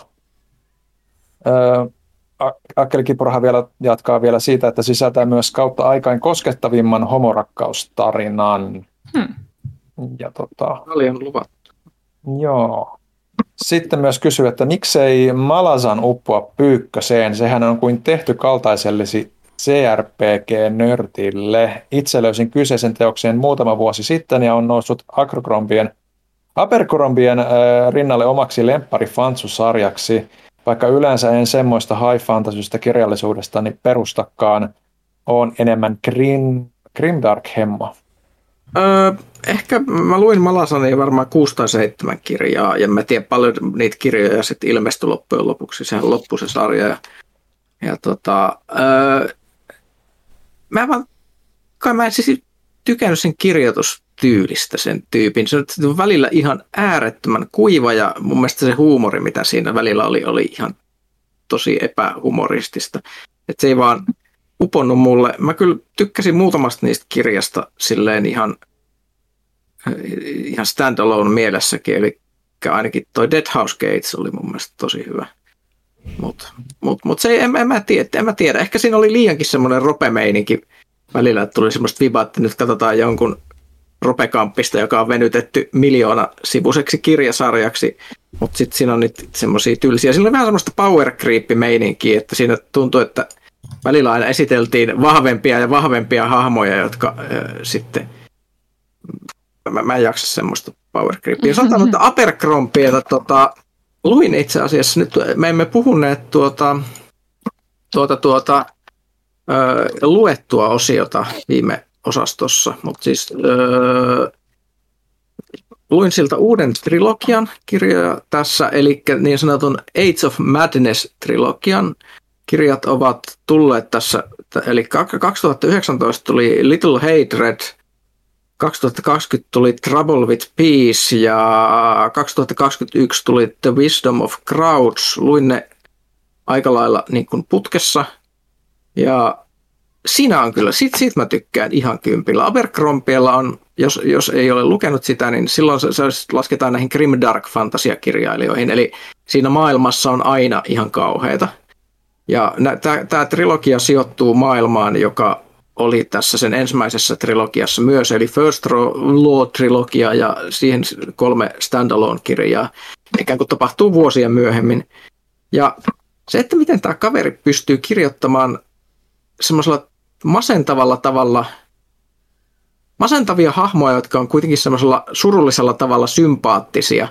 B: Öö, Akkeli Kipuraha vielä jatkaa vielä siitä, että sisältää myös kautta aikain koskettavimman homorakkaustarinan. Hmm. Ja tota,
D: Paljon luvattu.
B: Joo. Sitten myös kysyy, että miksei Malasan uppoa pyykköseen? Sehän on kuin tehty kaltaisellesi CRPG-nörtille. Itse löysin kyseisen teoksen muutama vuosi sitten ja on noussut Akrokrombien Abercrombien äh, rinnalle omaksi lemppari sarjaksi vaikka yleensä en semmoista high fantasystä kirjallisuudesta niin perustakaan, on enemmän grim, grimdark hemma.
D: Öö, ehkä mä luin Malasani varmaan 6 tai 7 kirjaa, ja mä tiedän paljon niitä kirjoja sitten ilmestyi loppujen lopuksi, sehän loppui se sarja. Ja, ja tota, öö, mä vaan, kai mä siis tykännyt sen kirjoitustyylistä sen tyypin. Se on välillä ihan äärettömän kuiva ja mun mielestä se huumori, mitä siinä välillä oli, oli ihan tosi epähumoristista. Että se ei vaan uponnut mulle. Mä kyllä tykkäsin muutamasta niistä kirjasta silleen ihan, ihan standalone mielessäkin, eli ainakin toi Dead House Gates oli mun mielestä tosi hyvä. Mutta mut, mut se en, en, mä tiedä, en mä tiedä. Ehkä siinä oli liiankin semmoinen ropemeininki välillä tuli semmoista vibaa, että nyt katsotaan jonkun ropekamppista, joka on venytetty miljoona sivuiseksi kirjasarjaksi, mutta sitten siinä on nyt semmoisia tylsiä. Siinä on vähän semmoista power creep meininkiä, että siinä tuntuu, että välillä aina esiteltiin vahvempia ja vahvempia hahmoja, jotka äh, sitten mä, mä en jaksa semmoista power creepia. Sanotaan, että Abercrombie, tota, luin itse asiassa nyt, me emme puhuneet tuota, tuota, tuota ö, luettua osiota viime osastossa, mutta siis ö, luin siltä uuden trilogian kirjoja tässä, eli niin sanotun Age of Madness-trilogian. Kirjat ovat tulleet tässä, eli 2019 tuli Little Hatred, 2020 tuli Trouble with Peace ja 2021 tuli The Wisdom of Crowds. Luin ne aika lailla niin kuin putkessa – ja siinä on kyllä, sit, sit mä tykkään ihan kympillä. Abercrombiella on, jos, jos ei ole lukenut sitä, niin silloin se, se lasketaan näihin grimdark fantasiakirjailijoihin, eli siinä maailmassa on aina ihan kauheita. Ja tämä trilogia sijoittuu maailmaan, joka oli tässä sen ensimmäisessä trilogiassa myös, eli First Law-trilogia ja siihen kolme standalone-kirjaa, ikään kuin tapahtuu vuosia myöhemmin. Ja se, että miten tämä kaveri pystyy kirjoittamaan semmoisella masentavalla tavalla masentavia hahmoja, jotka on kuitenkin semmoisella surullisella tavalla sympaattisia.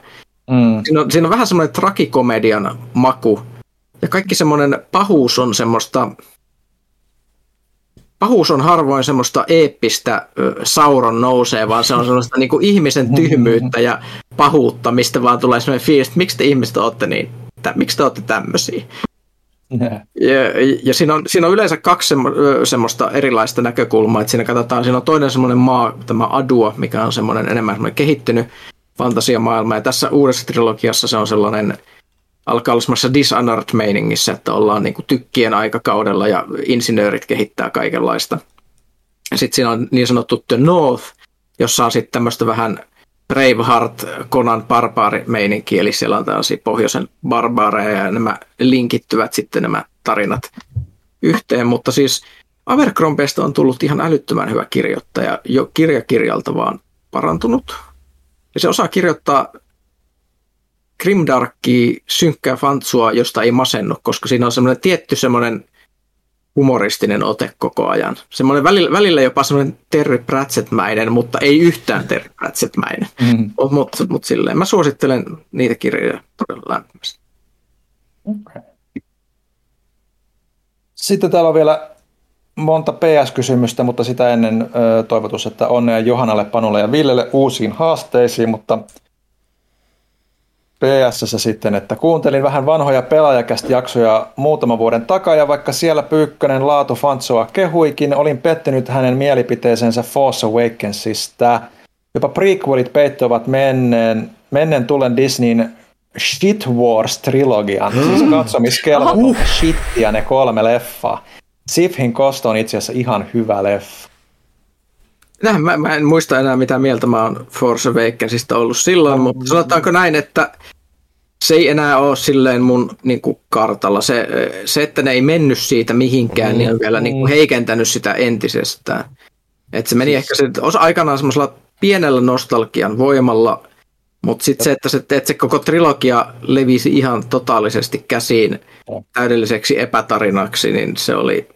D: Mm. Siinä, on, siinä on vähän semmoinen trakikomedian maku. Ja kaikki semmoinen pahuus on semmoista, pahuus on harvoin semmoista eeppistä sauron nousee, vaan se on semmoista niin kuin ihmisen tyhmyyttä ja pahuutta, mistä vaan tulee semmoinen fiilis, että miksi te ihmiset olette niin, miksi te olette tämmöisiä. Ja, ja siinä, on, siinä on yleensä kaksi semmo, semmoista erilaista näkökulmaa, että siinä katsotaan, siinä on toinen semmoinen maa, tämä Adua, mikä on semmoinen enemmän semmoinen kehittynyt fantasiamaailma. Ja tässä uudessa trilogiassa se on sellainen, alkaa olla semmoisessa Dishonored-meiningissä, että ollaan niin kuin tykkien aikakaudella ja insinöörit kehittää kaikenlaista. Sitten siinä on niin sanottu The North, jossa on sitten tämmöistä vähän Braveheart, Conan barbaari-meininki, eli siellä on tällaisia pohjoisen barbaareja ja nämä linkittyvät sitten nämä tarinat yhteen, mutta siis Abercrombieista on tullut ihan älyttömän hyvä kirjoittaja, jo kirjakirjalta vaan parantunut. Ja se osaa kirjoittaa grimdarkia, synkkää fantsua, josta ei masennu, koska siinä on semmoinen tietty semmoinen humoristinen ote koko ajan. Semmoinen välillä, välillä jopa semmoinen Terry Pratchett-mäinen, mutta ei yhtään Terry Pratchett-mäinen. Mm. Mutta mut, mut silleen, mä suosittelen niitä kirjoja todella lämpimästi. Okay.
B: Sitten täällä on vielä monta PS-kysymystä, mutta sitä ennen ö, toivotus, että onnea Johannalle, Panulle ja Villelle uusiin haasteisiin, mutta ps sitten, että kuuntelin vähän vanhoja pelaajakästi jaksoja muutaman vuoden takaa, ja vaikka siellä Pyykkönen laatu Fantsoa kehuikin, olin pettynyt hänen mielipiteeseensä Force Awakensista. Jopa prequelit peittovat menneen, menneen tullen Disneyn Shit Wars-trilogian, siis katsomiskelpoinen shittiä ne kolme leffaa. Sifhin kosto on itse asiassa ihan hyvä leffa.
D: Mä, mä en muista enää mitä mieltä mä oon Force Awakensista ollut silloin, mm. mutta sanotaanko näin, että se ei enää ole silleen mun niin kuin kartalla. Se, se, että ne ei mennyt siitä mihinkään, mm. niin on vielä niin kuin heikentänyt sitä entisestään. Et se meni siis... ehkä se, osa aikanaan semmoisella pienellä nostalgian voimalla, mutta sitten se, että se, että se koko trilogia levisi ihan totaalisesti käsiin täydelliseksi epätarinaksi, niin se oli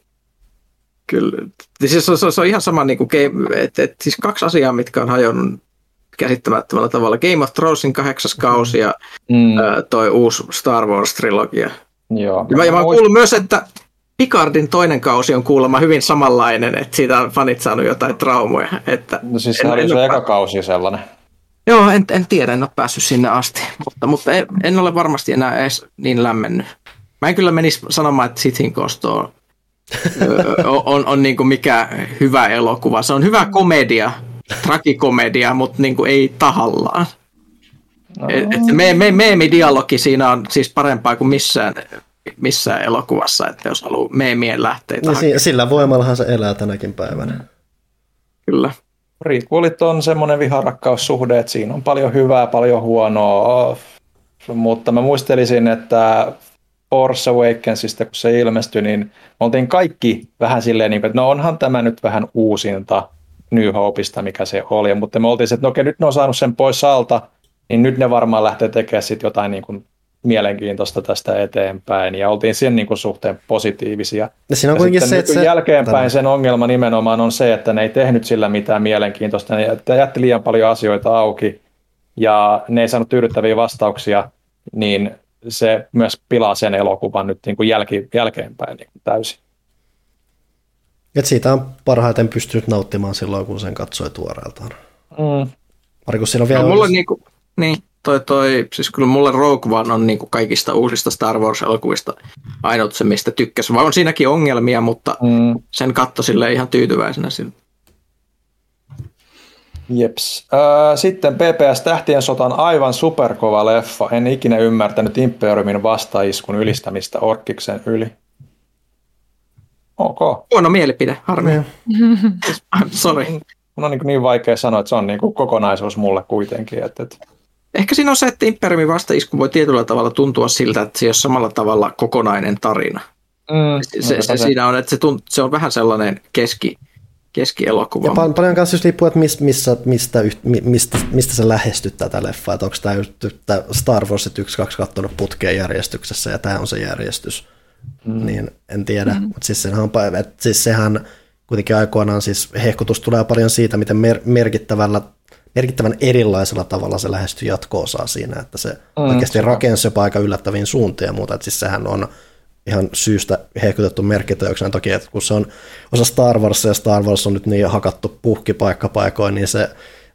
D: kyllä. Siis se, on, se on ihan sama, niin kuin game, että, että siis kaksi asiaa, mitkä on hajonnut käsittämättömällä tavalla. Game of Thronesin kahdeksas kausi ja mm. toi uusi Star Wars-trilogia.
B: Joo.
D: Ja mä, ja mä oon kuullut myös, että Picardin toinen kausi on kuulemma hyvin samanlainen, että siitä on fanit saanut jotain traumoja. Että
B: no siis se oli se eka kausi sellainen.
D: Joo, en, en tiedä, en ole päässyt sinne asti, mutta, mutta en, en ole varmasti enää edes niin lämmennyt. Mä en kyllä menisi sanomaan, että Sithin kosto on, on, niin kuin mikä hyvä elokuva. Se on hyvä komedia, trakikomedia, mutta niin kuin ei tahallaan. No. Et, me, me, meemidialogi siinä on siis parempaa kuin missään, missään elokuvassa, että jos haluaa meemien lähteitä.
A: Niin, sillä voimallahan se elää tänäkin päivänä.
D: Kyllä.
B: Prequelit on semmoinen viharakkaussuhde, että siinä on paljon hyvää, paljon huonoa, mutta mä muistelisin, että Force Awakensista, kun se ilmestyi, niin me oltiin kaikki vähän silleen, niin että no onhan tämä nyt vähän uusinta New Hopeista, mikä se oli, mutta me oltiin, että no okei, nyt ne on saanut sen pois alta, niin nyt ne varmaan lähtee tekemään sitten jotain niin kuin mielenkiintoista tästä eteenpäin, ja oltiin sen niin kuin suhteen positiivisia.
A: Ja siinä on ja sitten se, että se...
B: jälkeenpäin sen ongelma nimenomaan on se, että ne ei tehnyt sillä mitään mielenkiintoista, ne jätti liian paljon asioita auki, ja ne ei saanut tyydyttäviä vastauksia, niin se myös pilaa sen elokuvan nyt niin kuin jälki, jälkeenpäin niin kuin täysin.
A: Et siitä on parhaiten pystynyt nauttimaan silloin, kun sen katsoi tuoreeltaan. Mm. Markus, siinä on vielä...
D: No, mulla niinku, niin, toi, toi, siis kyllä mulle Rogue One on niinku kaikista uusista Star Wars-elokuvista ainut se, mistä tykkäsin. Vai on siinäkin ongelmia, mutta mm. sen katto sille ihan tyytyväisenä sille.
B: Jeps. Sitten PPS Tähtien sotan aivan superkova leffa. En ikinä ymmärtänyt Imperiumin vastaiskun ylistämistä Orkiksen yli. Ok.
D: Huono mielipide, harmi. Sorry.
B: Mun on niin, niin vaikea sanoa, että se on niin kuin kokonaisuus mulle kuitenkin. Että, että...
D: Ehkä siinä on se, että Imperiumin vastaisku voi tietyllä tavalla tuntua siltä, että se ei ole samalla tavalla kokonainen tarina. Mm, se, se, siinä on, että se, tunt, se on vähän sellainen keski, keskielokuva.
A: Ja pal- paljon kanssa just riippuu, että missä, missä, mistä, mistä, mistä sä lähestyt tätä leffaa, että onko tämä just Star Wars 1-2 kattonut putkeen järjestyksessä ja tämä on se järjestys. Mm. Niin en tiedä, mm. mutta siis, sehän, että siis sehän kuitenkin aikoinaan siis hehkutus tulee paljon siitä, miten mer- merkittävällä merkittävän erilaisella tavalla se lähestyy jatko-osaa siinä, että se mm, oikeasti rakensi jopa aika yllättäviin suuntiin ja muuta, että siis sehän on ihan syystä hehkutettu merkityöksenä toki, että kun se on osa Star Wars ja Star Wars on nyt niin hakattu puhki paikka paikoin, niin se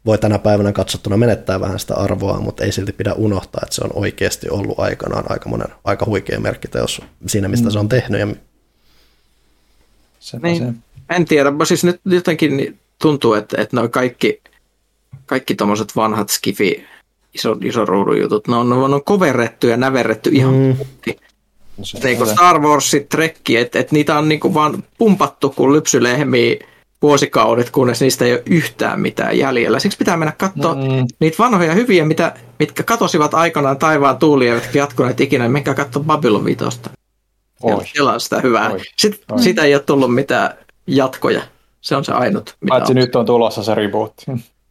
A: voi tänä päivänä katsottuna menettää vähän sitä arvoa, mutta ei silti pidä unohtaa, että se on oikeasti ollut aikanaan aika monen, aika huikea merkkiteos siinä, mistä mm. se on tehnyt. Ja...
D: niin, en tiedä, siis nyt jotenkin tuntuu, että, että noi kaikki, kaikki tuommoiset vanhat skifi iso, iso ruudun jutut. Ne on, ne on koverrettu ja näverretty ihan mm. Eikö Star Wars, Trekki, että et niitä on niinku vaan pumpattu kuin lypsylehmiä vuosikaudet, kunnes niistä ei ole yhtään mitään jäljellä. Siksi pitää mennä katsoa mm. niitä vanhoja hyviä, mitä, mitkä katosivat aikanaan taivaan tuulia, jotka jatkuneet ikinä, niin menkää katsoa Babylon 5. Siellä on sitä hyvää. Oi. Sitten, Oi. Sitä ei ole tullut mitään jatkoja. Se on se ainut.
B: Mitä Paitsi on. nyt on tulossa se reboot.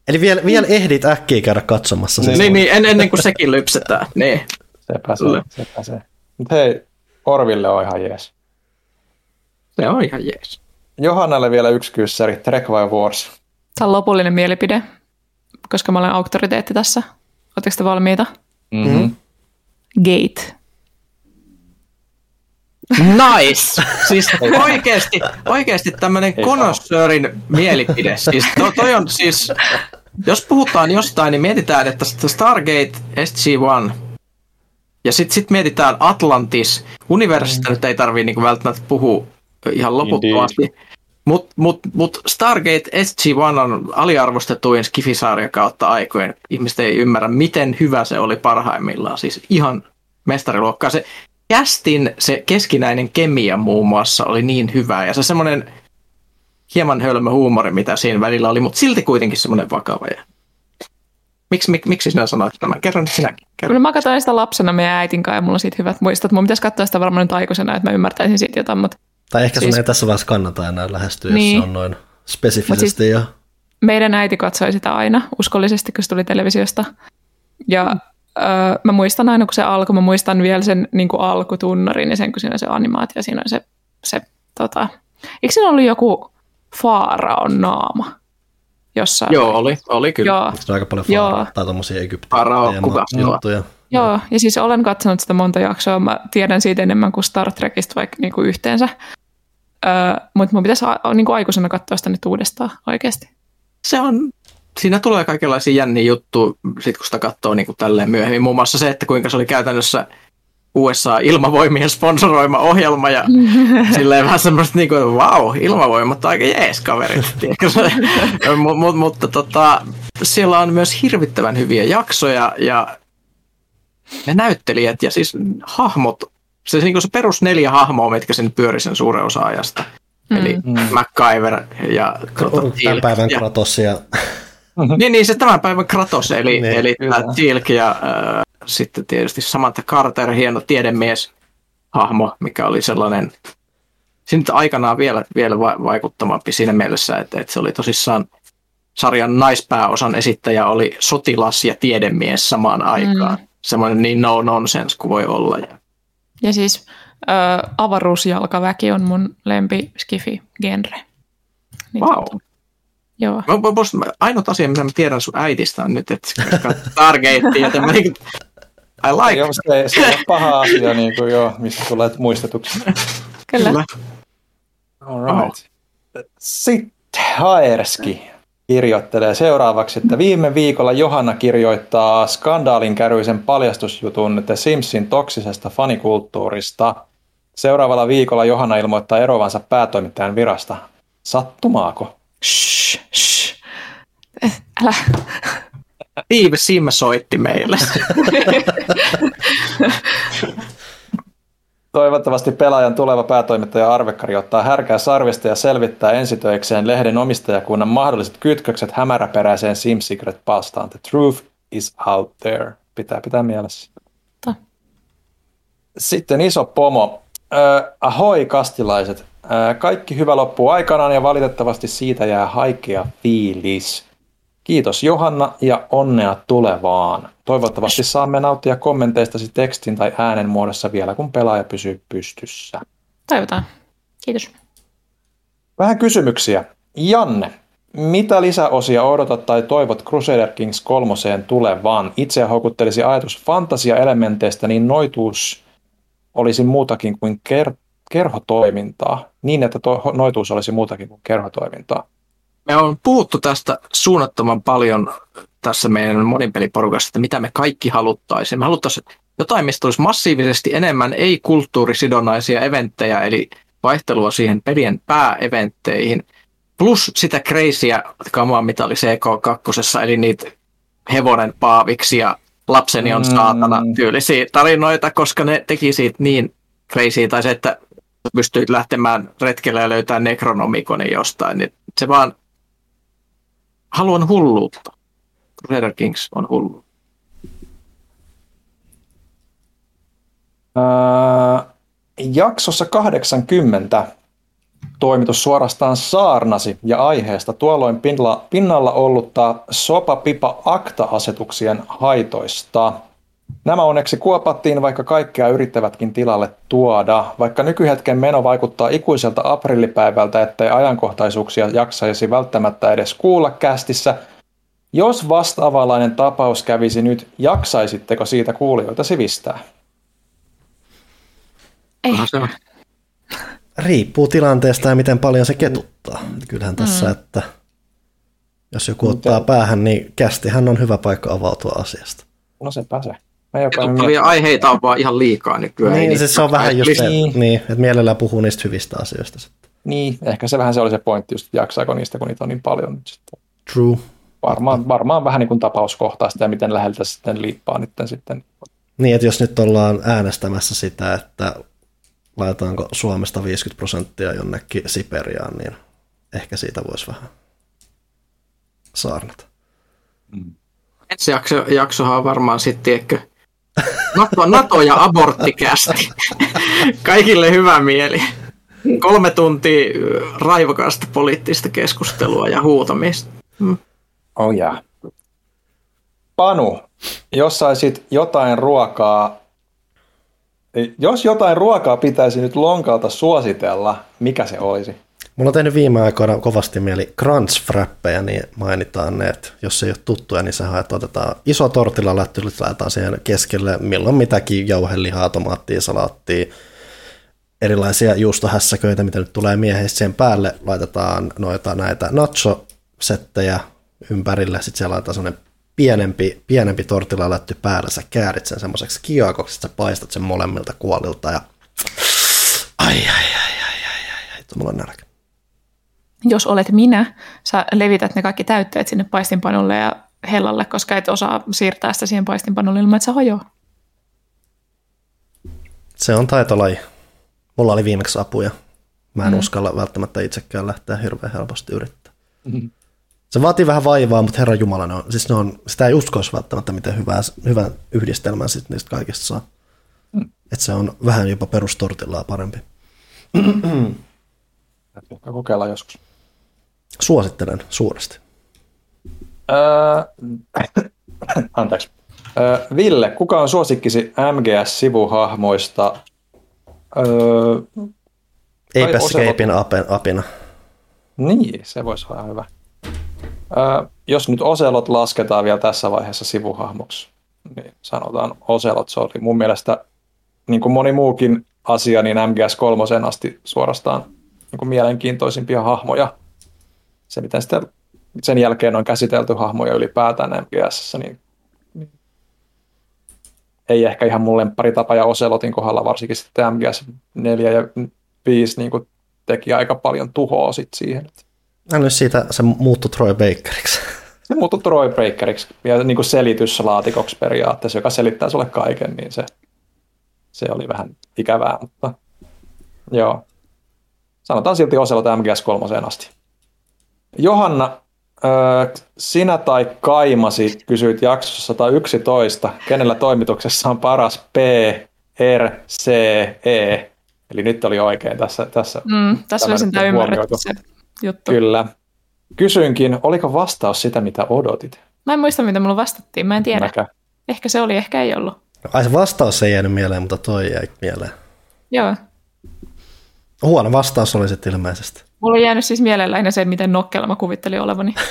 A: Eli vielä, vielä ehdit äkkiä käydä katsomassa.
D: Niin, niin, niin en, ennen kuin sekin lypsetään. Niin.
B: Sepä se, sepä se. Mutta hei, Orville on ihan jees.
D: Se on ihan jees.
B: Johannalle vielä yksi kyssäri, Trek vai Wars?
C: Tämä on lopullinen mielipide, koska mä olen auktoriteetti tässä. Oletteko te valmiita? Mm-hmm. Gate.
D: Nice! Siis oikeasti, oikeasti tämmöinen konossöörin mielipide. Siis to, toi on siis, jos puhutaan jostain, niin mietitään, että Stargate SG-1 ja sitten sit mietitään Atlantis. Universista mm. nyt ei tarvitse niinku välttämättä puhua ihan loputtomasti. Mutta mut, mut Stargate SG-1 on aliarvostetuin skifisarja kautta aikojen. Ihmiset ei ymmärrä, miten hyvä se oli parhaimmillaan. Siis ihan mestariluokkaa. Se kästin se keskinäinen kemia muun muassa oli niin hyvä. Ja se semmoinen hieman hölmö huumori, mitä siinä välillä oli, mutta silti kuitenkin semmoinen vakava. Ja Miksi, mik, miksi sinä sanoit tämän? Kerron sinäkin. Kerron.
C: No, mä katsoin sitä lapsena meidän äitin kanssa ja mulla on siitä hyvät muistot. Mun pitäisi katsoa sitä varmaan nyt aikuisena, että mä ymmärtäisin siitä jotain. Mutta
A: tai ehkä siis... sun ei tässä vaiheessa kannata enää lähestyä, niin. jos se on noin spesifisesti. Siis ja...
C: Meidän äiti katsoi sitä aina uskollisesti, kun se tuli televisiosta. Ja mm. öö, mä muistan aina, kun se alkoi, mä muistan vielä sen niin kuin alkutunnarin ja sen, kun siinä on se animaatio, siinä on se, se tota... Eikö siinä ollut joku Faaraon naama? Jossain.
D: Joo, oli, oli kyllä. Joo.
A: Se on aika paljon faraa, tai tuommoisia Egyptin
C: juttuja. Joo, ja siis olen katsonut sitä monta jaksoa, mä tiedän siitä enemmän kuin Star Trekista vaikka niinku yhteensä. Öö, mutta mun pitäisi a, niinku aikuisena katsoa sitä nyt uudestaan oikeasti.
D: Se on, siinä tulee kaikenlaisia jänniä juttuja, sit kun sitä katsoo niinku tälleen myöhemmin. Muun muassa se, että kuinka se oli käytännössä USA-ilmavoimien sponsoroima ohjelma ja silleen vähän semmoista niin kuin, wow, ilmavoimat aika jees kaverit. mutta, mutta tota, siellä on myös hirvittävän hyviä jaksoja ja ne näyttelijät ja siis hahmot, se, niin kuin se perus neljä hahmoa, mitkä sen pyöri sen suuren osa ajasta. Mm. Eli mm. MacGyver ja
A: Tämän päivän ja, Kratos ja...
D: niin, niin, se tämän päivän Kratos, eli, niin, eli Tilk ja äh, sitten tietysti Samantha Carter, hieno tiedemies hahmo, mikä oli sellainen, siinä aikanaan vielä, vielä vaikuttavampi siinä mielessä, että, että se oli tosissaan sarjan naispääosan esittäjä oli sotilas ja tiedemies samaan aikaan. Mm. Semmoinen niin no nonsense kuin voi olla.
C: Ja siis ö, avaruusjalkaväki on mun lempi skifi-genre.
D: Niin wow. Tota,
C: joo.
D: Mä, mä, ainut asia, mitä mä tiedän sun äidistä on nyt, että Stargate ja tämmöinen I like. Joo,
B: se, se on paha asia, niin kuin, joo, missä tulee muistetuksi.
C: Kyllä. Kyllä.
B: All right. Sitten Haerski kirjoittelee seuraavaksi, että viime viikolla Johanna kirjoittaa skandaalin käryisen paljastusjutun The Simpsin toksisesta fanikulttuurista. Seuraavalla viikolla Johanna ilmoittaa erovansa päätoimittajan virasta. Sattumaako?
C: Shh, shh. Älä.
D: Steve Sim soitti meille.
B: Toivottavasti pelaajan tuleva päätoimittaja Arvekkari ottaa härkää sarvista ja selvittää ensitöikseen lehden omistajakunnan mahdolliset kytkökset hämäräperäiseen SimSecret pastaan. The truth is out there. Pitää pitää mielessä. Sitten iso pomo. Äh, ahoi kastilaiset. Kaikki hyvä loppuu aikanaan ja valitettavasti siitä jää haikea fiilis. Kiitos Johanna ja onnea tulevaan. Toivottavasti saamme nauttia kommenteistasi tekstin tai äänen muodossa vielä, kun pelaaja pysyy pystyssä.
C: Toivotaan. Kiitos.
B: Vähän kysymyksiä. Janne, mitä lisäosia odotat tai toivot Crusader Kings kolmoseen tulevaan? Itse houkuttelisi ajatus fantasia-elementeistä, niin noituus olisi muutakin kuin ker- kerhotoimintaa. Niin, että to- noituus olisi muutakin kuin kerhotoimintaa.
D: Me on puhuttu tästä suunnattoman paljon tässä meidän monipeliporukassa, että mitä me kaikki haluttaisiin. Me haluttaisiin jotain, mistä olisi massiivisesti enemmän ei-kulttuurisidonnaisia eventtejä, eli vaihtelua siihen pelien pääeventteihin, plus sitä crazyä kamaa, mitä oli CK2, eli niitä hevonen paaviksia lapseni on saatana tyylisiä tarinoita, koska ne teki siitä niin crazy, tai se, että pystyit lähtemään retkelle ja löytää nekronomikonin jostain, niin se vaan haluan hulluutta. Crusader Kings on hullu.
B: Öö, jaksossa 80 toimitus suorastaan saarnasi ja aiheesta tuolloin pinnalla, pinnalla ollutta sopa-pipa akta-asetuksien haitoista. Nämä onneksi kuopattiin, vaikka kaikkea yrittävätkin tilalle tuoda. Vaikka nykyhetken meno vaikuttaa ikuiselta aprillipäivältä, ettei ajankohtaisuuksia jaksaisi välttämättä edes kuulla kästissä, jos vastaavanlainen tapaus kävisi nyt, jaksaisitteko siitä kuulijoita sivistää?
C: Ei.
A: Riippuu tilanteesta ja miten paljon se ketuttaa. Kyllähän tässä, mm. että jos joku ottaa päähän, niin kästihän on hyvä paikka avautua asiasta.
B: No se. Mä jopa
D: Ketuttavia aiheita on vaan ihan liikaa nykyään.
A: Niin, siis se on vähän just se,
B: Niin.
A: niin, että mielellään puhuu niistä hyvistä asioista sitten.
B: Niin, ehkä se vähän se oli se pointti, just, että jaksaako niistä, kun niitä on niin paljon nyt sitten.
A: True.
B: Varmaan, varmaan vähän niin kuin tapauskohtaista ja miten läheltä sitten liippaa nyt sitten.
A: Niin, että jos nyt ollaan äänestämässä sitä, että laitetaanko Suomesta 50 prosenttia jonnekin Siperiaan, niin ehkä siitä voisi vähän saarnata.
D: Ensi jakso, jaksohan on varmaan sitten, tiedätkö, NATO, NATO ja aborttikästi. Kaikille hyvä mieli. Kolme tuntia raivokasta poliittista keskustelua ja huutamista. Mm.
B: Oh yeah. Panu, jos saisit jotain ruokaa, jos jotain ruokaa pitäisi nyt lonkalta suositella, mikä se olisi?
A: Mulla on tehnyt viime aikoina kovasti mieli crunch frappeja, niin mainitaan ne, että jos ei ole tuttuja, niin sehän että otetaan iso tortilla lättylit, laitetaan siihen keskelle milloin mitäkin jauhelihaa, tomaattia, salaattia, erilaisia juustohässäköitä, mitä nyt tulee mieheistä siihen päälle, laitetaan noita näitä nacho-settejä ympärille, sitten siellä laitetaan semmoinen pienempi, pienempi tortilla lätty päällä, sä käärit sen semmoiseksi kiakoksi, sä paistat sen molemmilta kuolilta ja ai ai ai ai ai ai, ai. mulla on nälkä.
C: Jos olet minä, sä levität ne kaikki täytteet sinne paistinpanulle ja hellalle, koska et osaa siirtää sitä siihen paistinpanulle ilman, että se hajoaa.
A: Se on taitolaji. Mulla oli viimeksi apuja. Mä en mm. uskalla välttämättä itsekään lähteä hirveän helposti yrittää.
B: Mm.
A: Se vaatii vähän vaivaa, mutta herra Jumala, ne on, siis ne on, sitä ei uskoisi välttämättä, miten hyvää, hyvän yhdistelmän sit niistä kaikista saa. Mm. Että se on vähän jopa perustortillaa parempi.
B: Ehkä kokeilla joskus.
A: Suosittelen suuresti.
B: Öö, anteeksi. Öö, Ville, kuka on suosikkisi MGS-sivuhahmoista? Öö,
A: Ape
B: Oselot.
A: Escapein apina.
B: niin, se voisi olla hyvä. Öö, jos nyt Oselot lasketaan vielä tässä vaiheessa sivuhahmoksi, niin sanotaan Oselot, se oli mun mielestä, niin kuin moni muukin asia, niin MGS 3 asti suorastaan niin kuin mielenkiintoisimpia hahmoja. Se, miten sitten sen jälkeen on käsitelty hahmoja ylipäätään MGS, niin, ei ehkä ihan mun lempparitapa ja Oselotin kohdalla varsinkin sitten MGS 4 ja 5 niin kuin teki aika paljon tuhoa sit siihen.
A: Hän nyt siitä se muuttui Troy Bakeriksi.
B: Se muuttui Troy Breakeriksi ja niin kuin selityslaatikoksi periaatteessa, joka selittää sulle kaiken, niin se, se oli vähän ikävää, mutta joo. Sanotaan silti Oselot MGS 3 asti. Johanna, öö, sinä tai Kaimasi kysyit jaksossa 111, kenellä toimituksessa on paras P, R, C, E. Eli nyt oli oikein tässä. tässä
C: Mm, tässä
B: tämä
C: oli
B: on
C: ymmärretty se juttu.
B: Kyllä. Kysyinkin, oliko vastaus sitä, mitä odotit?
C: Mä en muista, mitä mulla vastattiin. Mä en tiedä.
B: Mäkä.
C: Ehkä se oli, ehkä ei ollut.
A: Ai se vastaus ei jäänyt mieleen, mutta toi jäi mieleen.
C: Joo.
A: Huono vastaus oli sitten ilmeisesti.
C: Mulla on jäänyt siis mieleen lähinnä se, miten nokkela mä kuvittelin olevani.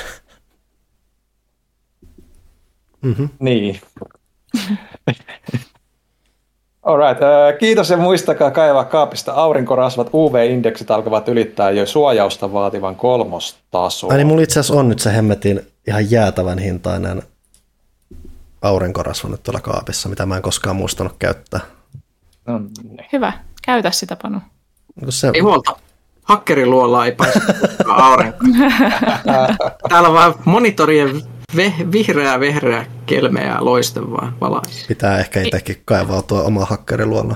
A: Mm-hmm.
B: Niin. Alright, äh, kiitos ja muistakaa kaivaa kaapista aurinkorasvat. UV-indeksit alkavat ylittää jo suojausta vaativan kolmostason.
A: Ai niin mulla itse asiassa on nyt se hemmetin ihan jäätävän hintainen aurinkorasva nyt tuolla kaapissa, mitä mä en koskaan muistanut käyttää.
B: No, niin.
C: Hyvä. Käytä sitä, Panu.
A: Se,
D: Ei huolta. Hakkerin luolla ei paista aurinko. Täällä vaan monitorien ve- vihreää, vehreää, kelmeää, loistavaa valais.
A: Pitää ehkä itsekin kaivautua oma hakkeriluolla.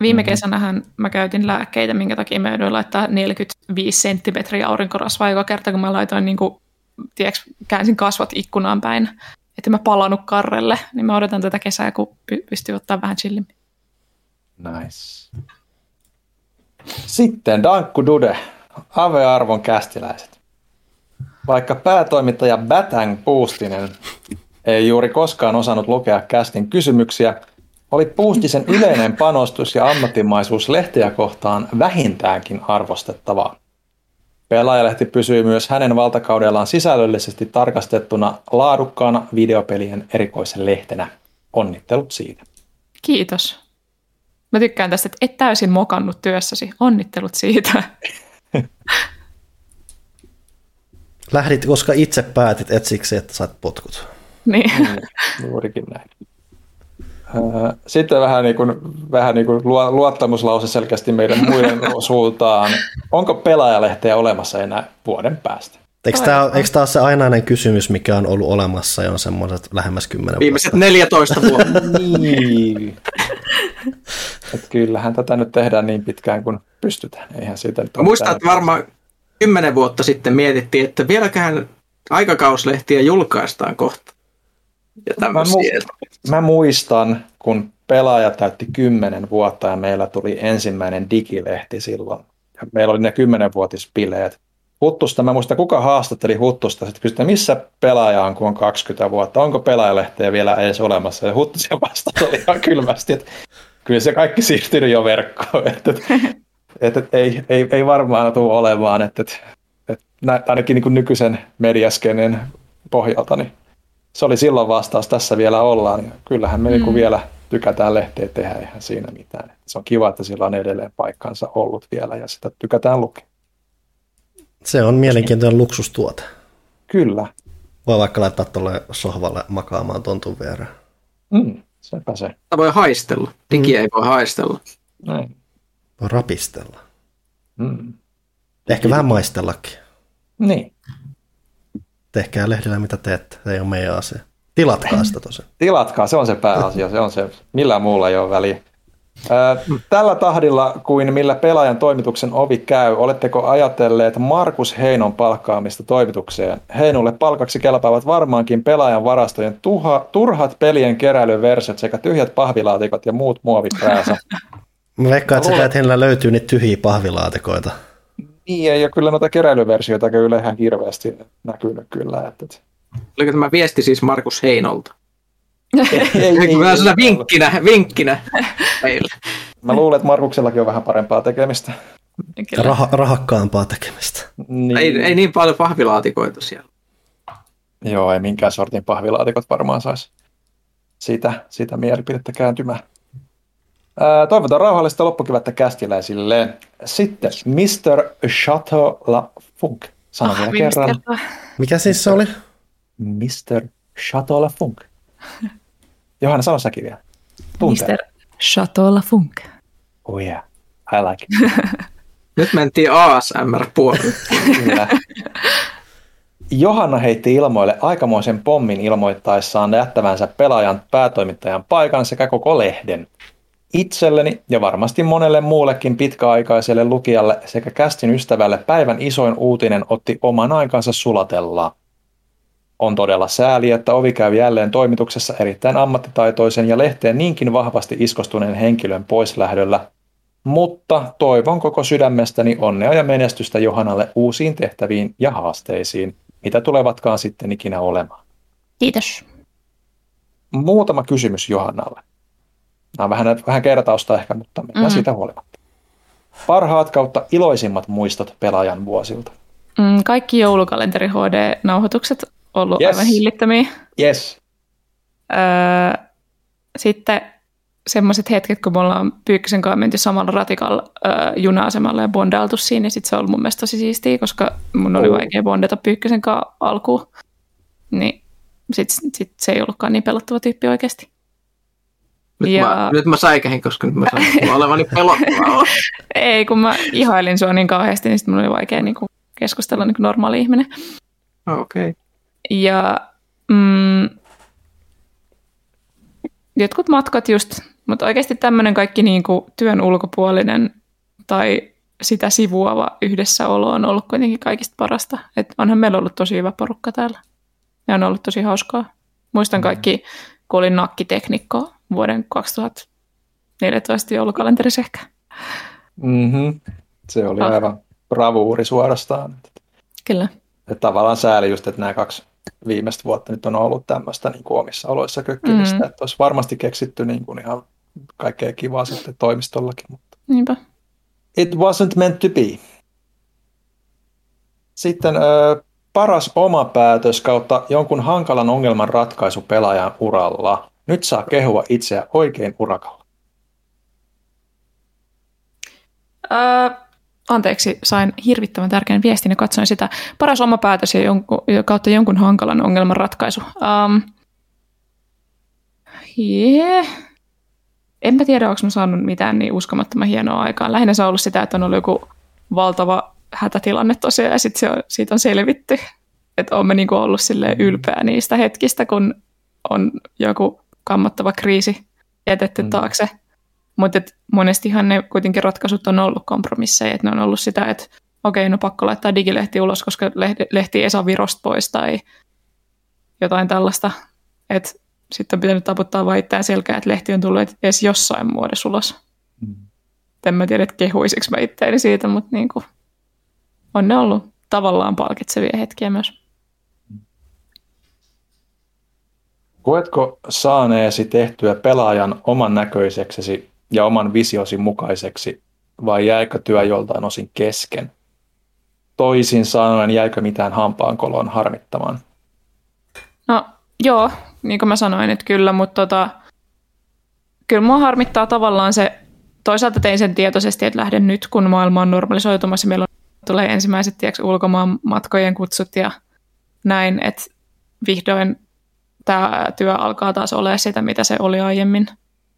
C: Viime kesänähän mä käytin lääkkeitä, minkä takia mä jouduin laittaa 45 senttimetriä aurinkorasvaa joka kerta, kun mä laitoin, niin kuin, tiedätkö, käänsin kasvot ikkunaan päin, että mä palannut karrelle, niin mä odotan tätä kesää, kun py- pystyy ottaa vähän chillimmin.
B: Nice. Sitten Dankku Dude, Ave-arvon kästiläiset. Vaikka päätoimittaja Batang Puustinen ei juuri koskaan osannut lukea kästin kysymyksiä, oli Puustisen yleinen panostus ja ammattimaisuus lehteä kohtaan vähintäänkin arvostettavaa. Pelaajalehti pysyy myös hänen valtakaudellaan sisällöllisesti tarkastettuna laadukkaana videopelien erikoisen lehtenä. Onnittelut siitä.
C: Kiitos. Mä tykkään tästä, että et täysin mokannut työssäsi. Onnittelut siitä.
A: Lähdit, koska itse päätit, et siksi, että sait potkut.
C: niin.
B: Juurikin näin. Öö, Sitten vähän, niin kuin, vähän niin kuin luottamuslause selkeästi meidän muiden suuntaan. Onko pelaajalehteä olemassa enää vuoden päästä?
A: Eikö tämä, eikö tämä ole se ainainen kysymys, mikä on ollut olemassa jo semmoiset lähemmäs kymmenen
D: Viimeiset
A: vuotta?
D: 14 vuotta.
B: Niin. Et kyllähän tätä nyt tehdään niin pitkään kuin pystytään. Eihän siitä nyt mitään-
D: että varmaan kymmenen vuotta sitten mietittiin, että vieläkään aikakauslehtiä julkaistaan kohta. Ja
B: Mä, mu- mä muistan, kun pelaaja täytti 10 vuotta ja meillä tuli ensimmäinen digilehti silloin. Ja meillä oli ne 10-vuotispileet. Huttusta, mä muistan, kuka haastatteli Huttusta, sitten kysyi, missä pelaaja on, kun on 20 vuotta, onko pelaajalehteä vielä edes olemassa. Ja Huttusen vastaus oli ihan kylmästi, että kyllä se kaikki siirtynyt jo verkkoon, että, että, että ei, ei, ei varmaan tule olemaan, että, että, että ainakin niin kuin nykyisen mediaskenen pohjalta, niin se oli silloin vastaus, tässä vielä ollaan. Ja kyllähän me mm. vielä tykätään lehteä tehdä, eihän siinä mitään. Se on kiva, että sillä on edelleen paikkansa ollut vielä ja sitä tykätään lukea.
A: Se on mielenkiintoinen luksustuote.
B: Kyllä,
A: Voi vaikka laittaa tuolle sohvalle makaamaan tontun viereen.
B: mm, sepä se.
D: Sitä voi haistella. Digiä ei voi haistella.
B: Näin.
A: Voi rapistella.
B: Mm.
A: Ehkä vähän maistellakin.
B: Niin.
A: Tehkää lehdillä mitä teette, se ei ole meidän asia. Tilatkaa sitä tosi.
B: Tilatkaa, se on se pääasia, se on se, millään muulla ei ole väliä. Tällä tahdilla kuin millä pelaajan toimituksen ovi käy, oletteko ajatelleet Markus Heinon palkkaamista toimitukseen? Heinulle palkaksi kelpaavat varmaankin pelaajan varastojen tuha, turhat pelien keräilyversiot sekä tyhjät pahvilaatikot ja muut muoviprääsä.
A: Mä veikkaan, että
B: Mä luulen-
A: että heillä löytyy niitä tyhjiä pahvilaatikoita.
B: niin, ei ole kyllä noita keräilyversioita kyllä ihan hirveästi näkynyt kyllä. Että, että.
D: Oliko tämä viesti siis Markus Heinolta?
B: Ei,
D: Ei, Vähän sellaisena vinkkinä, vinkkinä meille.
B: Mä luulen, että Markuksellakin on vähän parempaa tekemistä.
C: Kyllä.
A: Rah- rahakkaampaa tekemistä.
B: Niin.
D: Ei, ei niin paljon pahvilaatikoita siellä.
B: Joo, ei minkään sortin pahvilaatikot varmaan saisi siitä, siitä mielipidettä kääntymään. Ää, toivotan rauhallista loppukevättä kästiläisille. Sitten Mr. Chateau La Funk. Sanon vielä
C: viimeistä
B: kerran.
A: Mikä siis se oli?
B: Mr. Chateau La Funk. Johanna, sano säkin vielä. Tuntee.
C: Mr. Chateau Funk.
B: Oh yeah, I like it.
D: Nyt mentiin ASMR-puolelle.
B: Kyllä. Johanna heitti ilmoille aikamoisen pommin ilmoittaessaan jättävänsä pelaajan päätoimittajan paikan sekä koko lehden. Itselleni ja varmasti monelle muullekin pitkäaikaiselle lukijalle sekä kästin ystävälle päivän isoin uutinen otti oman aikansa sulatella. On todella sääli, että ovi käy jälleen toimituksessa erittäin ammattitaitoisen ja lehteen niinkin vahvasti iskostuneen henkilön poislähdöllä, mutta toivon koko sydämestäni onnea ja menestystä Johannalle uusiin tehtäviin ja haasteisiin, mitä tulevatkaan sitten ikinä olemaan.
C: Kiitos.
B: Muutama kysymys Johannalle. Nämä on vähän, vähän kertausta ehkä, mutta mennään mm. siitä huolimatta. Parhaat kautta iloisimmat muistot pelaajan vuosilta.
C: Mm, kaikki joulukalenteri HD-nauhoitukset ollut
B: Yes.
C: aivan hillittömiä.
B: Yes.
C: Öö, sitten semmoiset hetket, kun me ollaan Pyykkösen kanssa menty samalla ratikalla öö, juna-asemalle ja bondailtu siinä, niin sit se on ollut mun mielestä tosi siistiä, koska mun oli
B: Oh.
C: vaikea bondata Pyykkösen kanssa alkuun. Niin sit, sit se ei ollutkaan niin pelottava tyyppi oikeasti.
D: Nyt,
C: Ja-
D: mä, nyt mä säikähin, koska nyt mä sain olevani pelottavaa.
C: Ei, kun mä ihailin sua niin kauheasti, niin sit mun oli vaikea niin kuin keskustella niin kuin normaali ihminen.
D: Okei. Okay.
C: Ja mm, jotkut matkat just, mutta oikeasti tämmöinen kaikki niin kuin työn ulkopuolinen tai sitä sivuava yhdessäolo on ollut kuitenkin kaikista parasta. Et onhan meillä ollut tosi hyvä porukka täällä. Ja on ollut tosi hauskaa. Muistan mm. kaikki, kun olin nakkiteknikko vuoden 2014 joulukalenterissa ehkä.
B: Mm-hmm. Se oli ah. aivan bravuuri suorastaan.
C: Kyllä.
B: Ja tavallaan sääli just, että nämä kaksi viimeistä vuotta nyt on ollut tämmöistä niin kuin omissa oloissa kökkimistä. Mm-hmm. Että olisi varmasti keksitty niin kuin ihan kaikkea kivaa sitten toimistollakin. Mutta...
C: Niinpä.
B: It wasn't meant to be. Sitten ö, paras oma päätös kautta jonkun hankalan ongelman ratkaisu pelaajan uralla. Nyt saa kehua itseä oikein urakalla.
C: Öö, anteeksi, sain hirvittävän tärkeän viestin ja katsoin sitä. Paras oma päätös ja jonkun, kautta jonkun hankalan ongelman ratkaisu. Um, yeah. En mä tiedä, onko mä saanut mitään niin uskomattoman hienoa aikaa. Lähinnä se on ollut sitä, että on ollut joku valtava hätätilanne tosiaan ja sit se on, siitä on selvitty. Että olemme niinku ollut sille ylpeä niistä hetkistä, kun on joku kammottava kriisi jätetty mm. taakse. Mutta monestihan ne kuitenkin ratkaisut on ollut kompromisseja, että ne on ollut sitä, että okei, no pakko laittaa digilehti ulos, koska lehti ei saa virosta pois tai jotain tällaista. Että sitten on pitänyt taputtaa vain itseään selkää, että lehti on tullut edes jossain muodossa ulos. Mm. En mä tiedä, että kehuisiksi mä itseäni siitä, mutta niin kuin, on ne ollut tavallaan palkitsevia hetkiä myös.
B: Koetko saaneesi tehtyä pelaajan oman näköiseksesi ja oman visiosi mukaiseksi, vai jäikö työ joltain osin kesken? Toisin sanoen, jäikö mitään hampaankoloon harmittamaan?
C: No joo, niin kuin mä sanoin, että kyllä, mutta tota, kyllä mua harmittaa tavallaan se, toisaalta tein sen tietoisesti, että lähden nyt, kun maailma on normalisoitumassa, meillä on, tulee ensimmäiset tiedätkö, ulkomaan matkojen kutsut ja näin, että vihdoin tämä työ alkaa taas olla sitä, mitä se oli aiemmin.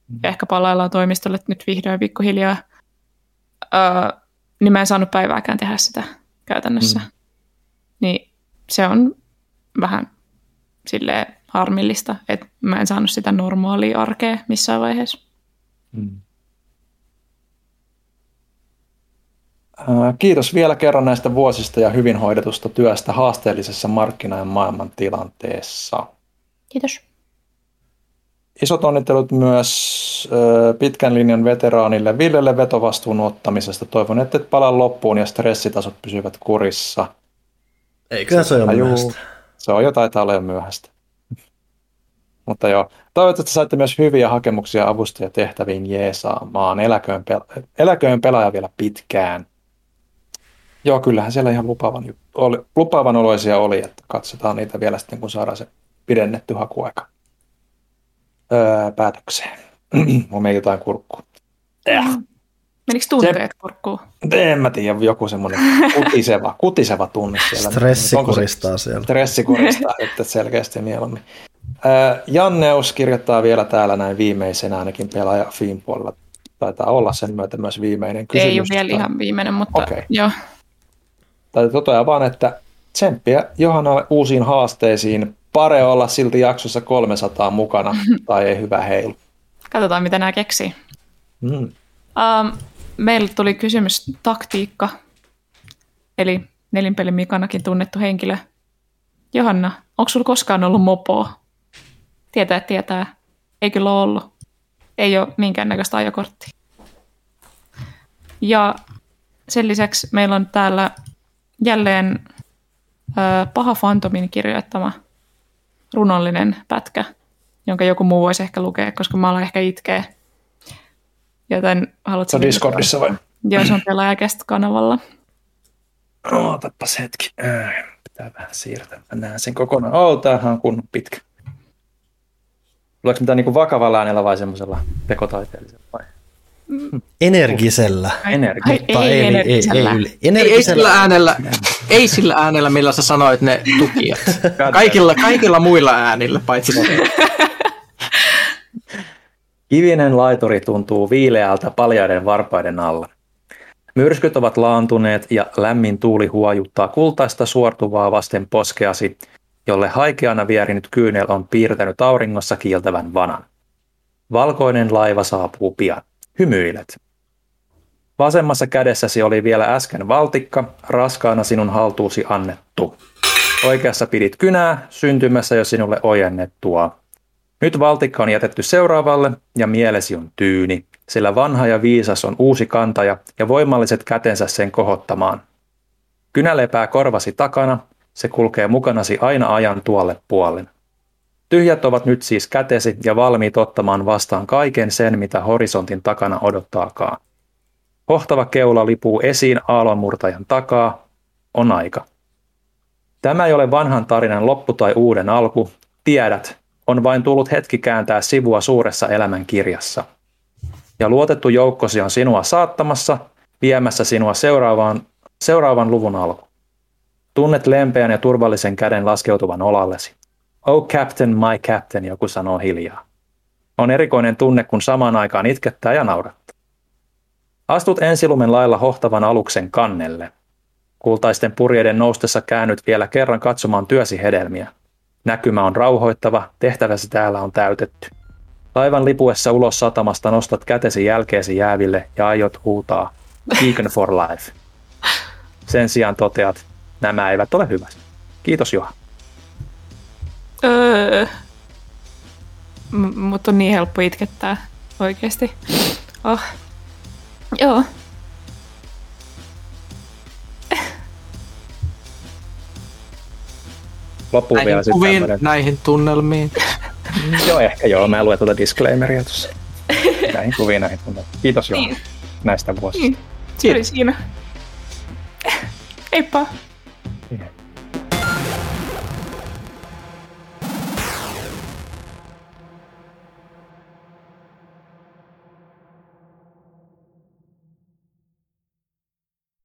C: Mm. Ja ehkä palaillaan toimistolle nyt vihdoin pikkuhiljaa. Öö, niin mä en saanut päivääkään tehdä sitä käytännössä. Mm. Niin se on vähän silleen harmillista, että mä en saanut sitä normaalia arkea missään vaiheessa. Hmm.
B: Kiitos vielä kerran näistä vuosista ja hyvin hoidetusta työstä haasteellisessa markkina- ja maailman tilanteessa.
C: Kiitos.
B: Isot onnittelut myös pitkän linjan veteraanille Villelle vetovastuun ottamisesta. Toivon, että et palaa loppuun ja stressitasot pysyvät kurissa.
A: Eiköhän se ole myöhäistä.
B: Se on jo taitaa olla jo myöhäistä. Mutta joo, toivottavasti saitte myös hyviä hakemuksia avustajatehtäviin jeesaamaan. Eläköön, pel- eläköön pelaaja vielä pitkään. Joo, kyllähän siellä ihan lupaavan, oli, lupaavan oloisia oli, että katsotaan niitä vielä sitten, kun saadaan se pidennetty hakuaika öö, päätökseen. Mun meni jotain kurkkua.
C: Äh. Menikö tunteet se, kurkkuun?
B: En mä tiedä, joku semmoinen kutiseva, kutiseva tunne siellä.
A: Stressi kuristaa siellä.
B: Stressi kuristaa, että selkeästi mieluummin. Janneus kirjoittaa vielä täällä näin viimeisenä ainakin pelaaja Fiin puolella. Taitaa olla sen myötä myös viimeinen kysymys.
C: Ei ole vielä ihan viimeinen, mutta okay. joo.
B: Täytyy toteaa vaan, että tsemppiä Johannalle uusiin haasteisiin. Pare olla silti jaksossa 300 mukana tai ei hyvä heilu.
C: Katsotaan, mitä nämä keksii. Mm. Um, meille tuli kysymys taktiikka, eli nelinpelin Mikanakin tunnettu henkilö. Johanna, onko sulla koskaan ollut mopoa? Tietää, tietää. Ei kyllä ole ollut. Ei ole minkäännäköistä ajokorttia. Ja sen lisäksi meillä on täällä jälleen ö, Paha Fantomin kirjoittama runollinen pätkä, jonka joku muu voisi ehkä lukea, koska mä alan ehkä itkeä. Joten haluatko...
B: Se on Discordissa vai?
C: Joo, se on pelaajakest-kanavalla.
B: Ootapas hetki. Pitää vähän siirtää. Mä näen sen kokonaan. Oh, tämähän on kunnon pitkä. Tuleeko mitään niin vakavalla äänellä vai semmoisella tekotaiteellisella? Vai?
A: Energisellä.
B: Energi.
C: Ei, ei, energisellä. Ei,
D: ei, ei, ei, sillä äänellä, ei sillä äänellä, millä sä sanoit ne tukijat. Kaikilla, kaikilla muilla äänillä, paitsi
B: Kivinen laituri tuntuu viileältä paljaiden varpaiden alla. Myrskyt ovat laantuneet ja lämmin tuuli huojuttaa kultaista suortuvaa vasten poskeasi, jolle haikeana vierinyt kyynel on piirtänyt auringossa kiiltävän vanan. Valkoinen laiva saapuu pian. Hymyilet. Vasemmassa kädessäsi oli vielä äsken valtikka, raskaana sinun haltuusi annettu. Oikeassa pidit kynää, syntymässä jo sinulle ojennettua. Nyt valtikka on jätetty seuraavalle ja mielesi on tyyni, sillä vanha ja viisas on uusi kantaja ja voimalliset kätensä sen kohottamaan. Kynä lepää korvasi takana, se kulkee mukanasi aina ajan tuolle puolen. Tyhjät ovat nyt siis kätesi ja valmiit ottamaan vastaan kaiken sen, mitä horisontin takana odottaakaan. Hohtava keula lipuu esiin aallonmurtajan takaa. On aika. Tämä ei ole vanhan tarinan loppu tai uuden alku. Tiedät, on vain tullut hetki kääntää sivua suuressa elämän kirjassa. Ja luotettu joukkosi on sinua saattamassa, viemässä sinua seuraavaan, seuraavan luvun alku. Tunnet lempeän ja turvallisen käden laskeutuvan olallesi. Oh captain, my captain, joku sanoo hiljaa. On erikoinen tunne, kun samaan aikaan itkettää ja naurattaa. Astut ensilumen lailla hohtavan aluksen kannelle. Kultaisten purjeiden noustessa käännyt vielä kerran katsomaan työsi hedelmiä. Näkymä on rauhoittava, tehtäväsi täällä on täytetty. Laivan lipuessa ulos satamasta nostat kätesi jälkeesi jääville ja aiot huutaa Beacon for life. Sen sijaan toteat, nämä eivät ole hyvät. Kiitos Juha.
C: Öö. M- mutta on niin helppo itkettää oikeasti. Oh. Joo.
B: Loppuun
D: Näihin
B: vielä sitten
D: kuviin,
B: tämmönen-
D: näihin tunnelmiin.
B: Joo, ehkä joo. Mä luen tuota disclaimeria tuossa. Näihin kuviin, näihin tunnelmiin. Kiitos Juha
C: Niin.
B: näistä vuosista.
C: Niin. Se oli siinä. Heippa.